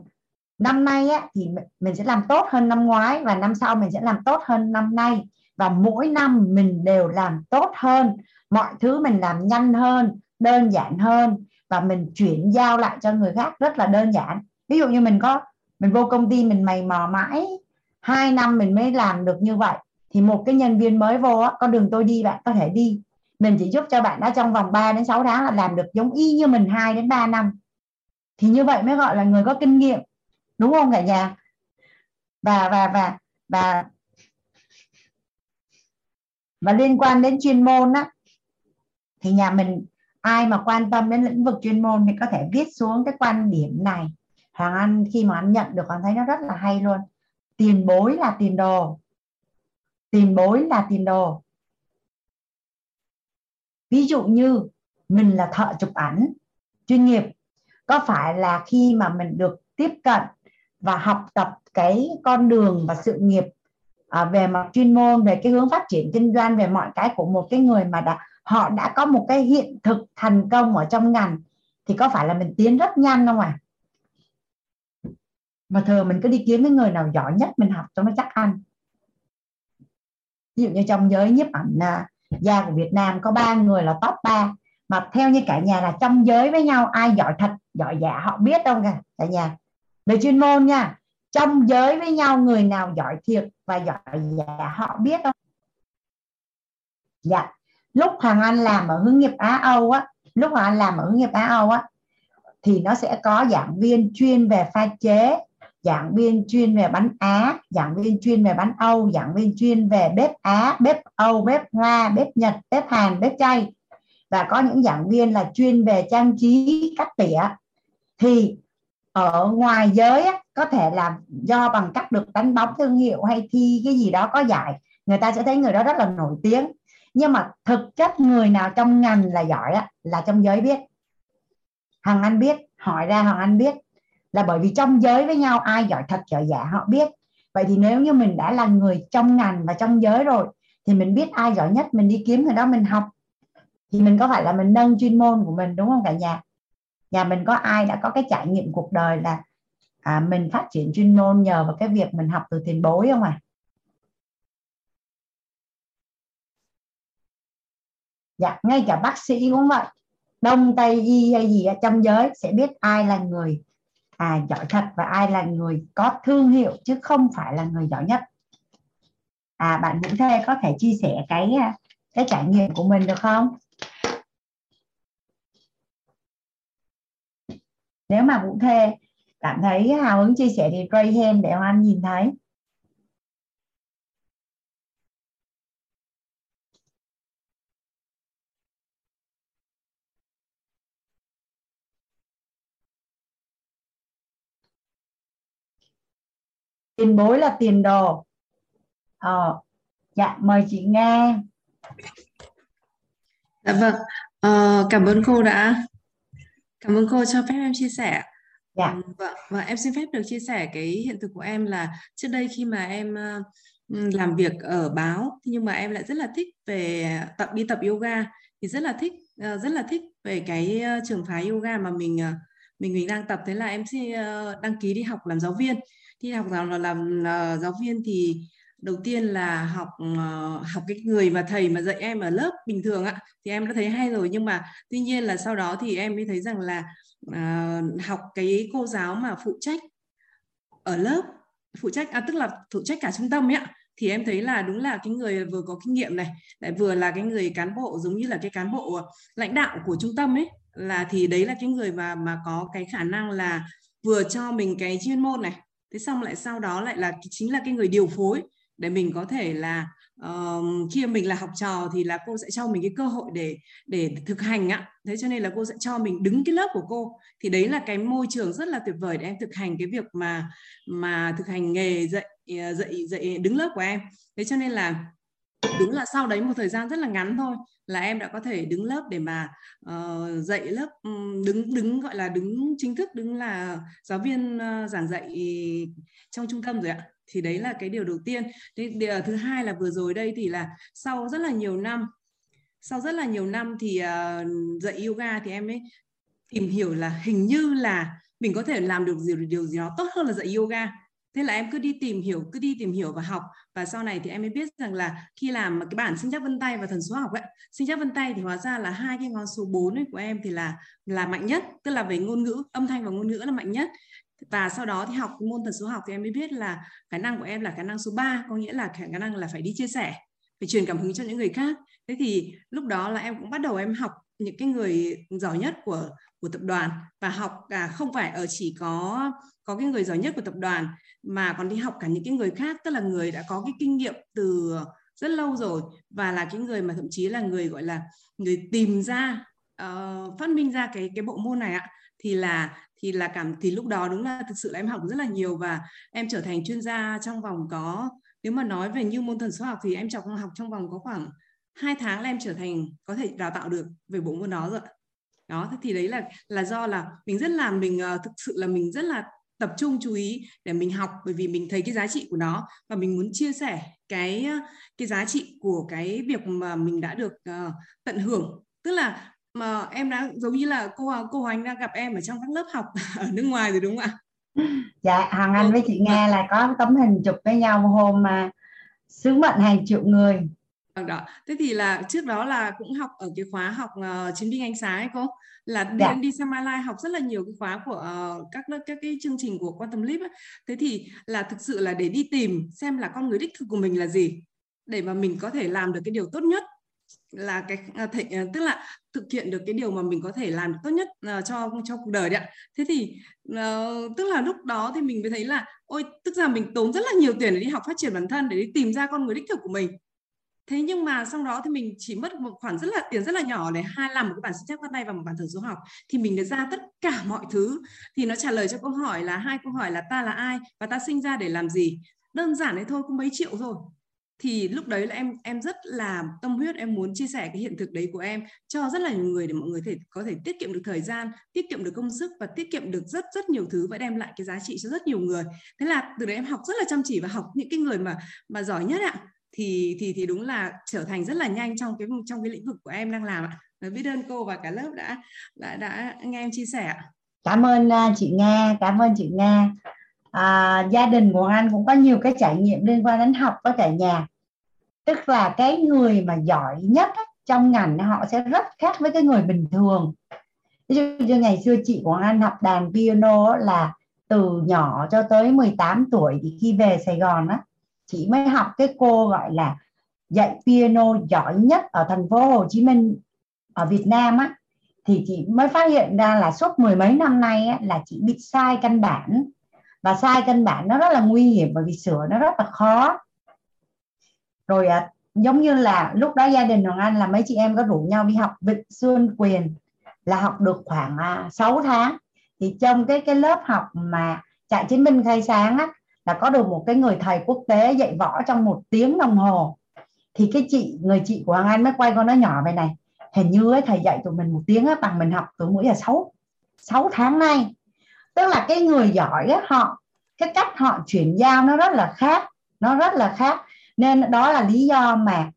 năm nay á, thì mình sẽ làm tốt hơn năm ngoái và năm sau mình sẽ làm tốt hơn năm nay. Và mỗi năm mình đều làm tốt hơn mọi thứ mình làm nhanh hơn đơn giản hơn và mình chuyển giao lại cho người khác rất là đơn giản. Ví dụ như mình có mình vô công ty mình mày mò mãi hai năm mình mới làm được như vậy thì một cái nhân viên mới vô á, con đường tôi đi bạn có thể đi. Mình chỉ giúp cho bạn đã trong vòng 3 đến 6 tháng là làm được giống y như mình 2 đến 3 năm. Thì như vậy mới gọi là người có kinh nghiệm đúng không cả nhà? Và và và và và liên quan đến chuyên môn á, thì nhà mình ai mà quan tâm đến lĩnh vực chuyên môn thì có thể viết xuống cái quan điểm này. Hoàng Anh khi mà anh nhận được, anh thấy nó rất là hay luôn. Tiền bối là tiền đồ. Tiền bối là tiền đồ. Ví dụ như mình là thợ chụp ảnh, chuyên nghiệp, có phải là khi mà mình được tiếp cận và học tập cái con đường và sự nghiệp à, về mặt chuyên môn về cái hướng phát triển kinh doanh về mọi cái của một cái người mà đã họ đã có một cái hiện thực thành công ở trong ngành thì có phải là mình tiến rất nhanh không à mà thường mình cứ đi kiếm cái người nào giỏi nhất mình học cho nó chắc ăn. Ví dụ như trong giới nhiếp ảnh à, gia của Việt Nam có ba người là top 3 mà theo như cả nhà là trong giới với nhau ai giỏi thật giỏi giả họ biết đâu cả cả nhà về chuyên môn nha, trong giới với nhau người nào giỏi thiệt và giỏi giả họ biết không? Dạ lúc Hoàng Anh làm ở hướng nghiệp Á Âu á, lúc Hoàng Anh làm ở hướng nghiệp Á Âu á, thì nó sẽ có giảng viên chuyên về pha chế, giảng viên chuyên về bánh Á, giảng viên chuyên về bánh Âu, giảng viên chuyên về bếp Á, bếp Âu, bếp Hoa, bếp Nhật, bếp Hàn, bếp chay. Và có những giảng viên là chuyên về trang trí cắt tỉa. Thì ở ngoài giới á, có thể là do bằng cách được đánh bóng thương hiệu hay thi cái gì đó có giải người ta sẽ thấy người đó rất là nổi tiếng. Nhưng mà thực chất người nào trong ngành là giỏi á, là trong giới biết. Hằng anh biết hỏi ra hằng anh biết. Là bởi vì trong giới với nhau ai giỏi thật giỏi giả họ biết. Vậy thì nếu như mình đã là người trong ngành và trong giới rồi thì mình biết ai giỏi nhất mình đi kiếm người đó mình học. Thì mình có phải là mình nâng chuyên môn của mình đúng không cả nhà? Nhà mình có ai đã có cái trải nghiệm cuộc đời là à, mình phát triển chuyên môn nhờ vào cái việc mình học từ tiền bối không à dạ ngay cả bác sĩ cũng vậy. Đông tây y hay gì ở trong giới sẽ biết ai là người à giỏi thật và ai là người có thương hiệu chứ không phải là người giỏi nhất. À bạn Vũ Thê có thể chia sẻ cái à, cái trải nghiệm của mình được không? Nếu mà cũng Thê cảm thấy hào hứng chia sẻ thì raise hand để Hoan nhìn thấy. Tiền bối là tiền đồ. Ờ, dạ mời chị nghe dạ vâng. Ờ, cảm ơn cô đã cảm ơn cô cho phép em chia sẻ. Dạ. Vâng và em xin phép được chia sẻ cái hiện thực của em là trước đây khi mà em uh, làm việc ở báo nhưng mà em lại rất là thích về tập đi tập yoga. Thì rất là thích uh, rất là thích về cái uh, trường phái yoga mà mình mình mình đang tập. Thế là em xin đăng ký đi học làm giáo viên. Đi học làm là làm uh, giáo viên thì đầu tiên là học ờ, học cái người mà thầy mà dạy em ở lớp bình thường ạ thì em đã thấy hay rồi. Nhưng mà tuy nhiên là sau đó thì em mới thấy rằng là uh, học cái cô giáo mà phụ trách ở lớp phụ trách à, tức là phụ trách cả trung tâm ấy ạ thì em thấy là đúng là cái người vừa có kinh nghiệm này lại vừa là cái người cán bộ giống như là cái cán bộ lãnh đạo của trung tâm ấy là thì đấy là cái người mà mà có cái khả năng là vừa cho mình cái chuyên môn này. Thế xong lại sau đó lại là chính là cái người điều phối để mình có thể là uh, khi mình là học trò thì là cô sẽ cho mình cái cơ hội để để thực hành ạ. Thế cho nên là cô sẽ cho mình đứng cái lớp của cô. Thì đấy là cái môi trường rất là tuyệt vời để em thực hành cái việc mà mà thực hành nghề dạy ờ, dạy dạy đứng lớp của em. Thế cho nên là đúng là sau đấy một thời gian rất là ngắn thôi là em đã có thể đứng lớp để mà uh, dạy lớp đứng đứng gọi là đứng chính thức đứng là giáo viên uh, giảng dạy trong trung tâm rồi ạ. Thì đấy là cái điều đầu tiên. Điều ờ, thứ hai là vừa rồi đây thì là sau rất là nhiều năm sau rất là nhiều năm thì uh, dạy yoga thì em ấy tìm hiểu là hình như là mình có thể làm được điều, điều gì đó tốt hơn là dạy yoga thế là em cứ đi tìm hiểu, cứ đi tìm hiểu và học. Và sau này thì em mới biết rằng là khi làm cái bản sinh chắc vân tay và thần số học ấy, sinh chắc vân tay thì hóa ra là hai cái ngón số 4 ấy của em thì là là mạnh nhất, tức là về ngôn ngữ, âm thanh và ngôn ngữ là mạnh nhất. Và sau đó thì học môn thần số học thì em mới biết là khả năng của em là khả năng số 3 có nghĩa là khả năng là phải đi chia sẻ, phải truyền cảm hứng cho những người khác. Thế thì lúc đó là em cũng bắt đầu em học những cái người giỏi nhất của của tập đoàn và học cả không phải ở chỉ có có cái người giỏi nhất của tập đoàn mà còn đi học cả những cái người khác tức là người đã có cái kinh nghiệm từ rất lâu rồi và là cái người mà thậm chí là người gọi là người tìm ra uh, phát minh ra cái cái bộ môn này ạ. Thì là thì là cảm thì lúc đó đúng là thực sự là em học rất là nhiều và em trở thành chuyên gia trong vòng có nếu mà nói về như môn thần số học thì em chọc học trong vòng có khoảng hai tháng là em trở thành có thể đào tạo được về bộ môn đó rồi đó thì đấy là là do là mình rất là mình uh, thực sự là mình rất là tập trung chú ý để mình học bởi vì mình thấy cái giá trị của nó. Và mình muốn chia sẻ cái cái giá trị của cái việc mà mình đã được uh, tận hưởng. Tức là mà em đã giống như là cô cô Hoành đang gặp em ở trong các lớp học ở nước ngoài rồi đúng không ạ? Dạ, Hoàng Anh với chị Nga là có tấm hình chụp với nhau hôm mà sứ mệnh hàng triệu người Vâng đó. Thế thì là trước đó là cũng học ở cái khóa học uh, chiến binh ánh sáng ấy cô là đi dạ. đi sang Malai học rất là nhiều cái khóa của uh, các các cái chương trình của Quantum Leap ấy. Thế thì là thực sự là để đi tìm xem là con người đích thực của mình là gì để mà mình có thể làm được cái điều tốt nhất là cái uh, thể, uh, tức là thực hiện được cái điều mà mình có thể làm được tốt nhất uh, cho cho cuộc đời đấy ạ. Thế thì uh, tức là lúc đó thì mình mới thấy là ôi tức là mình tốn rất là nhiều tiền để đi học phát triển bản thân để đi tìm ra con người đích thực của mình thế nhưng mà sau đó thì mình chỉ mất một khoản rất là, tiền rất là nhỏ để hai làm một cái bản sinh chắc bắt tay và một bản thử số học. Thì mình đã ra tất cả mọi thứ. Thì nó trả lời cho câu hỏi là, hai câu hỏi là ta là ai và ta sinh ra để làm gì? Đơn giản đấy thôi cũng mấy triệu rồi thì lúc đấy là em em rất là tâm huyết, em muốn chia sẻ cái hiện thực đấy của em cho rất là nhiều người để mọi người thể, có thể tiết kiệm được thời gian, tiết kiệm được công sức và tiết kiệm được rất rất nhiều thứ và đem lại cái giá trị cho rất nhiều người. Thế là từ đấy em học rất là chăm chỉ và học những cái người mà mà giỏi nhất ạ thì thì thì đúng là trở thành rất là nhanh trong cái trong cái lĩnh vực của em đang làm ạ. Biết ơn cô và cả lớp đã đã đã nghe em chia sẻ cảm ơn à, chị Nga cảm ơn chị Nga. À, gia đình của anh cũng có nhiều cái trải nghiệm liên quan đến học với cả nhà. Tức là cái người mà giỏi nhất ấy, trong ngành họ sẽ rất khác với cái người bình thường. Ví dụ như ngày xưa chị của anh học đàn piano là từ nhỏ cho tới 18 tuổi thì khi về Sài Gòn á chị mới học cái cô gọi là dạy piano giỏi nhất ở thành phố Hồ Chí Minh ở Việt Nam á. Thì chị mới phát hiện ra là suốt mười mấy năm nay á, là chị bị sai căn bản. Và sai căn bản nó rất là nguy hiểm bởi vì sửa nó rất là khó. Rồi à, giống như là lúc đó gia đình Hoàng Anh là mấy chị em có rủ nhau đi học Vịnh Xuân Quyền là học được khoảng à, 6 tháng. Thì trong cái cái lớp học mà chạy chiến binh khai sáng á là có được một cái người thầy quốc tế dạy võ trong một tiếng đồng hồ. Thì cái chị người chị của Hoàng Anh mới quay con nó nhỏ về này. Hình như ấy, thầy dạy tụi mình một tiếng á, bằng mình học từ mỗi giờ 6 6 tháng nay. Tức là cái người giỏi á, họ cái cách họ chuyển giao nó rất là khác nó rất là khác. Nên đó là lý do mà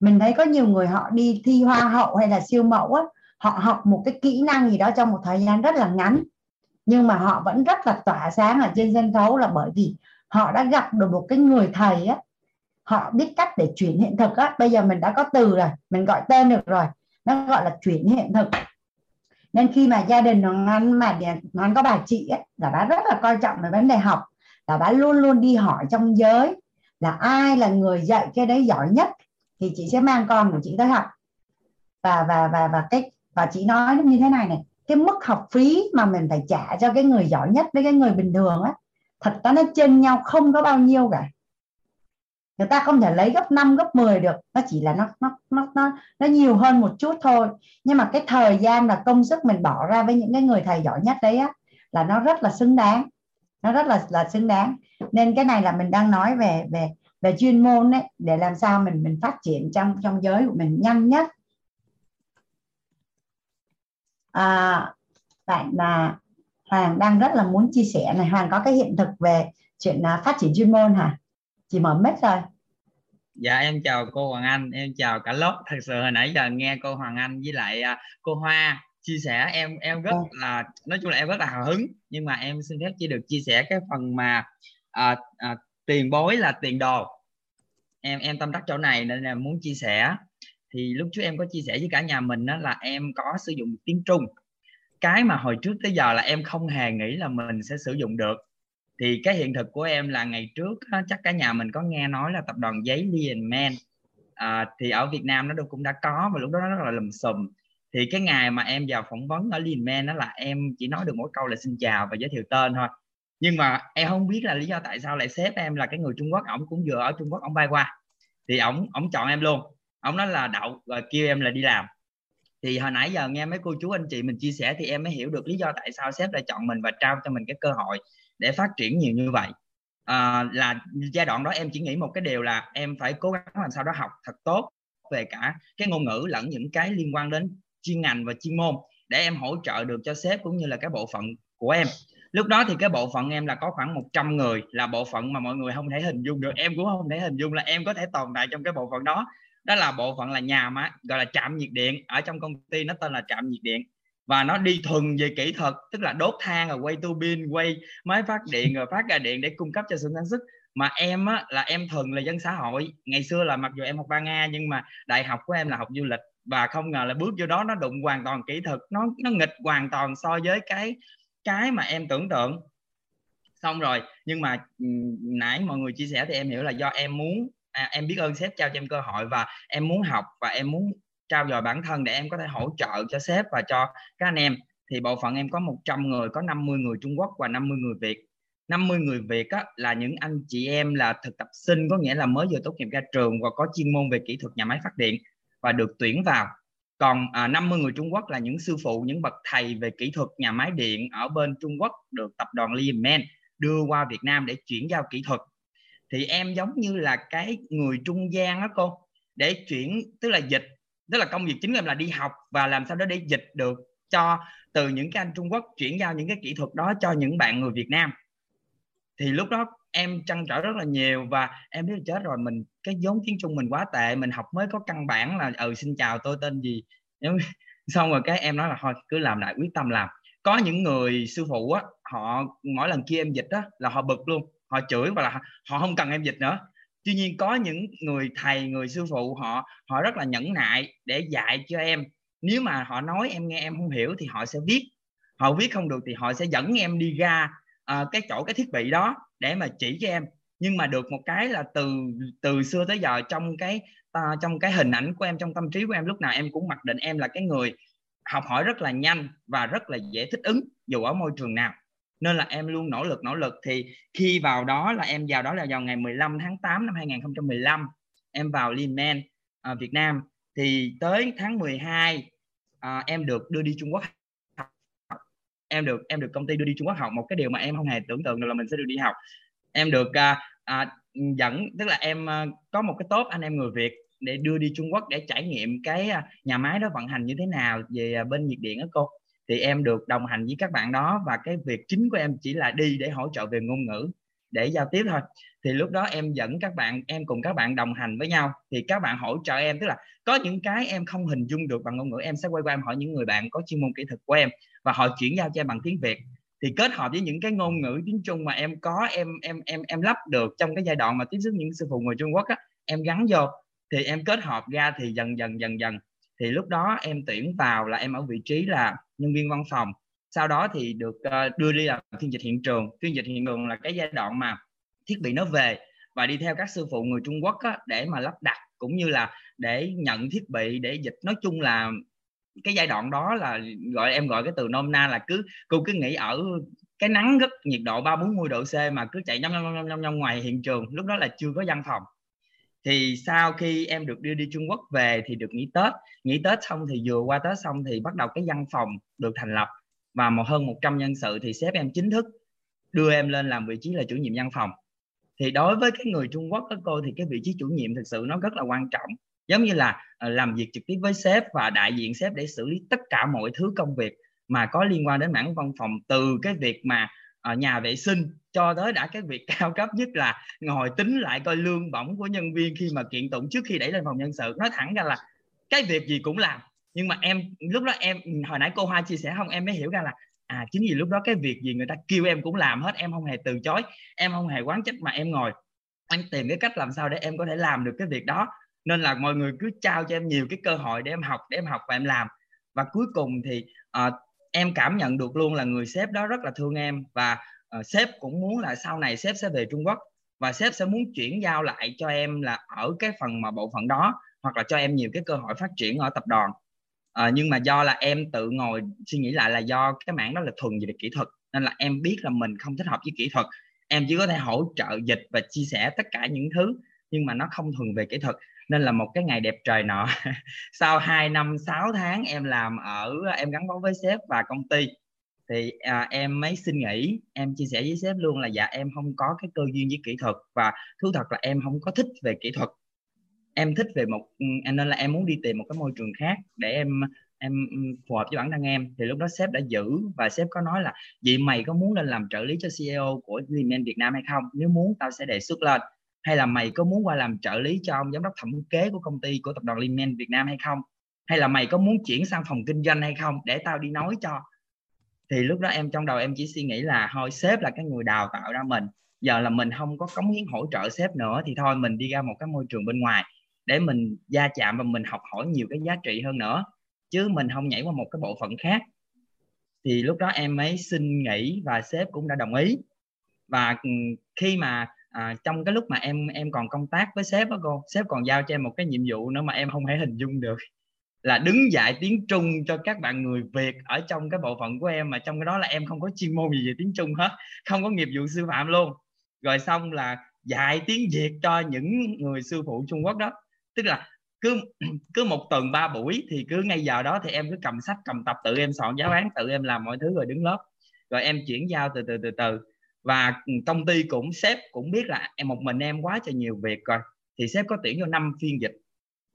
mình thấy có nhiều người họ đi thi hoa hậu hay là siêu mẫu á họ học một cái kỹ năng gì đó trong một thời gian rất là ngắn nhưng mà họ vẫn rất là tỏa sáng ở trên sân khấu là bởi vì họ đã gặp được một cái người thầy á. Họ biết cách để chuyển hiện thực á. Bây giờ mình đã có từ rồi mình gọi tên được rồi. Nó gọi là chuyển hiện thực. Nên khi mà gia đình nó anh mà nó có bà chị ấy, là bà rất là coi trọng về vấn đề học. Là bà luôn luôn đi hỏi trong giới là ai là người dạy cái đấy giỏi nhất thì chị sẽ mang con của chị tới học. Và và và và cái và chị nói như thế này này cái mức học phí mà mình phải trả cho cái người giỏi nhất với cái người bình thường á, thật ra nó trên nhau không có bao nhiêu cả. Người ta không thể lấy gấp 5 gấp 10 được, nó chỉ là nó nó nó nó nó nhiều hơn một chút thôi. Nhưng mà cái thời gian và công sức mình bỏ ra với những cái người thầy giỏi nhất đấy á, là nó rất là xứng đáng. Nó rất là là xứng đáng. Nên cái này là mình đang nói về về về chuyên môn đấy để làm sao mình mình phát triển trong trong giới của mình nhanh nhất à, bạn là Hoàng đang rất là muốn chia sẻ này. Hoàng có cái hiện thực về chuyện uh, phát triển chuyên môn hả? Chị mở mic rồi. Dạ em chào cô Hoàng Anh em chào cả lớp. Thật sự hồi nãy giờ nghe cô Hoàng Anh với lại uh, cô Hoa chia sẻ em em rất ừ. là nói chung là em rất là hào hứng. Nhưng mà em xin phép chỉ được chia sẻ cái phần mà uh, uh, tiền bối là tiền đồ. Em em tâm đắc chỗ này nên là muốn chia sẻ thì lúc trước em có chia sẻ với cả nhà mình đó là em có sử dụng tiếng Trung. Cái mà hồi trước tới giờ là em không hề nghĩ là mình sẽ sử dụng được. Thì cái hiện thực của em là ngày trước chắc cả nhà mình có nghe nói là tập đoàn giấy Liền Man à, thì ở Việt Nam nó cũng đã có và lúc đó nó rất là lùm xùm. Thì cái ngày mà em vào phỏng vấn ở Liền Man đó là em chỉ nói được mỗi câu là xin chào và giới thiệu tên thôi. Nhưng mà em không biết là lý do tại sao lại sếp em là cái người Trung Quốc. Ổng cũng vừa ở Trung Quốc ổng bay qua. Thì ổng ổng chọn em luôn ổng nói là đậu rồi kêu em là đi làm. Thì hồi nãy giờ nghe mấy cô chú anh chị mình chia sẻ thì em mới hiểu được lý do tại sao sếp lại chọn mình và trao cho mình cái cơ hội để phát triển nhiều như vậy. À, là giai đoạn đó em chỉ nghĩ một cái điều là em phải cố gắng làm sao đó học thật tốt về cả cái ngôn ngữ lẫn những cái liên quan đến chuyên ngành và chuyên môn để em hỗ trợ được cho sếp cũng như là cái bộ phận của em. Lúc đó thì cái bộ phận em là có khoảng 100 người là bộ phận mà mọi người không thể hình dung được. Em cũng không thể hình dung là em có thể tồn tại trong cái bộ phận đó đó là bộ phận là nhà máy gọi là trạm nhiệt điện. Ở trong công ty nó tên là trạm nhiệt điện. Và nó đi thuần về kỹ thuật tức là đốt than rồi quay tu pin quay máy phát điện rồi phát ra điện để cung cấp cho xưởng sản xuất mà em á, là em thuần là dân xã hội. Ngày xưa là mặc dù em học ba nga nhưng mà đại học của em là học du lịch. Và không ngờ là bước vô đó nó đụng hoàn toàn kỹ thuật. Nó nó nghịch hoàn toàn so với cái cái mà em tưởng tượng. Xong rồi nhưng mà nãy mọi người chia sẻ thì em hiểu là do em muốn à, em biết ơn sếp trao cho em cơ hội và em muốn học và em muốn trao dồi bản thân để em có thể hỗ trợ cho sếp và cho các anh em. Thì bộ phận em có 100 người có 50 người Trung Quốc và 50 người Việt. 50 người Việt á, là những anh chị em là thực tập sinh có nghĩa là mới vừa tốt nghiệp ra trường và có chuyên môn về kỹ thuật nhà máy phát điện và được tuyển vào. Còn à, 50 người Trung Quốc là những sư phụ những bậc thầy về kỹ thuật nhà máy điện ở bên Trung Quốc được tập đoàn Lienman đưa qua Việt Nam để chuyển giao kỹ thuật thì em giống như là cái người trung gian đó cô, để chuyển, tức là dịch, tức là công việc chính của em là đi học và làm sao đó để dịch được cho, từ những cái anh Trung Quốc chuyển giao những cái kỹ thuật đó cho những bạn người Việt Nam. Thì lúc đó em trăn trở rất là nhiều và em biết chết rồi, mình, cái vốn tiếng Trung mình quá tệ, mình học mới có căn bản là ừ xin chào, tôi tên gì? Xong rồi cái em nói là thôi, cứ làm lại, quyết tâm làm. Có những người sư phụ á, họ, mỗi lần kia em dịch á, là họ bực luôn họ chửi và là họ không cần em dịch nữa. Tuy nhiên có những người thầy người sư phụ họ họ rất là nhẫn nại để dạy cho em. Nếu mà họ nói em nghe em không hiểu thì họ sẽ viết. Họ viết không được thì họ sẽ dẫn em đi ra uh, cái chỗ cái thiết bị đó để mà chỉ cho em. Nhưng mà được một cái là từ từ xưa tới giờ trong cái uh, trong cái hình ảnh của em trong tâm trí của em lúc nào em cũng mặc định em là cái người học hỏi rất là nhanh và rất là dễ thích ứng dù ở môi trường nào nên là em luôn nỗ lực nỗ lực. Thì khi vào đó là em vào đó là vào ngày 15 tháng 8 năm 2015 em vào Lehman à, Việt Nam. Thì tới tháng 12 à, em được đưa đi Trung Quốc em được em được công ty đưa đi Trung Quốc học. Một cái điều mà em không hề tưởng tượng được là mình sẽ được đi học. Em được à, à, dẫn tức là em à, có một cái tốt anh em người Việt để đưa đi Trung Quốc để trải nghiệm cái à, nhà máy đó vận hành như thế nào về à, bên nhiệt điện đó cô thì em được đồng hành với các bạn đó và cái việc chính của em chỉ là đi để hỗ trợ về ngôn ngữ, để giao tiếp thôi. Thì lúc đó em dẫn các bạn, em cùng các bạn đồng hành với nhau. Thì các bạn hỗ trợ em, tức là có những cái em không hình dung được bằng ngôn ngữ, em sẽ quay qua em hỏi những người bạn có chuyên môn kỹ thuật của em và họ chuyển giao cho em bằng tiếng Việt. Thì kết hợp với những cái ngôn ngữ tiếng Trung mà em có, em em em em lắp được trong cái giai đoạn mà tiếp xúc những sư phụ người Trung Quốc á, em gắn vô. Thì em kết hợp ra thì dần dần dần dần thì lúc đó em tuyển vào là em ở vị trí là nhân viên văn phòng. Sau đó thì được uh, đưa đi làm phiên dịch hiện trường. Phiên dịch hiện trường là cái giai đoạn mà thiết bị nó về và đi theo các sư phụ người Trung Quốc á, để mà lắp đặt cũng như là để nhận thiết bị để dịch. Nói chung là cái giai đoạn đó là gọi em gọi cái từ nôm na là cứ cô cứ nghĩ ở cái nắng rất nhiệt độ ba bốn mươi độ C mà cứ chạy nhông nhông nhông nhông nhông ngoài hiện trường. Lúc đó là chưa có văn phòng thì sau khi em được đưa đi Trung Quốc về thì được nghỉ Tết. Nghỉ Tết xong thì vừa qua Tết xong thì bắt đầu cái văn phòng được thành lập. Và một hơn 100 nhân sự thì sếp em chính thức đưa em lên làm vị trí là chủ nhiệm văn phòng. Thì đối với cái người Trung Quốc các cô, thì cái vị trí chủ nhiệm thực sự nó rất là quan trọng. Giống như là ờ, làm việc trực tiếp với sếp và đại diện sếp để xử lý tất cả mọi thứ công việc mà có liên quan đến mảng văn phòng. Từ cái việc mà Ờ, nhà vệ sinh. Cho tới đã cái việc cao cấp nhất là ngồi tính lại coi lương bổng của nhân viên khi mà kiện tụng trước khi đẩy lên phòng nhân sự. Nói thẳng ra là cái việc gì cũng làm. Nhưng mà em lúc đó em hồi nãy cô hoa chia sẻ không em mới hiểu ra là à chính vì lúc đó cái việc gì người ta kêu em cũng làm hết em không hề từ chối em không hề quán trách mà em ngồi. Em tìm cái cách làm sao để em có thể làm được cái việc đó. Nên là mọi người cứ trao cho em nhiều cái cơ hội để em học để em học và em làm. Và cuối cùng thì uh, em cảm nhận được luôn là người sếp đó rất là thương em và uh, sếp cũng muốn là sau này sếp sẽ về Trung Quốc và sếp sẽ muốn chuyển giao lại cho em là ở cái phần mà bộ phận đó hoặc là cho em nhiều cái cơ hội phát triển ở tập đoàn. À, nhưng mà do là em tự ngồi suy nghĩ lại là do cái mảng đó là thuần về kỹ thuật nên là em biết là mình không thích hợp với kỹ thuật. Em chỉ có thể hỗ trợ dịch và chia sẻ tất cả những thứ nhưng mà nó không thuần về kỹ thuật nên là một cái ngày đẹp trời nọ sau 2 năm 6 tháng em làm ở em gắn bó với sếp và công ty thì à, em mới xin nghỉ. Em chia sẻ với sếp luôn là dạ em không có cái cơ duyên với kỹ thuật và thú thật là em không có thích về kỹ thuật. Em thích về một ừ, nên là em muốn đi tìm một cái môi trường khác để em em ừ, phù hợp với bản thân em. Thì lúc đó sếp đã giữ và sếp có nói là vậy mày có muốn lên làm trợ lý cho CEO của Limen Việt Nam hay không? Nếu muốn tao sẽ đề xuất lên hay là mày có muốn qua làm trợ lý cho ông giám đốc thẩm kế của công ty của tập đoàn Limen Việt Nam hay không? Hay là mày có muốn chuyển sang phòng kinh doanh hay không? Để tao đi nói cho. Thì lúc đó em, trong đầu em chỉ suy nghĩ là thôi, sếp là cái người đào tạo ra mình. Giờ là mình không có cống hiến hỗ trợ sếp nữa thì thôi, mình đi ra một cái môi trường bên ngoài để mình gia chạm và mình học hỏi nhiều cái giá trị hơn nữa. Chứ mình không nhảy qua một cái bộ phận khác. Thì lúc đó em mới xin nghỉ và sếp cũng đã đồng ý. Và ừ, khi mà à, trong cái lúc mà em em còn công tác với sếp đó cô sếp còn giao cho em một cái nhiệm vụ nữa mà em không thể hình dung được. Là đứng dạy tiếng Trung cho các bạn người Việt ở trong cái bộ phận của em mà trong cái đó là em không có chuyên môn gì về tiếng Trung hết không có nghiệp vụ sư phạm luôn. Rồi xong là dạy tiếng Việt cho những người sư phụ Trung Quốc đó. Tức là cứ cứ một tuần ba buổi thì cứ ngay giờ đó thì em cứ cầm sách cầm tập tự em soạn giáo án tự em làm mọi thứ rồi đứng lớp. Rồi em chuyển giao từ từ từ từ và công ty cũng, sếp cũng biết là em, một mình em quá trời nhiều việc rồi. Thì sếp có tuyển cho năm phiên dịch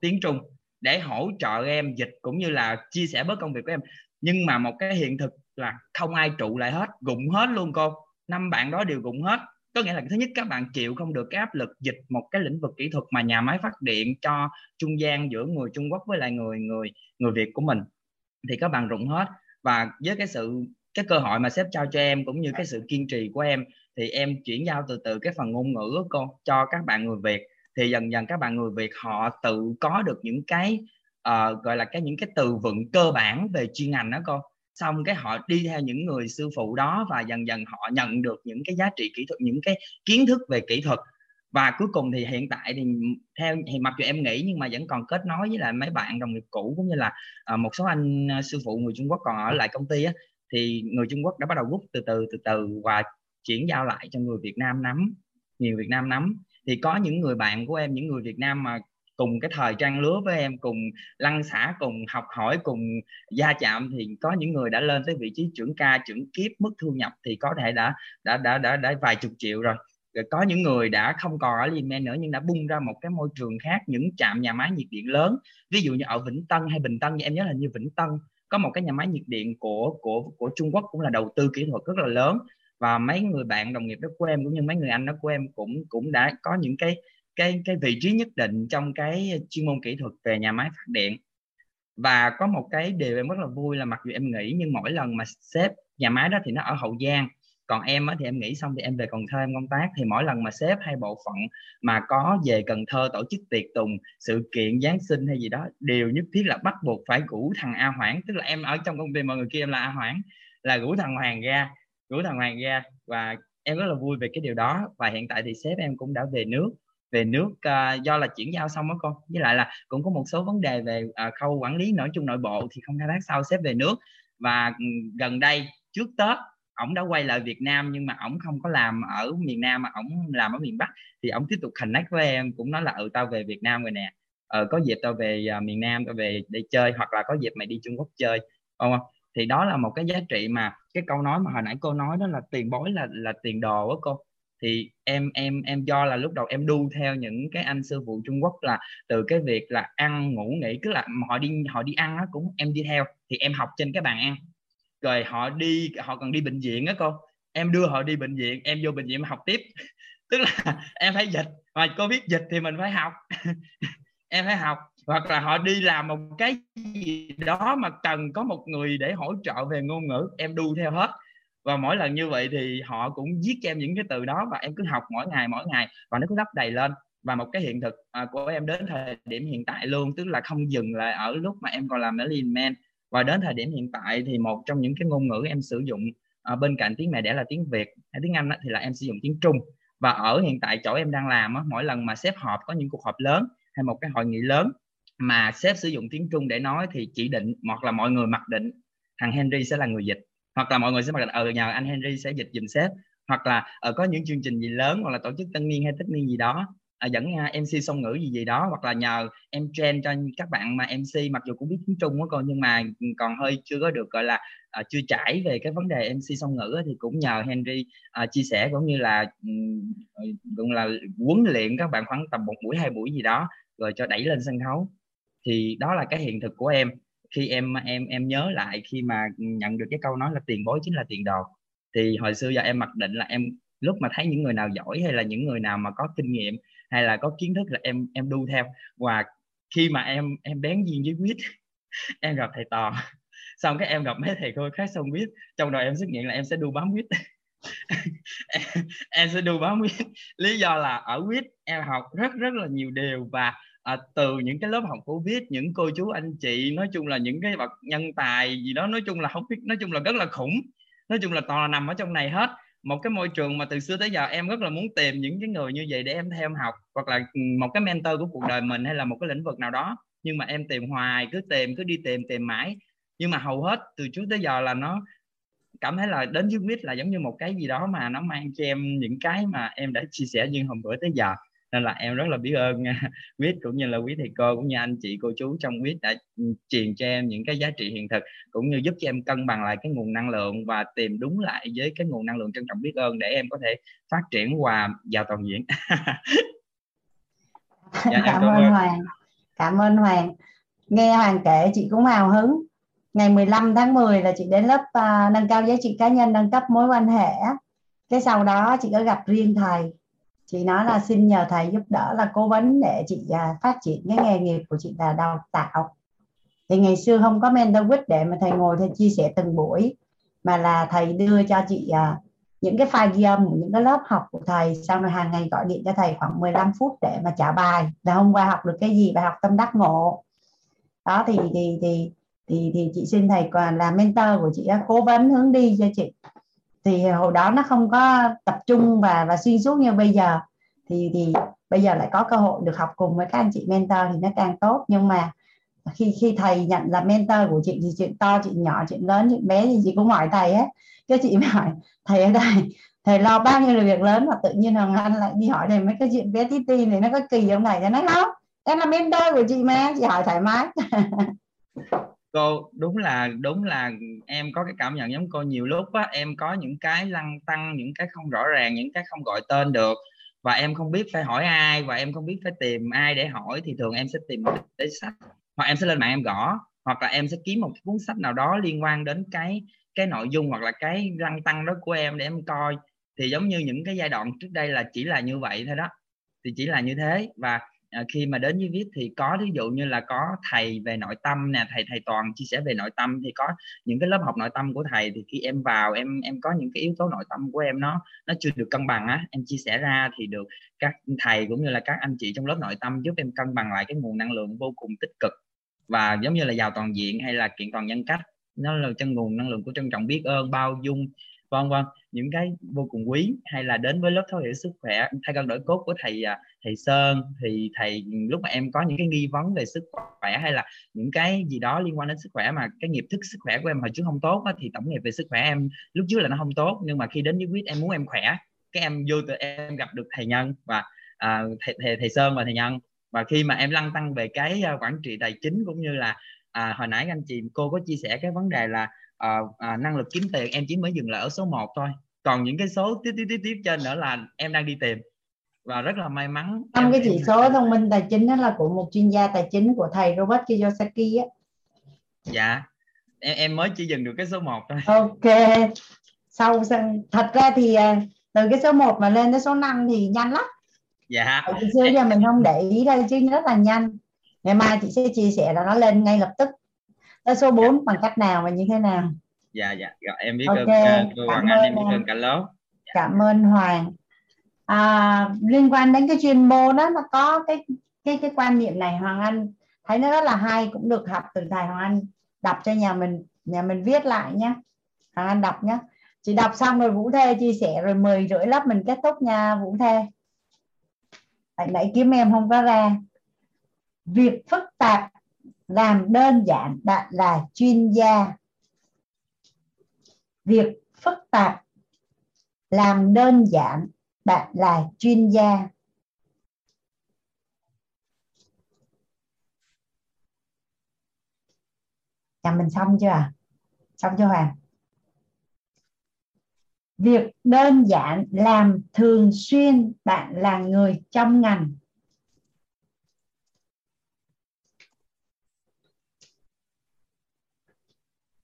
tiếng Trung để hỗ trợ em dịch cũng như là chia sẻ bớt công việc của em. Nhưng mà một cái hiện thực là không ai trụ lại hết, gụng hết luôn cô. Năm bạn đó đều gụng hết. Có nghĩa là thứ nhất các bạn chịu không được cái áp lực dịch một cái lĩnh vực kỹ thuật mà nhà máy phát điện cho trung gian giữa người Trung Quốc với lại người người người Việt của mình. Thì các bạn rụng hết. Và với cái sự cái cơ hội mà sếp trao cho em cũng như cái sự kiên trì của em thì em chuyển giao từ từ cái phần ngôn ngữ cô cho các bạn người Việt. Thì dần dần các bạn người Việt họ tự có được những cái uh, gọi là cái những cái từ vựng cơ bản về chuyên ngành đó cô xong cái họ đi theo những người sư phụ đó và dần dần họ nhận được những cái giá trị kỹ thuật những cái kiến thức về kỹ thuật. Và cuối cùng thì hiện tại thì theo thì mặc dù em nghĩ nhưng mà vẫn còn kết nối với lại mấy bạn đồng nghiệp cũ cũng như là uh, một số anh uh, sư phụ người Trung Quốc còn ở lại công ty á, thì người Trung Quốc đã bắt đầu rút từ từ từ từ và chuyển giao lại cho người Việt Nam nắm nhiều Việt Nam nắm. Thì có những người bạn của em những người Việt Nam mà cùng cái thời trang lứa với em cùng lăn xả cùng học hỏi cùng gia chạm thì có những người đã lên tới vị trí trưởng ca trưởng kiếp mức thu nhập thì có thể đã đã đã đã, đã vài chục triệu rồi. Rồi có những người đã không còn ở Limen nữa nhưng đã bung ra một cái môi trường khác những trạm nhà máy nhiệt điện lớn. Ví dụ như ở Vĩnh Tân hay Bình Tân như em nhớ là như Vĩnh Tân có một cái nhà máy nhiệt điện của của của Trung Quốc cũng là đầu tư kỹ thuật rất là lớn. Và mấy người bạn đồng nghiệp đó của em cũng như mấy người anh đó của em cũng cũng đã có những cái cái cái vị trí nhất định trong cái chuyên môn kỹ thuật về nhà máy phát điện. Và có một cái điều em rất là vui là mặc dù em nghĩ nhưng mỗi lần mà xếp nhà máy đó thì nó ở hậu giang còn em á, thì em nghĩ xong thì em về Cần Thơ em công tác thì mỗi lần mà sếp hay bộ phận mà có về Cần Thơ tổ chức tiệc tùng sự kiện Giáng sinh hay gì đó đều nhất thiết là bắt buộc phải rủ thằng A Hoảng. Tức là em ở trong công ty mọi người kia em là A Hoảng là rủ thằng Hoàng ra rủ thằng Hoàng ra. Và em rất là vui về cái điều đó. Và hiện tại thì sếp em cũng đã về nước về nước uh, do là chuyển giao xong đó con với lại là cũng có một số vấn đề về uh, khâu quản lý nói chung nội bộ thì không khai thác sau sếp về nước. Và ừ, gần đây trước tết ổng đã quay lại Việt Nam nhưng mà ổng không có làm ở miền Nam mà ổng làm ở miền Bắc. Thì ổng tiếp tục connect với em cũng nói là ừ tao về Việt Nam rồi nè. Ờ, có dịp tao về uh, miền Nam tao về để chơi hoặc là có dịp mày đi Trung Quốc chơi. Không? Thì đó là một cái giá trị mà cái câu nói mà hồi nãy cô nói đó là tiền bối là là tiền đồ á cô. Thì em em em do là lúc đầu em đu theo những cái anh sư phụ Trung Quốc là từ cái việc là ăn ngủ nghỉ cứ là họ đi họ đi ăn á cũng em đi theo. Thì em học trên cái bàn ăn rồi họ đi, họ còn đi bệnh viện á cô. Em đưa họ đi bệnh viện, em vô bệnh viện học tiếp. Tức là em phải dịch. Mà biết dịch thì mình phải học. Em phải học. Hoặc là họ đi làm một cái gì đó mà cần có một người để hỗ trợ về ngôn ngữ, em đu theo hết. Và mỗi lần như vậy thì họ cũng viết cho em những cái từ đó và em cứ học mỗi ngày mỗi ngày. Và nó cứ lấp đầy lên. Và một cái hiện thực à, của em đến thời điểm hiện tại luôn. Tức là không dừng lại ở lúc mà em còn làm ở Lean Man và đến thời điểm hiện tại thì một trong những cái ngôn ngữ em sử dụng à, bên cạnh tiếng mẹ đẻ là tiếng Việt hay tiếng Anh đó, thì là em sử dụng tiếng Trung. Và ở hiện tại chỗ em đang làm á, mỗi lần mà sếp họp có những cuộc họp lớn hay một cái hội nghị lớn mà sếp sử dụng tiếng Trung để nói thì chỉ định hoặc là mọi người mặc định thằng Henry sẽ là người dịch. Hoặc là mọi người sẽ mặc định ờ nhờ anh Henry sẽ dịch dùm sếp. Hoặc là ở có những chương trình gì lớn hoặc là tổ chức tân niên hay tất niên gì đó à, dẫn à, MC song ngữ gì gì đó hoặc là nhờ em train cho các bạn mà MC mặc dù cũng biết tiếng Trung á con nhưng mà còn hơi chưa có được gọi là uh, chưa trải về cái vấn đề MC song ngữ thì cũng nhờ Henry uh, chia sẻ cũng như là um, cũng là huấn luyện các bạn khoảng tầm một buổi hai buổi gì đó rồi cho đẩy lên sân khấu. Thì đó là cái hiện thực của em. Khi em em em nhớ lại khi mà nhận được cái câu nói là tiền bối chính là tiền đồ thì hồi xưa giờ em mặc định là em lúc mà thấy những người nào giỏi hay là những người nào mà có kinh nghiệm hay là có kiến thức là em em đu theo. Và khi mà em em bén duyên với quýt em gặp thầy toàn xong cái em gặp mấy thầy cô khác xong quýt trong đầu em xuất hiện là em sẽ đu bám quýt em sẽ đu bám quýt lý do là ở quýt em học rất rất là nhiều điều. Và à, từ những cái lớp học của viết những cô chú anh chị nói chung là những cái bậc nhân tài gì đó nói chung là không biết nói chung là rất là khủng. Nói chung là toàn là nằm ở trong này hết một cái môi trường mà từ xưa tới giờ em rất là muốn tìm những cái người như vậy để em theo em học, hoặc là ừ, một cái mentor của cuộc đời mình hay là một cái lĩnh vực nào đó. Nhưng mà em tìm hoài, cứ tìm, cứ đi tìm tìm mãi. Nhưng mà hầu hết từ trước tới giờ là nó cảm thấy là đến với mít là giống như một cái gì đó mà nó mang cho em những cái mà em đã chia sẻ như hôm bữa tới giờ nên là em rất là biết ơn quýt cũng như là quý thầy cô cũng như anh chị cô chú trong quýt đã ừ, truyền cho em những cái giá trị hiện thực cũng như giúp cho em cân bằng lại cái nguồn năng lượng và tìm đúng lại với cái nguồn năng lượng trân trọng biết ơn để em có thể phát triển hòa vào toàn diện. Dạ, cảm ơn Hoàng. Cảm ơn Hoàng. Nghe Hoàng kể chị cũng hào hứng. Ngày 15 tháng 10 là chị đến lớp uh, nâng cao giá trị cá nhân nâng cấp mối quan hệ. Cái sau đó chị có gặp riêng thầy chị nói là xin nhờ thầy giúp đỡ là cố vấn để chị à, phát triển cái nghề nghiệp của chị là đào tạo. Thì ngày xưa không có mentor quýt để mà thầy ngồi thầy chia sẻ từng buổi, mà là thầy đưa cho chị à, những cái file ghi âm những cái lớp học của thầy, xong rồi hàng ngày gọi điện cho thầy khoảng 15 phút để mà trả bài, là hôm qua học được cái gì, bài học tâm đắc ngộ. Đó, thì thì thì thì thì chị xin thầy còn là mentor của chị cố vấn hướng đi cho chị thì hồi đó nó không có tập trung và và xuyên suốt như bây giờ. Thì thì bây giờ lại có cơ hội được học cùng với các anh chị mentor thì nó càng tốt. Nhưng mà khi khi thầy nhận là mentor của chị thì chuyện to, chuyện nhỏ, chuyện lớn, chuyện bé thì chị cũng hỏi thầy hết cái chị mới hỏi, thầy ở đây, thầy lo bao nhiêu là việc lớn mà tự nhiên hoàng anh lại đi hỏi thầy mấy cái chuyện bé tí ti này, nó có kỳ không thầy? Nó nói, không, em là mentor của chị mà. Chị hỏi thoải mái. cô, đúng là đúng là em có cái cảm nhận giống cô nhiều lúc á, em có những cái lăng tăng, những cái không rõ ràng, những cái không gọi tên được. Và em không biết phải hỏi ai, và em không biết phải tìm ai để hỏi, thì thường em sẽ tìm một cái sách, hoặc em sẽ lên mạng em gõ, hoặc là em sẽ kiếm một cuốn sách nào đó liên quan đến cái cái nội dung hoặc là cái lăng tăng đó của em để em coi. Thì giống như những cái giai đoạn trước đây là chỉ là như vậy thôi đó. Thì chỉ là như thế, và à, khi mà đến với viết thì có ví dụ như là có thầy về nội tâm nè thầy thầy toàn chia sẻ về nội tâm thì có những cái lớp học nội tâm của thầy thì khi em vào em em có những cái yếu tố nội tâm của em nó nó chưa được cân bằng á em chia sẻ ra thì được các thầy cũng như là các anh chị trong lớp nội tâm giúp em cân bằng lại cái nguồn năng lượng vô cùng tích cực và giống như là giàu toàn diện hay là kiện toàn nhân cách nó là chân nguồn năng lượng của trân trọng biết ơn bao dung vâng vâng. Những cái vô cùng quý hay là đến với lớp thấu hiểu sức khỏe thay cân đổi cốt của thầy à, thầy Sơn thì thầy ừ, lúc mà em có những cái nghi vấn về sức khỏe hay là những cái gì đó liên quan đến sức khỏe mà cái nghiệp thức sức khỏe của em hồi trước không tốt á, thì tổng nghiệp về sức khỏe em lúc trước là nó không tốt nhưng mà khi đến với quyết em muốn em khỏe cái em vô từ em gặp được thầy nhân và à, thầy, thầy thầy Sơn và thầy nhân. Và khi mà em lăn tăng về cái à, quản trị tài chính cũng như là à, hồi nãy anh chị cô có chia sẻ cái vấn đề là à, à, năng lực kiếm tiền em chỉ mới dừng lại ở số 1 thôi. Còn những cái số tiếp tiếp tiếp tiếp trên nữa là em đang đi tìm. Và rất là may mắn năm cái chỉ số thông minh tài chính đó là của một chuyên gia tài chính của thầy Robert Kiyosaki á. Dạ. Em, em mới chỉ dừng được cái số 1 thôi. Ok. Sau thật ra thì à, từ cái số 1 mà lên tới số 5 thì nhanh lắm. Dạ. Từ xưa giờ mình không để ý đây chứ rất là nhanh. Ngày mai chị sẽ chia sẻ là nó lên ngay lập tức tới số 4 bằng cách nào và như thế nào? Dạ dạ. Rồi em biết okay. ơn cô Hoàng Anh em biết ơn cả lớp. Dạ. cảm ơn Hoàng. À, liên quan đến cái chuyên môn đó nó có cái cái cái quan niệm này Hoàng Anh thấy nó rất là hay cũng được học từ thầy Hoàng Anh đọc cho nhà mình nhà mình viết lại nhé Hoàng Anh đọc nhé chị đọc xong rồi Vũ Thê chia sẻ rồi mười rưỡi lớp mình kết thúc nha Vũ Thê. Tại nãy kiếm em không có ra. Việc phức tạp làm đơn giản, bạn là chuyên gia. Việc phức tạp. Làm đơn giản, bạn là chuyên gia. Nhà mình xong chưa à xong chưa hoàng? Việc đơn giản, làm thường xuyên, bạn là người trong ngành.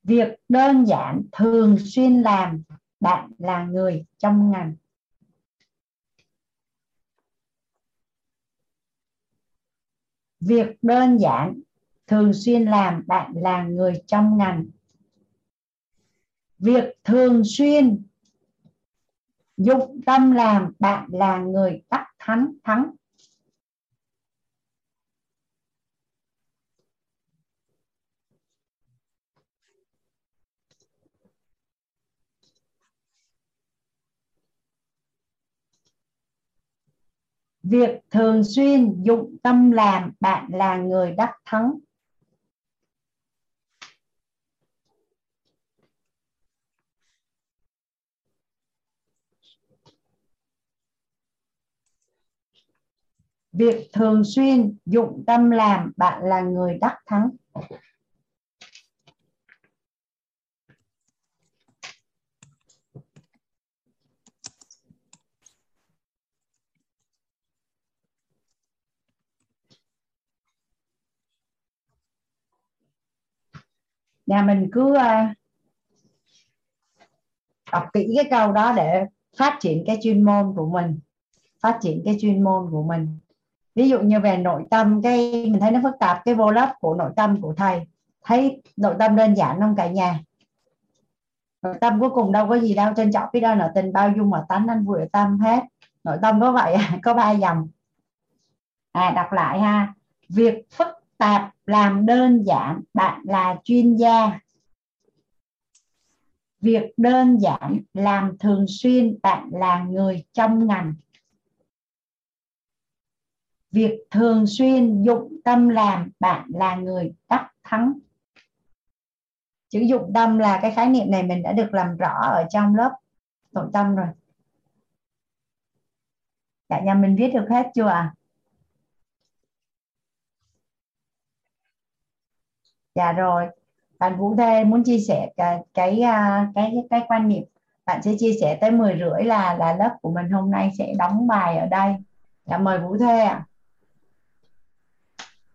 Việc đơn giản thường xuyên làm bạn là người trong ngành. Việc đơn giản thường xuyên làm bạn là người trong ngành. Việc thường xuyên dụng tâm làm bạn là người đắc thắng thắng. Việc thường xuyên dụng tâm làm bạn là người đắc thắng. Việc thường xuyên dụng tâm làm bạn là người đắc thắng. Nhà mình cứ ờ, đọc kỹ cái câu đó để phát triển cái chuyên môn của mình, phát triển cái chuyên môn của mình. Ví dụ như về nội tâm, cái mình thấy nó phức tạp, cái vô lớp của nội tâm của thầy, thấy nội tâm đơn giản không cả nhà? Nội tâm cuối cùng đâu có gì đâu, trân trọng biết đâu ở tình bao dung mà tánh anh vui tâm hết. Nội tâm có vậy, có ba dòng. À đọc lại ha. Việc phức tạp làm đơn giản, bạn là chuyên gia. Việc đơn giản, làm thường xuyên, bạn là người trong ngành. Việc thường xuyên, dụng tâm làm, bạn là người đắc thắng. Chữ dụng tâm là cái khái niệm này mình đã được làm rõ ở trong lớp nội tâm rồi. Cả nhà mình viết được hết chưa ạ? à? Dạ rồi bạn Vũ Thê muốn chia sẻ cái cái à, cái cái quan niệm bạn sẽ chia sẻ tới 10 rưỡi là là lớp của mình hôm nay sẽ đóng bài ở đây dạ mời Vũ Thê ạ à.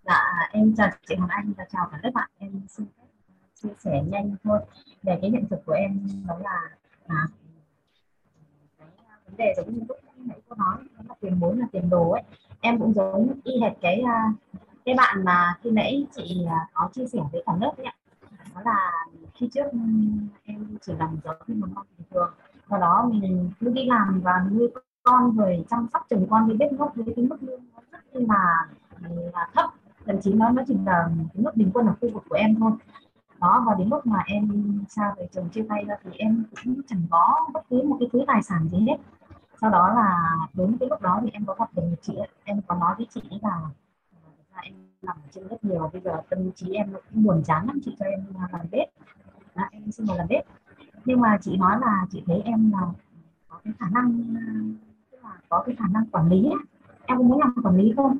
Dạ, em chào chị hồng Anh và chào cả các bạn. Em xin à, chia sẻ nhanh thôi về cái nhận thức của em đó là à, cái vấn đề giống như lúc nãy cô nói đó là tiền vốn là tiền đồ ấy. Em cũng giống y hệt cái à, cái bạn mà khi nãy chị à, có chia sẻ với cả lớp ấy ạ. Đó là khi trước em chỉ làm giáo viên mầm non bình thường. Sau đó mình cứ đi làm và nuôi con rồi chăm sóc chồng con với bếp núc với cái mức lương rất là, là thấp thậm chí nó nó chỉ là cái mức bình quân ở khu vực của em thôi đó và đến lúc mà em xa về chồng chia tay ra thì em cũng chẳng có bất cứ một cái thứ tài sản gì hết sau đó là đến cái lúc đó thì em có gặp được chị em có nói với chị là là em làm trên rất nhiều bây giờ tâm trí em nó cũng buồn chán lắm chị cho em làm bếp. Đó, em xin vào làm bếp. Nhưng mà chị nói là chị thấy em là có cái khả năng tức là có cái khả năng quản lý ấy. em có muốn làm quản lý không?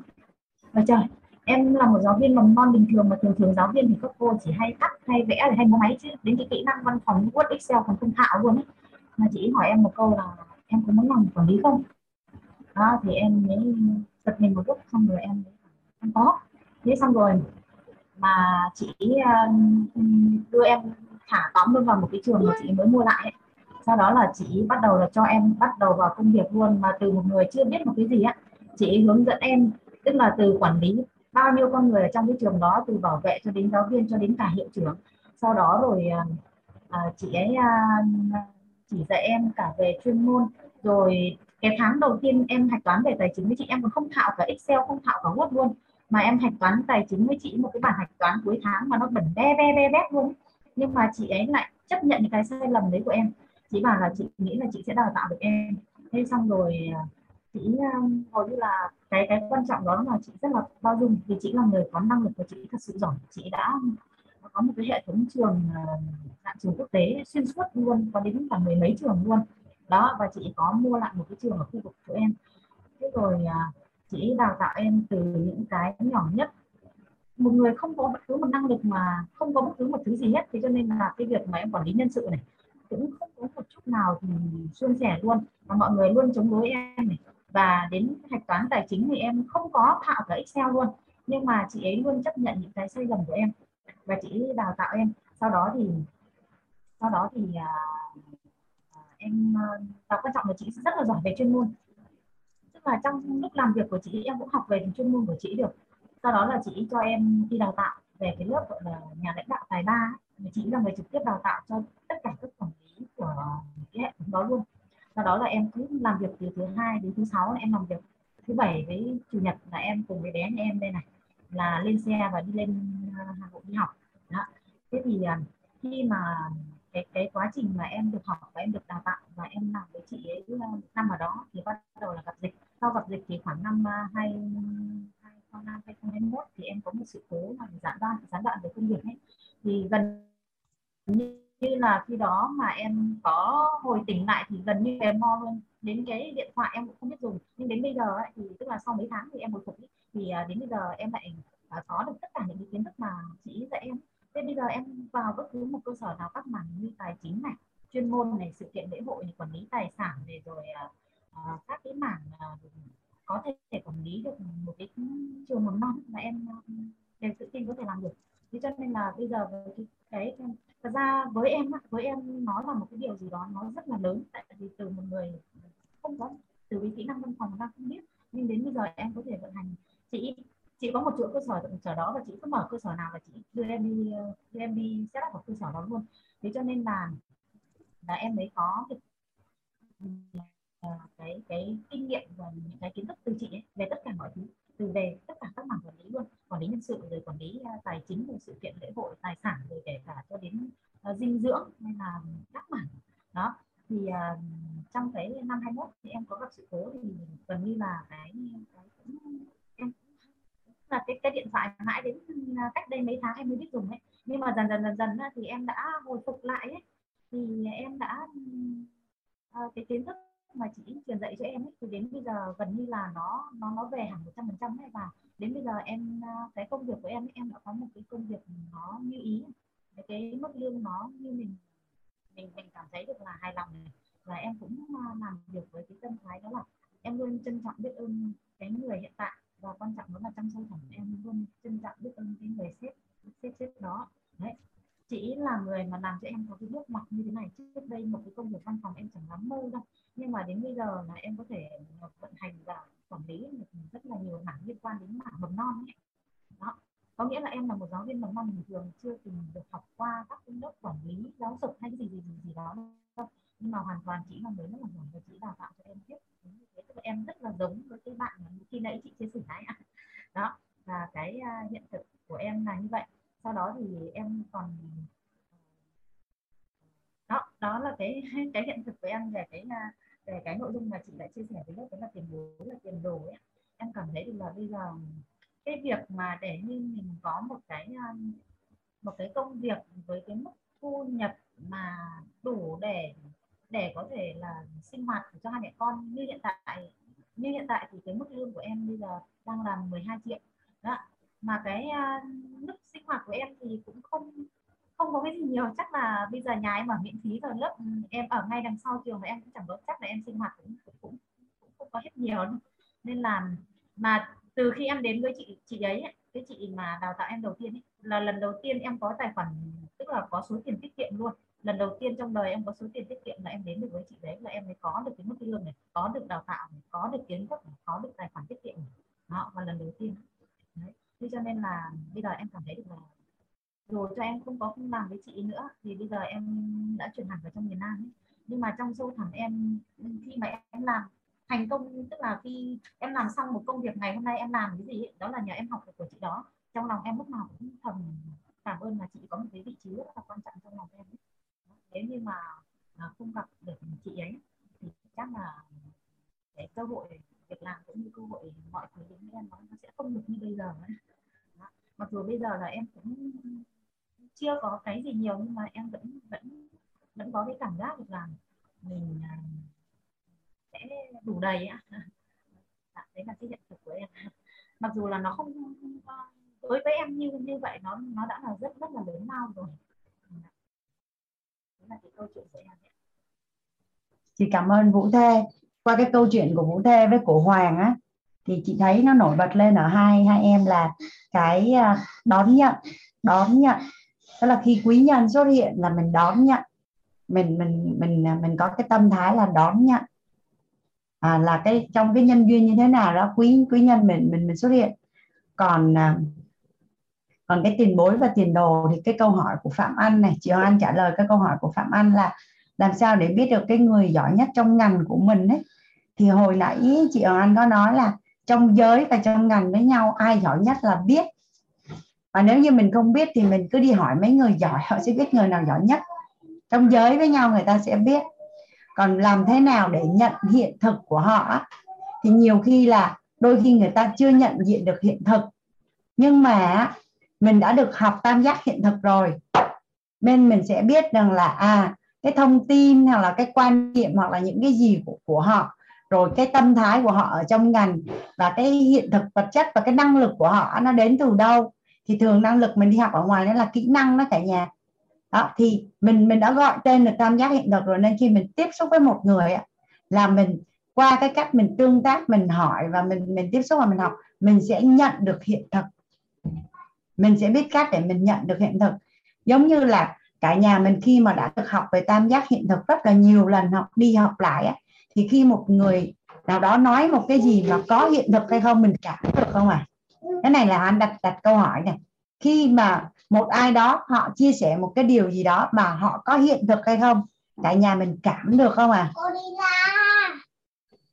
Và trời em là một giáo viên mầm non bình thường mà thường thường giáo viên thì các cô chỉ hay cắt hay vẽ hay múa máy chứ. Đến cái kỹ năng văn phòng Word Excel còn không thạo luôn ấy. Mà chị hỏi em một câu là em có muốn làm quản lý không? Đó thì em mới giật mình một lúc xong rồi em em có. Thế xong rồi mà chị ờ, đưa em thả tóm luôn vào một cái trường mà chị mới mua lại ấy. sau đó là chị bắt đầu là cho em bắt đầu vào công việc luôn. Mà từ một người chưa biết một cái gì á chị hướng dẫn em tức là từ quản lý bao nhiêu con người ở trong cái trường đó từ bảo vệ cho đến giáo viên cho đến cả hiệu trưởng. Sau đó rồi à, chị ấy à, chỉ dạy em cả về chuyên môn. Rồi cái tháng đầu tiên em hạch toán về tài chính với chị em còn không thạo cả Excel không thạo cả Word luôn mà em hạch toán tài chính với chị một cái bản hạch toán cuối tháng mà nó bẩn be be be bét luôn nhưng mà chị ấy lại chấp nhận những cái sai lầm đấy của em. Chị bảo là chị nghĩ là chị sẽ đào tạo được em. Thế xong rồi à, chị à, hầu như là cái cái quan trọng đó là chị rất là bao dung. Vì chị là người có năng lực và chị thật sự giỏi. Chị đã có một cái hệ thống trường à, dạng trường quốc tế xuyên suốt luôn, có đến cả mười mấy trường luôn. Đó, và chị có mua lại một cái trường ở khu vực của em. Thế rồi chị đào tạo em từ những cái nhỏ nhất. Một người không có bất cứ một năng lực mà không có bất cứ một thứ gì hết thế cho nên là cái việc mà em quản lý nhân sự này cũng không có một chút nào thì suôn sẻ luôn và mọi người luôn chống đối em này. Và đến hạch toán tài chính thì em không có thạo cả Excel luôn nhưng mà chị ấy luôn chấp nhận những cái sai lầm của em. Và chị ấy đào tạo em. Sau đó thì sau đó thì à, à em à, và quan trọng là chị rất là giỏi về chuyên môn là trong lúc làm việc của chị, em cũng học về chuyên môn của chị được. Sau đó là chị cho em đi đào tạo về cái lớp, gọi là, nhà lãnh đạo tài ba chị là người trực tiếp đào tạo cho tất cả các quản lý của cái hệ thống đó luôn. Sau đó là em cứ làm việc từ thứ hai đến thứ sáu là em làm việc. Thứ bảy với chủ nhật là em cùng với bé nhà em đây này, là lên xe và đi lên à, Hà Nội đi học. Đó. thế thì à, khi mà cái cái quá trình mà em được học và em được đào tạo và em làm với chị ấy à, năm ở đó thì bắt đầu là gặp dịch sau gặp dịch thì khoảng năm à, hai năm 2021 thì em có một sự cố là gián đoạn gián đoạn về công việc ấy. Thì gần như là khi đó mà em có hồi tỉnh lại thì gần như em mo luôn. Đến cái điện thoại em cũng không biết dùng. Nhưng đến bây giờ ấy, thì tức là sau mấy tháng thì em hồi phục ấy, thì à, đến bây giờ em lại à, có được tất cả những cái kiến thức mà chị dạy em. Thế bây giờ em vào bất cứ một cơ sở nào các mảng như tài chính này chuyên môn này sự kiện lễ hội này quản lý tài sản này rồi Ờ, các cái mảng ờ, có thể quản lý được một cái trường mầm non mà em ờ, đều tự tin có thể làm được. Thế cho nên là bây giờ với cái, cái thật ra với em với em nó là một cái điều gì đó nó rất là lớn. Tại vì từ một người không có từ cái kỹ năng văn phòng ra không biết. Nhưng đến bây giờ em có thể vận hành chị chị có một chỗ cơ sở sở đó và chị cứ mở cơ sở nào và chị đưa em đi đưa em đi set up ở cơ sở đó luôn. Thế cho nên là là em mới có cái cái cái kinh nghiệm và những cái kiến thức từ chị ấy về tất cả mọi thứ từ về tất cả các mảng quản lý luôn quản lý nhân sự rồi quản lý uh, tài chính rồi sự kiện lễ hội tài sản rồi kể cả cho đến uh, dinh dưỡng hay là các mảng. Đó thì uh, trong cái năm 21 thì em có gặp sự cố thì gần như là cái, cái em là cái cái điện thoại mãi đến cách đây mấy tháng em mới biết dùng ấy. Nhưng mà dần dần dần dần thì em đã hồi phục lại ấy. Thì em đã uh, cái kiến thức mà chị truyền dạy cho em ấy, thì đến bây giờ gần như là nó nó nó về hẳn một trăm phần trăm và đến bây giờ em à, cái công việc của em em đã có một cái công việc nó như ý. Cái mức lương nó như mình mình mình cảm thấy được là hài lòng này. Và em cũng à, làm việc với cái tâm thái đó là em luôn trân trọng biết ơn cái người hiện tại. Và quan trọng đó là trong sâu thẳm em luôn trân trọng biết ơn cái người sếp sếp sếp đó. Đấy chị là người mà làm cho em có cái bước ngoặt như thế này. Trước đây một cái công việc văn phòng em chẳng lắm mơ đâu. Nhưng mà đến bây giờ là em có thể vận hành và quản lý được rất là nhiều mảng liên quan đến mảng mầm non ấy. đó. Có nghĩa là em là một giáo viên mầm non bình thường chưa từng được học qua các cái lớp quản lý giáo dục hay cái gì gì gì, gì đó đâu. Nhưng mà hoàn toàn chị là người rất là giỏi và chị đào tạo cho em tiếp. Thế. Tức là em rất là giống với cái bạn khi nãy chị chia sẻ đấy ạ. Đó. Và cái uh, hiện thực của em là như vậy sau đó thì em còn, đó đó là cái cái hiện thực của em về cái à, về cái nội dung mà chị đã chia sẻ với lớp đó là tiền bối là tiền đồ ấy. Em cảm thấy được là bây giờ cái việc mà để như mình có một cái à, một cái công việc với cái mức thu nhập mà đủ để để có thể là sinh hoạt cho hai mẹ con như hiện tại, như hiện tại thì cái mức lương của em bây giờ đang là 12 triệu. Đó mà cái uh, nước sinh hoạt của em thì cũng không không có cái gì nhiều chắc là bây giờ nhà em ở miễn phí rồi lớp em ở ngay đằng sau trường mà em cũng chẳng có chắc là em sinh hoạt cũng cũng, cũng, cũng không có hết nhiều nên là mà từ khi em đến với chị chị ấy cái chị mà đào tạo em đầu tiên ấy, là lần đầu tiên em có tài khoản tức là có số tiền tiết kiệm luôn lần đầu tiên trong đời em có số tiền tiết kiệm là em đến được với chị đấy là em mới có được cái mức lương này có được đào tạo này, có được kiến thức này, có được tài khoản tiết kiệm này. đó và lần đầu tiên đấy thế cho nên là bây giờ em cảm thấy được là rồi cho em không có không làm với chị nữa thì bây giờ em đã chuyển hẳn vào trong miền Nam ấy. nhưng mà trong sâu thẳm em khi mà em làm thành công tức là khi em làm xong một công việc ngày hôm nay em làm cái gì ấy, đó là nhờ em học được của chị đó trong lòng em lúc nào cũng thầm cảm ơn là chị có một cái vị trí rất là quan trọng trong lòng em ấy. nếu như mà à, không gặp được chị ấy thì chắc là cái cơ hội việc làm cũng như cơ hội mọi thứ đến em nó, nó sẽ không được như bây giờ ấy. Đó. mặc dù bây giờ là em cũng chưa có cái gì nhiều nhưng mà em vẫn vẫn vẫn có cái cảm giác được là mình à, sẽ đủ đầy á. Dạ, đấy là cái hiện thực của em. Mặc dù là nó không đối với em như như vậy nó nó đã là rất rất là lớn lao rồi. Dạ. Đấy là cái câu chuyện của em chị cảm ơn Vũ Thê qua cái câu chuyện của Vũ Thê với cổ Hoàng á thì chị thấy nó nổi bật lên ở hai hai em là cái à, đón nhận đón nhận. Tức là khi quý nhân xuất hiện là mình đón nhận. Mình mình mình à, mình có cái tâm thái là đón nhận. À, là cái trong cái nhân duyên như thế nào đó quý quý nhân mình mình mình xuất hiện. Còn à, còn cái tiền bối và tiền đồ thì cái câu hỏi của Phạm Anh này chị Hoàng Anh trả lời cái câu hỏi của Phạm Anh là làm sao để biết được cái người giỏi nhất trong ngành của mình ấy? Thì hồi nãy chị ở Anh có nói là trong giới và trong ngành với nhau ai giỏi nhất là biết. Và nếu như mình không biết thì mình cứ đi hỏi mấy người giỏi họ sẽ biết người nào giỏi nhất. Trong giới với nhau người ta sẽ biết. Còn làm thế nào để nhận hiện thực của họ thì nhiều khi là đôi khi người ta chưa nhận diện được hiện thực. Nhưng mà mình đã được học tam giác hiện thực rồi nên mình sẽ biết rằng là à cái thông tin hoặc là cái quan niệm hoặc là những cái gì của, của họ rồi cái tâm thái của họ ở trong ngành và cái hiện thực vật chất và cái năng lực của họ nó đến từ đâu? Thì thường năng lực mình đi học ở ngoài đó là kỹ năng đó cả nhà. Đó, thì mình mình đã gọi tên được tam giác hiện thực rồi nên khi mình tiếp xúc với một người là mình qua cái cách mình tương tác, mình hỏi và mình mình tiếp xúc và mình học, mình sẽ nhận được hiện thực. Mình sẽ biết cách để mình nhận được hiện thực. Giống như là cả nhà mình khi mà đã được học về tam giác hiện thực rất là nhiều lần học, đi học lại thì khi một người nào đó nói một cái gì mà có hiện thực hay không mình cảm được không à cái này là anh đặt đặt câu hỏi này. Khi mà một ai đó họ chia sẻ một cái điều gì đó mà họ có hiện thực hay không cả nhà mình cảm được không à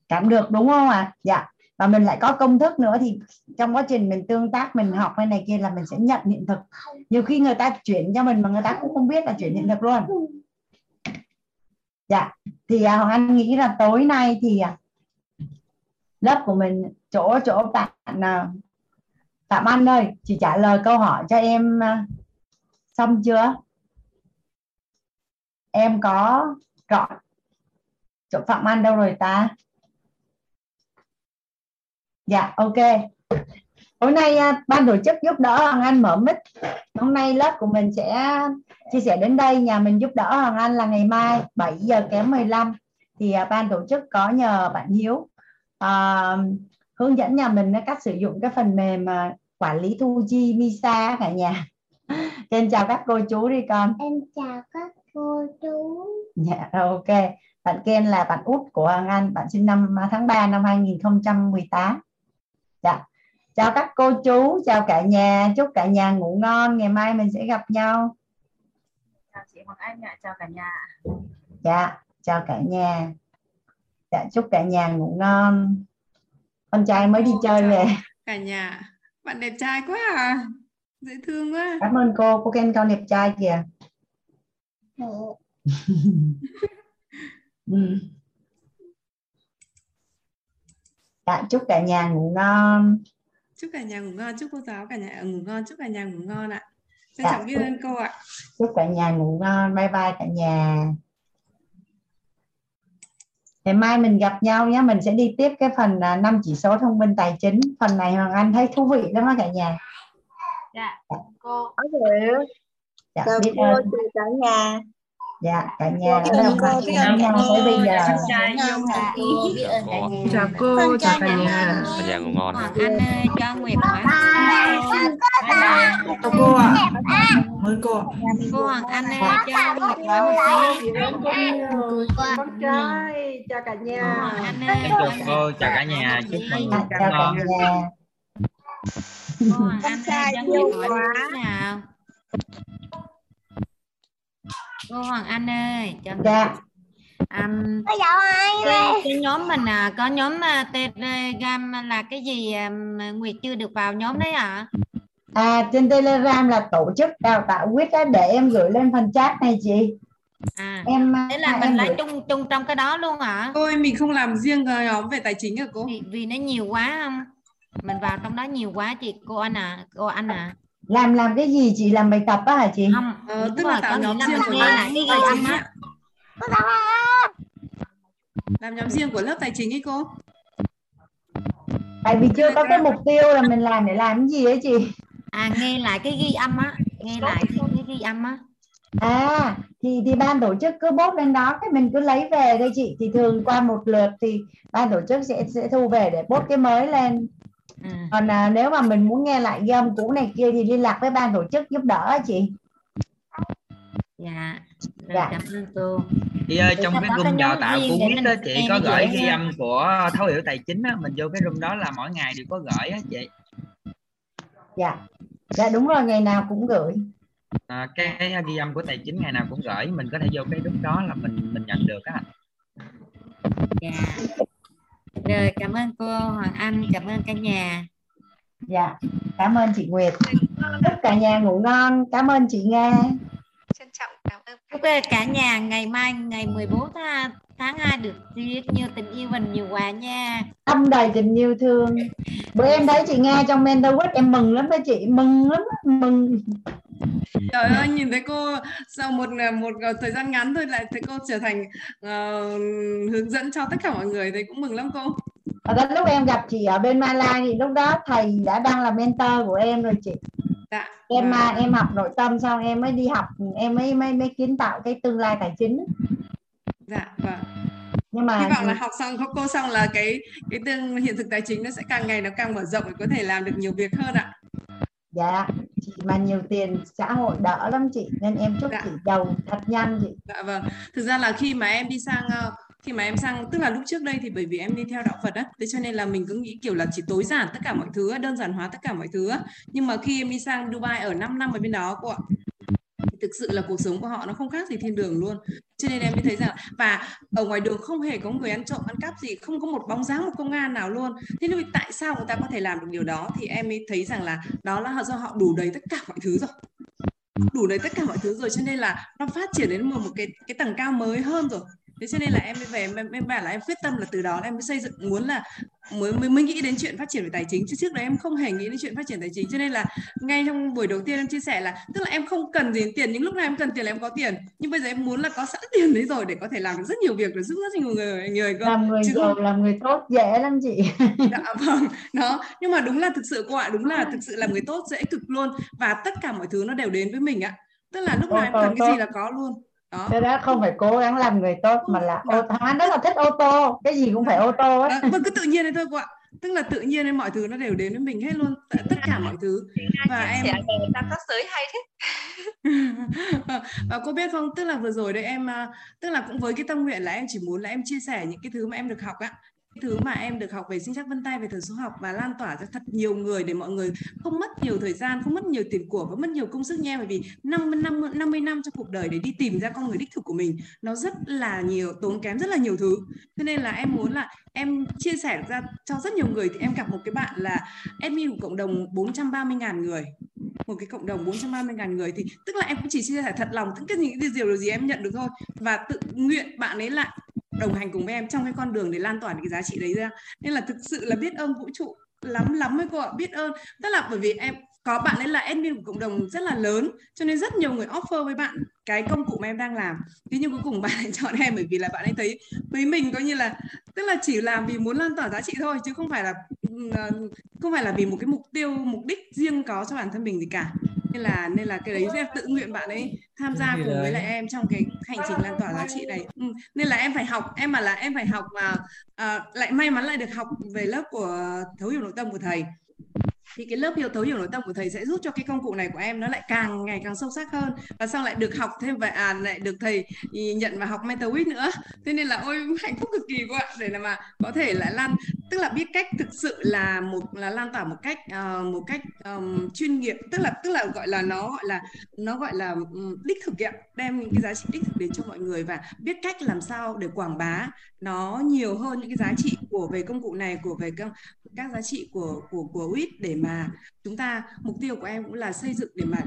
cảm được đúng không ạ? À? dạ. Và mình lại có công thức nữa thì trong quá trình mình tương tác mình học cái này kia là mình sẽ nhận hiện thực. Nhiều khi người ta chuyển cho mình mà người ta cũng không biết là chuyển hiện thực luôn dạ. Thì à, Hoàng Anh nghĩ là tối nay thì à, lớp của mình chỗ chỗ bạn à, Phạm Anh ơi chị trả lời câu hỏi cho em à, xong chưa? Em có chọn chỗ Phạm Anh đâu rồi ta? Dạ ok hôm nay à, ban tổ chức giúp đỡ Hoàng Anh mở mic. Hôm nay lớp của mình sẽ chia sẻ đến đây nhà mình giúp đỡ Hoàng Anh là ngày mai 7 giờ kém 15 thì à, ban tổ chức có nhờ bạn Hiếu uh, hướng dẫn nhà mình cách sử dụng cái phần mềm quản lý thu chi Misa cả nhà. Em chào các cô chú đi con. Em chào các cô chú. Dạ ok. Bạn Ken là bạn út của Hoàng Anh bạn sinh năm tháng 3 năm 2018 dạ chào các cô chú chào cả nhà chúc cả nhà ngủ ngon. Ngày mai mình sẽ gặp nhau. Chào chị Hoàng Anh ạ chào cả nhà. Dạ chào cả nhà. Dạ chúc cả nhà ngủ ngon. Con trai mới đi chơi về. cả nhà. Bạn đẹp trai quá à. Dễ thương quá. Cảm ơn cô. Cô khen con đẹp trai kìa. Ừ. dạ chúc cả nhà ngủ ngon chúc cả nhà ngủ ngon chúc cô giáo cả nhà ngủ ngon chúc cả nhà ngủ ngon ạ. Trân dạ, trọng biết ơn cô ạ. chúc cả nhà ngủ ngon. Bye bye cả nhà. Ngày mai mình gặp nhau nhé. Mình sẽ đi tiếp cái phần à, năm chỉ số thông minh tài chính. Phần này hoàng anh thấy thú vị lắm đó cả nhà. Dạ cô. Có thể dạ biết ơn. cả nhà dạ cả nhà đã đồng hành với nhau. tới bây giờ chào cô chào cả nhà. cả nhà. ngủ ngon anh cho nguyệt chào cô ạ ơn cô cô Hoàng Anh ơi cho một nói một tí con trai chào cả nhà. Chào cô chào cả nhà. chúc mừng chào cả nhà. Cô Hoàng Anh cho một tí nào cô Hoàng Anh ơi cho dạ Um, Bây giờ ai cái, cái nhóm mình à, có nhóm uh, Telegram là cái gì um, Nguyệt chưa được vào nhóm đấy à? À trên Telegram là tổ chức đào tạo quyết á, để em gửi lên phần chat này chị. À, em thế là à, mình lấy gửi- chung chung trong cái đó luôn hả? Thôi mình không làm riêng cái nhóm về tài chính à cô? Vì, vì nó nhiều quá không? Mình vào trong đó nhiều quá chị cô anh à, cô anh à. Làm làm cái gì chị làm bài tập á hả chị? Không, Ờ, tức là tạo có nhóm riêng của nghe lớp ghi âm chính á. Làm nhóm riêng của lớp tài chính ấy cô? Tại vì chưa có cái mục tiêu là mình làm để làm cái gì ấy chị. À nghe lại cái ghi âm á, nghe lại cái, cái ghi âm á. À thì thì ban tổ chức cứ post lên đó cái mình cứ lấy về đây chị thì thường qua một lượt thì ban tổ chức sẽ sẽ thu về để post cái mới lên. Ừ. Còn à, nếu mà mình muốn nghe lại ghi âm cũ này kia thì liên lạc với ban tổ chức giúp đỡ á chị. Dạ. Dạ. cảm ơn cô. Chị ơi trong cái room đào tạo của mình đó chị có gửi ghi âm của thấu hiểu tài chính á mình vô cái room đó là mỗi ngày đều có gửi á chị Dạ. Dạ đúng rồi ngày nào cũng gửi. à, cái, cái ghi âm của tài chính ngày nào cũng gửi mình có thể vô cái group đó là mình mình nhận được á Dạ. Rồi cảm ơn cô Hoàng Anh, cảm ơn cả nhà. Dạ. Cảm ơn chị Nguyệt. Chúc cả nhà ngủ ngon. Cảm ơn chị Nga. trân trọng cảm ơn Chúc cả nhà ngày mai ngày 14 tháng, tháng 2 được rất nhiều tình yêu và nhiều quà nha. Âm đầy tình yêu thương. Bữa em thấy chị Nga trong Mentor em mừng lắm đó chị, mừng lắm, mừng. Trời ơi, nhìn thấy cô sau một một thời gian ngắn thôi lại thấy cô trở thành ờ, hướng dẫn cho tất cả mọi người thấy cũng mừng lắm cô. Và đến lúc em gặp chị ở bên Malai thì lúc đó thầy đã đang là mentor của em rồi chị. Dạ. Em mà em học nội tâm xong em mới đi học, em mới mới mới kiến tạo cái tương lai tài chính. Dạ vâng. Nhưng mà Hy vọng là học xong có cô xong là cái cái tương hiện thực tài chính nó sẽ càng ngày nó càng mở rộng để có thể làm được nhiều việc hơn ạ. dạ chị mà nhiều tiền xã hội đỡ lắm chị nên em chúc chị giàu thật nhanh chị. Dạ vâng. Thực ra là khi mà em đi sang ờ, khi mà em sang tức là lúc trước đây thì bởi vì em đi theo đạo Phật á, thế cho nên là mình cứ nghĩ kiểu là chỉ tối giản tất cả mọi thứ, đơn giản hóa tất cả mọi thứ. Nhưng mà khi em đi sang Dubai ở 5 năm ở bên đó cô ạ, thực sự là cuộc sống của họ nó không khác gì thiên đường luôn. Cho nên em mới thấy rằng và ở ngoài đường không hề có người ăn trộm ăn cắp gì, không có một bóng dáng một công an nào luôn. Thế nên tại sao người ta có thể làm được điều đó thì em mới thấy rằng là đó là do họ đủ đầy tất cả mọi thứ rồi đủ đầy tất cả mọi thứ rồi cho nên là nó phát triển đến một, một cái cái tầng cao mới hơn rồi thế cho nên là em mới về em, em bảo là em quyết tâm là từ đó là em mới xây dựng muốn là mới mới mới nghĩ đến chuyện phát triển về tài chính. Chứ trước đấy em không hề nghĩ đến chuyện phát triển tài chính. Cho nên là ngay trong buổi đầu tiên em chia sẻ là tức là em không cần gì đến tiền những lúc nào em cần tiền là em có tiền. Nhưng bây giờ em muốn là có sẵn tiền đấy rồi để có thể làm được rất nhiều việc để giúp rất nhiều người người cơ. Làm người chứ giàu, không làm người tốt dễ lắm chị. dạ vâng đó. Nhưng mà đúng là thực sự cô ạ đúng là thực sự làm người tốt dễ cực luôn. Và tất cả mọi thứ nó đều đến với mình ạ. Tức là lúc nào em cần cái gì là có luôn đó. Cái đó không phải cố gắng làm người tốt mà là ô hắn rất là thích ô tô, cái gì cũng phải ô tô ấy. Đó, cứ tự nhiên đấy thôi cô ạ. Tức là tự nhiên ấy, mọi thứ nó đều đến với mình hết luôn tất cả mọi thứ. Và em ta có sới hay thế. Và cô biết không? Tức là vừa rồi đấy em à, tức là cũng với cái tâm nguyện là em chỉ muốn là em chia sẻ những cái thứ mà em được học á thứ mà em được học về sinh chắc vân tay, về thời số học và lan tỏa cho thật nhiều người để mọi người không mất nhiều thời gian, không mất nhiều tiền của và mất nhiều công sức nha. Bởi vì 50 năm 50 năm trong cuộc đời để đi tìm ra con người đích thực của mình, nó rất là nhiều, tốn kém rất là nhiều thứ. Cho nên là em muốn là em chia sẻ ra cho rất nhiều người thì em gặp một cái bạn là admin của cộng đồng 430.000 người. Một cái cộng đồng 430.000 người thì tức là em cũng chỉ chia sẻ thật lòng những cái điều gì em nhận được thôi. Và tự nguyện bạn ấy lại đồng hành cùng với em trong cái con đường để lan tỏa cái giá trị đấy ra. Nên là thực sự là biết ơn vũ trụ, lắm lắm ấy cô ạ, biết ơn. Tức là bởi vì em, có bạn ấy là admin của cộng đồng rất là lớn, cho nên rất nhiều người offer với bạn cái công cụ mà em đang làm. Thế nhưng cuối cùng bạn ấy chọn em bởi vì là bạn ấy thấy với mình coi như là, tức là chỉ làm vì muốn lan tỏa giá trị thôi, chứ không phải là ừ, à, không phải là vì một cái mục tiêu, mục đích riêng có cho bản thân mình gì cả nên là nên là cái đấy em tự nguyện bạn ấy tham gia cùng với lại em trong cái hành trình lan tỏa giá trị này. Ừ. nên là em phải học em mà là em phải học và à, lại may mắn lại được học về lớp của thấu hiểu nội tâm của thầy. Thì cái lớp hiểu thấu hiểu nội tâm của thầy sẽ giúp cho cái công cụ này của em nó lại càng ngày càng sâu sắc hơn và sau lại được học thêm và à lại được thầy nhận và học mentor week nữa. Thế nên là ôi hạnh phúc cực kỳ quá để là mà có thể lại lan tức là biết cách thực sự là một là lan tỏa một cách uh, một cách um, chuyên nghiệp. Tức là tức là gọi là nó gọi là nó gọi là um, đích thực ạ đem những cái giá trị đích thực đến cho mọi người và biết cách làm sao để quảng bá nó nhiều hơn những cái giá trị của về công cụ này của về các các giá trị của của của WIT để mà chúng ta mục tiêu của em cũng là xây dựng để mà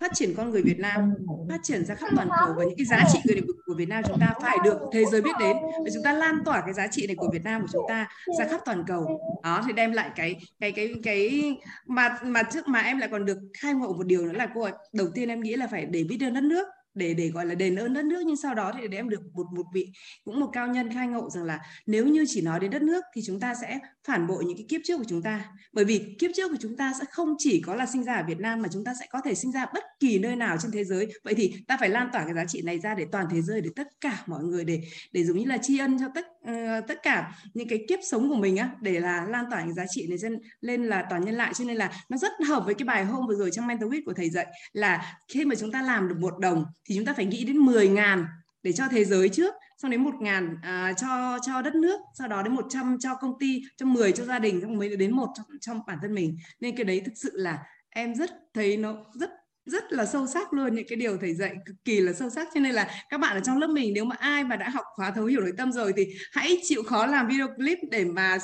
phát triển con người Việt Nam, phát triển ra khắp toàn cầu và những cái giá trị người của Việt Nam chúng ta phải được thế giới biết đến. Và chúng ta lan tỏa cái giá trị này của Việt Nam của chúng ta ra khắp toàn cầu. Đó, thì đem lại cái cái cái cái mà mà trước mà em lại còn được khai ngộ một điều nữa là, cô đầu tiên em nghĩ là phải để biết ơn đất nước, để để gọi là đền ơn đất nước, nhưng sau đó thì để em được một một vị, cũng một cao nhân khai ngộ rằng là nếu như chỉ nói đến đất nước thì chúng ta sẽ phản bội những cái kiếp trước của chúng ta. Bởi vì kiếp trước của chúng ta sẽ không chỉ có là sinh ra ở Việt Nam mà chúng ta sẽ có thể sinh ra bất kỳ nơi nào trên thế giới. Vậy thì ta phải lan tỏa cái giá trị này ra để toàn thế giới để tất cả mọi người để để giống như là tri ân cho tất uh, tất cả những cái kiếp sống của mình á để là lan tỏa cái giá trị này lên lên là toàn nhân lại cho nên là nó rất hợp với cái bài hôm vừa rồi trong mentor week của thầy dạy là khi mà chúng ta làm được một đồng thì chúng ta phải nghĩ đến 10 ngàn để cho thế giới trước xong đến một ngàn à, cho cho đất nước sau đó đến 100 cho công ty cho 10 cho gia đình xong mới đến một trong, trong bản thân mình. Nên cái đấy thực sự là em rất thấy nó rất rất là sâu sắc luôn những cái điều thầy dạy cực kỳ là sâu sắc. Cho nên là các bạn ở trong lớp mình nếu mà ai mà đã học khóa thấu hiểu nội tâm rồi thì hãy chịu khó làm video clip để mà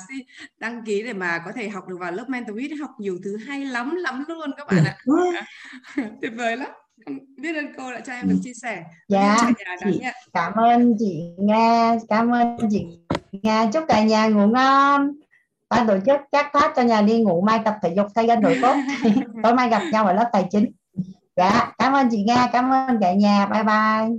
đăng ký để mà có thể học được vào lớp mentor học nhiều thứ hay lắm lắm luôn các bạn ạ. Tuyệt vời lắm biết ơn cô đã cho em được chia sẻ. Dạ chị, cảm ơn chị nga cảm ơn chị nga. Chúc cả nhà ngủ ngon. Ban tổ chức chắc thoát cho nhà đi ngủ mai tập thể dục thay gân đổi cốt tối mai gặp nhau ở lớp tài chính. Dạ cảm ơn chị nga cảm ơn cả nhà. Bye bye